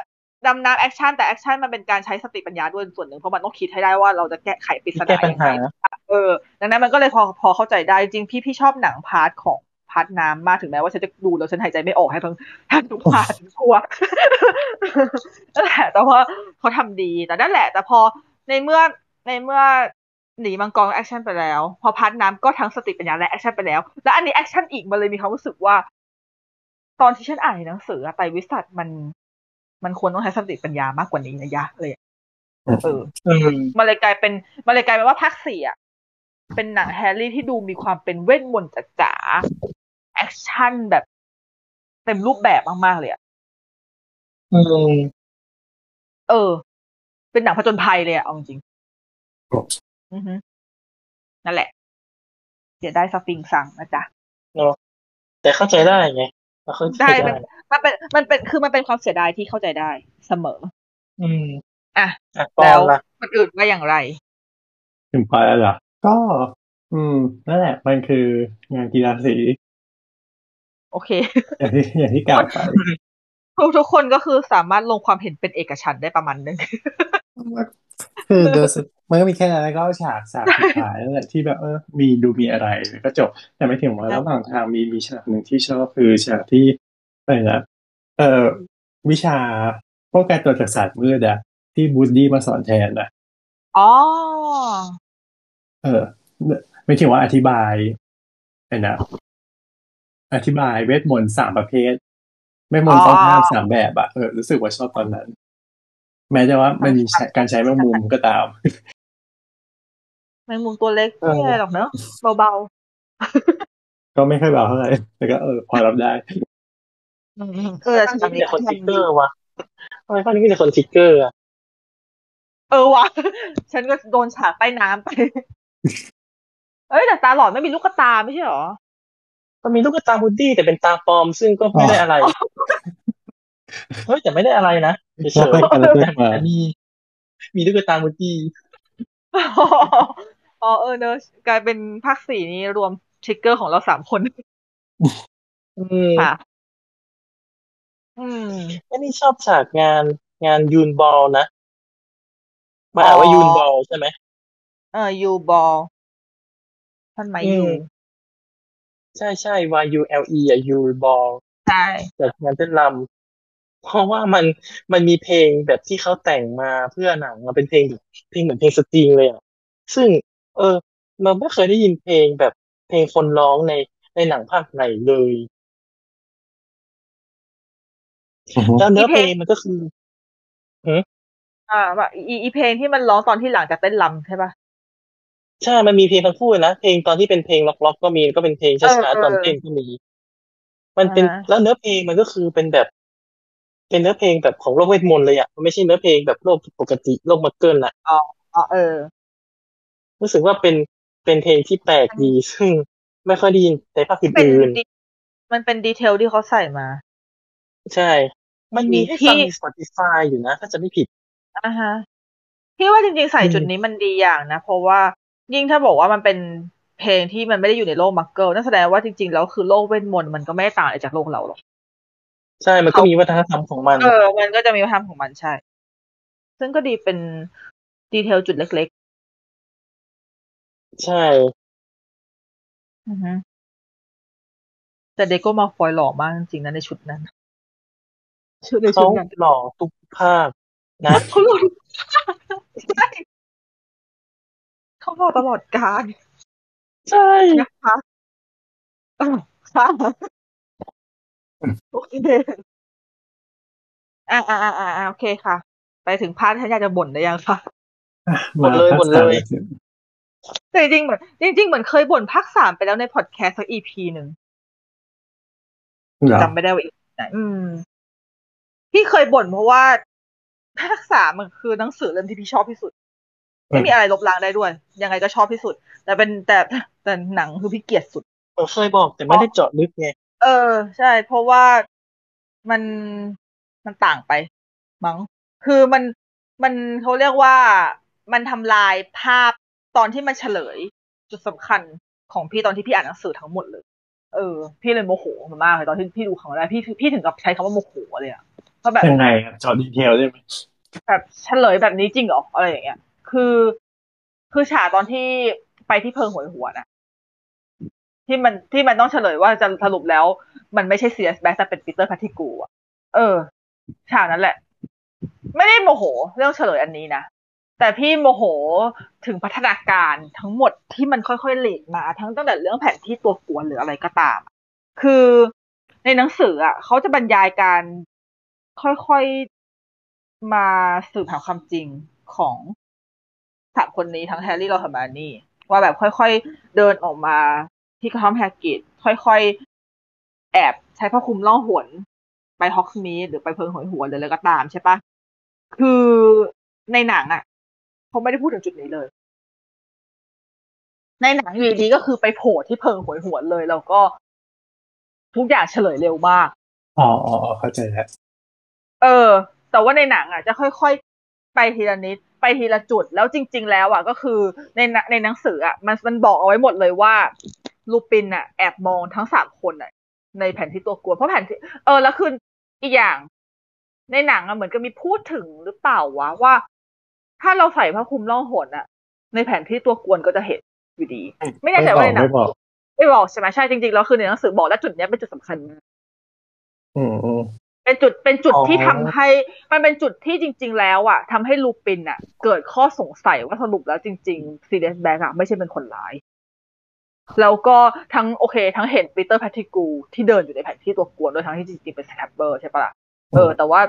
ดำน้ำแอคชั่นแต่แอคชั่นมันเป็นการใช้สติปัญญาด้วยส่วนหนึ่งเพราะมันต้องคิดให้ได้ว่าเราจะแก้ไขปริศนาแก้
ปัญหา
ยังไงเออดังนั้นมันก็เลยพอพอเข้าใจได้จริงพี่พี่ชอบหนัง part ของ part น้ำมากถึงแม้ว่าฉันจะดูแล้วฉันหายใจไม่ออกให้ทั้งทั้งทุก part ฉันกลัวนั่นแหละแต่ว่าเขาทำดีแต่นั่นแหละ แต่พอในเมื่อในเมื่อ หนีมังกรแอคชั่นไปแล้ว พอ part น้ำก็ทั้งสติปัญญาและแอคชั่นไปแล้ว แล้วอันนี้แอคชั่นอีกมันเลยมีความรู้สึกว่า ตอนที่ฉันอ่านในหนังสืออะ Triwizard มัน มันควรต้องใช้สติปัญญามากกว่านี้นะยะเลยอะเออ
อืม
มันเลยกลายเป็นมันเลยกลายเป็นว่าภาคสี่อะเป็นหนังแฮร์รี่ที่ดูมีความเป็นเวทมนต์จ๋าๆแอคชั่นแบบเต็มรูปแบบมากๆเลยอะ
อืม
เออ เป็นหนังผจญภัยเลยอะเอาจริงๆ อือฮึนั่นแหละเสียได้สฟิงค์สั่งนะจ๊ะ
แต่เข้าใจได้ไงเราเข้าใจ
ได้
ได้
มันมันเป็นมันเป็นคือมันเป็นความเสียดายที่เข้าใจได้เสมอ
อืม
อะ
อะปอ
แล้ว
นล่ะ
คนอื่นว่าอย่างไร
ถึงพอแล้วเหรอก็ อืมนั่นแหละ มันคืองานกีฬาสี
โอเค
อย่างที่อย่างที่กล่าวไป
ทุกทุกคนก็คือสามารถลงความเห็นเป็นเอกฉันท์ได้ประมาณนึง
คือโดยสุดมันก็มีแค่นั้นแล้วก็ฉากฉากสุดท้ายนั่นแหละที่แบบเออมีดูมีอะไรก็จบ แต่หมายถึงว่าระหว่างทางมีมีฉากหนึ่งที่ชอบคือฉากที่อะไรนะเอ่อวิชาป้องกันตัวจากศาสตร์มืดอะที่มู้ดดี้มาสอนแทนอะ
อ๋อ
เออหมายถึงว่าอธิบายอะไรนะอธิบายเวทมนต์สามประเภทเวทมนต์ต้องห้ามสามแบบอะเออรู้สึกว่าชอบตอนนั้น แม้จะว่ามันมีการใช้แมงมุมก็ตาม
แมงมุมตัวเล็ก
เออ
ไม่อะไรหรอกเนอะเบา
ก็ไม่ค่อยเบาเท่าไหร่แต่ก็เออ พอรับได้
ๆอืมๆเออ
ทำไม
ฉาก
มี
นี้
แต่
ก็
คนทิก
ทำ
เก
ดี
อร์วะทำไมภาคนี้มีแต่คนทิกเกอร์อะ
เออว่ะฉันก็โดนฉากใต้น้ำไป เอ้ยแต่ตาหลอดไม่มีลูกตาไม่ใช่หรอ
มันมีลูกตาฮูดดี้แต่เป็นตาปลอมซึ่งก็ไม่ได้อะไร เฮ้ยแต่ไม่ได้อะไรนะ เฉย
แล้วก็อะไรขึ้นมา
ๆมีมีลูกตาฮูดดี้
อ๋อเออเนอะกลายเป็นภาคสี่นี้รวมทริกเกอร์ของเราสามคนค่ะอืม
อันนี้ชอบฉากงานงานยูนบอลนะมาอ่านว่ายูนบอลใช่ไหม
เออยูบอลท่านหม
อืม
ยู
ใช่ใช่ Y U L E อะยูบอล
ใช่
จากงานเต้นรำ เพราะว่ามันมันมีเพลงแบบที่เขาแต่งมาเพื่อหนังมาเป็นเพลงแบบเพลงเหมือนเพลงสตริงเลยอะซึ่ง เออเราไม่เคยได้ยินเพลงแบบเพลงคนร้องในในหนังภาคไหนเลย
อือฮึ
แล้วเนื้อเพลงมันก็คือ
อ่าแบบอีอีเพลงที่มันร้องตอนที่หลังจากเต้นรำใช่ปะ
ใช่ มันมีเพลงทั้งคู่นะ เพลงตอนที่เป็นเพลงล็อกๆก็มี ก็เป็นเพลงช้า
เออ
ๆตอนเต้นก็มี มันเป็น
อ่า
แล้วเนื้อเพลงมันก็คือเป็นแบบ เป็นเนื้อเพลงแบบของโลกเวทมนต์เลยอะมันไม่ใช่เนื้อเพลงแบบโลกปกติโลกมักเกิลอะ
อ๋อเออ
รู้สึกว่าเป็นเป็นเพลงที่แปลกดีซึ่งไม่ค่อยได้ยินในภาค
เป็น
อื่น
ดีมันเป็นดีเทลที่เขาใส่มา
ๆใช่ มันมีให้
ที่
ฟังใน Spotify อยู่นะ ถ้าจะไม่ผิด
อ่าฮะพี่ว่าจริงๆใส่
อืม
จุดนี้มันดีอย่างนะ เพราะว่ายิ่งถ้าบอกว่ามันเป็นเพลงที่มันไม่ได้อยู่ในโลกมักเกิลนั่นแสดงว่าจริงๆแล้วคือโลกเวทมนต์มันก็ไม่ได้ต่างอะไรจากโลกเราหรอก
ใช่มันก็มีวัฒนธรรมของมัน
เออ มันก็จะมีวัฒนธรรมของมันใช่ ซึ่งก็ดีเป็น detail จุดเล็ก
ใช่
ๆอือฮึแต่เดรโกมัลฟอยหล่อมากจริงๆนะในชุดนั้น ชุดในชุ
เขา
ดนั้น
หล่อทุกภาคนะ
เขาหล่อใช่เขาหล่อตลอดกาล
ใช่
นะคะอะค่ะ โอเค อ่าอ่าอ่าอ่าโอเคค่ะ ไปถึงพาร์ทที่ฉันอยากจะบ่นได้ยังคะ
หมดเลยหมดเลย
แต่จริงๆเหมือนจริง ๆ เหมือนเคยบ่นภาคสามไปแล้วในพอดแคสต์สักอีพีหนึ่ง
เหรอ
จำไม่ได้ว่าอีกไหนอืมพี่เคยบ่นเพราะว่าภาคสามมันคือหนังสือเล่มที่พี่ชอบที่สุด ไม่มีอะไรลบล้างได้ด้วย ยังไงก็ชอบที่สุด แต่เป็นแต่แต่หนังคือพี่เกลียดสุด
ผมเคยบอกแต่ไม่ได้เจาะลึกไง
เออ ใช่ เพราะว่ามันมันต่างไป มั้ง คือมันมันเขาเรียกว่ามันทำลายภาพตอนที่มันเฉลย จุดสำคัญของพี่ตอนที่พี่อ่านหนังสือทั้งหมดเลย เออ พี่เลยโมโหมันมากเลยตอนที่พี่ดูครั้งแรกพี่พี่ถึงกับใช้คำว่าโมโหเลยอะเพราะแบบ
ยังไงครับเจอ detail ได้ไหม
แบบเฉลยแบบนี้จริงเหรออะไรอย่างเงี้ย คือ คือฉากตอนที่ไปที่เพิงโหยหวนอะ ที่มันที่มันต้องเฉลยว่าจะสรุปแล้ว มันไม่ใช่ Sirius Black แต่เป็นปีเตอร์พาติกูอะเออฉากนั้นแหละ ไม่ได้โมโหเรื่องเฉลยอันนี้นะแต่พี่โมโหถึงพัฒนาการทั้งหมดที่มันค่อยๆ lead มา ทั้งตั้งแต่เรื่องแผนที่ตัวกวนหรืออะไรก็ตาม คือในหนังสืออะเขาจะบรรยายการค่อยๆมาสืบหาความจริงของสามคนนี้ทั้งแฮร์รี่และเฮอร์ไมโอนี่ว่าแบบค่อยๆเดินออกมา ที่กระท่อมแฮกริดค่อยๆ แอบใช้ผ้าคลุมล่องหนไปฮอกสมีดหรือไปเพิงหอยหัวหรืออะไรก็ตามใช่ปะคือในหนังอะเขาไม่ได้พูดถึงจุดนี้เลย ในหนังอยู่ดีๆก็คือไปโผล่ที่เพิงหวยหวนเลย แล้วก็ทุกอย่างเฉลยเร็วมาก
อ๋ออ๋ออ๋อเข้าใจแล้ว
เออ แต่ว่าในหนังอะจะค่อยๆ ไปทีละนิดไปทีละจุดแล้วจริง ๆ แล้วอะก็คือในหนังในหนังสืออะมันมันบอกเอาไว้หมดเลยว่า ลูปินอะแอบมองทั้งสามคนอะในแผนที่ตัวกวนเพราะแผนที่ เออแล้วคืออีกอย่าง ในหนังอะเหมือนกับมีพูดถึงหรือเปล่าวะว่า ถ้าเราใส่ผ้าคลุมล่องหนอะในแผนที่ตัวกวนก็จะเห็นอยู่ดี ไม่แน่ใจว่าในหนัง
ไม่บอก
ไม่บอกใช่ไหมใช่จริงๆแล้วคือในหนังสือบอกและจุดเนี้ยเป็นจุดสำคัญมาก
อืมอืม
เป็นจุดเป็นจุด
อ๋อ
ที่ทำให้ มันเป็นจุดที่จริง ๆ แล้วอะทำให้ลูปินอะ เกิดข้อสงสัยว่าสรุปแล้วจริง ๆ ซีเดสแบ็กอะไม่ใช่เป็นคนร้าย แล้วก็ทั้งโอเค ทั้งเห็นปีเตอร์แพทริกูที่เดินอยู่ในแผนที่ตัวกวนด้วยทั้งที่จริงๆเป็น Scabbers ใช่ปะล่ะเออ แต่ว่า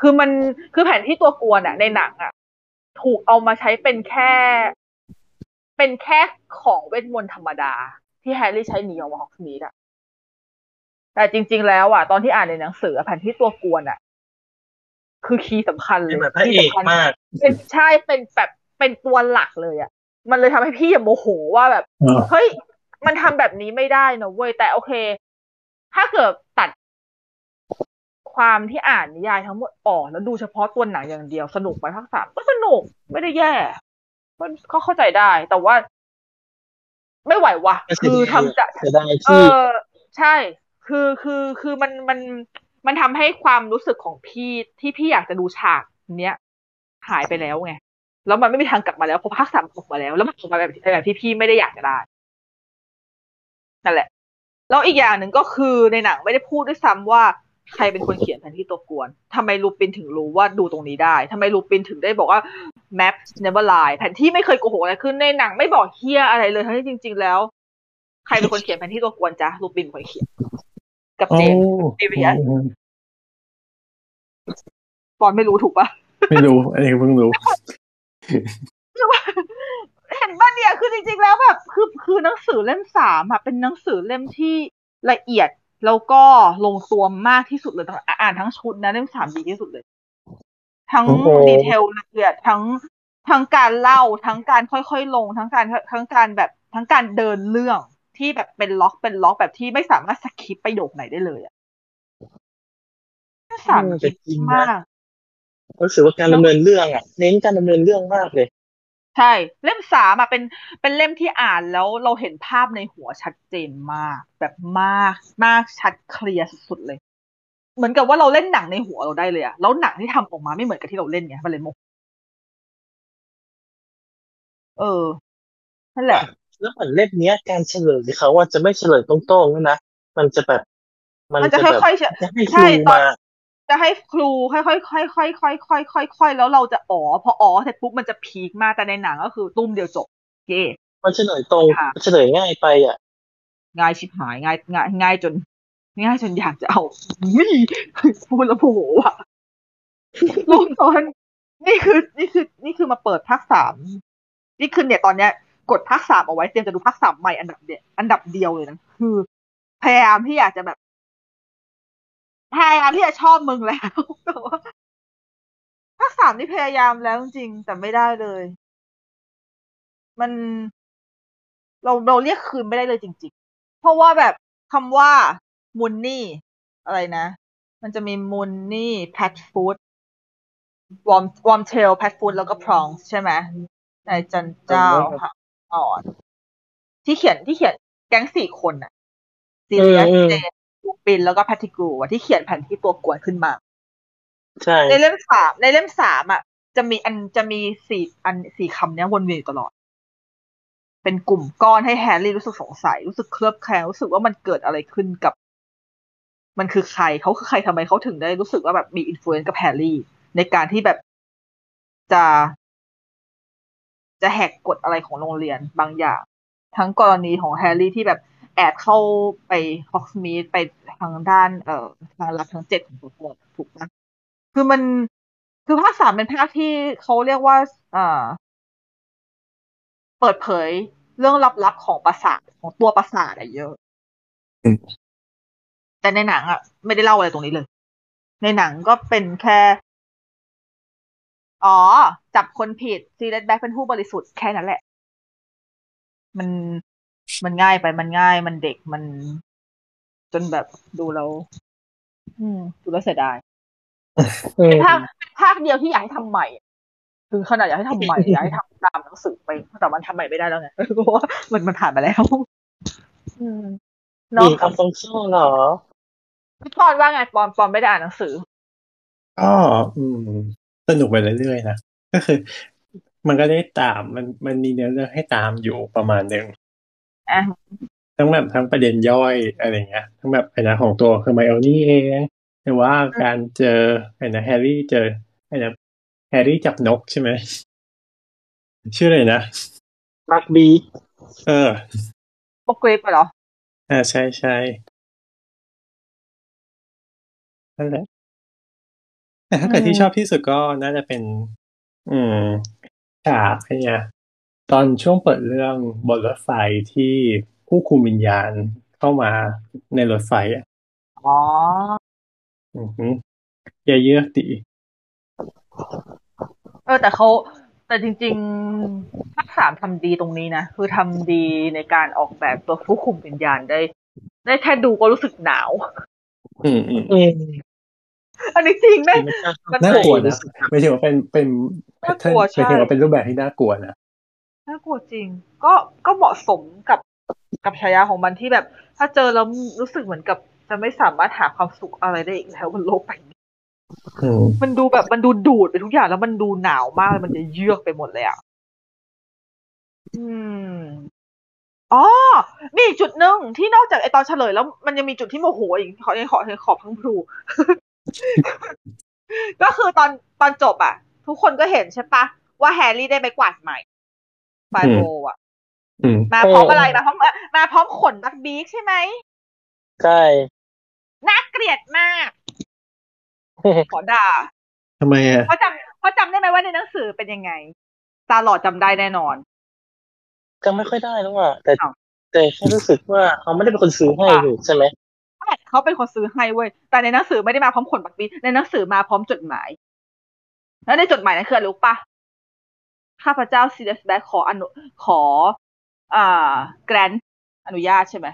คือมันคือแผนที่ตัวกวนอะในหนังอะถูกเอามาใช้เป็นแค่ เป็นแค่ของเวทมนต์ธรรมดา ที่แฮร์รี่ใช้หนีออกมาฮอกสมีดอะแต่จริง ๆ แล้วอะตอนที่อ่านในหนังสือแผนที่ตัวกวนอะคือ key สำคัญเลย
แบบพระเอก
คีย์สำคัญ
มาก
เป็นใช่เป็นแบบเป็นตัวหลักเลยอะมันเลยทำให้พี่อะโมโหว่าแบบ
อ๋อ
เฮ้ย มันทำแบบนี้ไม่ได้นะเว้ยแต่โอเค ถ้าเกิดตัดความที่อ่านนิยายทั้งหมดออกแล้วดูเฉพาะตัวหนังอย่างเดียวสนุกไหมภาคสามก็สนุกไม่ได้แย่มันก็เข้าใจได้ แต่ว่า ไม่ไหวว่ะคือทำจะ
เสียดาย
เอ
ที่
อใช่ คือคือคือมันมันมันทำให้ความรู้สึกของพี่ที่พี่อยากจะดูฉากเนี้ยหายไปแล้วไงแล้วมันไม่มีทางกลับมาแล้วเพราะภาคสามออกมาแล้ว แล้วมันออกมาแบบแบบที่พี่ไม่ได้อยากจะได้ นั่นแหละ แล้วอีกอย่างหนึ่งก็คือในหนังไม่ได้พูดด้วยซ้ำว่าใครเป็นคนเขียนแผนที่ตัวกวนทำไมลูปินถึงรู้ว่าดูตรงนี้ได้ทำไมลูปินถึงได้บอกว่า map never lie แผนที่ไม่เคยโกหกอะไรคือในหนังไม่บอกเฮียอะไรเลยทั้งที่จริง ๆ แล้ว ใครเป็นคนเขียนแผนที่ตัวกวนจ๊ะลูปินเป็นคนเขียน กับ
โอ้
เจมส์ Serious
อืม
ปอนไม่รู้ถูกปะ
ไม่รู้ อันนี้เพิ่งรู้
เห็นป่ะเนี่ยคือจริงๆแล้วแบบคือคือหนังสือเล่มสามอะเป็นหนังสือเล่มที่ละเอียดแล้วก็ลงตัวมากที่สุดเลยตั้งอ่านทั้งชุดนะเล่มสามดีที่สุดเลย ทั้ง
โอ้โห
ดีเทลละเอียดทั้งทั้งการเล่าทั้งการค่อยๆลง ทั้งการทั้งการแบบทั้งการเดินเรื่องที่แบบเป็นล็อกเป็นล็อกแบบที่ไม่สามารถสคิปประโยคไหนได้เลยอะเล่มสาม
แต่จริง
มา
นะ
ก
รู้สึกว่าการดำเนินเรื่องอะ เน้นการดำเนินเรื่องมากเลย
ใช่ เล่มสามอะเป็นเป็นเล่มที่อ่านแล้วเราเห็นภาพในหัวชัดเจนมาก แบบมากมากชัดเคลียร์สุดๆเลย เหมือนกับว่าเราเล่นหนังในหัวเราได้เลยอะแล้วหนังที่ทำออกมาไม่เหมือนกับที่เราเล่นไงมันเลยโมโหเออนั่นแหละ
แล้วเหมือนเล่มเนี้ยการเฉลยเขาว่าจะไม่เฉลยตรงๆนะมันจะแบบ มัน
มันจะ
แบบ
ค่อยๆเฉ
จะให้ค
ใช่
รู
ตอน
มา
จะให้ครูค่อยๆค่อยๆค่อยๆค่อยๆค่อยๆค่อยๆแล้วเราจะอ๋อพออ๋อเสร็จปุ๊บมันจะพีคมากแต่ในหนังก็คือตุ้มเดียวจบเย่
มันเฉลยตรง
ค่ะ
มันเฉลยง่ายไปอะ
ง่ายชิบหายง่ายง่ายง่ายจน ง่ายจนอยากจะเอาวิ่พูดแล้วโมโหอะลงตอนนี่คือ นี่คือ นี่คือมาเปิดภาคสามนี่คือเนี่ยตอนเนี้ย กดภาคสามเอาไว้เตรียมจะดูภาคสามใหม่อันดับเดียอันดับเดียวเลยนะคือ พยายามที่อยากจะแบบ พยายามที่จะชอบมึงแล้วแต่ว่าภาคสามนี่พยายามแล้วจริงๆแต่ไม่ได้เลย มันเราเราเรียกคืนไม่ได้เลยจริง ๆ เพราะว่าแบบคำว่ามุนนี่ อะไรนะ มันจะมีมุนนี่แพทฟูดวอมวอมเทลแพทฟูดแล้วก็พรองใช่ไหมในจันเจ้าค่ะอ่อน ที่เขียนที่เขียนแก๊งสี่คนน่ะซีเรียส
อืม
เจนลู ปินแล้วก็แพทติกูอะที่เขียนแผนที่ตัวกวนขึ้นมา
ใช่
ในเล่มสามในเล่มสามอะ จะมีอันจะมีสี่อันสี่คำเนี้ยวนเวียนอยู่ตลอด เป็นกลุ่มก้อนให้แฮร์รี่รู้สึกสงสัย รู้สึกเคลือบแคลงรู้สึกว่ามันเกิดอะไรขึ้นกับ มันคือใครเขาคือใครทำไมเขาถึงได้รู้สึกว่าแบบมีอิทธิพลกับแฮร์รี่ ในการที่แบบจะ จะแหกกฎอะไรของโรงเรียนบางอย่าง ทั้งกรณีของแฮร์รี่ที่แบบ แอบเข้าไปฮอกสมีดไปทางด้านเอ่อทางลับทั้งเจ็ดของตัวตนถูกปะคือมันคือภาคสามเป็นภาคที่เขาเรียกว่าอ่าเปิดเผยเรื่องลับๆของปราสาทของตัวปราสาทอะเยอะ
อืม
แต่ในหนังอะไม่ได้เล่าอะไรตรงนี้เลย ในหนังก็เป็นแค่ อ๋อ จับคนผิด Sirius Black เป็นผู้บริสุทธิ์แค่นั้นแหละ มัน มันง่ายไปมันง่ายมันเด็กมัน จนแบบดูแล้วอืมดูแล้วเสียดาย
อืม
ภาคภาคเดียวที่อยากให้ทำใหม่อะคือขนาดอยากให้ทำใหม่อยากให้ทำตามหนังสือไปแต่มันทำใหม่ไม่ได้แล้วไงเพราะว่ามันมันผ่านมาแล้ว อืม
ดี
เนาะ
คำฟงโซ่เหรอ
พี่ปอนว่าไงปอนปอนไม่ได้อ่านหนังสือ
ก็อืม สนุกไปเรื่อยๆนะก็คือ มันก็ได้ตามมันมันมีเนื้อเรื่องให้ตามอยู่ประมาณหนึ่ง
อะ
ทั้งแบบทั้งประเด็นย่อยอะไรเงี้ยทั้งแบบไอ้นะของตัวคือไมโอนี่เองหรือว่าการเจอไอ้นะแฮร์รี่เจอไอ้นะแฮร์รี่จับนกใช่ไหมชื่ออะไรนะ
รักบี
เออ
ปกเกรดไปเหรอ
อ่าใช่ใช่นั่นแหละแต่ถ้าเกิด
อืม
ที่ชอบที่สุดก็น่าจะเป็น อืมฉากไอ้เนี่ย ตอนช่วงเปิดเรื่องบนรถไฟที่ผู้คุมวิญญาณเข้ามาในรถไฟอะ
อ๋อ
อือหืออย่าเยือกดี
เออแต่เขาแต่จริงๆภาคสามทำดีตรงนี้นะ คือทำดีในการออกแบบตัวผู้คุมวิญญาณได้ ได้แค่ดูก็รู้สึกหนาว
อืมอืม
อืม
อันนี้จริงไหมมัน
น่ากลัวนะ
รู้สึกครับ
ไม่ใช่ว่าเป็นเป็นแพทเทิร์น
น่ากลัวใช่
ไม่ใช่ว่าเป็นรูปแบบที่น่ากลัวนะ
น่ากลัวจริง ก็ก็เหมาะสมกับกับฉายาของมันที่แบบ ถ้าเจอแล้วรู้สึกเหมือนกับ จะไม่สามารถหาความสุขอะไรได้อีกแล้วบนโลกใบนี้
อืม
มันดูแบบมันดูดูดไปทุกอย่างแล้วมันดูหนาวมากเลยมันจะเยือกไปหมดเลยอะอืมอ๋อมีอีกจุดหนึ่งที่นอกจากไอตอนเฉลยแล้ว มันยังมีจุดที่โมโหอีกขอขอขอพังพลูก็คือตอนตอนจบอะ ทุกคนก็เห็นใช่ปะว่าแฮร์รี่ได้ไปกวาดใหม่ บายโบอะ
อืม
มาพร้อมอะไรมาพร้อมมาพร้อมขนบักบีกใช่ไหม
ใช่
น่าเกลียดมาก ขอด่า
ทำไมอะ
เพราะจำเพราะจำได้ไหมว่าในหนังสือเป็นยังไง ตาหลอดจำได้แน่นอน
จำไม่ค่อยได้แล้วอะแต่
อ้าว
แต่แค่รู้สึกว่าเขาไม่ได้เป็นคนซื้อให้นี่ใช่ไหม
ใช่เขาเป็นคนซื้อให้เว้ย แต่ในหนังสือไม่ได้มาพร้อมขน Buckbeak ในหนังสือมาพร้อมจดหมาย แล้วในจดหมายนั้นคืออะไรรู้ปะ ข้าพเจ้า Sirius Black ขออนุขอ อ่า grant อนุญาตใช่ไหม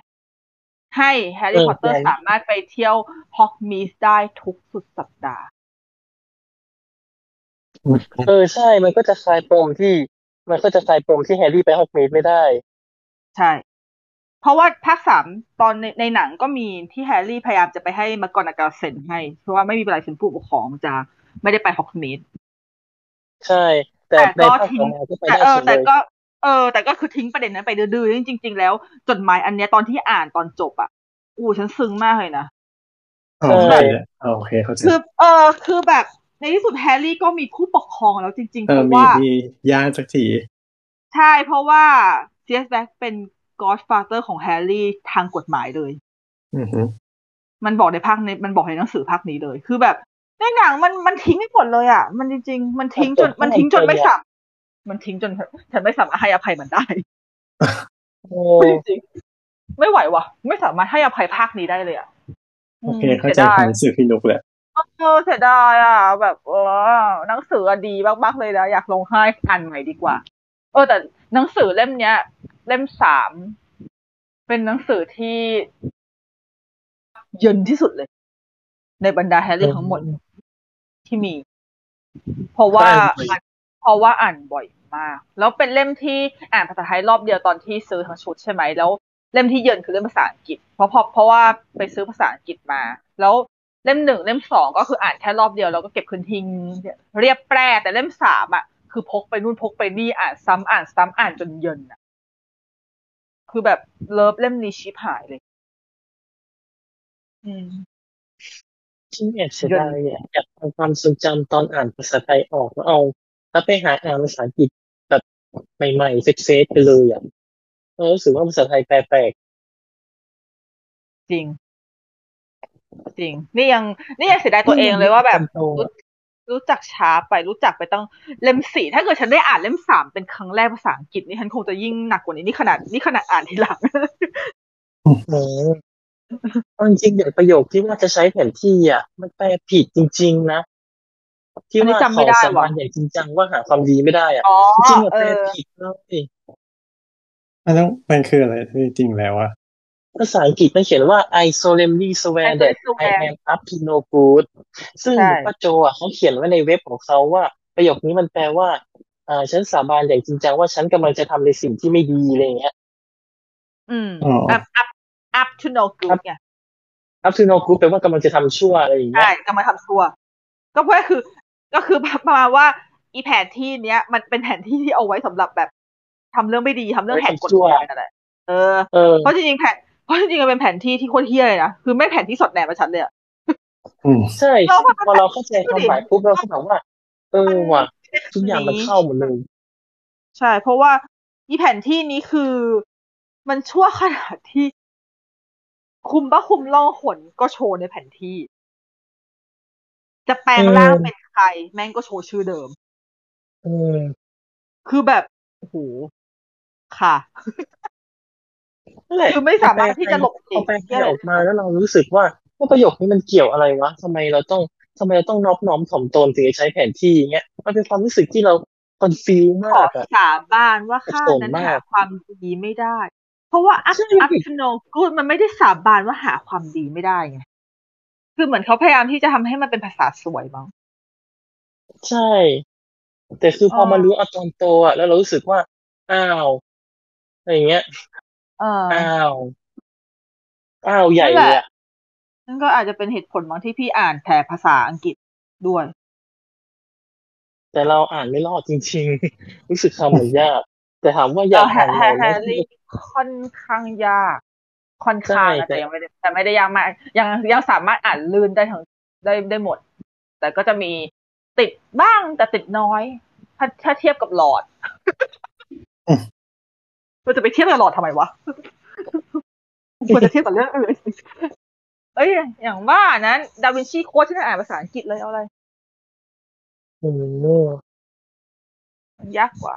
ให้แฮร์รี่พอตเตอร์สามารถไปเที่ยวฮอกส์มี้ดได้ทุกสุดสัปดาห์
เออใช่ มันก็จะคลายปมที่ มันก็จะคลายปมที่แฮร์รี่ไปฮอกมีดไม่ได้
ใช่ เพราะว่าภาคสามตอนในในหนังก็มีที่แฮร์รี่พยายามจะไปให้มากอนากาเซ็นให้ เพราะว่าไม่มีลายเซ็นผู้ปกครองจะไม่ได้ไปฮอกมีด
ใช่ แต่
แต่
ใน
ก็
ภาค
ทิ้
ต่
ง
อมาก็ไป
แต่
ได้
เออ
เฉย
แต่
เลย
ก็เออ แต่ก็คือทิ้งประเด็นนั้นไปดื้อๆจริง ๆ แล้ว จดหมายอันเนี้ยตอนที่อ่านตอนจบอะอู้ฉันซึ้งมากเลยนะ
อ๋อ
ใช่
เข้าใจแล้วอ๋อโอเคเข้าใจ
คือเออคือแบบในที่สุดแฮร์รี่ก็มีผู้ปกครองแล้วจริงๆ
เอ
เพ
อ
ราะ
มี
ว่า
มีญาติสักที
ใช่เพราะว่า Sirius Black เป็น Godfather ของแฮร์รี่ทางกฎหมายเลย
อือฮึ
มันบอกในภาคในมันบอกในหนังสือภาคนี้เลย คือแบบ ในหนังมันมันทิ้งไม่หมดเลยอะ มันจริง ๆ มันทิ้งจนมันทิ้งจนไม่สามมันทิ้งจนฉันไม่สามารถให้อภัยมันได้
โอ้
จริงๆไม่ไหวว่ะ ไม่สามารถให้อภัยภาคนี้ได้เลยอะ
โอเค
ม
เข้าใจ
สียด
ความรู้สึกพี่นุกแหละ
เออเสียดายอะ แบบเออหนังสืออะดีมากๆเลยนะอยากลงให้อ่านใหม่ดีกว่า เออ แต่หนังสือเล่มเนี้ย เล่มสามเป็นหนังสือที่เย็นที่สุดเลย ในบรรดาแฮร์รี่ทั้งหมด ที่มี เพราะว่า
ใช่
เพราะว่าอ่านบ่อยมาก แล้วเป็นเล่มที่อ่านภาษาไทยรอบเดียวตอนที่ซื้อทั้งชุดใช่ไหมแล้ว เล่มที่เยินคือเล่มภาษาอังกฤษ เพราะเพราะเพราะว่าไปซื้อภาษาอังกฤษมา แล้วเล่มหนึ่งเล่มสองก็คืออ่านแค่รอบเดียวแล้วก็เก็บคืนทิ้งเรียบแปร่แต่เล่มสามอะคือพกไปนู่นพกไปนี่อ่านซ้ำอ่านซ้ำอ่านจนเยินอะ คือแบบเลิฟเล่มนี้ชิบหายเลย อืม
ที่แอบเสียดายอะอยากเอาความทรงจำตอนอ่านภาษาไทยออกแล้วเอา แล้วไปหาอ่านภาษาอังกฤษแบบใหม่ๆเฟซๆไปเลยอะเออรู้สึกว่าภาษาไทยแปลก
จริง จริง นี่ยังนี่ยังเสียดาย
ๆ
ตัวเองเลยว่าแบบ
โต
รู้รู้จักช้าไปรู้จักไปตั้งเล่มสี่ถ้าเกิดฉันได้อ่านเล่มสามเป็นครั้งแรกภาษาอังกฤษนี่ฉันคงจะยิ่งหนักกว่านี้นี่ขนาดนี่ขนาดอ่านทีหลัง
โอ้ เอาจริงๆอย่างประโยคที่ว่าจะใช้แผนที่อะ มันแปลผิดจริง ๆ นะ ที่
อันนี้
ว่า
จำไม่ได้
ขอสาบาน
ว่ะ
อย่างจริงจังว่าหาความดีไม่ได้อะ
อ๋อ
จริงๆอะ
เอ
แปล
อ
ผิดเลย
อันนั้นมันคืออะไรที่จริงแล้วอะ
ภาษาอังกฤษมันเขียนว่า I solemnly swear
I
that
swear
I am up to no good ซึ่ง
ใช่
ป้าโจอะเขาเขียนไว้ในเว็บของเขาว่า ประโยคนี้มันแปลว่าอ่าฉันสาบานอย่างจริงจังว่าฉันกำลังจะทำในสิ่งที่ไม่ดีอะไรอย่างเงี้ย
อืม
อ๋อ
up up up to no good ไง
up to no good แปลว่ากำลังจะทำชั่วอะไรอย่างเงี้
ใช่
ย
จะมาทำชั่ว ก็เพื่อคือ ก็คือประมาณว่า อีแผนที่เนี้ย มันเป็นแผนที่ที่เอาไว้สำหรับแบบทำเรื่องไม่ดีทำเรื่องแหกกฎหมายนั่นแหละเออ
เออ
เพราะจริงๆแผนเพราะจริงๆมันเป็นแผนที่ที่โคตรเฮี้ยเลยนะ คือไม่แผนที่สดแหนมาชัดเลยอะ
อืม
ใช่
เราก็
พอเราเข้าใจความหมายปุ๊บเราก็แบบว่า เออว่ะทุกอย่างมันเข้าหมดเลย
ใช่ เพราะว่าอีแผนที่นี้คือ มันชั่วขนาดที่ คุมบ้าคุมล่องหนก็โชว์ในแผนที่ จะแปลงร่าง
อืม
เป็นใคร แม่งก็โชว์ชื่อเดิม
เออ
คือแบบโอ้โหค่ะ
นั่นแหละ
คือไม่สามารถที่จะหลบหลี
พอกแปลไทยออกมาแล้วเรารู้สึกว่าว่าประโยคนี้มันเกี่ยวอะไรวะทำไมเราต้องทำไมเราต้องนอบน้อมถ่อมตนถึงจะใช้แผนที่อย่างเงี้ยมันเป็นความรู้สึกที่เราคอนฟิว
ข
มา
อก
อะ
สาบานว่าข้า
สับสน
นั้น
มาก
หาความดีไม่ได้ เพราะว่าอัพ
ใช่
อัพชโนกูดมันไม่ได้สาบานว่าหาความดีไม่ได้ไงคือเหมือนเขาพยายามที่จะทำให้มันเป็นภาษาสวยมั้ง
ใช่ แต่คือพอ
เออ
มารู้เอาตอนโตอะแล้วเรารู้สึกว่า อ้าวอะไรอย่างเงี้ย
เออ
อ้าวอ้าวใหญ่
นั่น
เล
แห
ย
ละ
อะ
นั่นก็อาจจะเป็นเหตุผลบางที่พี่อ่านแต่ภาษาอังกฤษด้วย
แต่เราอ่านไม่รอดจริง ๆ รู้สึกคำมันยาก แต่ถามว่าอยาก
แฮ
อ่าน
ร์
ไหม
แฮร์รี่ค่อนข้างยาก ค่อนข้าง
ใช่
นะ
แต่
แต่ยังไม่ได้แต่ไม่ได้ยากมากยังยังสามารถอ่านลื่นได้ทั้งได้ได้หมด แต่ก็จะมีติดบ้างแต่ติดน้อย ถ้าถ้าเทียบกับหลอด
อืม
เราจะไปเทียบกับหลอดทำไมวะควรจะเทียบกับเรื่องอื่นเอ้ย อย่างว่านั้น ดาวินชีโค้ดที่น่าอ่านภาษาอังกฤษเลยเอาอะไร
โอ้โห
มันยากกว่า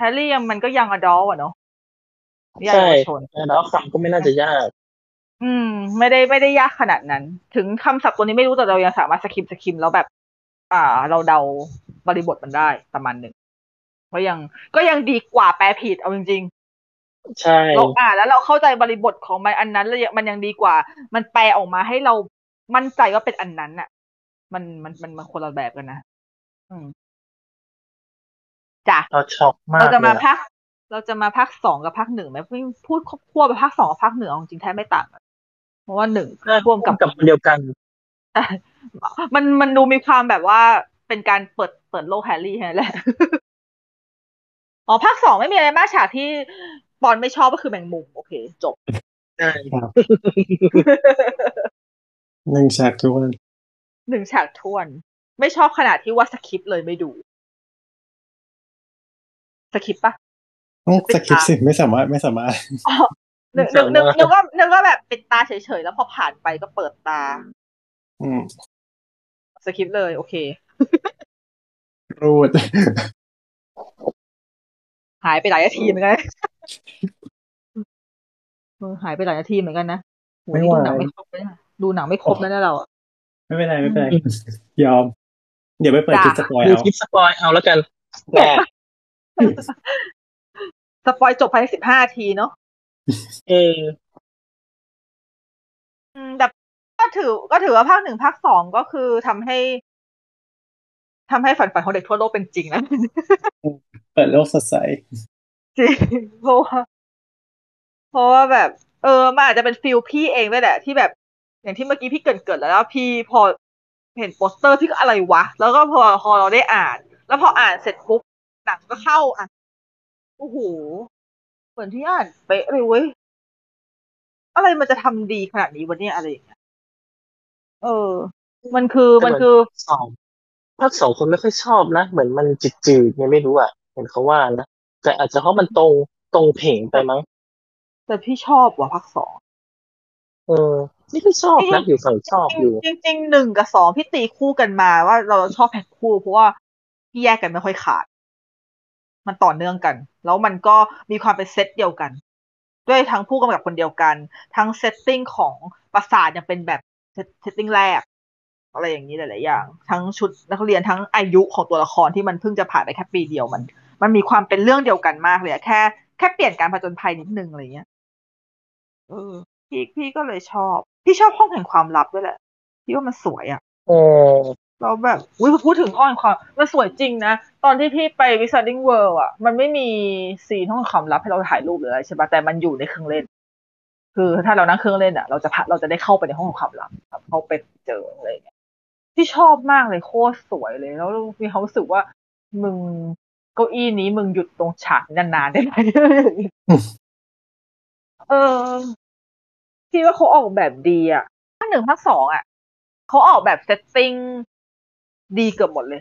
แฮร์รี่ยังมันก็ยังอดอลอะเนาะยัง
ใช่
เยาวชน
แล้วคำก็ไม่น่าจะยาก
อืม ไม่ได้ไม่ได้ยากขนาดนั้น ถึงคำศัพท์ตัวนี้ไม่รู้แต่เรายังสามารถสคิมสคิมแล้วแบบ อ่า เราเดาบริบทมันได้ประมาณหนึ่งก็ยังก็ยังดีกว่าแปลผิดเอาจริง
ใช่
ๆเราอ่านแล้วเราเข้าใจบริบทของมันอันนั้นแล้วมันยังดีกว่า มันแปลออกมาให้เรามั่นใจว่าเป็นอันนั้นน่ะมันมันมันมันคนละแบบกันนะอืม จ้ะ
เราช็อกมาก
เราจะมา
เลยอะ
ภาคเราจะมาภาคสองกับภาคหนึ่งไหมพูดควบไปภาคสองกับภาคหนึ่งเอาจริงๆแทบไม่ต่างกันเพราะว่าหนึ่ง
น่า
ร่วมกับ
กับคนเดียวกัน
มันมันดูมีความแบบว่าเป็นการเปิดเปิดโลกแฮร์รี่แค่นั้นแหละอ๋อภาคสองไม่มีอะไรมากฉากที่ปอนไม่ชอบก็คือแมงมุม โอเค จบ
ใช่
หนึ่งฉากทุกวัน
หนึ่งฉากทวน ไม่ชอบขนาดที่ว่าสคริปต์เลยไม่ดู สคริปต์ปะ
ต้องสกิปสิไม่สามารถไม่สามารถ
นึกนึกนึกนึกว่านึกว่าแบบปิดตาเฉยๆ แล้วพอผ่านไปก็เปิดตา
อืม
สคริปต์เลย โอเค
รูด
หายไปหลายนาทีเหมือนกันเออหายไปหลายนาทีเหมือนกันนะโหนี่ดูหนังไม่ครบเลยนะดูหนังไม่ครบแล้วนะเราอะ
ไม่เป็นไรไม่เป็นไรยอม เดี๋ยวไปเปิดคลิปสปอย
ดู
เอา
คลิปสปอยเอาแล้วกันแหม
สปอยจบภายในสิบห้าทีเนาะ
เออ
อืมแต่ก็ถือก็ถือว่าภาคหนึ่งภาคสองก็คือทำให้ทำให้ฝันฝันของเด็กทั่วโลกเป็นจริงแล้ว
เปิดโลกสดใส
จริงเพราะว่าเพราะว่าแบบ เออมันอาจจะเป็นฟิลพี่เองด้วยแหละ ที่แบบ อย่างที่เมื่อกี้พี่เกรินเกิดแล้วแล้ว พี่พอเห็นโปสเตอร์ที่ก็อะไรวะ แล้วก็พอพอเราได้อ่าน แล้วพออ่านเสร็จปุ๊บ หนังก็เข้าอะโอ้โหเหมือนที่อ่านเป๊ะเลยเว้ยอะไรมันจะทำดีขนาดนี้วะเนี่ยอะไรอย่างเงี้ยเออ มันคือมันคือ
สองภาคสองคนไม่ค่อยชอบนะ เหมือนมันจืดๆไงไม่รู้อะเห็นเขาว่านะแต่อาจจะเพราะมันตรงตรงเพลงไปมั้ง
แต่พี่ชอบว่ะภาคสอง
เออ นี่ก็ชอบนะอยู่ฝั่งชอบอยู่
จริงๆจริงๆหนึ่งกับสองพี่ตีคู่กันมาว่าเราชอบแพ็คคู่เพราะว่าพี่แยกกันไม่ค่อยขาด มันต่อเนื่องกัน แล้วมันก็มีความเป็นเซตเดียวกัน ด้วยทั้งผู้กำกับคนเดียวกัน ทั้ง setting ของปราสาทยังเป็นแบบ setting แรก อะไรอย่างนี้หลาย ๆ อย่าง ทั้งชุดนักเรียนทั้งอายุของตัวละครที่มันเพิ่งจะผ่านไปแค่ปีเดียวมัน มันมีความเป็นเรื่องเดียวกันมากเลยอะแค่แค่เปลี่ยนการผจญภัยนิดนึงอะไรเงี้ยเออพี่พี่ก็เลยชอบ พี่ชอบห้องแห่งความลับด้วยแหละพี่ว่ามันสวยอะ
เออ
เราแบบอุ้ยพูดถึงห้องแห่งความมันสวยจริงนะ ตอนที่พี่ไป Wizarding World อะ มันไม่มีscene ห้องแห่งความลับให้เราถ่ายรูปหรืออะไรใช่ปะแต่มันอยู่ในเครื่องเล่น คือถ้าเรานั่งเครื่องเล่นอะ เราจะพะเราจะได้เข้าไปในห้องแห่งความลับแบบเข้าไปเจออะไรเงี้ยพี่ชอบมากเลยโคตรสวยเลย แล้วมีความรู้สึกว่ามึงเก้าอี้นี้มึงหยุดตรงฉากนี้นานๆได้ไหมเออพี่ว่าเขาออกแบบดีอะภาคหนึ่งภาคสองอะเขาออกแบบ setting ดีเกือบหมดเลย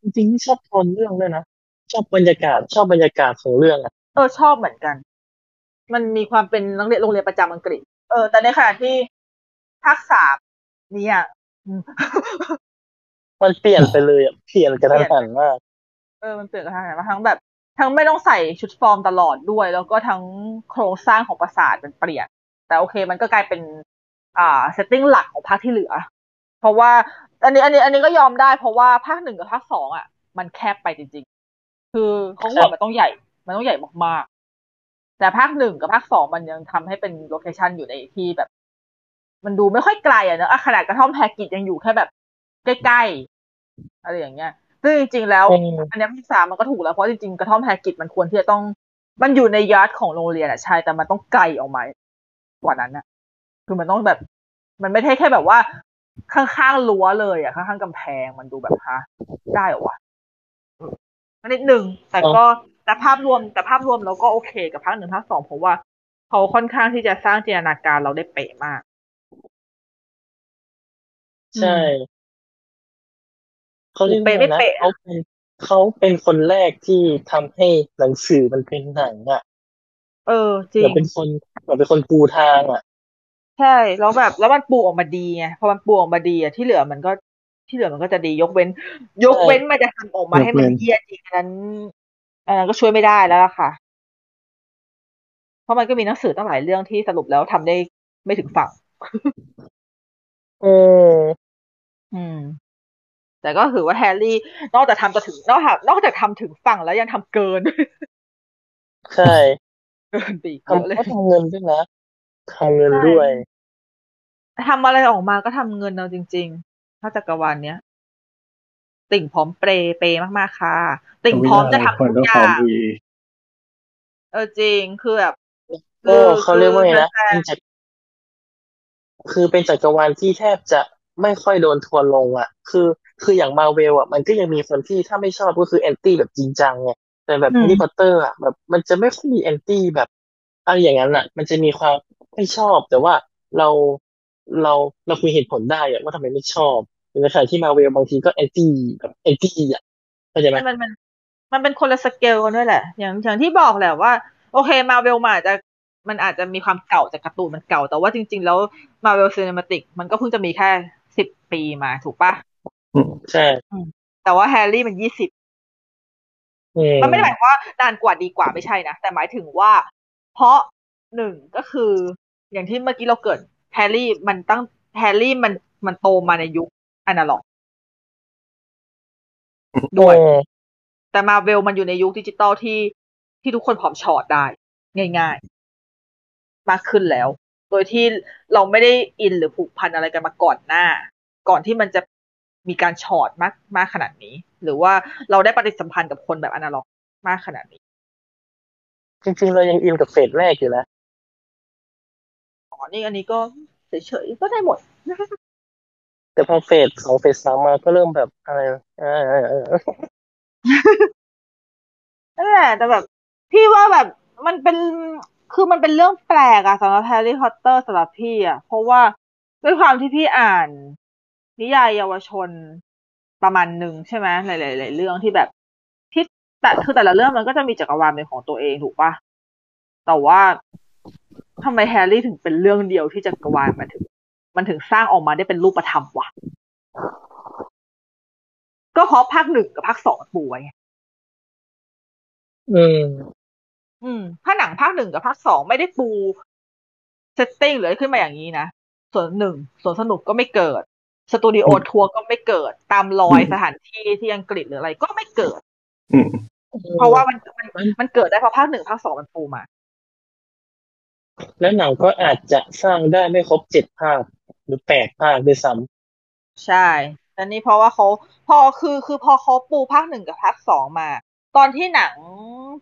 จริงๆนี่ชอบโทนเรื่องด้วยนะ ชอบบรรยากาศชอบบรรยากาศของเรื่องอะ
เออชอบเหมือนกัน มันมีความเป็นนักเรียนโรงเรียนประจำอังกฤษ เออ แต่ในขณะที่ภาคสามเนี่ยอืม
มันเปลี่ยนไปเลยอะเปลี่ยนกระทันหันมาก
เออมันเปลี่ยนกระทันหันมาทั้งแบบ ทั้งไม่ต้องใส่ชุดฟอร์มตลอดด้วย แล้วก็ทั้งโครงสร้างของปราสาทมันเปลี่ยน แต่โอเคมันก็กลายเป็น อ่า setting หลักของภาคที่เหลือ เพราะว่า อันนี้อันนี้ อันนี้ก็ยอมได้เพราะว่าภาคหนึ่งกับภาคสองอะ มันแคบไปจริง ๆ คือเขาบอกมันต้องใหญ่ มันต้องใหญ่มากๆ แต่ภาคหนึ่งกับภาคสองมันยังทำให้เป็น location อยู่ในที่แบบ มันดูไม่ค่อยไกลอะเนอะอะขนาดกระท่อมแฮกริดยังอยู่แค่แบบใกล้ๆอะไรอย่างเงี้ยซึ่งจริงๆแล้ว
อืม
อันเนี้ยภาคสามมันก็ถูกแล้วเพราะจริงๆกระท่อมแฮกริดมันควรที่จะต้องมันอยู่ใน yard ของโรงเรียนอะใช่แต่มันต้องไกลออกมากว่านั้นอะคือมันต้องแบบ มันไม่ใช่แค่แบบว่า ข้างๆรั้วเลยอะข้างๆกำแพงมันดูแบบฮะได้เหรอวะเออนิดหนึ่งแต่ก็แต่ภาพรวมแต่ภาพรวมเราก็โอเคกับภาคหนึ่งภาคสองเพราะว่าเขาค่อนข้างที่จะสร้างจินตนาการเราได้เป๊ะมาก
ใช่เขาเรียกว่า
เป๊ะไม่
นะ
เป๊ะ
เขาเป็นเขาเป็นคนแรกที่ทำให้หนังสือมันเป็นหนังอะ
เออ จริ
เหมืองนเป็นคนเหมือนเป็นคนปูทางอะ
ใช่แล้วแบบแล้วมันปูออกมาดีไงพอมันปูออกมาดีอะที่เหลือมันก็ที่เหลือมันก็จะดียกเว้น ยกเว้นมันจะทำออกมาให้มันเยี่ยจริงอันนั้นอันนั้นก็ช่วยไม่ได้แล้วล่ะค่ะ เพราะมันก็มีหนังสือตั้งหลายเรื่องที่สรุปแล้วทำได้ไม่ถึงฝั่ง
เออ
อืม แต่ก็ถือว่าแฮร์รี่ นอกจากทำจะถึงนอกจากนอกจากทำถึงฝั่งแล้วยังทำเกิน
ใช่
เกินไปอีกเยอะ
ทำ
เลย
เขาทำเงินด้วยนะ ทำเงินด้วย
ทำอะไรออกมาก็ทำเงินเอาจริง ๆ ถ้าจักรวาลเนี้ย ติ่งพร้อมเปรย์เปย์มากๆค่ะ ติ่งพร้อมจะทำ
คน
ทุ
ก็
กอ
ขอย่างวี
เออจริงคือแบบ
โอ้เขาเรียกว่าไงนะ
คือ
เป็นจักรคือเป็นจักรวาลที่แทบจะไม่ค่อยโดนทัวร์ลงอะ คือ คืออย่างมาเวลอะ มันก็ยังมีคนที่ถ้าไม่ชอบก็คือ anti แบบจริงจังไงแต่แบบแฮร์รี่พอตเตอร์อะแบบ มันจะไม่ค่อยมี anti แบบอะไรอย่างนั้นอะ มันจะมีความ ไม่ชอบ แต่ว่าเราเราเราคุยเหตุผลได้อะว่าทำไมไม่ชอบในขณะที่มาเวลบางทีก็ anti แบบ anti อะเข้าใจไหม
มันมันมันเป็นคนละสเกลกันด้วยแหละ อย่างอย่างที่บอกแหละว่า โอเคมาเวลมาอาจจะมันอาจจะมีความเก่าจากการ์ตูนมันเก่า แต่ว่าจริง ๆ แล้ว Marvel Cinematic มันก็เพิ่งจะมีแค่สิบปีมาถูกปะ
ใช่
แต่ว่าแฮร์รี่มันยี่สิบ
อืม
มันไม่ได้หมายความว่านานกว่าดีกว่าไม่ใช่นะ แต่หมายถึงว่า เพราะหนึ่งก็คือ อย่างที่เมื่อกี้เราเกิดแฮร์รี่มันตั้งแฮร์รี่มันมันโตมาในยุคอนาล็อกด้วย
อืม
แต่มาเวลมันอยู่ในยุคดิจิตอลที่ที่ทุกคนพร้อมฉอดได้ ง่ายๆ มากขึ้นแล้ว โดยที่เราไม่ได้อินหรือผูกพันอะไรกันมาก่อนหน้า ก่อนที่มันจะมีการฉอดมากมากขนาดนี้ หรือว่าเราได้ปฏิสัมพันธ์กับคนแบบอนาล็อกมากขนาดนี้
จริงๆ เรายังอินกับ phase แรกอยู่นะ
อ๋ อนี่อันนี้ก็เฉยๆก็ได้หมด
แต่พอเฟสสองเฟสสามมาก็เริ่มแบบอะไรเออเออเออ
นั่นแหละแต่แบบ พี่ว่าแบบมันเป็นคือมันเป็นเรื่องแปลกอะสำหรับแฮร์รี่พอตเตอร์สำหรับพี่อะเพราะว่าด้วยความที่พี่อ่าน นิยายเยาวชนประมาณหนึ่งใช่ไหมหลายๆหลายเรื่องที่แบบที่แต่คือแต่ละเรื่องมันก็จะมีจักรวาลเป็นของตัวเองถูกปะแต่ว่า ทำไมแฮร์รี่ถึงเป็นเรื่องเดียวที่จักรวาลมันถึง มันถึงสร้างออกมาได้เป็นรูปธรรมวะก็เพราะภาคหนึ่งกับภาคสองปูไว้ไง
อืม
อืมถ้าหนังภาคหนึ่งกับภาคสองไม่ได้ปู setting หรืออะไรขึ้นมาอย่างนี้นะ ส่วนหนึ่งส่วนสนุกก็ไม่เกิด Studio Tour ก็ไม่เกิด ตามรอยสถานที่ที่อังกฤษหรืออะไรก็ไม่เกิด
อืม
เพราะว่ามันมันมันเกิดได้เพราะภาคหนึ่งภาคสองมันปูมา
แล้วหนังก็อาจจะสร้างได้ไม่ครบเจ็ดภาค หรือแปดภาคด้วยซ้ำ
ใช่แต่นี่เพราะว่าเขาพอคือคือพอเขาปูภาคหนึ่งกับภาคสองมา ตอนที่หนัง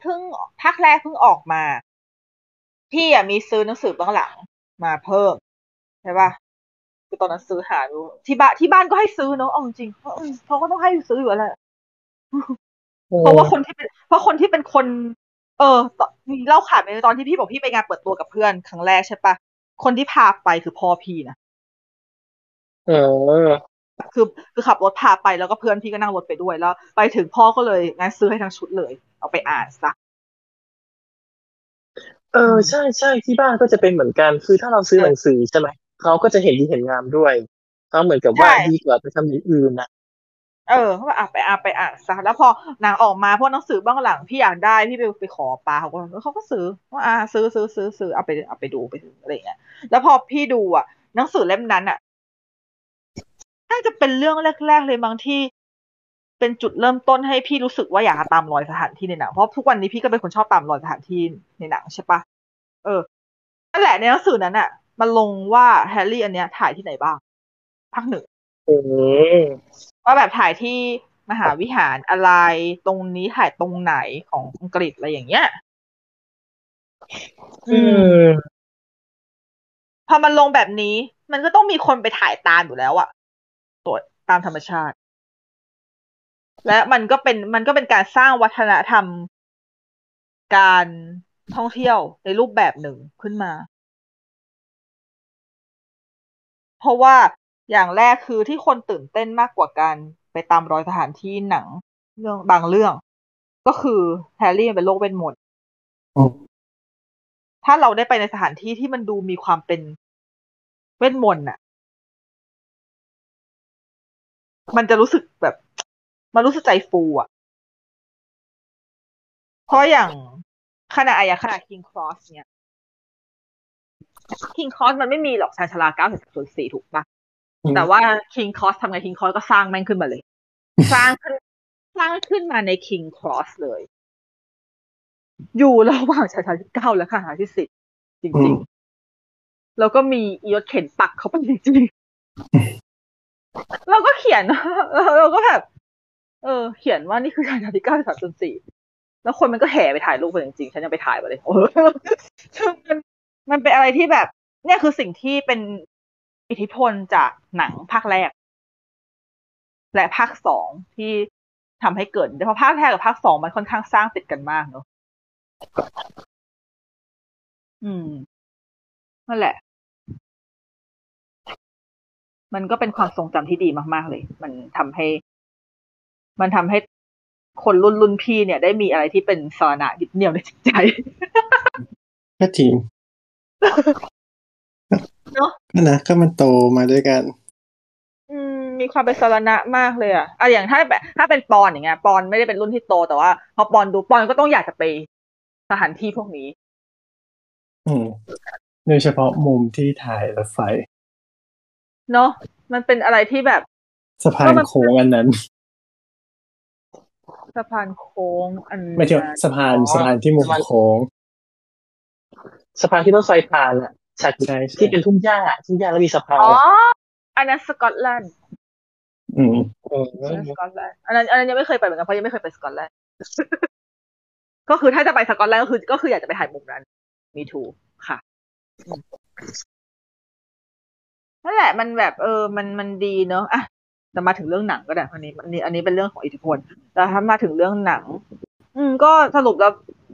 เพิ่งภาคแรกเพิ่งออกมา พี่อะมีซื้อหนังสือเบื้องหลังมาเพิ่มใช่ปะคือตอนนั้นซื้อหาดูที่บ้านที่บ้านก็ให้ซื้อเนอะเอาจริงเขาก็ต้องให้ซื้ออยู่แล้วเพราะว่าคนที่เป็นเพราะคนที่เป็นคน เออตอนมีเล่าขาดไปตอนที่พี่บอกพี่ไปงานเปิดตัวกับเพื่อนครั้งแรกใช่ปะคนที่พาไปคือพ่อพี่นะ
เออ
คือคือขับรถพาไปแล้วก็เพื่อนพี่ก็นั่งรถไปด้วยแล้ว ไปถึงพ่อก็เลยงั้นซื้อให้ทั้งชุดเลย เอาไปอ่านซะ
เออใช่ใช่ที่บ้านก็จะเป็นเหมือนกัน คือถ้าเราซื้อหนังสือใช่ไหมเขาก็จะเห็นดีเห็นงามด้วยเขาเหมือนกับว่า
ใช่
ดีกว่าไปทำอย่างอื่นนะ
เออเขาบอกอะไปอ่านไปอ่านซะแล้วพอหนังออกมาพวกหนังสือเบื้องหลังพี่อยากได้พี่ไปไปขอปาเขาก็เขาก็ซื้อว่าอ่าซื้อซื้อซื้อซื้อเอาไปเอาไปดูไปดูอะไรเงี้ยแล้วพอพี่ดูอะ หนังสือเล่มนั้นอะน่าจะเป็นเรื่องแรก ๆ เลยบางที่ เป็นจุดเริ่มต้นให้พี่รู้สึกว่าอยากตามรอยสถานที่ในหนังเพราะทุกวันนี้พี่ก็เป็นคนชอบตามรอยสถานที่ในหนังใช่ปะเออนั่นแหละในหนังสือนั้นอะมันลงว่าแฮร์รี่อันเนี้ยถ่ายที่ไหนบ้างภาคหนึ่ง
อืม
ว่าแบบถ่ายที่มหาวิหารอะไรตรงนี้ถ่ายตรงไหนของอังกฤษอะไรอย่างเงี้ย
อืม
พอมันลงแบบนี้ มันก็ต้องมีคนไปถ่ายตามอยู่แล้วอะตัวตามธรรมชาติ และมันก็เป็นมันก็เป็นการสร้างวัฒนธรรม การท่องเที่ยวในรูปแบบหนึ่งขึ้นมา เพราะว่า อย่างแรกคือที่คนตื่นเต้นมากกว่าการไปตามรอยสถานที่หนังเรื่องบางเรื่อง ก็คือแฮร์รี่เป็นโรคเวทมนต์
อืม
ถ้าเราได้ไปในสถานที่ที่มันดูมีความเป็นเวทมนต์น่ะมันจะรู้สึกแบบ มันรู้สึกใจฟูอะเพราะอย่างขณะอะอย่าขณะ King Cross เนี่ย King Cross มันไม่มีหรอกชานชาลาเก้าสิบส่วนสี่ถูกปะ แต่ว่า King Cross ทำไง King Cross ก็สร้างแม่งขึ้นมาเลย สร้างขึ้นสร้างขึ้นมาใน King Cross เลย อยู่ระหว่างชานชาลาที่เก้าและชานชาลาที่สิบจ
อื
ริง
ม
ๆแล้วก็มีอียศเข็นปักเข้าไปจริงๆเราก็เขียนเราก็แบบ เออ เขียนว่านี่คือชานชาลาที่เก้าสามส่วนสี่แล้วคนมันก็แห่ไปถ่ายรูปกันจริงๆ ฉันยังไปถ่ายมาเลยเออคือมันมันเป็นอะไรที่แบบ เนี่ยคือสิ่งที่เป็น อิทธิพลจากหนังภาคแรก และภาคสองที่ทำให้เกิดเพราะภาคแรกกับภาคสองมันค่อนข้างสร้างติดกันมากเนอะอืมนั่นแหละ มันก็เป็นความทรงจำที่ดีมากๆเลย มันทำให้ มันทำให้คนรุ่นรุ่นพี่เนี่ย ได้มีอะไรที่เป็นสาระยึดเหนี่ยวในจิตใจ
ก็จริง
เนอะ
ก็นะก็มันโตมาด้วยกัน
อืม มีความเป็นสาระมากเลยอะอะอย่างถ้าแบบถ้าเป็นปอนอย่างเงี้ย ปอนไม่ได้เป็นรุ่นที่โตแต่ว่า พอปอนดูปอนก็ต้องอยากจะไปสถานที่พวกนี้
อืมโดยเฉพาะมุมที่ถ่ายรถไฟ
เนาะมันเป็นอะไรที่แบบ
สะพานโค้งอันนั้น
สะพานโค้งอัน
ไม่ใช่
นั้น
สะพาน
อ๋อ
สะพานที่มุม
สะพาน
โค้ง
สะพานที่รถไฟผ่านอะ ฉาก
ใช่ใช่
ที่เป็นทุ่งหญ้าทุ่งหญ้าแล้วมีสะพาน
อ๋อ
อะ
อันนั้นสกอตแลนด์
อืม
อืม
อันนั้นสกอตแลนด์อันนั้นอันนั้นยังไม่เคยไปเหมือนกันเพราะยังไม่เคยไปสกอตแลนด์ก็คือถ้าจะไปสกอตแลนด์ก็คือ ก็คืออยากจะไปถ่ายมุมนั้น มีทูค่ะอืมนั่นแหละมันแบบเออ มันมันดีเนอะอะจะมาถึงเรื่องหนังก็ได้อันนี้อันนี้อันนี้เป็นเรื่องของอิทธิพลแต่ถ้ามาถึงเรื่องหนัง อืมก็สรุปแล้ว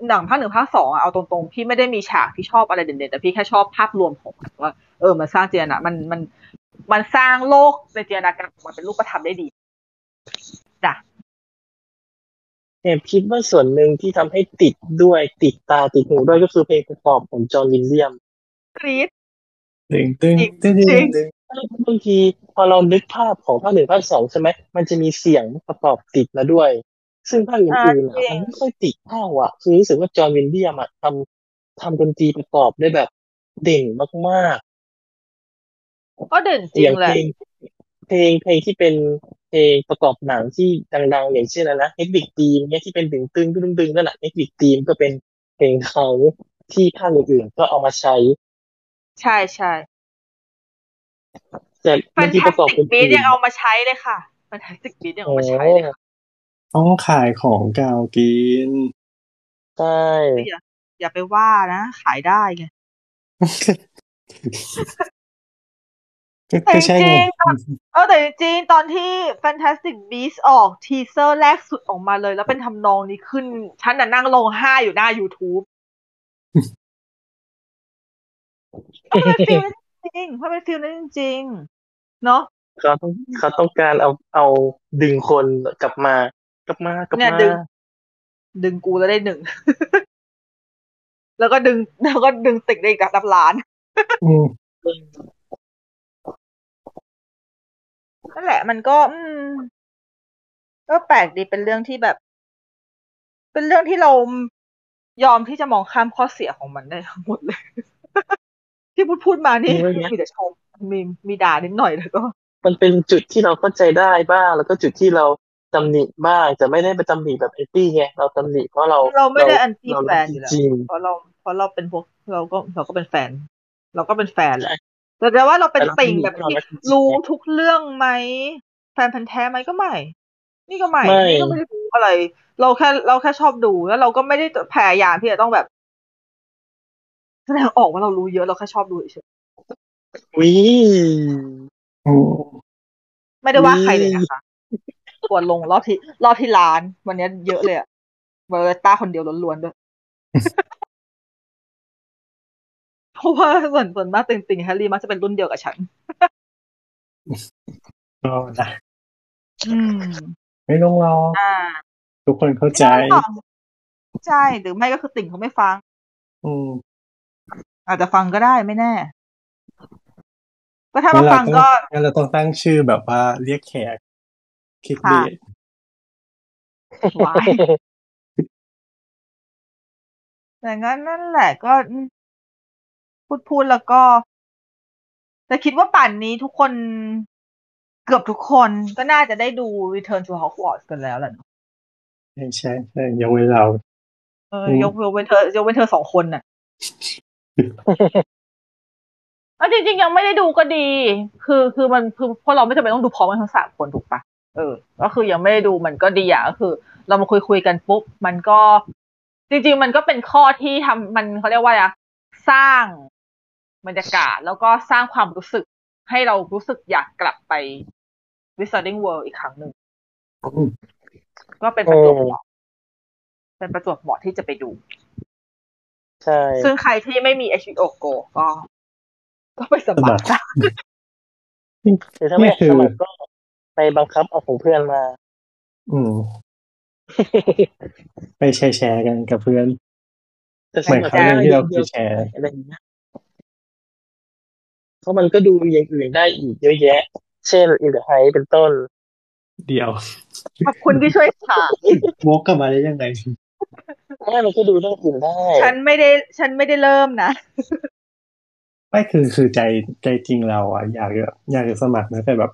หนังภาคหนึ่งภาคสองอะเอาตรงๆ พี่ไม่ได้มีฉากที่ชอบอะไรเด่นๆ แต่พี่แค่ชอบภาพรวมของมันว่าเออมันสร้างจินตนามันมันมันสร้างโลกในจินตนาการออกมาเป็นรูปธรรมได้ดีจ้ะ
เนี่ยคิดว่าส่วนหนึ่งที่ทำให้ติดด้วยติดตาติดหูด้วยก็คือเพลงประกอบของจอห์นวินเลียม
กรี๊ด
ตึงตึงตึง
จริ
ตึ
ง
งตึง
บางทีพอเรานึกภาพของภาคหนึ่งภาคสองใช่ไหมมันจะมีเสียงประกอบติดมาด้วย ซึ่งภาคอื่นๆอะ
อ่าจริง
มันไม่ค่อยติดเท่าอะ คือรู้สึกว่าจอห์นวินเลียมอะทำทำดนตรีประกอบได้แบบเด่นมาก
ก็เด่น
ๆ
จริ
องย่าง
แห
เพ
ละ
ลงเพลงเพลงที่เป็นเพลงประกอบหนังที่ดังๆ อย่างเช่นอะไรนะเฮดวิกทีมเนี่ยที่เป็นตึงตึงตึงตึงนั่นแหละเฮดวิกทีมก็เป็นเพลงเขาที่ภาคอื่นๆก็เอามาใช้
ใช่ใช่
แต่
แฟ
บาง
น
ที
ตา
ประ
ส
กอบ
ติกบี
อื่
ท
น
ยังเอามาใช้เลยค่ะแฟนตาสติกบีทยัง
โอ้
เอามาใช้เลยค่ะ
ต้องขายของเก่ากิน
ใช่
อย่าอย่าไปว่านะ ขายได้ไง
ก็
แต่
ก็
จ
ใช่
ริ
ไง
งๆตอนเออแต่จริงๆตอนที่ Fantastic Beasts ออก teaser แรกสุดออกมาเลย แล้วเป็นทำนองนี้ขึ้น ฉันน่ะนั่งลงไห้อยู่หน้า YouTube เพราะมันเป็น feel นั้นจริงๆเพราะมันเป็น feel นั้นจริงๆเนาะ
เขาต้องเขาต้องการเอาเอาดึงคนกลับมา กลับมากลับ
เนี่ย
มา
ดึง ดึงกูแล้วได้หนึ่ง แล้วก็ดึง แล้วก็ดึงติกได้อีกรับล้าน
อืม
นั่นแหละ มันก็ อืมก็แปลกดีเป็นเรื่องที่แบบ เป็นเรื่องที่เรายอมที่จะมองข้ามข้อเสียของมันได้ทั้งหมดเลย ที่พูดพูดมานี่
มีไว้ไง
มีแต่ชมมีมีด่านิดหน่อยแล้วก็
มันเป็นจุดที่เราเข้าใจได้บ้างแล้วก็จุดที่เรา ตำหนิบ้างแต่ไม่ได้ไปตำหนิแบบไอ้ตี้ไงเราตำหนิเพราะเรา
เราไม่ได้อันตี้
เรา
แฟ
รัก
นอยู่แล้ว
จริง
เพราะเราเพราะเราเป็นพวกเราก็เราก็เป็นแฟน เราก็เป็นแฟนแหละ
ใช่
แต่แต่ว่าเราเป็น
แต่เรา
ติ่ง
ไม่
แบบ
เรา
ที่
ไม่จริง
รู้ทุกเรื่องไหมแฟนพันธ์แท้ไหมก็ไม่ นี่ก็ไม่
ไม่
นี่ก็ไม่ได้รู้อะไร เราแค่เราแค่ชอบดูแล้วเราก็ไม่ได้พยายามที่จะต้องแบบแสดงออกว่าเรารู้เยอะเราแค่ชอบดูเฉย
วิ
อืม
ๆไม่ได้ว่าใครเลยนะคะ ปวดลงรอบที่รอบที่ร้าน วันนี้เยอะเลยอะเวลต้าคนเดียวล้วนๆด้วยเพราะว่าส่วนส่วนมากติ่งๆแฮร์รี่มักจะเป็นรุ่นเดียวกับฉัน
ก็นะ
อืม
ไม่ลงรอ
อ่า
ทุกคนเข้าใจ
ใช่หรือไม่ก็คือติ่งเขาไม่ฟัง
อืม
อาจจะฟังก็ได้ไม่แน่ก็ถ้า
งั้
มาน
เรา
ฟัง
ต้อง
ก็
งั้นเราต้องตั้งชื่อแบบว่าเรียกแขก คลิกเบส
วายแต่งั้นนั่นแหละก็อืมพูดพูดแล้วก็ แต่คิดว่าป่านนี้ทุกคนเกือบทุกคนก็น่าจะได้ดู Return to Hogwarts กันแล้วแหละเนอะ
ใช่ใช่ใช่ยกเว้นเรา
เออ
อืม
ยกยกเว้นเธอยกเว้นเธอสองคนน่ะอะจริง ๆ ยังไม่ได้ดูก็ดี คือคือมันคือเพราะเราไม่จำเป็นต้องดูพร้อมกันทั้งสามคนถูกปะ เออ ก็คือยังไม่ได้ดูมันก็ดีอะก็คือ เรามาคุยคุยๆกันปุ๊บมันก็ จริง ๆ มันก็เป็นข้อที่ทำมันเขาเรียกว่าอะไรอะสร้างบรรยากาศแล้วก็สร้างความรู้สึกให้เรารู้สึกอยากกลับไป Wizarding World อีกครั้งหนึ่ง
อืม
ก็เป็นประจวบเหมาะเป็นประจวบเหมาะที่จะไปดู
ใช่
ซึ่งใครที่ไม่มี HBO Go ก็ ก็ไปสมัครได้
คือถ้าไม่อยาก
นี่คือ
สมัครก็ ไปบังคับเอาของเพื่อนมา
อืม ไปแชร์แชร์กันกับเพื่อน
แต่
เหมือนครั้งหนึงที่เราเคยแชร์
อะไรอย่างเงี้ยเพราะมันก็ดูอย่างอื่นได้อีกเยอะแยะ เช่น In the Heights เป็นต้น
เดียว
ขอบคุณที่ช่วยขาย
วกกลับมาได้ยังไง
ไม่มันก็ดูเรื่องอื่นได้
ฉันไม่ได้ ฉันไม่ได้เริ่มนะ
ไม่คือคือใจใจจริงเราอะอยากจะอยากจะสมัครนะแต่แบบ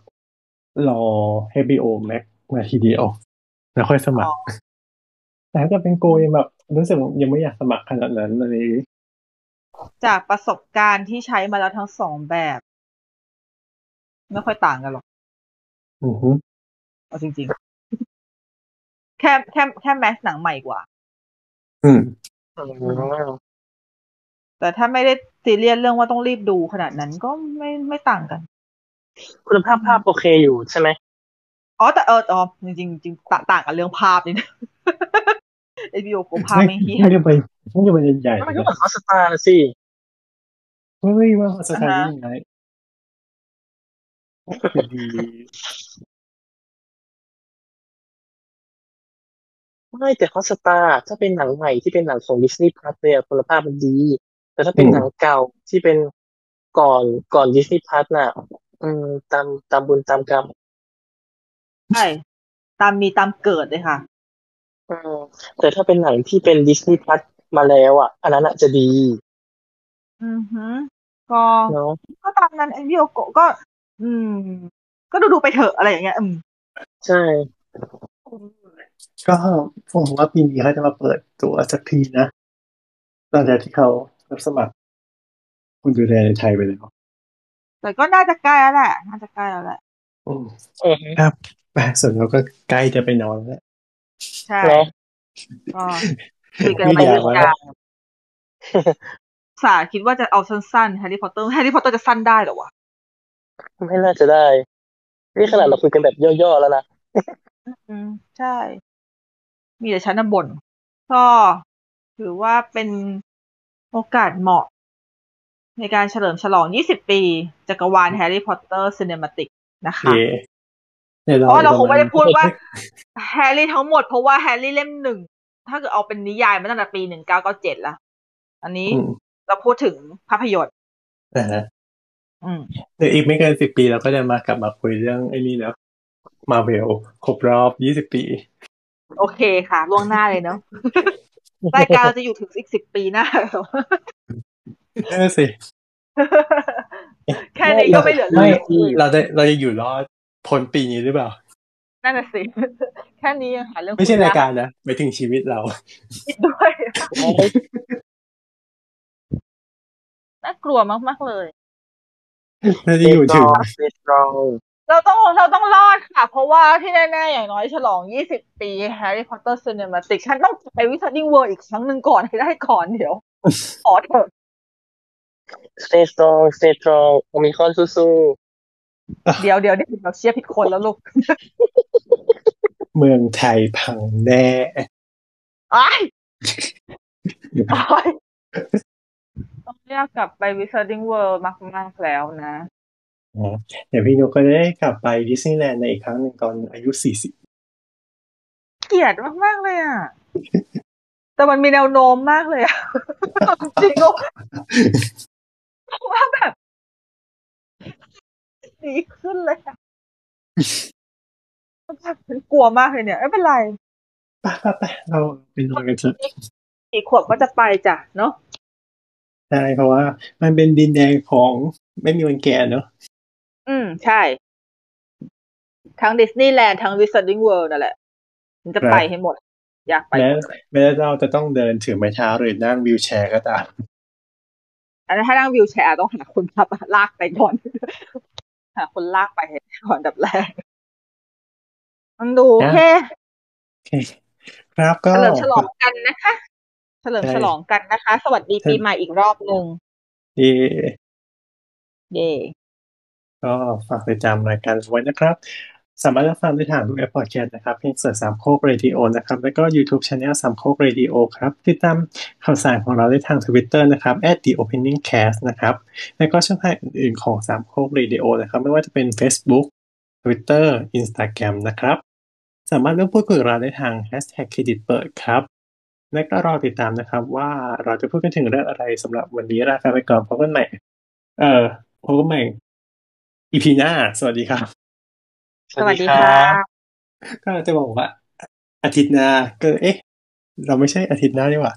รอ HBO Max มาทีเดียวแล้วค่อยสมัคร แต่ถ้าเกิดเป็นโกยังแบบรู้สึกยังไม่อยากสมัครขนาดนั้นอะไรอย่างงี้
จากประสบการณ์ที่ใช้มาแล้วทั้งสองแบบ ไม่ค่อยต่างกันหรอก
อือฮึ
เอาจริงๆ แค่แค่แค่แมสหนังใหม่กว่า
อืม
อืม
แต่ถ้าไม่ได้ซีเรียสเรื่องว่าต้องรีบดูขนาดนั้นก็ไม่ไม่ต่างกัน
คุณภาพภาพโอเคอยู่ใช่ไหม
อ๋อแต่เอออ๋อจริงๆจริงต่างต่างกันเรื่องภาพนี่นะ HBO โกภาพไม่เฮีย
ไม่จะไปไม่จะไปใหญ่
มันก็เหมือนคอสตาร์สิ
เฮ้ยว่าสถานียังไงดี
ไม่แต่คอสตาร์ถ้าเป็นหนังใหม่ที่เป็นหนังของดิสนีย์พลัสเนี่ยคุณภาพมันดี แต่ถ้าเป็นหนังเก่าที่เป็นก่อนก่อนดิสนีย์พลัสน่ะ อืมตามตามบุญตามกรรม
ใช่ตามมีตามเกิดเลยค่ะ
อืมแต่ถ้าเป็นหนังที่เป็นดิสนีย์พลัสมาแล้วอะ อันนั้นอะจะดี
อือฮึก็
เนาะ
ก็ตามนั้น HBO โกก็ อืม ก็ดูดูไปเถอะอะไรอย่างเงี้ย อืม
ใช่
ก็ผมว่าปีนี้เขาจะมาเปิดตัวสักทีนะหลังจากที่เขารับสมัครคุณดูแลในไทยไปแล้ว
แต่ก็น่าจะใกล้แล้วแหละ น่าจะใกล้แล้วแหละ
อืม
อือฮึ
ครับไปส่วนเราก็ใกล้จะไปนอนแล้ว
ใช่
เนาะ
ก็คุยกันไป
ไม่อยาก
เรื่อง
แล้ว
กลางสาคิดว่าจะเอาสั้นๆแฮร์รี่พอตเตอร์แฮร์รี่พอตเตอร์จะสั้นได้เหรอวะ
ไม่น่าจะได้ นี่ขนาดเราคุยกันแบบย่อๆแล้วนะ
อืมใช่ มีแต่ฉันน่ะบ่นก็ถือว่าเป็นโอกาสเหมาะ ในการเฉลิมฉลอง 20 ปีจักรวาลแฮร์รี่พอตเตอร์ Cinematic นะคะ
เย่เนี่ย
เพราะเราคงไม่ได้พูดว่า
ประมณ
แฮร์รี่ทั้งหมดเพราะว่าแฮร์รี่เล่มหนึ่ง ถ้าเกิดเอาเป็นนิยายมาตั้งแต่ปี 1997ละอันนี้
อืม
เราพูดถึงภาพยนตร์
นะฮะ
อืม
เดี๋ยวอีกไม่เกินสิบปีเราก็จะมากลับมาคุยเรื่องไอ้นี่แล้วมาเวลครบรอบยี่สิบปี
โอเคค่ะ ล่วงหน้าเลยเนาะรายการเราจะอยู่ถึงอีกสิบปีหน้า
นั่นนะสิ
แค่นี้ก็ไม่เหลือเล
ไม่
ย
เราจะเราจะอยู่รอดพ้นปีนี้หรือเปล่า
นั่นน่ะสิ แค่นี้ยังหาเรื่อง
ไม่ใช่
คุ
รายการนะไปถึงชีวิตเรา
คิดด้วยน่ากลัวมาก ๆ เลย
เราจะอยู่ถึง
strong
เราต้องเราต้องรอดค่ะ เพราะว่าที่แน่ ๆ อย่างน้อยฉลอง 20 ปีแฮร์รี่พอตเตอร์ Cinematic ฉันต้องไปวิสั r ดิ้งเวิร์อีกครั้งหนึ่งก่อนให้ได้ก่อนเดี๋ยวขอเถอะ
stay strong stay strong โอมิครอนสู้
เดี๋ยวเดี๋ยวเดี๋ยวเราเชียร์ผิดคนแล้วลูก
เมืองไทยพังแน่
อ้ายอ้ายต้องเรียกกลับไปวิสั r ดิ้งเวิร์มากๆแล้วนะ
เดี๋ยวพี่นุกก็ได้กลับไปดิสนีย์แลนด์ในอีกครั้งหนึ่งตอนอายุสี่สิบ
เกลียดมากๆเลยอะ แต่มันมีแนวโน้มมากเลยอะจริง ๆว่าแบบดีขึ้นเลยอะแบบฉันกลัวมากเลยเนี่ยไม่เป็นไร
ไปไปไปเราไปนอนกันเถอะ
อีกขวบก็จะไปจ้ะเนาะ
ใช่เพราะว่า มันเป็นดินแดงของไม่มีวันแก่เนอะ
อืมใช่ ทั้งดิสนีย์แลนด์ทั้งวิสั r ดิ้งเวิร์นั่นแหละฉันจะไปให้หมด อยากไป
แม้
หมดเลย
แม้เราจะต้องเดินถือไม้เท้าหรือนั่งวีลแชร์ก็ตาม
อันนั้นถ้านั่งวีลแชร์ต้องหาคนขับลากไปก่อน หาคนลากไปก่อนอันดับแรก มันดูโอเค
โอเคครับก็
เฉลิมฉลองกันนะคะเฉลิม
ใช่
ฉลองกันนะคะ สวัสดีปีใหม่อีกรอบหนึ่ง
เย่
เย่
ก็ฝากติดตามรายการไว้นะครับ สามารถรับฟังได้ทางทุกแอปพอดแคสต์นะครับ เพียง search สามโคกเรดิโอนะครับ แล้วก็ YouTube Channel สามโคกเรดิโอครับ ติดตามข่าวสารของเราได้ทาง Twitter นะครับ @theopeningcast นะครับ แล้วก็ช่องทางอื่นๆของสามโคกเรดิโอนะครับ ไม่ว่าจะเป็น Facebook Twitter Instagram นะครับ สามารถร่วมพูดคุยกับเราได้ทางแฮชแท็กเครดิตเปิดครับ และก็รอติดตามนะครับว่าเราจะพูดกันถึงเรื่องอะไรสำหรับวันนี้ราคาไปก่อนพบกันใหม่ เออพบกันใหม่ EP หน้า สวัสดีครับ
สวัสดีครับ
ก็จะบอกว่า อาทิตย์หน้าก็เอ๊ะ เราไม่ใช่อาทิตย์หน้านี่หว่า